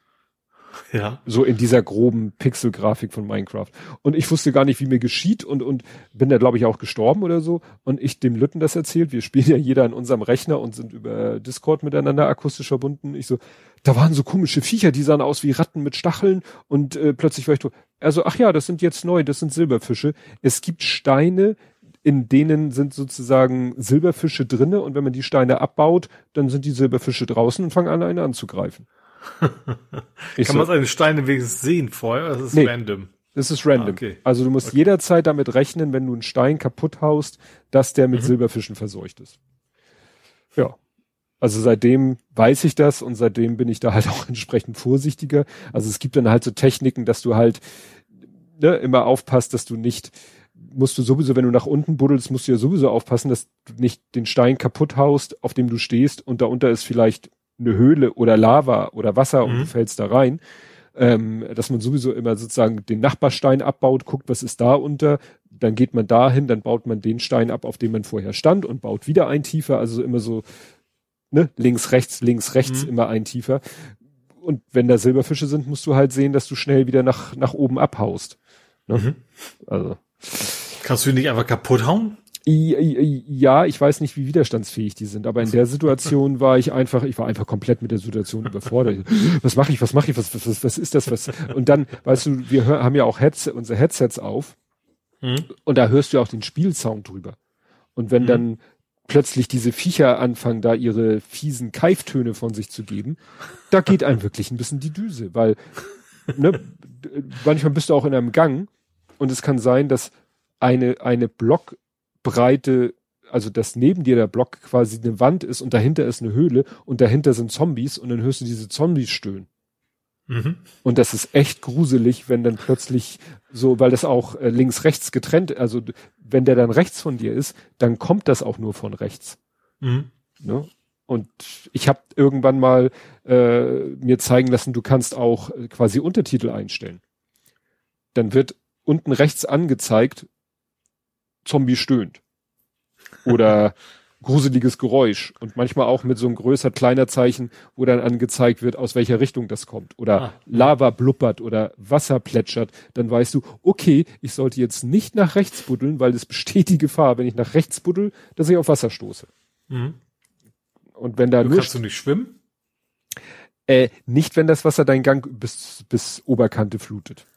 Ja. So in dieser groben Pixelgrafik von Minecraft. Und ich wusste gar nicht, wie mir geschieht und, und bin da, glaube ich, auch gestorben oder so. Und ich dem Lütten das erzählt. Wir spielen ja jeder an unserem Rechner und sind über Discord miteinander akustisch verbunden. Ich so, da waren so komische Viecher, die sahen aus wie Ratten mit Stacheln und äh, plötzlich war ich so, also, ach ja, das sind jetzt neu, das sind Silberfische. Es gibt Steine, in denen sind sozusagen Silberfische drinne und wenn man die Steine abbaut, dann sind die Silberfische draußen und fangen an, einen anzugreifen. Kann so, man seine Steine wenigstens sehen vorher? Das ist nee, random. Das ist random. Ah, okay. Also du musst okay. jederzeit damit rechnen, wenn du einen Stein kaputt haust, dass der mit mhm. Silberfischen verseucht ist. Ja. Also seitdem weiß ich das und seitdem bin ich da halt auch entsprechend vorsichtiger. Also es gibt dann halt so Techniken, dass du halt ne, immer aufpasst, dass du nicht, musst du sowieso, wenn du nach unten buddelst, musst du ja sowieso aufpassen, dass du nicht den Stein kaputt haust, auf dem du stehst und darunter ist vielleicht eine Höhle oder Lava oder Wasser mhm. und du fällst da rein. Ähm, dass man sowieso immer sozusagen den Nachbarstein abbaut, guckt, was ist da unter, dann geht man dahin, dann baut man den Stein ab, auf dem man vorher stand und baut wieder ein tiefer, also immer so ne, links, rechts, links, rechts mhm. immer ein tiefer. Und wenn da Silberfische sind, musst du halt sehen, dass du schnell wieder nach, nach oben abhaust. Ne? Mhm. Also. Kannst du ihn nicht einfach kaputt hauen? Ja, ich weiß nicht, wie widerstandsfähig die sind, aber in der Situation war ich einfach, ich war einfach komplett mit der Situation überfordert. Was mache ich, was mache ich, was, was, was ist das, was? Und dann, weißt du, wir haben ja auch Headset, unsere Headsets auf mhm. und da hörst du auch den Spielsound drüber. Und wenn mhm. dann plötzlich diese Viecher anfangen, da ihre fiesen Keiftöne von sich zu geben, da geht einem wirklich ein bisschen die Düse, weil ne, manchmal bist du auch in einem Gang und es kann sein, dass eine, eine Blockbreite, also dass neben dir der Block quasi eine Wand ist und dahinter ist eine Höhle und dahinter sind Zombies und dann hörst du diese Zombies stöhnen. Mhm. Und das ist echt gruselig, wenn dann plötzlich so, weil das auch äh, links rechts getrennt, also wenn der dann rechts von dir ist, dann kommt das auch nur von rechts. Mhm. Ne? Und ich habe irgendwann mal äh, mir zeigen lassen, du kannst auch äh, quasi Untertitel einstellen. Dann wird unten rechts angezeigt, Zombie stöhnt. Oder gruseliges Geräusch und manchmal auch mit so einem größer kleiner Zeichen, wo dann angezeigt wird, aus welcher Richtung das kommt oder ah. Lava blubbert oder Wasser plätschert, dann weißt du, okay, ich sollte jetzt nicht nach rechts buddeln, weil es besteht die Gefahr, wenn ich nach rechts buddel, dass ich auf Wasser stoße. Mhm. Und wenn da du kannst du nicht schwimmen? Äh, nicht, wenn das Wasser deinen Gang bis, bis Oberkante flutet.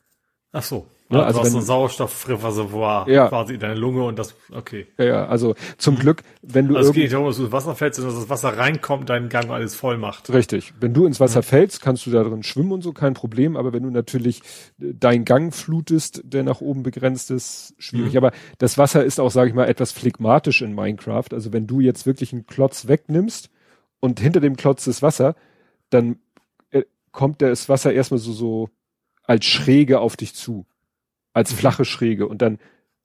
Ach so. Ne? Also, also du hast ein Sauerstoffreservoir ja. quasi in deine Lunge und das, okay. Ja, ja also zum. Glück, wenn du. Also es geht nicht darum, dass du ins Wasser fällst, sondern dass das Wasser reinkommt, deinen Gang alles voll macht. Richtig. Wenn du ins Wasser mhm. fällst, kannst du da drin schwimmen und so, kein Problem. Aber wenn du natürlich äh, deinen Gang flutest, der nach oben begrenzt ist, schwierig. Mhm. Aber das Wasser ist auch, sage ich mal, etwas phlegmatisch in Minecraft. Also wenn du jetzt wirklich einen Klotz wegnimmst und hinter dem Klotz ist Wasser, dann äh, kommt das Wasser erstmal so, so als Schräge auf dich zu als flache Schräge und dann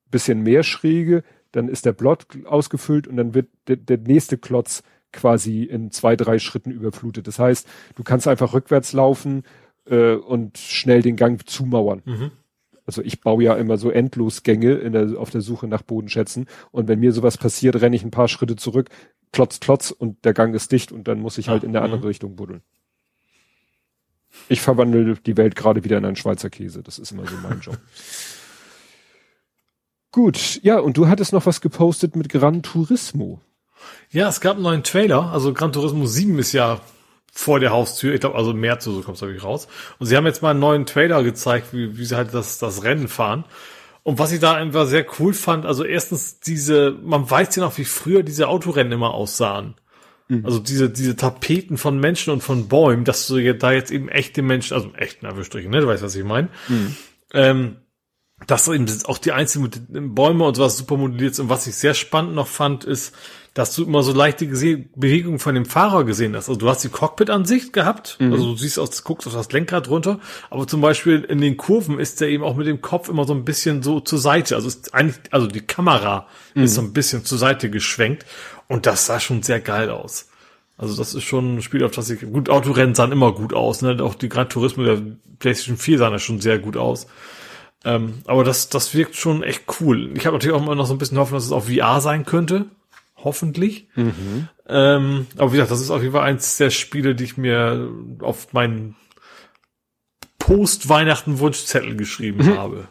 bisschen mehr Schräge, dann ist der Blot ausgefüllt und dann wird der, der nächste Klotz quasi in zwei, drei Schritten überflutet. Das heißt, du kannst einfach rückwärts laufen äh, und schnell den Gang zumauern. Mhm. Also ich baue ja immer so endlos Gänge in der, auf der Suche nach Bodenschätzen und wenn mir sowas passiert, renne ich ein paar Schritte zurück, klotz, klotz und der Gang ist dicht und dann muss ich halt ah, in der anderen mhm. Richtung buddeln. Ich verwandle die Welt gerade wieder in einen Schweizer Käse. Das ist immer so mein Job. Gut, ja, und du hattest noch was gepostet mit Gran Turismo. Ja, es gab einen neuen Trailer. Also Gran Turismo 7 ist ja vor der Haustür. Ich glaube, also März oder so kommt es wirklich raus. Und sie haben jetzt mal einen neuen Trailer gezeigt, wie, wie sie halt das, das Rennen fahren. Und was ich da einfach sehr cool fand, also erstens diese, man weiß ja noch, wie früher diese Autorennen immer aussahen. Mhm. Also diese, diese Tapeten von Menschen und von Bäumen, dass du da jetzt eben echte Menschen, also echten Anführungsstrichen, ne, du weißt, was ich meine. Mhm. Ähm, dass eben auch die einzelnen Bäume und sowas super modelliert ist. Und was ich sehr spannend noch fand, ist, dass du immer so leichte Bewegungen von dem Fahrer gesehen hast. Also du hast die Cockpit-Ansicht gehabt, mhm. also du siehst aus, guckst auf das Lenkrad runter, aber zum Beispiel in den Kurven ist der eben auch mit dem Kopf immer so ein bisschen so zur Seite. Also ist eigentlich, also die Kamera mhm. ist so ein bisschen zur Seite geschwenkt und das sah schon sehr geil aus. Also das ist schon ein Spiel, auf das ich, gut, Autorennen sahen immer gut aus, ne? Auch die Gran Turismo der PlayStation 4 sahen ja schon sehr gut aus. Ähm, aber das, das wirkt schon echt cool. Ich habe natürlich auch immer noch so ein bisschen Hoffnung, dass es auf VR sein könnte. Hoffentlich. Mhm. Ähm, aber wie gesagt, das ist auf jeden Fall eins der Spiele, die ich mir auf meinen Post-Weihnachten-Wunschzettel geschrieben mhm. habe.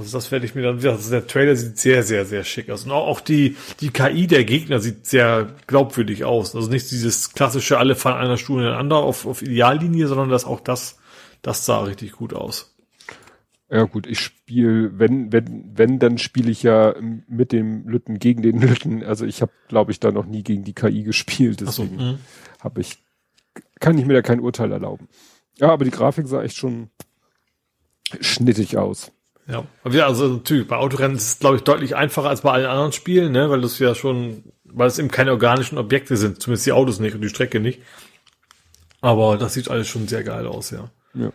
Also das werde ich mir dann, also der Trailer sieht sehr, sehr, sehr schick aus. Und auch, auch die, die KI der Gegner sieht sehr glaubwürdig aus. Also nicht dieses klassische, alle fahren einer Stuhl ineinander auf, auf Ideallinie, sondern dass auch das, das sah richtig gut aus. Ja gut, ich spiele, wenn, wenn, wenn, dann spiele ich ja mit dem Lütten gegen den Lütten. Also ich habe, glaube ich, da noch nie gegen die KI gespielt, deswegen so, mhm. habe ich, kann ich mir da kein Urteil erlauben. Ja, aber die Grafik sah echt schon schnittig aus. Ja, also natürlich, bei Autorennen ist es, glaube ich, deutlich einfacher als bei allen anderen Spielen, ne? weil das ja schon, weil es eben keine organischen Objekte sind, zumindest die Autos nicht und die Strecke nicht. Aber das sieht alles schon sehr geil aus, ja. Ja.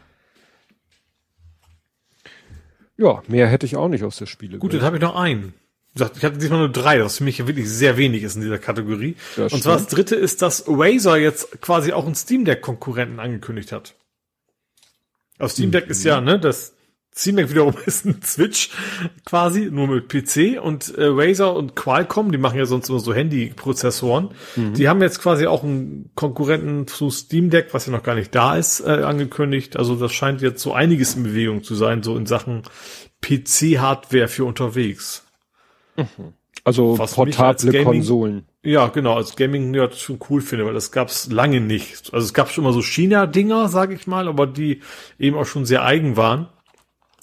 Ja, mehr hätte ich auch nicht aus der Spiele. Gut, dann habe ich noch einen. Ich hatte diesmal nur drei, was für mich wirklich sehr wenig ist in dieser Kategorie. Ja, und stimmt. zwar das dritte ist, dass Razer jetzt quasi auch einen Steam Deck Konkurrenten angekündigt hat. Auf Steam Deck ist ja, ne, das Steam Deck wiederum ist ein Switch quasi, nur mit PC und äh, Razer und Qualcomm, die machen ja sonst immer so Handy-Prozessoren. Die haben jetzt quasi auch einen Konkurrenten zu Steam Deck, was ja noch gar nicht da ist, äh, angekündigt. Also das scheint jetzt so einiges in Bewegung zu sein, so in Sachen PC-Hardware für unterwegs. Also Was portable Gaming- Konsolen. Ja, genau, als Gaming-Nerd schon cool finde, weil das gab's lange nicht. Also es gab schon mal so China-Dinger, sage ich mal, aber die eben auch schon sehr eigen waren.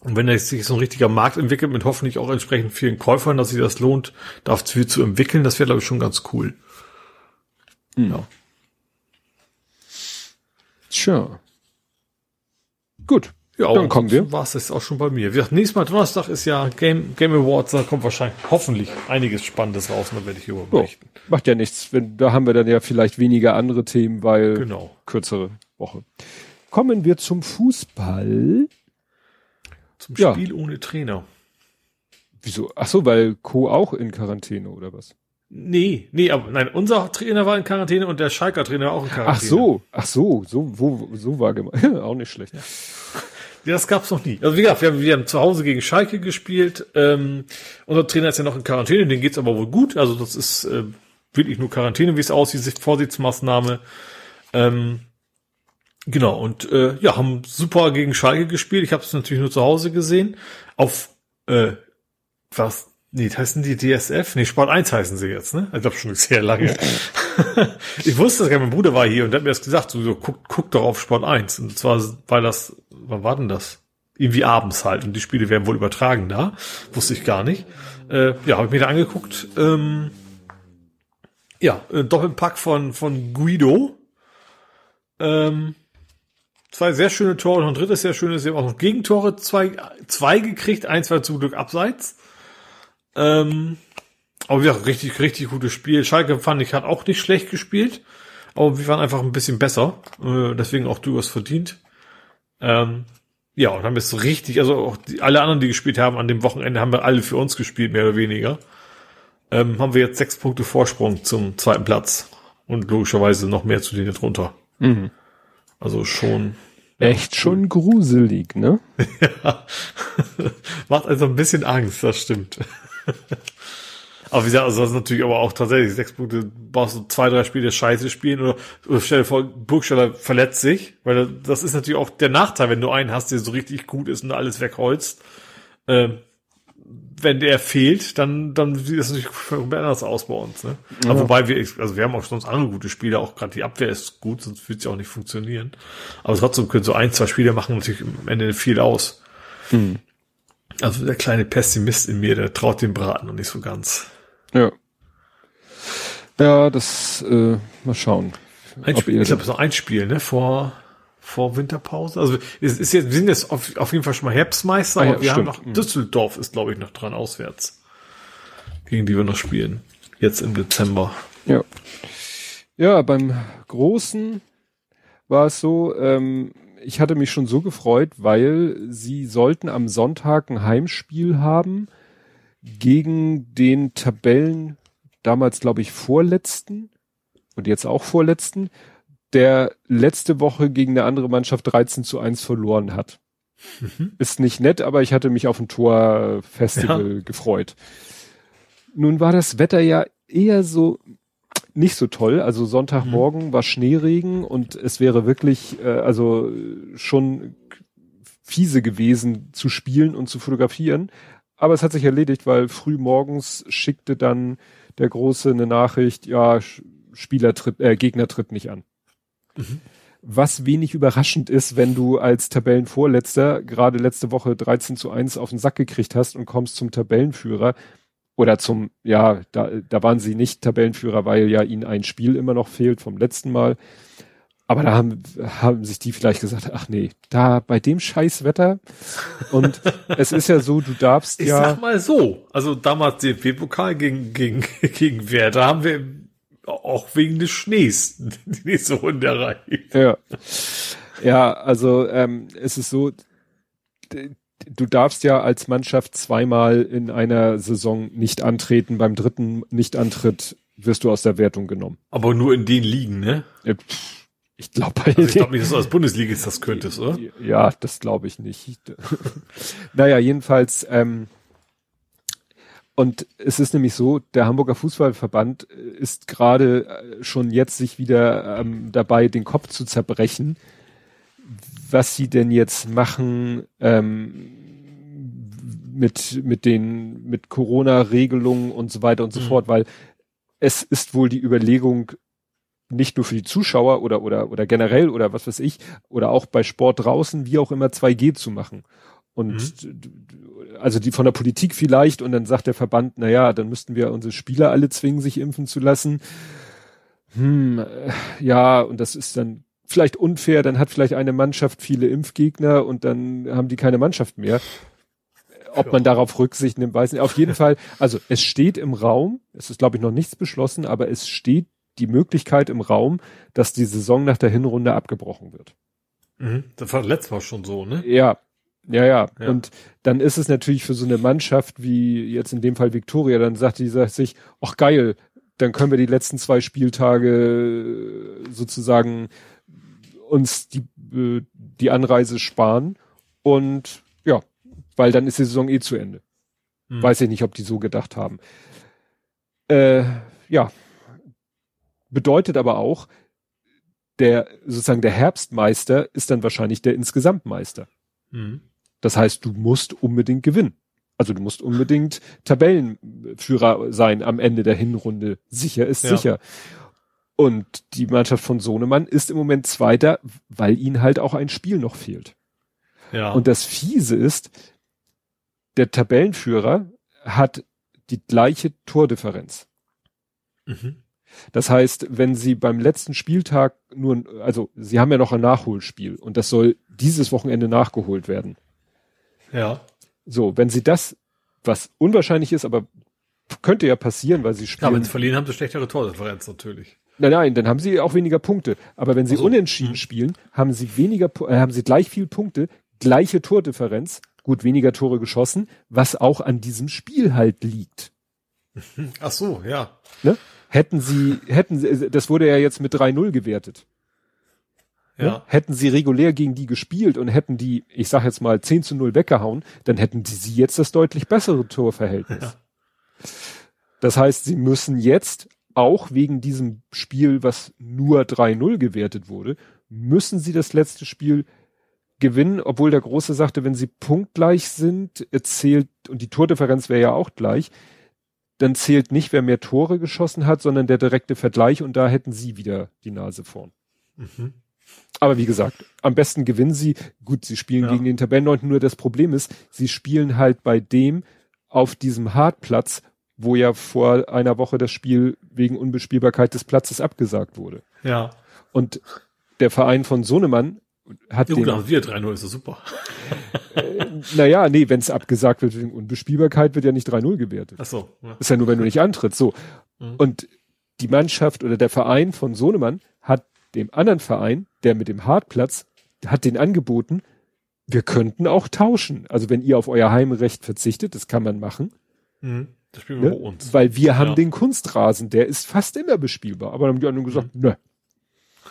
Und wenn da sich so ein richtiger Markt entwickelt, mit hoffentlich auch entsprechend vielen Käufern, dass sich das lohnt, dafür zu entwickeln, das wäre, glaube ich, schon ganz cool. Ja. Tja. Gut. Ja, Dann kommen wir. War es jetzt auch schon bei mir. Wie gesagt, nächstes Mal Donnerstag ist ja Game, Game Awards, da kommt wahrscheinlich hoffentlich einiges Spannendes raus und da werde ich über So, berichten. macht ja nichts. Wenn, da haben wir dann ja vielleicht weniger andere Themen, weil Genau. kürzere Woche. Kommen wir zum Fußball. Zum Ja. Spiel ohne Trainer. Wieso? Ach so, weil Co auch in Quarantäne oder was? Nee, nee, aber nein, unser Trainer war in Quarantäne und der Schalker Trainer war auch in Quarantäne. Ach so, ach so, so, wo, so war gemeint. auch nicht schlecht. Ja, das gab's noch nie. Also wie gesagt, wir haben, wir haben zu Hause gegen Schalke gespielt. Ähm, unser Trainer ist ja noch in Quarantäne, den geht's aber wohl gut. Also das ist äh, wirklich nur Quarantäne, wie es aussieht, Vorsichtsmaßnahme. Ähm, genau, und äh, ja, haben super gegen Schalke gespielt. Ich habe es natürlich nur zu Hause gesehen. Auf äh, was? Nee, heißen die DSF? Nee, Sport 1 heißen sie jetzt, ne? Ich glaube schon sehr lange. ich wusste das gar nicht, mein Bruder war hier und hat mir das gesagt, so, so guck, guck doch auf Sport 1. Und zwar war das, wann war denn das? Irgendwie abends halt. Und die Spiele werden wohl übertragen da. Wusste ich gar nicht. Äh, ja, habe ich mir da angeguckt. Ähm, ja, äh, Doppelpack von, von Guido. Ähm, zwei sehr schöne Tore und ein drittes sehr schönes. Sie haben auch noch Gegentore, zwei, zwei gekriegt, eins war zum Glück abseits. Ähm, aber ja, richtig, richtig gutes Spiel. Schalke fand ich hat auch nicht schlecht gespielt, aber wir waren einfach ein bisschen besser. Äh, deswegen auch durchaus verdient. Ähm, ja, und haben jetzt richtig, also auch die, alle anderen, die gespielt haben an dem Wochenende, haben wir alle für uns gespielt, mehr oder weniger. Ähm, haben wir jetzt sechs Punkte Vorsprung zum zweiten Platz. Und logischerweise noch mehr zu denen drunter. Mhm. Also schon Echt schon gruselig, ne? Macht also ein bisschen Angst, das stimmt. aber wie gesagt, also das ist natürlich aber auch tatsächlich sechs Punkte, brauchst du zwei, drei Spiele scheiße spielen oder, oder stell dir vor, Burgstaller verletzt sich, weil das ist natürlich auch der Nachteil, wenn du einen hast, der so richtig gut ist und alles wegholzt. Ähm, wenn der fehlt, dann, dann sieht das natürlich komplett anders aus bei uns. Ne? Aber wobei wir, also wir haben auch sonst andere gute Spieler, auch gerade die Abwehr ist gut, sonst würde es ja auch nicht funktionieren. Aber trotzdem können so ein, zwei Spieler machen natürlich am Ende viel aus. Also der kleine Pessimist in mir, der traut dem Braten noch nicht so ganz. Ja. Ja, das, äh, mal schauen. Ein Spiel, ich glaube, so ein Spiel, ne, vor, vor Winterpause. Also es ist jetzt, wir sind jetzt auf, auf jeden Fall schon mal Herbstmeister, Ah ja, aber wir haben stimmt. noch, Düsseldorf ist, glaube ich, noch dran auswärts. Gegen die wir noch spielen. Jetzt im Dezember. Ja. Ja, beim Großen war es so, ähm, ich hatte mich schon so gefreut, weil sie sollten am Sonntag ein Heimspiel haben gegen den Tabellen, damals glaube ich vorletzten und jetzt auch vorletzten, der letzte Woche gegen eine andere Mannschaft 13 zu 1 verloren hat. Ist nicht nett, aber ich hatte mich auf ein Torfestival gefreut. Nun war das Wetter ja eher so nicht so toll. Also Sonntagmorgen war Schneeregen und es wäre wirklich, äh, also schon fiese gewesen zu spielen und zu fotografieren. Aber es hat sich erledigt, weil früh morgens schickte dann der Große eine Nachricht, ja, Spieler tritt, äh, Gegner tritt nicht an. Was wenig überraschend ist, wenn du als Tabellenvorletzter gerade letzte Woche 13 zu 1 auf den Sack gekriegt hast und kommst zum Tabellenführer oder zum, ja, da, da waren sie nicht Tabellenführer, weil ja ihnen ein Spiel immer noch fehlt vom letzten Mal. Aber da haben, haben sich die vielleicht gesagt, ach nee, da bei dem Scheißwetter und es ist ja so, du darfst Ich ja. sag mal so, also damals DFB-Pokal gegen, gegen, gegen Werder haben wir auch wegen des Schnees die nächste Runde erreicht. Ja, ja also ähm, es ist so, du darfst ja als Mannschaft zweimal in einer Saison nicht antreten. Beim dritten Nichtantritt wirst du aus der Wertung genommen. Aber nur in den Ligen, ne? Äh, ich glaube also ich glaube nicht, dass du als Bundesliga das könntest, oder? Ja, das glaube ich nicht. naja, jedenfalls, ähm, und es ist nämlich so, der Hamburger Fußballverband ist gerade äh, schon jetzt sich wieder ähm, dabei, den Kopf zu zerbrechen, was sie denn jetzt machen ähm, mit, mit den, mit Corona-Regelungen und so weiter und so mhm. fort, weil es ist wohl die Überlegung, nicht nur für die Zuschauer oder, oder, oder generell oder was weiß ich, oder auch bei Sport draußen, wie auch immer 2G zu machen. Und mhm. also die von der Politik vielleicht und dann sagt der Verband, na ja, dann müssten wir unsere Spieler alle zwingen, sich impfen zu lassen. Hm, äh, ja, und das ist dann vielleicht unfair, dann hat vielleicht eine Mannschaft viele Impfgegner und dann haben die keine Mannschaft mehr. Ob ja. man darauf Rücksicht nimmt, weiß nicht. Auf jeden Fall, also es steht im Raum, es ist glaube ich noch nichts beschlossen, aber es steht die Möglichkeit im Raum, dass die Saison nach der Hinrunde abgebrochen wird. Mhm. Das war letztes Mal schon so, ne? Ja. Ja, ja, ja. Und dann ist es natürlich für so eine Mannschaft wie jetzt in dem Fall Viktoria, dann sagt die sagt sich, ach geil, dann können wir die letzten zwei Spieltage sozusagen uns die, äh, die Anreise sparen und ja, weil dann ist die Saison eh zu Ende. Hm. Weiß ich nicht, ob die so gedacht haben. Äh, ja, bedeutet aber auch, der sozusagen der Herbstmeister ist dann wahrscheinlich der Insgesamtmeister. Hm. Das heißt, du musst unbedingt gewinnen. Also du musst unbedingt Tabellenführer sein am Ende der Hinrunde. Sicher ist ja. sicher. Und die Mannschaft von Sohnemann ist im Moment Zweiter, weil ihnen halt auch ein Spiel noch fehlt. Ja. Und das Fiese ist, der Tabellenführer hat die gleiche Tordifferenz. Mhm. Das heißt, wenn sie beim letzten Spieltag nur, also sie haben ja noch ein Nachholspiel und das soll dieses Wochenende nachgeholt werden. Ja. So, wenn sie das, was unwahrscheinlich ist, aber könnte ja passieren, weil sie spielen. Ja, wenn sie verlieren, haben sie schlechtere Tordifferenz natürlich. Nein, nein, dann haben sie auch weniger Punkte. Aber wenn sie also, unentschieden mh. spielen, haben sie weniger, äh, haben sie gleich viel Punkte, gleiche Tordifferenz, gut weniger Tore geschossen, was auch an diesem Spiel halt liegt. Ach so, ja. Ne? Hätten sie, hätten sie, das wurde ja jetzt mit 3-0 gewertet. Ja. Ne? Hätten sie regulär gegen die gespielt und hätten die, ich sag jetzt mal 10 zu 0 weggehauen, dann hätten die sie jetzt das deutlich bessere Torverhältnis. Ja. Das heißt, sie müssen jetzt auch wegen diesem Spiel, was nur 3-0 gewertet wurde, müssen sie das letzte Spiel gewinnen, obwohl der Große sagte, wenn sie punktgleich sind, zählt, und die Tordifferenz wäre ja auch gleich, dann zählt nicht, wer mehr Tore geschossen hat, sondern der direkte Vergleich und da hätten sie wieder die Nase vorn. Mhm. Aber wie gesagt, am besten gewinnen sie. Gut, sie spielen ja. gegen den Tabellenneunten, nur das Problem ist, sie spielen halt bei dem auf diesem Hartplatz, wo ja vor einer Woche das Spiel wegen Unbespielbarkeit des Platzes abgesagt wurde. Ja. Und der Verein von Sohnemann hat ja, den, gut, wir 3-0 ist das super. äh, naja, nee, wenn es abgesagt wird wegen Unbespielbarkeit, wird ja nicht 3-0 gewertet. Ach so. Ja. Ist ja nur, wenn du nicht antrittst. So. Mhm. Und die Mannschaft oder der Verein von Sohnemann dem anderen Verein, der mit dem Hartplatz, hat den angeboten, wir könnten auch tauschen. Also wenn ihr auf euer Heimrecht verzichtet, das kann man machen. Mhm. Das spielen wir ne? bei uns. Weil wir ja. haben den Kunstrasen, der ist fast immer bespielbar. Aber dann haben die anderen gesagt, mhm. ne.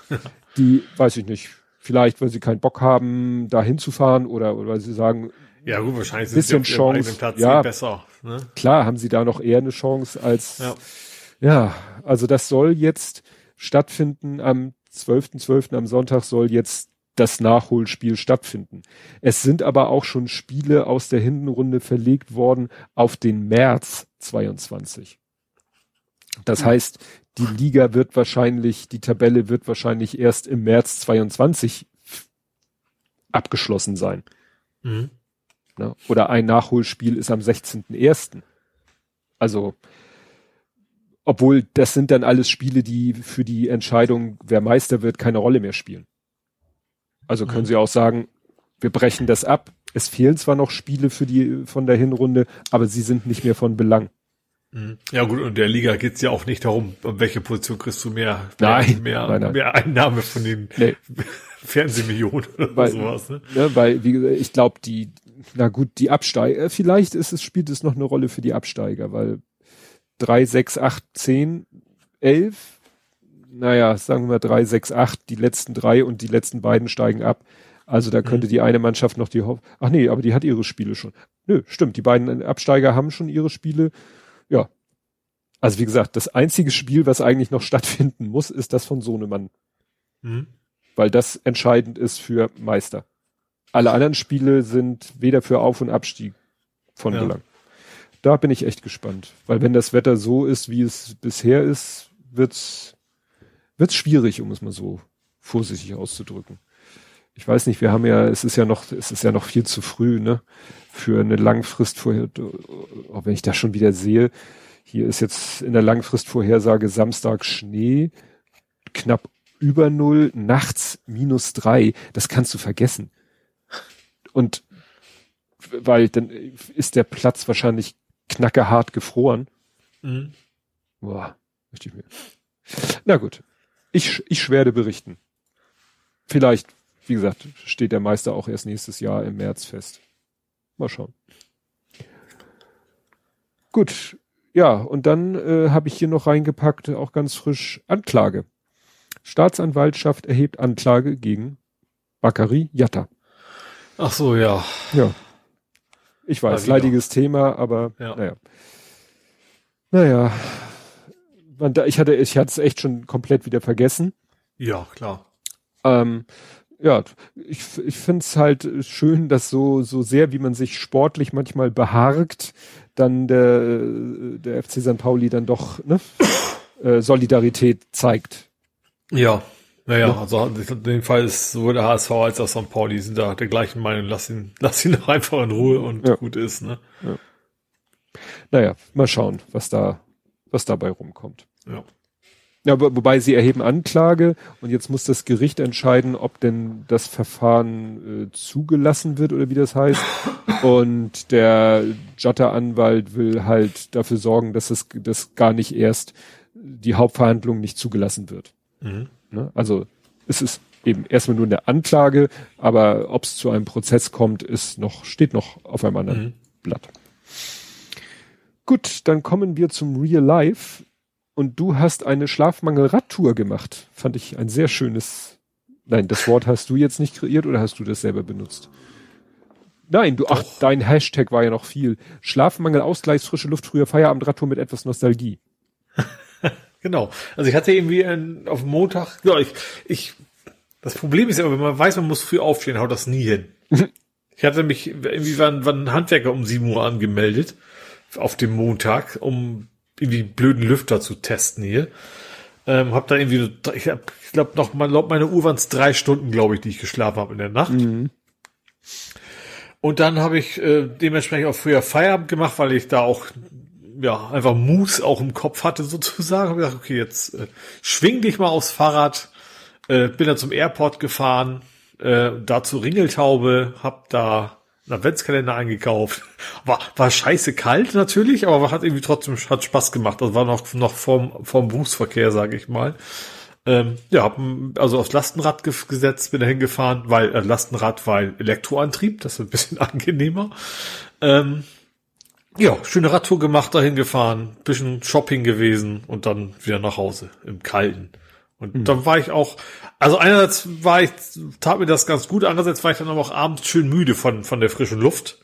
die, weiß ich nicht, vielleicht, weil sie keinen Bock haben, da hinzufahren oder, oder weil sie sagen, ja gut, wahrscheinlich sind bisschen sie auf Chance, Platz ja, besser. Ne? Klar, haben sie da noch eher eine Chance als, ja. ja, also das soll jetzt stattfinden am 12.12. .12. am Sonntag soll jetzt das Nachholspiel stattfinden. Es sind aber auch schon Spiele aus der Hintenrunde verlegt worden auf den März 22. Das heißt, die Liga wird wahrscheinlich, die Tabelle wird wahrscheinlich erst im März 22 abgeschlossen sein. Mhm. Ne? Oder ein Nachholspiel ist am 16.01. Also, obwohl das sind dann alles Spiele, die für die Entscheidung, wer Meister wird, keine Rolle mehr spielen. Also können mhm. Sie auch sagen, wir brechen das ab. Es fehlen zwar noch Spiele für die von der Hinrunde, aber sie sind nicht mehr von Belang. Mhm. Ja gut, und der Liga geht's ja auch nicht darum, welche Position kriegst du mehr, nein, mehr, nein, nein. mehr Einnahme von den nee. Fernsehmillionen oder weil, sowas. Ne? Ne, weil, wie gesagt, ich glaube, die na gut, die Absteiger, vielleicht ist es, spielt es noch eine Rolle für die Absteiger, weil drei, sechs, acht, zehn, elf, naja, sagen wir drei, sechs, acht, die letzten drei und die letzten beiden steigen ab. Also da könnte mhm. die eine Mannschaft noch die Hoff Ach nee, aber die hat ihre Spiele schon. Nö, stimmt, die beiden Absteiger haben schon ihre Spiele. Ja. Also wie gesagt, das einzige Spiel, was eigentlich noch stattfinden muss, ist das von Sohnemann. Mhm. Weil das entscheidend ist für Meister. Alle anderen Spiele sind weder für Auf- und Abstieg von ja. Belang. Da bin ich echt gespannt. Weil wenn das Wetter so ist, wie es bisher ist, wird's, wird's schwierig, um es mal so vorsichtig auszudrücken. Ich weiß nicht, wir haben ja, es ist ja noch, es ist ja noch viel zu früh, ne? Für eine Langfrist vorher, auch wenn ich das schon wieder sehe, hier ist jetzt in der Langfristvorhersage Samstag Schnee, knapp über null, nachts minus drei. Das kannst du vergessen. Und weil dann ist der Platz wahrscheinlich knackerhart gefroren. Mhm. Boah, ich mir. Na gut. Ich, ich werde berichten. Vielleicht, wie gesagt, steht der Meister auch erst nächstes Jahr im März fest. Mal schauen. Gut. Ja, und dann äh, habe ich hier noch reingepackt, auch ganz frisch, Anklage. Staatsanwaltschaft erhebt Anklage gegen Bakari Yatta. Ach so, ja. Ja. Ich weiß, leidiges Thema, aber ja. naja. Naja. Man, da, ich hatte, ich hatte es echt schon komplett wieder vergessen. Ja, klar. Ähm, ja, ich, ich finde es halt schön, dass so, so sehr, wie man sich sportlich manchmal beharrt, dann der, der FC St. Pauli dann doch ne, äh, Solidarität zeigt. Ja. Naja, ja. also in dem Fall ist sowohl der HSV als auch St. Pauli sind da der gleichen Meinung, lass ihn, lass ihn doch einfach in Ruhe und ja. gut ist, ne? Ja. Naja, mal schauen, was da, was dabei rumkommt. Ja. Ja, wobei sie erheben Anklage und jetzt muss das Gericht entscheiden, ob denn das Verfahren äh, zugelassen wird oder wie das heißt. Und der Jotta-Anwalt will halt dafür sorgen, dass es dass gar nicht erst die Hauptverhandlung nicht zugelassen wird. Mhm. Ne? Also es ist eben erstmal nur eine Anklage, aber ob es zu einem Prozess kommt, ist noch, steht noch auf einem anderen mhm. Blatt. Gut, dann kommen wir zum Real Life. Und du hast eine Schlafmangel-Radtour gemacht. Fand ich ein sehr schönes. Nein, das Wort hast du jetzt nicht kreiert oder hast du das selber benutzt? Nein, du, ach, dein Hashtag war ja noch viel. Schlafmangel, Ausgleichs, frische Luft, früher Feierabendradtour mit etwas Nostalgie. Genau. Also ich hatte irgendwie ein, auf Montag, ja, ich, ich, das Problem ist ja, wenn man weiß, man muss früh aufstehen, haut das nie hin. ich hatte mich, irgendwie waren, waren Handwerker um 7 Uhr angemeldet, auf dem Montag, um irgendwie blöden Lüfter zu testen hier. Ähm, hab da irgendwie, ich, hab, ich glaube noch, mal, laut meiner Uhr waren es drei Stunden, glaube ich, die ich geschlafen habe in der Nacht. Mhm. Und dann habe ich äh, dementsprechend auch früher Feierabend gemacht, weil ich da auch ja, einfach Mus auch im Kopf hatte sozusagen. Hab gedacht, okay, jetzt äh, schwing dich mal aufs Fahrrad. Äh, bin dann zum Airport gefahren, äh, da zur Ringeltaube, hab da einen Adventskalender eingekauft. War, war scheiße kalt natürlich, aber hat irgendwie trotzdem hat Spaß gemacht. Das war noch, noch vorm, vorm Berufsverkehr, sage ich mal. Ähm, ja, hab also aufs Lastenrad gesetzt, bin da hingefahren, weil äh, Lastenrad, weil Elektroantrieb, das ist ein bisschen angenehmer. Ähm, ja, schöne Radtour gemacht, dahin gefahren, bisschen Shopping gewesen und dann wieder nach Hause im Kalten. Und mhm. dann war ich auch, also einerseits war ich, tat mir das ganz gut, andererseits war ich dann aber auch abends schön müde von, von der frischen Luft.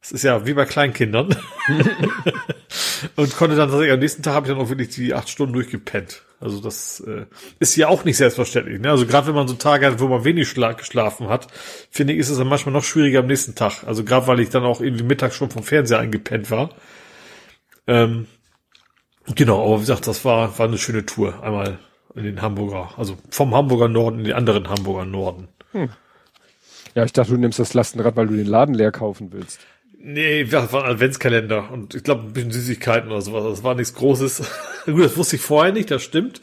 Das ist ja wie bei Kleinkindern. und konnte dann tatsächlich am nächsten Tag habe ich dann auch wirklich die acht Stunden durchgepennt. Also das äh, ist ja auch nicht selbstverständlich. Ne? Also gerade wenn man so Tage hat, wo man wenig schla geschlafen hat, finde ich, ist es dann manchmal noch schwieriger am nächsten Tag. Also gerade weil ich dann auch irgendwie mittags schon vom Fernseher eingepennt war. Ähm, genau, aber wie gesagt, das war, war eine schöne Tour. Einmal in den Hamburger, also vom Hamburger Norden in den anderen Hamburger Norden. Hm. Ja, ich dachte, du nimmst das Lastenrad, weil du den Laden leer kaufen willst. Nee, das war ein Adventskalender und ich glaube ein bisschen Süßigkeiten oder sowas. Das war nichts Großes. Gut, das wusste ich vorher nicht, das stimmt.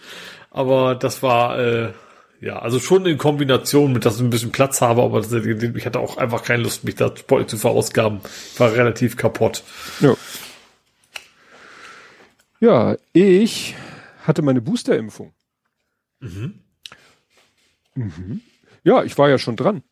Aber das war, äh, ja, also schon in Kombination mit, dass ich ein bisschen Platz habe, aber das, ich hatte auch einfach keine Lust, mich da zu verausgaben. Ich war relativ kaputt. Ja. Ja, ich hatte meine Boosterimpfung. Mhm. Mhm. Ja, ich war ja schon dran.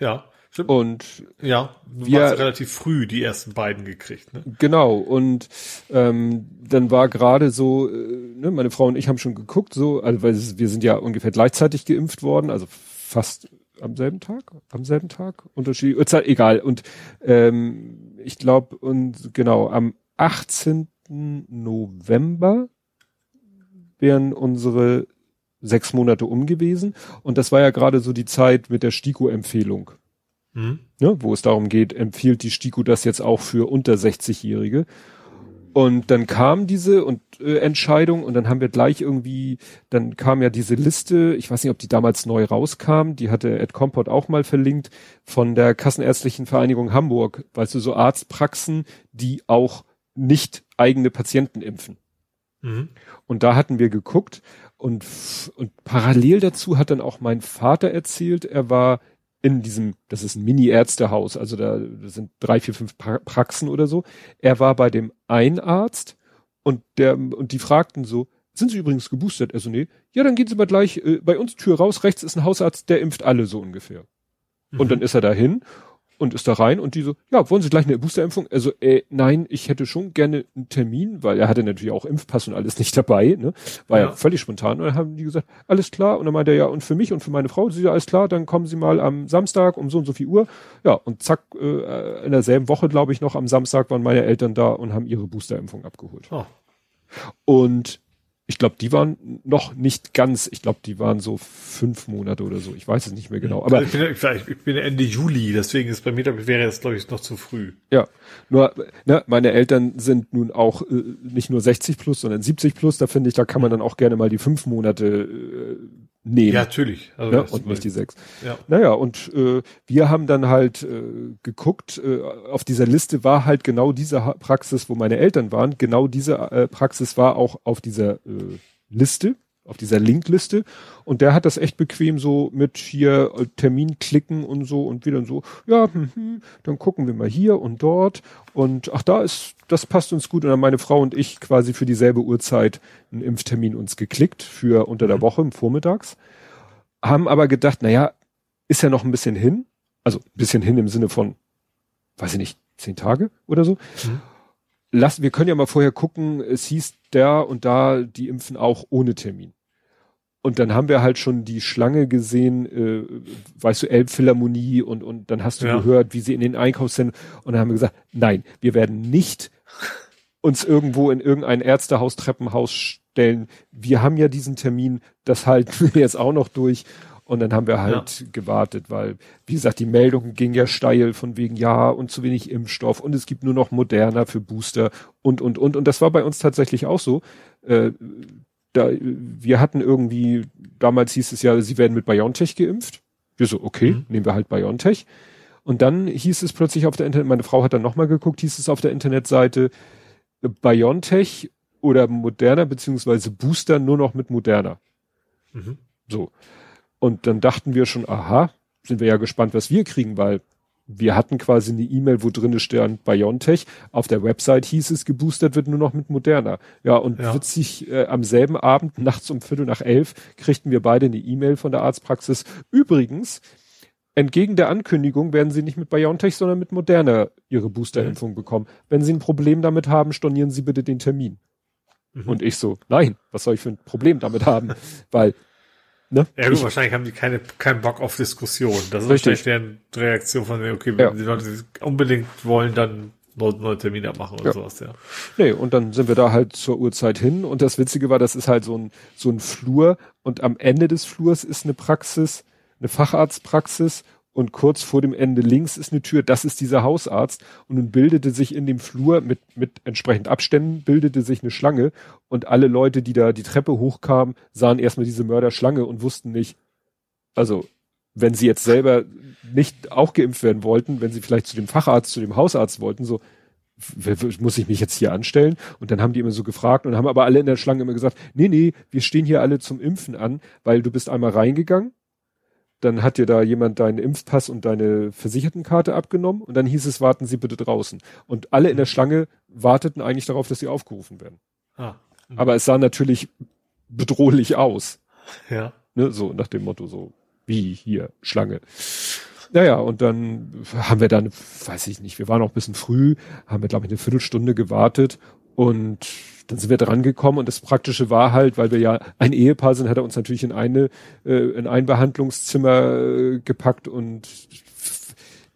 Ja. Stimmt. Und ja, du wir- hast relativ früh die ersten beiden gekriegt, ne? Genau, und ähm, dann war gerade so, äh, ne, meine Frau und ich haben schon geguckt, so, also weil wir sind ja ungefähr gleichzeitig geimpft worden, also fast am selben Tag, am selben Tag, Unterschied, Uhrzeit, egal. Und ähm, ich glaube, und genau, am 18. November wären unsere sechs Monate um gewesen. Und das war ja gerade so die Zeit mit der STIKO-Empfehlung Mhm. ne, wo es darum geht, empfiehlt die STIKO das jetzt auch für unter 60-Jährige. Und dann kam diese und, äh, Entscheidung und dann haben wir gleich irgendwie, dann kam ja diese Liste, ich weiß nicht, ob die damals neu rauskam, die hatte Ed Comport auch mal verlinkt, von der Kassenärztlichen Vereinigung Hamburg, weißt du, so Arztpraxen, die auch nicht eigene Patienten impfen. Mhm. Und da hatten wir geguckt und, und parallel dazu hat dann auch mein Vater erzählt, er war in diesem, das ist ein Mini-Ärztehaus, also da sind drei, vier, fünf pra Praxen oder so. Er war bei dem Einarzt und der, und die fragten so, sind Sie übrigens geboostert? Er so, nee. Ja, dann gehen Sie mal gleich äh, bei uns Tür raus, rechts ist ein Hausarzt, der impft alle so ungefähr. Und dann ist er dahin und ist da rein und die so, ja, wollen Sie gleich eine Boosterimpfung? Also, äh, nein, ich hätte schon gerne einen Termin, weil er hatte natürlich auch Impfpass und alles nicht dabei, ne? War ja, Ja. völlig spontan. Und dann haben die gesagt, alles klar. Und dann meinte er, ja, und für mich und für meine Frau, sie ja, alles klar, dann kommen Sie mal am Samstag um so und so viel Uhr. Ja, und zack, äh, in derselben Woche, glaube ich, noch am Samstag waren meine Eltern da und haben ihre Boosterimpfung abgeholt. Oh. Und ich glaube, die waren noch nicht ganz, ich glaube, die waren so fünf Monate oder so. Ich weiß es nicht mehr genau. Aber Also ich, bin, ich, bin Ende Juli, deswegen ist bei mir, wäre es, glaube ich, noch zu früh. Ja, nur ne, meine Eltern sind nun auch äh, nicht nur 60 plus, sondern 70 plus. Da finde ich, da kann man dann auch gerne mal die fünf Monate äh, nehmen Ja, natürlich. Also ne, und nicht die sechs. Ja. Naja, und äh, wir haben dann halt äh, geguckt, äh, auf dieser Liste war halt genau diese Ha- Praxis, wo meine Eltern waren. Genau diese äh, Praxis war auch auf dieser äh, Liste, auf dieser Linkliste. Und der hat das echt bequem so mit hier äh, Termin klicken und so und wieder so, ja, hm, hm, dann gucken wir mal hier und dort. Und ach, da ist, das passt uns gut. Und dann meine Frau und ich quasi für dieselbe Uhrzeit einen Impftermin uns geklickt für unter der Woche im Vormittags haben aber gedacht, naja, ist ja noch ein bisschen hin. Also ein bisschen hin im Sinne von, weiß ich nicht, zehn Tage oder so. Mhm. Lass, wir können ja mal vorher gucken, es hieß der und da, die impfen auch ohne Termin. Und dann haben wir halt schon die Schlange gesehen, äh, weißt du, Elbphilharmonie und, und dann hast du Ja. gehört, wie sie in den Einkaufszentren und dann haben wir gesagt, nein, wir werden nicht uns irgendwo in irgendein Ärztehaus, Treppenhaus stellen. Wir haben ja diesen Termin, das halten wir jetzt auch noch durch. Und dann haben wir halt gewartet, weil, wie gesagt, die Meldung ging ja steil von wegen ja und zu wenig Impfstoff und es gibt nur noch Moderna für Booster und, und, und. Und das war bei uns tatsächlich auch so. Äh, da, wir hatten irgendwie, damals hieß es ja, sie werden mit BioNTech geimpft. Wir so, okay, Mhm. nehmen wir halt BioNTech. Und dann hieß es plötzlich auf der Internet, meine Frau hat dann nochmal geguckt, hieß es auf der Internetseite, BioNTech oder Moderna beziehungsweise Booster nur noch mit Moderna. Mhm. So. Und dann dachten wir schon, aha, sind wir ja gespannt, was wir kriegen, weil wir hatten quasi eine E-Mail, wo drinne stand BioNTech. Auf der Website hieß es, geboostert wird nur noch mit Moderna. Ja, und Ja. witzig, äh, am selben Abend, nachts um Viertel nach elf, kriegten wir beide eine E-Mail von der Arztpraxis. Übrigens, entgegen der Ankündigung werden Sie nicht mit BioNTech, sondern mit Moderna Ihre Boosterimpfung bekommen. Wenn Sie ein Problem damit haben, stornieren Sie bitte den Termin. Mhm. Und ich so, nein, was soll ich für ein Problem damit haben? Weil, ne? Ja gut, ich, wahrscheinlich haben die keine, keinen Bock auf Diskussion. Das ist Richtig. wahrscheinlich deren Reaktion von, okay, Ja. wenn die Leute unbedingt wollen, dann neue, neue Termine abmachen oder Ja. sowas, ja. Nee, und dann sind wir da halt zur Uhrzeit hin und das Witzige war, das ist halt so ein, so ein Flur und am Ende des Flurs ist eine Praxis, eine Facharztpraxis und kurz vor dem Ende links ist eine Tür, das ist dieser Hausarzt und nun bildete sich in dem Flur mit, mit entsprechend Abständen bildete sich eine Schlange und alle Leute, die da die Treppe hochkamen, sahen erstmal diese Mörderschlange und wussten nicht, also wenn sie jetzt selber nicht auch geimpft werden wollten, wenn sie vielleicht zu dem Facharzt, zu dem Hausarzt wollten, so, muss ich mich jetzt hier anstellen? Und dann haben die immer so gefragt und haben aber alle in der Schlange immer gesagt, nee, nee, wir stehen hier alle zum Impfen an, weil du bist einmal reingegangen, dann hat dir da jemand deinen Impfpass und deine Versichertenkarte abgenommen und dann hieß es, warten Sie bitte draußen. Und alle in der Schlange warteten eigentlich darauf, dass sie aufgerufen werden. Ah. Aber es sah natürlich bedrohlich aus. Ja. Ne, so nach dem Motto so, wie hier, Schlange. Naja, und dann haben wir dann, weiß ich nicht, wir waren auch ein bisschen früh, haben wir, glaube ich, eine Viertelstunde gewartet und dann sind wir dran gekommen und das Praktische war halt, weil wir ja ein Ehepaar sind, hat er uns natürlich in eine, äh, in ein Behandlungszimmer äh, gepackt und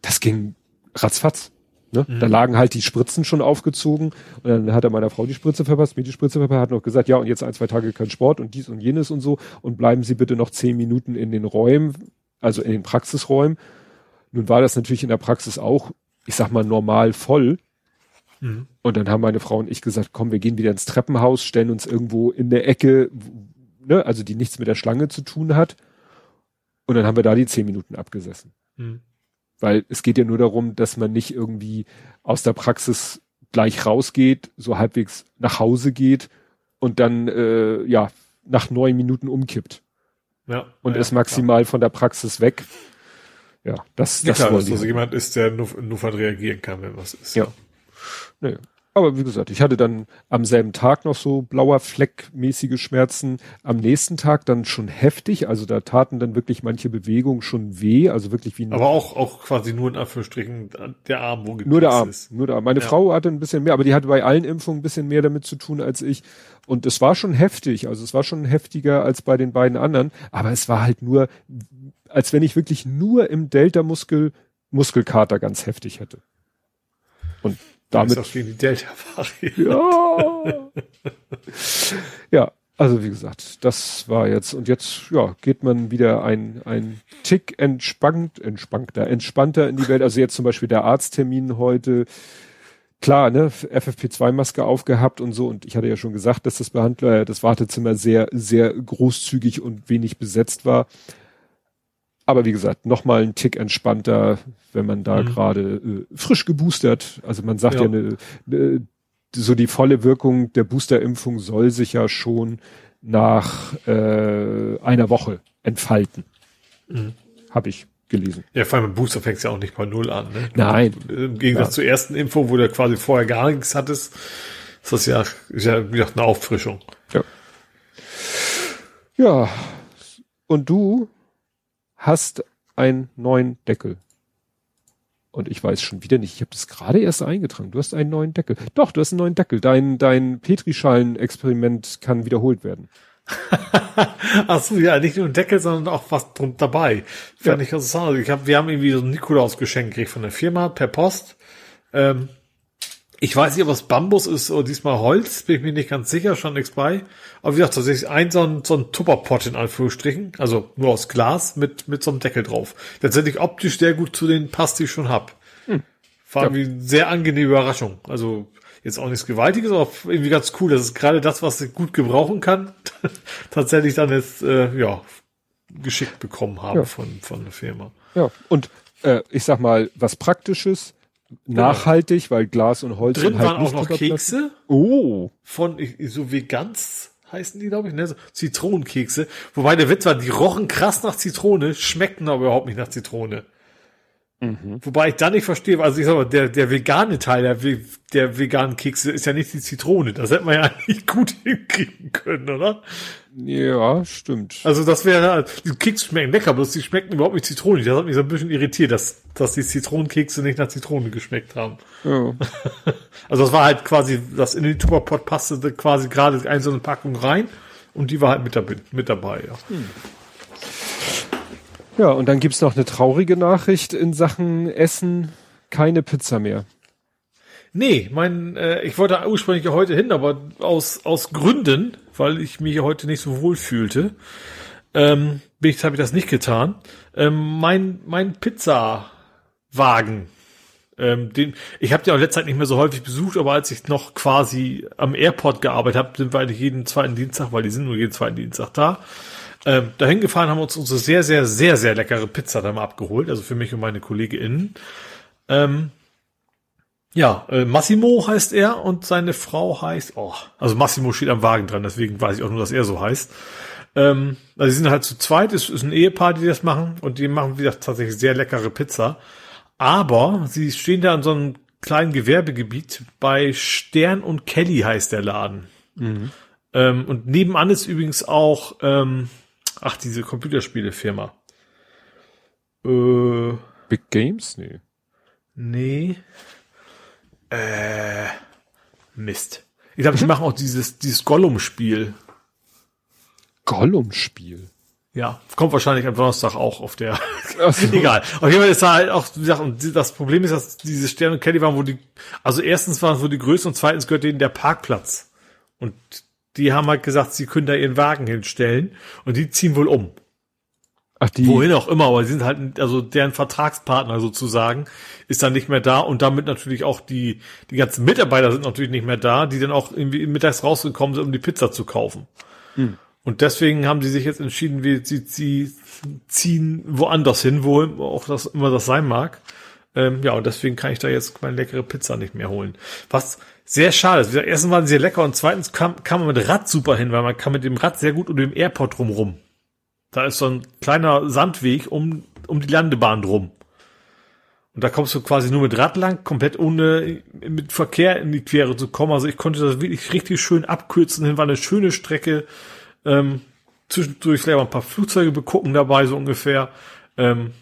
das ging ratzfatz. Ne? Mhm. Da lagen halt die Spritzen schon aufgezogen und dann hat er meiner Frau die Spritze verpasst, mir die Spritze verpasst, hat noch gesagt, ja und jetzt ein, zwei Tage kein Sport und dies und jenes und so und bleiben Sie bitte noch zehn Minuten in den Räumen, also in den Praxisräumen. Nun war das natürlich in der Praxis auch, ich sag mal, normal voll. Mhm. Und dann haben meine Frau und ich gesagt, komm, wir gehen wieder ins Treppenhaus, stellen uns irgendwo in der Ecke, ne, also die nichts mit der Schlange zu tun hat. Und dann haben wir da die zehn Minuten abgesessen. Mhm. Weil es geht ja nur darum, dass man nicht irgendwie aus der Praxis gleich rausgeht, so halbwegs nach Hause geht und dann äh, ja nach neun Minuten umkippt. Ja, und ja, ist maximal klar. von der Praxis weg. Ja, das, das ja, klar, dass also jemand ist, der nur, nur reagieren kann, wenn was ist. Ja. ja. Nee. Aber wie gesagt, ich hatte dann am selben Tag noch so blauer Fleck-mäßige Schmerzen. Am nächsten Tag dann schon heftig. Also da taten dann wirklich manche Bewegungen schon weh. Also wirklich wie ein. Aber auch, auch quasi nur in Anführungsstrichen der Arm, wo Nur der Arm. Ist. Nur der Arm. Meine ja. Frau hatte ein bisschen mehr, aber die hatte bei allen Impfungen ein bisschen mehr damit zu tun als ich. Und es war schon heftig. Also es war schon heftiger als bei den beiden anderen. Aber es war halt nur, als wenn ich wirklich nur im Delta-Muskel Muskelkater ganz heftig hätte. Und damit. Ist auch gegen die delta Ja. ja, also wie gesagt, das war jetzt und jetzt ja geht man wieder ein ein Tick entspannt, entspannter, entspannter in die Welt. Also jetzt zum Beispiel der Arzttermin heute. Klar, ne, FFP2-Maske aufgehabt und so. Und ich hatte ja schon gesagt, dass das Behandler, das Wartezimmer sehr, sehr großzügig und wenig besetzt war. Aber wie gesagt, nochmal ein Tick entspannter, wenn man da mhm. gerade äh, frisch geboostert. Also man sagt ja, ja ne, ne, so die volle Wirkung der Boosterimpfung soll sich ja schon nach äh, einer Woche entfalten. Mhm. Habe ich gelesen. Ja, vor allem im Booster fängt es ja auch nicht bei Null an. Ne? Nein. Im Gegensatz ja. zur ersten Impfung, wo du quasi vorher gar nichts hattest, ist das ja, ist ja wie gesagt, eine Auffrischung. Ja. Ja. Und du hast einen neuen Deckel. Und ich weiß schon wieder nicht, ich habe das gerade erst eingetragen. Du hast einen neuen Deckel. Doch, du hast einen neuen Deckel. Dein, dein Petrischalen-Experiment kann wiederholt werden. Ach so, ja, nicht nur ein Deckel, sondern auch was drum dabei. Fand ja. ich interessant. Ich hab, wir haben irgendwie so ein Nikolaus-Geschenk gekriegt von der Firma per Post. Ähm, ich weiß nicht, ob es Bambus ist oder diesmal Holz, bin ich mir nicht ganz sicher, schon nichts bei. Aber wie gesagt, tatsächlich ein so ein, so ein Tupperpot in Anführungsstrichen, also nur aus Glas mit, mit so einem Deckel drauf. Tatsächlich optisch sehr gut zu den Pass, die ich schon hab. Hm. War ja. irgendwie sehr angenehme Überraschung. Also jetzt auch nichts Gewaltiges, aber irgendwie ganz cool. Das ist gerade das, was ich gut gebrauchen kann. tatsächlich dann jetzt, äh, ja, geschickt bekommen haben ja. von, von der Firma. Ja, und äh, ich sag mal, was Praktisches, Genau. Nachhaltig, weil Glas und Holz Drin halt waren auch noch Kekse. Oh. Von so wie ganz heißen die, glaube ich, ne? So Zitronenkekse. Wobei der Witz war, die rochen krass nach Zitrone, schmeckten aber überhaupt nicht nach Zitrone. Mhm. Wobei ich da nicht verstehe, also ich sag mal, der, der vegane Teil der, der veganen Kekse ist ja nicht die Zitrone. Das hätte man ja eigentlich gut hinkriegen können, oder? Ja, stimmt. Also das wäre, die Kekse schmecken lecker, aber die schmecken überhaupt nicht zitronig. Das hat mich so ein bisschen irritiert, dass, dass die Zitronenkekse nicht nach Zitrone geschmeckt haben. Ja. Also das war halt quasi, das in den Tupperpot passte quasi gerade eine so eine Packung rein und die war halt mit, dabei, mit dabei, ja. Hm. Ja, und dann gibt's noch eine traurige Nachricht in Sachen Essen. Keine Pizza mehr. Nee, mein, äh, ich wollte ursprünglich heute hin, aber aus, aus Gründen, weil ich mich heute nicht so wohl fühlte, ähm, habe ich das nicht getan. Ähm, mein, mein Pizzawagen, ähm, den, ich habe den auch letzte Zeit nicht mehr so häufig besucht, aber als ich noch quasi am Airport gearbeitet habe, sind wir eigentlich jeden zweiten Dienstag, weil die sind nur jeden zweiten Dienstag da. Ähm, dahin gefahren haben wir uns unsere sehr, sehr, sehr, sehr leckere Pizza dann mal abgeholt, also für mich und meine KollegInnen. Ähm, ja, äh, Massimo heißt er und seine Frau heißt, oh, also Massimo steht am Wagen dran, deswegen weiß ich auch nur, dass er so heißt. Ähm, also sie sind halt zu zweit, es ist ein Ehepaar, die das machen und die machen, wie gesagt, tatsächlich sehr leckere Pizza. Aber sie stehen da in so einem kleinen Gewerbegebiet bei Stern und Kelly heißt der Laden. Mhm. Ähm, und nebenan ist übrigens auch, ähm, ach, diese Computerspielefirma. Äh, Big Games? Nee. Nee. Äh, Mist. Ich glaube, die machen auch dieses, dieses Gollum-Spiel. Gollum-Spiel? Ja, kommt wahrscheinlich am Donnerstag auch auf der. So. Egal. Auf jeden Fall ist da halt auch, wie gesagt, und das Problem ist, dass diese Sterne und Kelly waren, wo die, also erstens waren es wo die Größe und zweitens gehört denen der Parkplatz. Und die haben halt gesagt, sie können da ihren Wagen hinstellen und die ziehen wohl um. Ach, die. Wohin auch immer, aber sie sind halt, also deren Vertragspartner sozusagen ist dann nicht mehr da und damit natürlich auch die, die ganzen Mitarbeiter sind natürlich nicht mehr da, die dann auch irgendwie mittags rausgekommen sind, um die Pizza zu kaufen. Hm. Und deswegen haben sie sich jetzt entschieden, wie sie, sie ziehen woanders hin, wo auch das immer das sein mag. Ähm, ja, und deswegen kann ich da jetzt meine leckere Pizza nicht mehr holen. Was sehr schade ist. Erstens waren sie sehr lecker und zweitens kam, kam man mit Rad super hin, weil man kann mit dem Rad sehr gut um den Airport drumrum. Da ist so ein kleiner Sandweg um, um die Landebahn drum. Und da kommst du quasi nur mit Rad lang, komplett ohne mit Verkehr in die Quere zu kommen. Also ich konnte das wirklich richtig schön abkürzen hin, war eine schöne Strecke. Ähm, zwischendurch vielleicht mal ein paar Flugzeuge begucken dabei, so ungefähr. Ähm,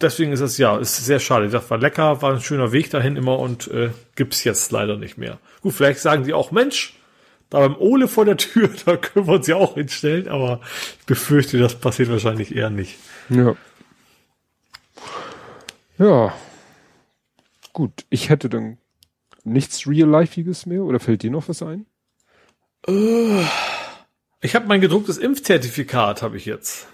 deswegen ist es ja, ist sehr schade. Das war lecker, war ein schöner Weg dahin immer und äh, gibt's jetzt leider nicht mehr. Gut, vielleicht sagen die auch, Mensch, da beim Ole vor der Tür, da können wir uns ja auch hinstellen, aber ich befürchte, das passiert wahrscheinlich eher nicht. Ja. Ja. Gut, ich hätte dann nichts Real-Lifeiges mehr oder fällt dir noch was ein? Uh, ich habe mein gedrucktes Impfzertifikat, habe ich jetzt.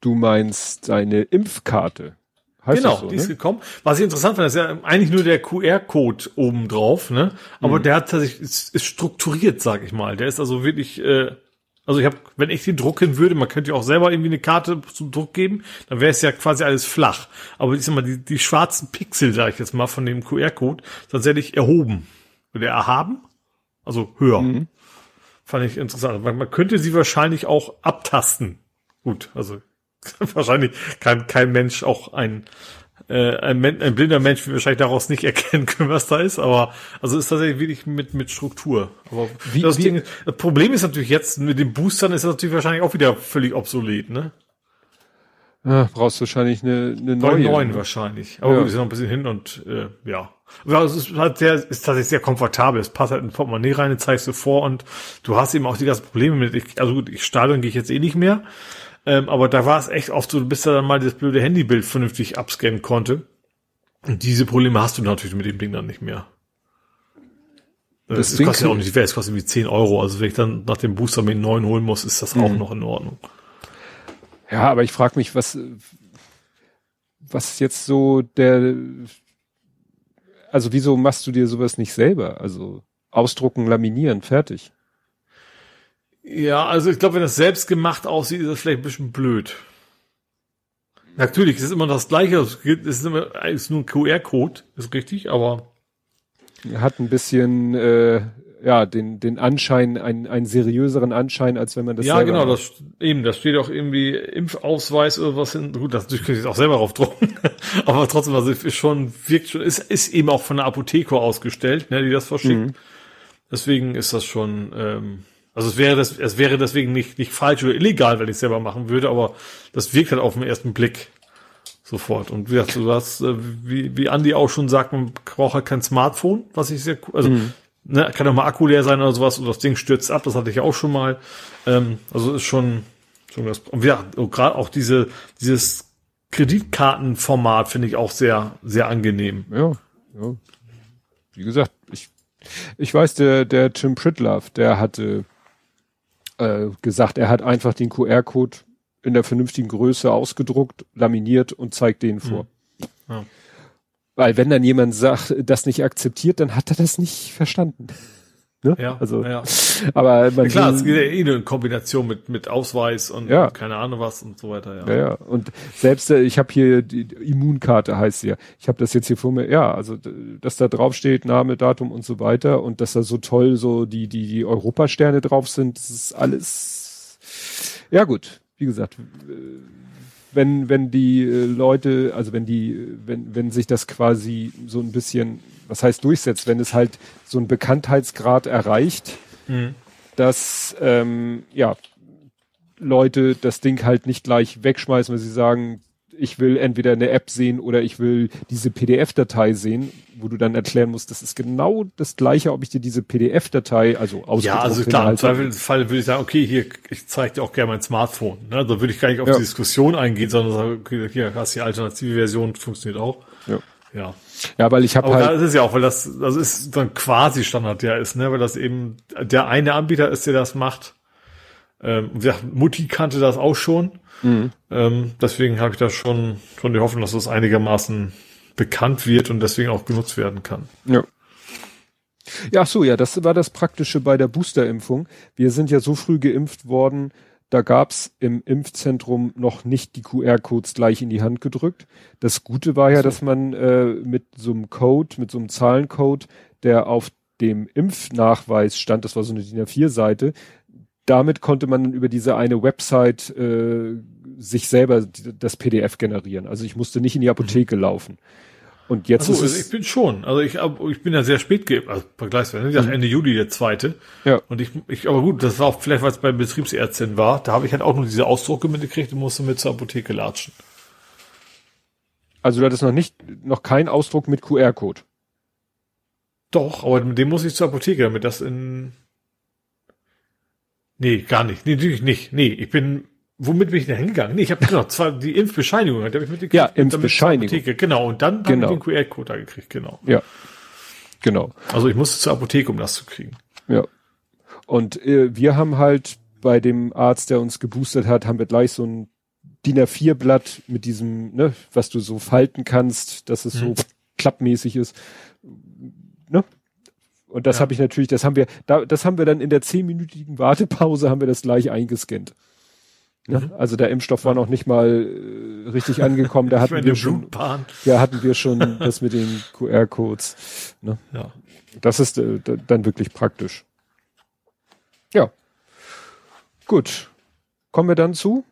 Du meinst deine Impfkarte? Heißt genau, so, die ne? ist gekommen. Was ich interessant fand, ist ja eigentlich nur der QR-Code oben drauf, ne? Aber mhm. der hat tatsächlich ist, ist strukturiert, sag ich mal. Der ist also wirklich, äh, also ich habe, wenn ich den drucken würde, man könnte ja auch selber irgendwie eine Karte zum Druck geben, dann wäre es ja quasi alles flach. Aber ich sag mal, die, die schwarzen Pixel, sag ich jetzt mal, von dem QR-Code, tatsächlich erhoben. Oder erhaben? Also höher. Mhm. Fand ich interessant. Man, man könnte sie wahrscheinlich auch abtasten. Gut, also wahrscheinlich kann kein Mensch auch ein, äh, ein, ein blinder Mensch wird wahrscheinlich daraus nicht erkennen können, was da ist, aber also ist tatsächlich wirklich mit, mit Struktur. Aber wie, das, wie, Ding, das Problem ist natürlich jetzt, mit den Boostern ist das natürlich wahrscheinlich auch wieder völlig obsolet, ne? Ja, brauchst wahrscheinlich eine, eine neue. Neuen ne? wahrscheinlich. Aber ja. wir sind noch ein bisschen hin und äh, ja. Ja, es ist halt sehr, ist tatsächlich sehr komfortabel. Es passt halt in Portemonnaie rein, zeigst du vor und du hast eben auch die ganzen Probleme mit. Ich, also gut, ich Stadion gehe ich jetzt eh nicht mehr. Ähm, aber da war es echt oft so, bis er dann mal das blöde Handybild vernünftig abscannen konnte. Und diese Probleme hast du natürlich mit dem Ding dann nicht mehr. Äh, das, das kostet ja auch nicht viel, es kostet irgendwie 10 Euro. Also wenn ich dann nach dem Booster mit 9 holen muss, ist das mhm. auch noch in Ordnung. Ja, aber ich frage mich, was, was jetzt so der, also wieso machst du dir sowas nicht selber? Also ausdrucken, laminieren, fertig. Ja, also ich glaube, wenn das selbst gemacht aussieht, ist das vielleicht ein bisschen blöd. Natürlich, es ist immer das Gleiche. Es ist, immer, es ist nur ein QR-Code, ist richtig, aber. Hat ein bisschen, äh, ja, den, den Anschein, einen, einen seriöseren Anschein, als wenn man das Ja, genau, das, eben, da steht auch irgendwie Impfausweis oder was hin. Gut, das natürlich könnte ich auch selber draufdrucken. aber trotzdem, also ist schon, wirkt schon, ist, ist eben auch von der Apotheke ausgestellt, ne, die das verschickt. Mhm. Deswegen ist das schon, ähm, also es wäre das, es wäre deswegen nicht, nicht falsch oder illegal, wenn ich es selber machen würde, aber das wirkt halt auf den ersten Blick sofort. Und wie gesagt, du hast, äh, wie, wie Andi auch schon sagt, man braucht halt kein Smartphone, was ich sehr cool, also, mhm. ne, kann auch mal Akku leer sein oder sowas und das Ding stürzt ab, das hatte ich auch schon mal. Ähm, also ist schon, schon das, und ja, gerade auch diese, dieses Kreditkartenformat finde ich auch sehr, sehr angenehm. Ja, ja. Wie gesagt, ich, ich weiß, der, der Tim Pritlove, der hatte äh, gesagt, er hat einfach den QR-Code in der vernünftigen Größe ausgedruckt, laminiert und zeigt den vor. Ja. Weil wenn dann jemand sagt, das nicht akzeptiert, dann hat er das nicht verstanden. Ne? Ja, also, ja. Aber man ja, klar, es geht ja eh nur in Kombination mit mit Ausweis und ja. keine Ahnung was und so weiter. Ja, ja, ja. und selbst äh, ich habe hier die Immunkarte heißt sie ja. Ich habe das jetzt hier vor mir. Ja, also dass da drauf steht Name, Datum und so weiter und dass da so toll so die die die Europasterne drauf sind. Das ist alles. Ja gut, wie gesagt wenn, wenn die äh, Leute, also wenn die, wenn, wenn sich das quasi so ein bisschen, was heißt durchsetzt, wenn es halt so einen Bekanntheitsgrad erreicht, mhm. dass ähm, ja Leute das Ding halt nicht gleich wegschmeißen, weil sie sagen, ich will entweder eine App sehen oder ich will diese PDF-Datei sehen, wo du dann erklären musst, das ist genau das gleiche, ob ich dir diese PDF-Datei, also aus Ja, also klar, im Zweifelsfall würde ich sagen, okay, hier, ich zeige dir auch gerne mein Smartphone. Ne? Da würde ich gar nicht auf ja. die Diskussion eingehen, sondern sagen, okay, hier hast die alternative Version, funktioniert auch. Ja. Ja. Ja, weil ich habe halt. Das ist ja auch, weil das, das ist dann quasi Standard ja ist, ne, weil das eben der eine Anbieter ist, der das macht. Ähm, gesagt, Mutti kannte das auch schon. Mhm. Ähm, deswegen habe ich da schon, schon die Hoffnung, dass das einigermaßen bekannt wird und deswegen auch genutzt werden kann. Ja. Ja, ach so, ja, das war das Praktische bei der Boosterimpfung. Wir sind ja so früh geimpft worden, da gab's im Impfzentrum noch nicht die QR-Codes gleich in die Hand gedrückt. Das Gute war ja, so. dass man äh, mit so einem Code, mit so einem Zahlencode, der auf dem Impfnachweis stand, das war so eine DIN A4-Seite, damit konnte man über diese eine Website äh, sich selber das PDF generieren. Also ich musste nicht in die Apotheke mhm. laufen. Und jetzt so, ist also ich bin schon. Also ich, ich bin ja sehr spät geimpft, also vergleichsweise. Ich dachte Ende Juli der zweite. Ja. Und ich, ich, aber gut, das war auch vielleicht, weil es bei Betriebsärztin war. Da habe ich halt auch nur diese Ausdrucke mitgekriegt und musste mit zur Apotheke latschen. Also du hattest noch nicht, noch keinen Ausdruck mit QR-Code. Doch, aber mit dem muss ich zur Apotheke, damit das in Nee, gar nicht. Nee, natürlich nicht. Nee, ich bin, womit bin ich denn hingegangen? Nee, ich habe genau, zwar die Impfbescheinigung, die habe ich mitgekriegt. Ja, Impfbescheinigung. Genau, und dann genau. habe ich den QR-Code da gekriegt, genau. Ja. Genau. Also ich musste zur Apotheke, um das zu kriegen. Ja. Und äh, wir haben halt bei dem Arzt, der uns geboostert hat, haben wir gleich so ein DIN A4-Blatt mit diesem, ne, was du so falten kannst, dass es hm. so klappmäßig ist. Ne? Und das ja. habe ich natürlich, das haben wir, da, das haben wir dann in der zehnminütigen Wartepause haben wir das gleich eingescannt. Ne? Mhm. Also der Impfstoff war noch nicht mal äh, richtig angekommen. Da hatten wir schon, ja, hatten wir schon das mit den QR-Codes. Ne? Ja. Das ist äh, dann wirklich praktisch. Ja. Gut. Kommen wir dann zu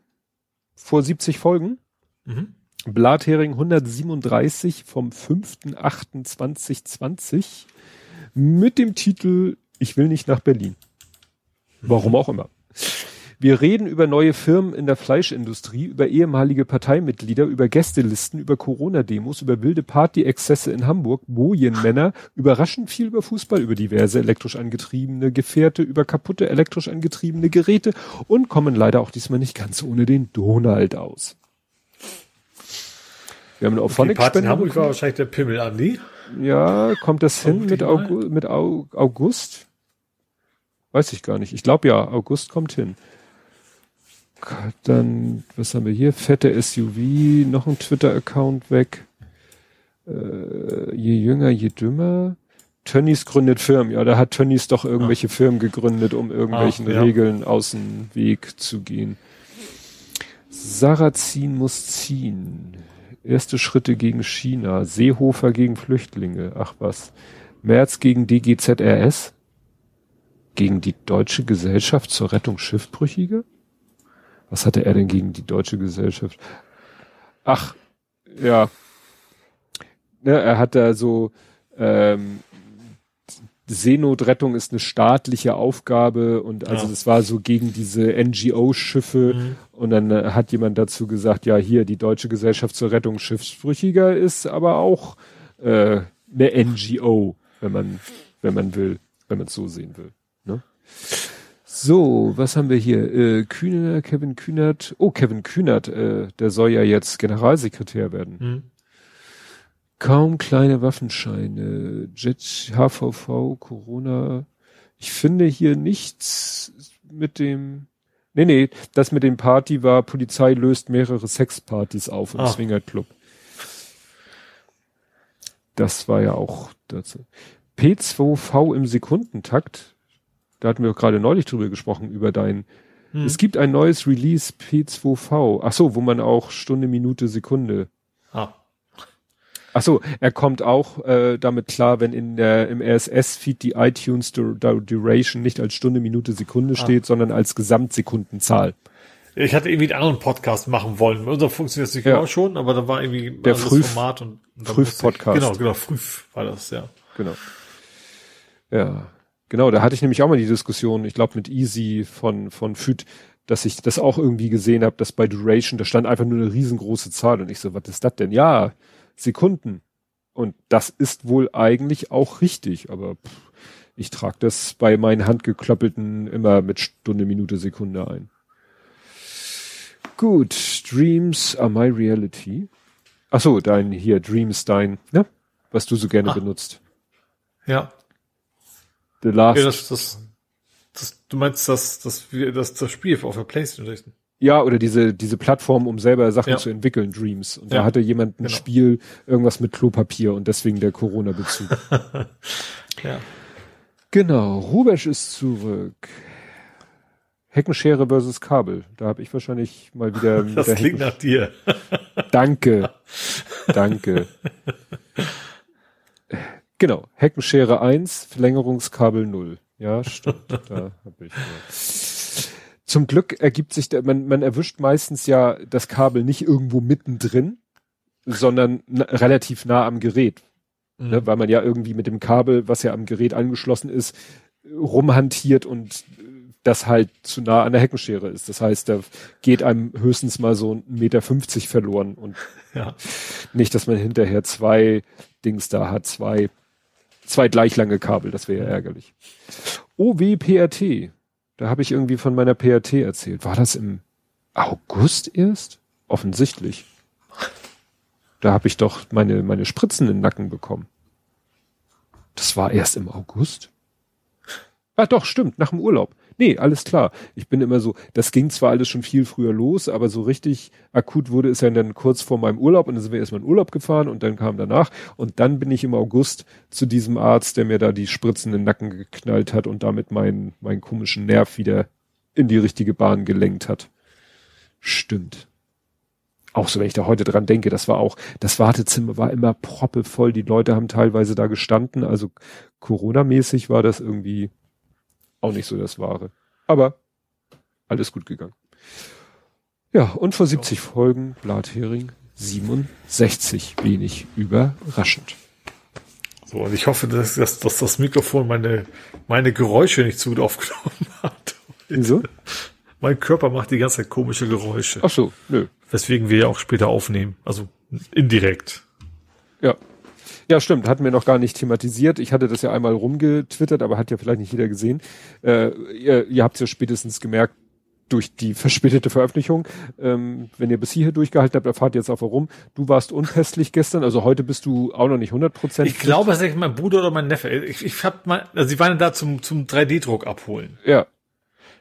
vor 70 Folgen. Mhm. Blathering 137 vom 5.8.2020 mit dem Titel Ich will nicht nach Berlin. Warum auch immer. Wir reden über neue Firmen in der Fleischindustrie, über ehemalige Parteimitglieder, über Gästelisten, über Corona-Demos, über wilde Party-Exzesse in Hamburg, Bojenmänner, überraschend viel über Fußball, über diverse elektrisch angetriebene Gefährte, über kaputte elektrisch angetriebene Geräte und kommen leider auch diesmal nicht ganz ohne den Donald aus. Wir haben eine Auphonic-Spende. In Hamburg war wahrscheinlich der Pimmel Andi. Ja, kommt das hin mit, Augu mit August? Weiß ich gar nicht. Ich glaube ja, August kommt hin. Dann, was haben wir hier? Fette SUV, noch ein Twitter-Account weg. Äh, je jünger, je dümmer. Tönnies gründet Firmen. Ja, da hat Tönnies doch irgendwelche ah. Firmen gegründet, um irgendwelchen Ach, ja. Regeln aus dem Weg zu gehen. Sarrazin muss ziehen. Erste Schritte gegen China. Seehofer gegen Flüchtlinge. Ach was. März gegen DGZRS. Gegen die Deutsche Gesellschaft zur Rettung Schiffbrüchige? Was hatte er denn gegen die Deutsche Gesellschaft? Ach, ja. Ne, er hat da so, ähm, Seenotrettung ist eine staatliche Aufgabe und also ja. das war so gegen diese NGO-Schiffe mhm. und dann äh, hat jemand dazu gesagt, ja hier die Deutsche Gesellschaft zur Rettung Schiffsbrüchiger ist aber auch äh, eine NGO, wenn man wenn man will, wenn man es so sehen will. Ne? So, was haben wir hier? Äh, Kühner, Kevin Kühnert. Oh, Kevin Kühnert, äh, der soll ja jetzt Generalsekretär werden. Mhm. Kaum kleine Waffenscheine, Jet, HVV, Corona. Ich finde hier nichts mit dem, nee, nee, das mit dem Party war, Polizei löst mehrere Sexpartys auf im ah. Swingerclub. Das war ja auch das. P2V im Sekundentakt. Da hatten wir auch gerade neulich drüber gesprochen, über dein, hm. es gibt ein neues Release P2V. Ach so, wo man auch Stunde, Minute, Sekunde. Ah. Ach so, er kommt auch äh, damit klar, wenn in der im RSS-Feed die iTunes Duration nicht als Stunde, Minute, Sekunde ah. steht, sondern als Gesamtsekundenzahl. Ich hatte irgendwie einen anderen Podcast machen wollen. Unser funktioniert sich ja. genau schon, aber da war irgendwie der Früh Format und, und Früh-Podcast. Genau, genau, Früh war das, ja. Genau. Ja, genau, da hatte ich nämlich auch mal die Diskussion, ich glaube mit Easy von, von FÜD, dass ich das auch irgendwie gesehen habe, dass bei Duration, da stand einfach nur eine riesengroße Zahl und ich so, was ist das denn? Ja, Sekunden. Und das ist wohl eigentlich auch richtig, aber pff, ich trage das bei meinen handgeklöppelten immer mit Stunde, Minute, Sekunde ein. Gut, Dreams are my reality. Ach so, dein hier Dreams dein, ne? Was du so gerne ah. benutzt. Ja. The Last. Ja, das, das, das, du meinst das, das, das, das Spiel auf der Playstation? Ja, oder diese, diese Plattform, um selber Sachen ja. zu entwickeln, Dreams. Und ja. da hatte jemand ein genau. Spiel, irgendwas mit Klopapier und deswegen der Corona-Bezug. ja. Genau, Rubesch ist zurück. Heckenschere versus Kabel. Da habe ich wahrscheinlich mal wieder. Das klingt nach dir. Danke. Danke. Genau, Heckenschere 1, Verlängerungskabel 0. Ja, stimmt. da habe ich. Ja. Zum Glück ergibt sich, der, man, man erwischt meistens ja das Kabel nicht irgendwo mittendrin, sondern relativ nah am Gerät. Ne, mhm. Ne, weil man ja irgendwie mit dem Kabel, was ja am Gerät angeschlossen ist, rumhantiert und das halt zu nah an der Heckenschere ist. Das heißt, da geht einem höchstens mal so ein Meter fünfzig verloren und ja. nicht, dass man hinterher zwei Dings da hat, zwei, zwei gleich lange Kabel, das wäre ja ärgerlich. OWPRT, da habe ich irgendwie von meiner PRT erzählt. War das im August erst? Offensichtlich. Da habe ich doch meine, meine Spritzen in den Nacken bekommen. Das war erst im August? Ah, doch, stimmt, nach dem Urlaub. Nee, alles klar. Ich bin immer so, das ging zwar alles schon viel früher los, aber so richtig akut wurde es ja dann kurz vor meinem Urlaub und dann sind wir erstmal in Urlaub gefahren und dann kam danach und dann bin ich im August zu diesem Arzt, der mir da die Spritzen in den Nacken geknallt hat und damit meinen, meinen komischen Nerv wieder in die richtige Bahn gelenkt hat. Stimmt auch so, wenn ich da heute dran denke, das war auch, das Wartezimmer war immer proppevoll. Die Leute haben teilweise da gestanden. Also Corona-mäßig war das irgendwie auch nicht so das Wahre. Aber alles gut gegangen. Ja, und vor 70 Folgen Blathering 67. Wenig überraschend. So, und ich hoffe, dass, dass, dass das Mikrofon meine, meine Geräusche nicht zu gut aufgenommen hat. Wieso? Mein Körper macht die ganze Zeit komische Geräusche. Ach so, nö. Weswegen wir ja auch später aufnehmen. Also indirekt. Ja. Ja, stimmt. Hatten wir noch gar nicht thematisiert. Ich hatte das ja einmal rumgetwittert, aber hat ja vielleicht nicht jeder gesehen. Äh, ihr ihr habt es ja spätestens gemerkt, durch die verspätete Veröffentlichung. Ähm, wenn ihr bis hierher durchgehalten habt, erfahrt ihr jetzt auch warum. Du warst unpässlich gestern, also heute bist du auch noch nicht 100 Prozent. Ich glaube, das ist mein Bruder oder mein Neffe. Ich, ich hab mal, also sie waren da zum, zum 3D-Druck abholen. Ja.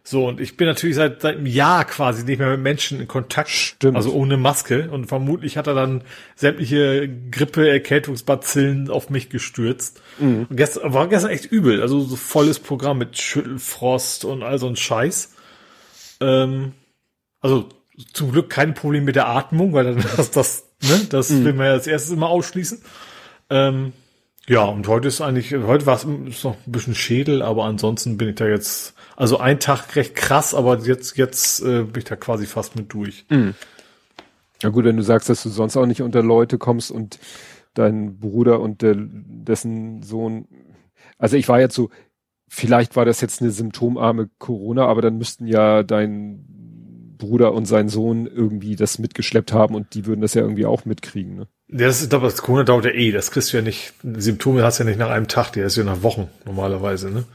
So, und ich bin natürlich seit, seit einem Jahr quasi nicht mehr mit Menschen in Kontakt. Stimmt. Also ohne Maske. Und vermutlich hat er dann sämtliche Grippe, Erkältungsbazillen auf mich gestürzt. Mhm. Und gestern, war gestern echt übel. Also so volles Programm mit Schüttelfrost und all so ein Scheiß. Ähm, also zum Glück kein Problem mit der Atmung, weil dann das, das, ne, das mhm. will man ja als erstes immer ausschließen. Ähm, ja, und heute ist eigentlich, heute war es noch ein bisschen Schädel, aber ansonsten bin ich da jetzt also ein Tag recht krass, aber jetzt, jetzt äh, bin ich da quasi fast mit durch. Mhm. Ja gut, wenn du sagst, dass du sonst auch nicht unter Leute kommst und dein Bruder und der, dessen Sohn, also ich war jetzt so, vielleicht war das jetzt eine symptomarme Corona, aber dann müssten ja dein Bruder und sein Sohn irgendwie das mitgeschleppt haben und die würden das ja irgendwie auch mitkriegen, ne? Ja, das ist, aber das Corona dauert ja eh, das kriegst du ja nicht, Symptome hast du ja nicht nach einem Tag, die hast du ja nach Wochen normalerweise, ne?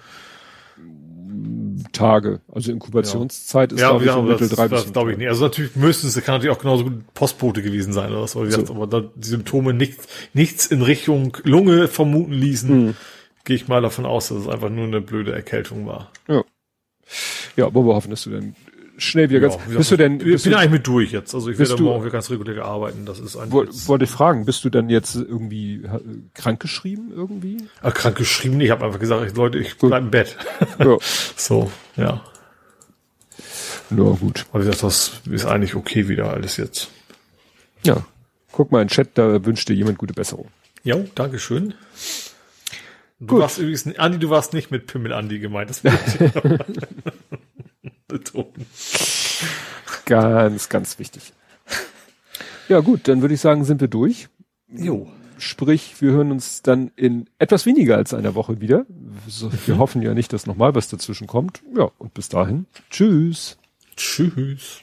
Tage. Also Inkubationszeit ja. ist, ja, glaube ich, so Mittel drei bis Das glaube ich nicht. Also natürlich müsste es, kann natürlich auch genauso gut Postbote gewesen sein oder was. Aber, gesagt, so. aber da die Symptome nichts, nichts in Richtung Lunge vermuten ließen, hm. gehe ich mal davon aus, dass es einfach nur eine blöde Erkältung war. Ja. Ja, aber wir hoffen, dass du dann schnell wieder ganz. Ja, bist du denn? Ich bin du, eigentlich mit durch jetzt. Also ich werde morgen wieder ganz regulär arbeiten. Das ist eigentlich. Wollte ich fragen, bist du dann jetzt irgendwie krankgeschrieben irgendwie? Ach, krankgeschrieben. Ich habe einfach gesagt, Leute, ich gut. bleib im Bett. Ja. so, ja. Na ja, gut. Also das, das ist eigentlich okay wieder alles jetzt. Ja. Guck mal in den Chat, da wünscht dir jemand gute Besserung. Jo, Dankeschön. Du Gut. warst übrigens, Andi, du warst nicht mit Pimmel Andi gemeint. Das betonen. Ganz, ganz wichtig. Ja gut, dann würde ich sagen, sind wir durch. Jo. Sprich, wir hören uns dann in etwas weniger als einer Woche wieder. Wir mhm. hoffen ja nicht, dass nochmal was dazwischen kommt. Ja, und bis dahin. Tschüss. Tschüss.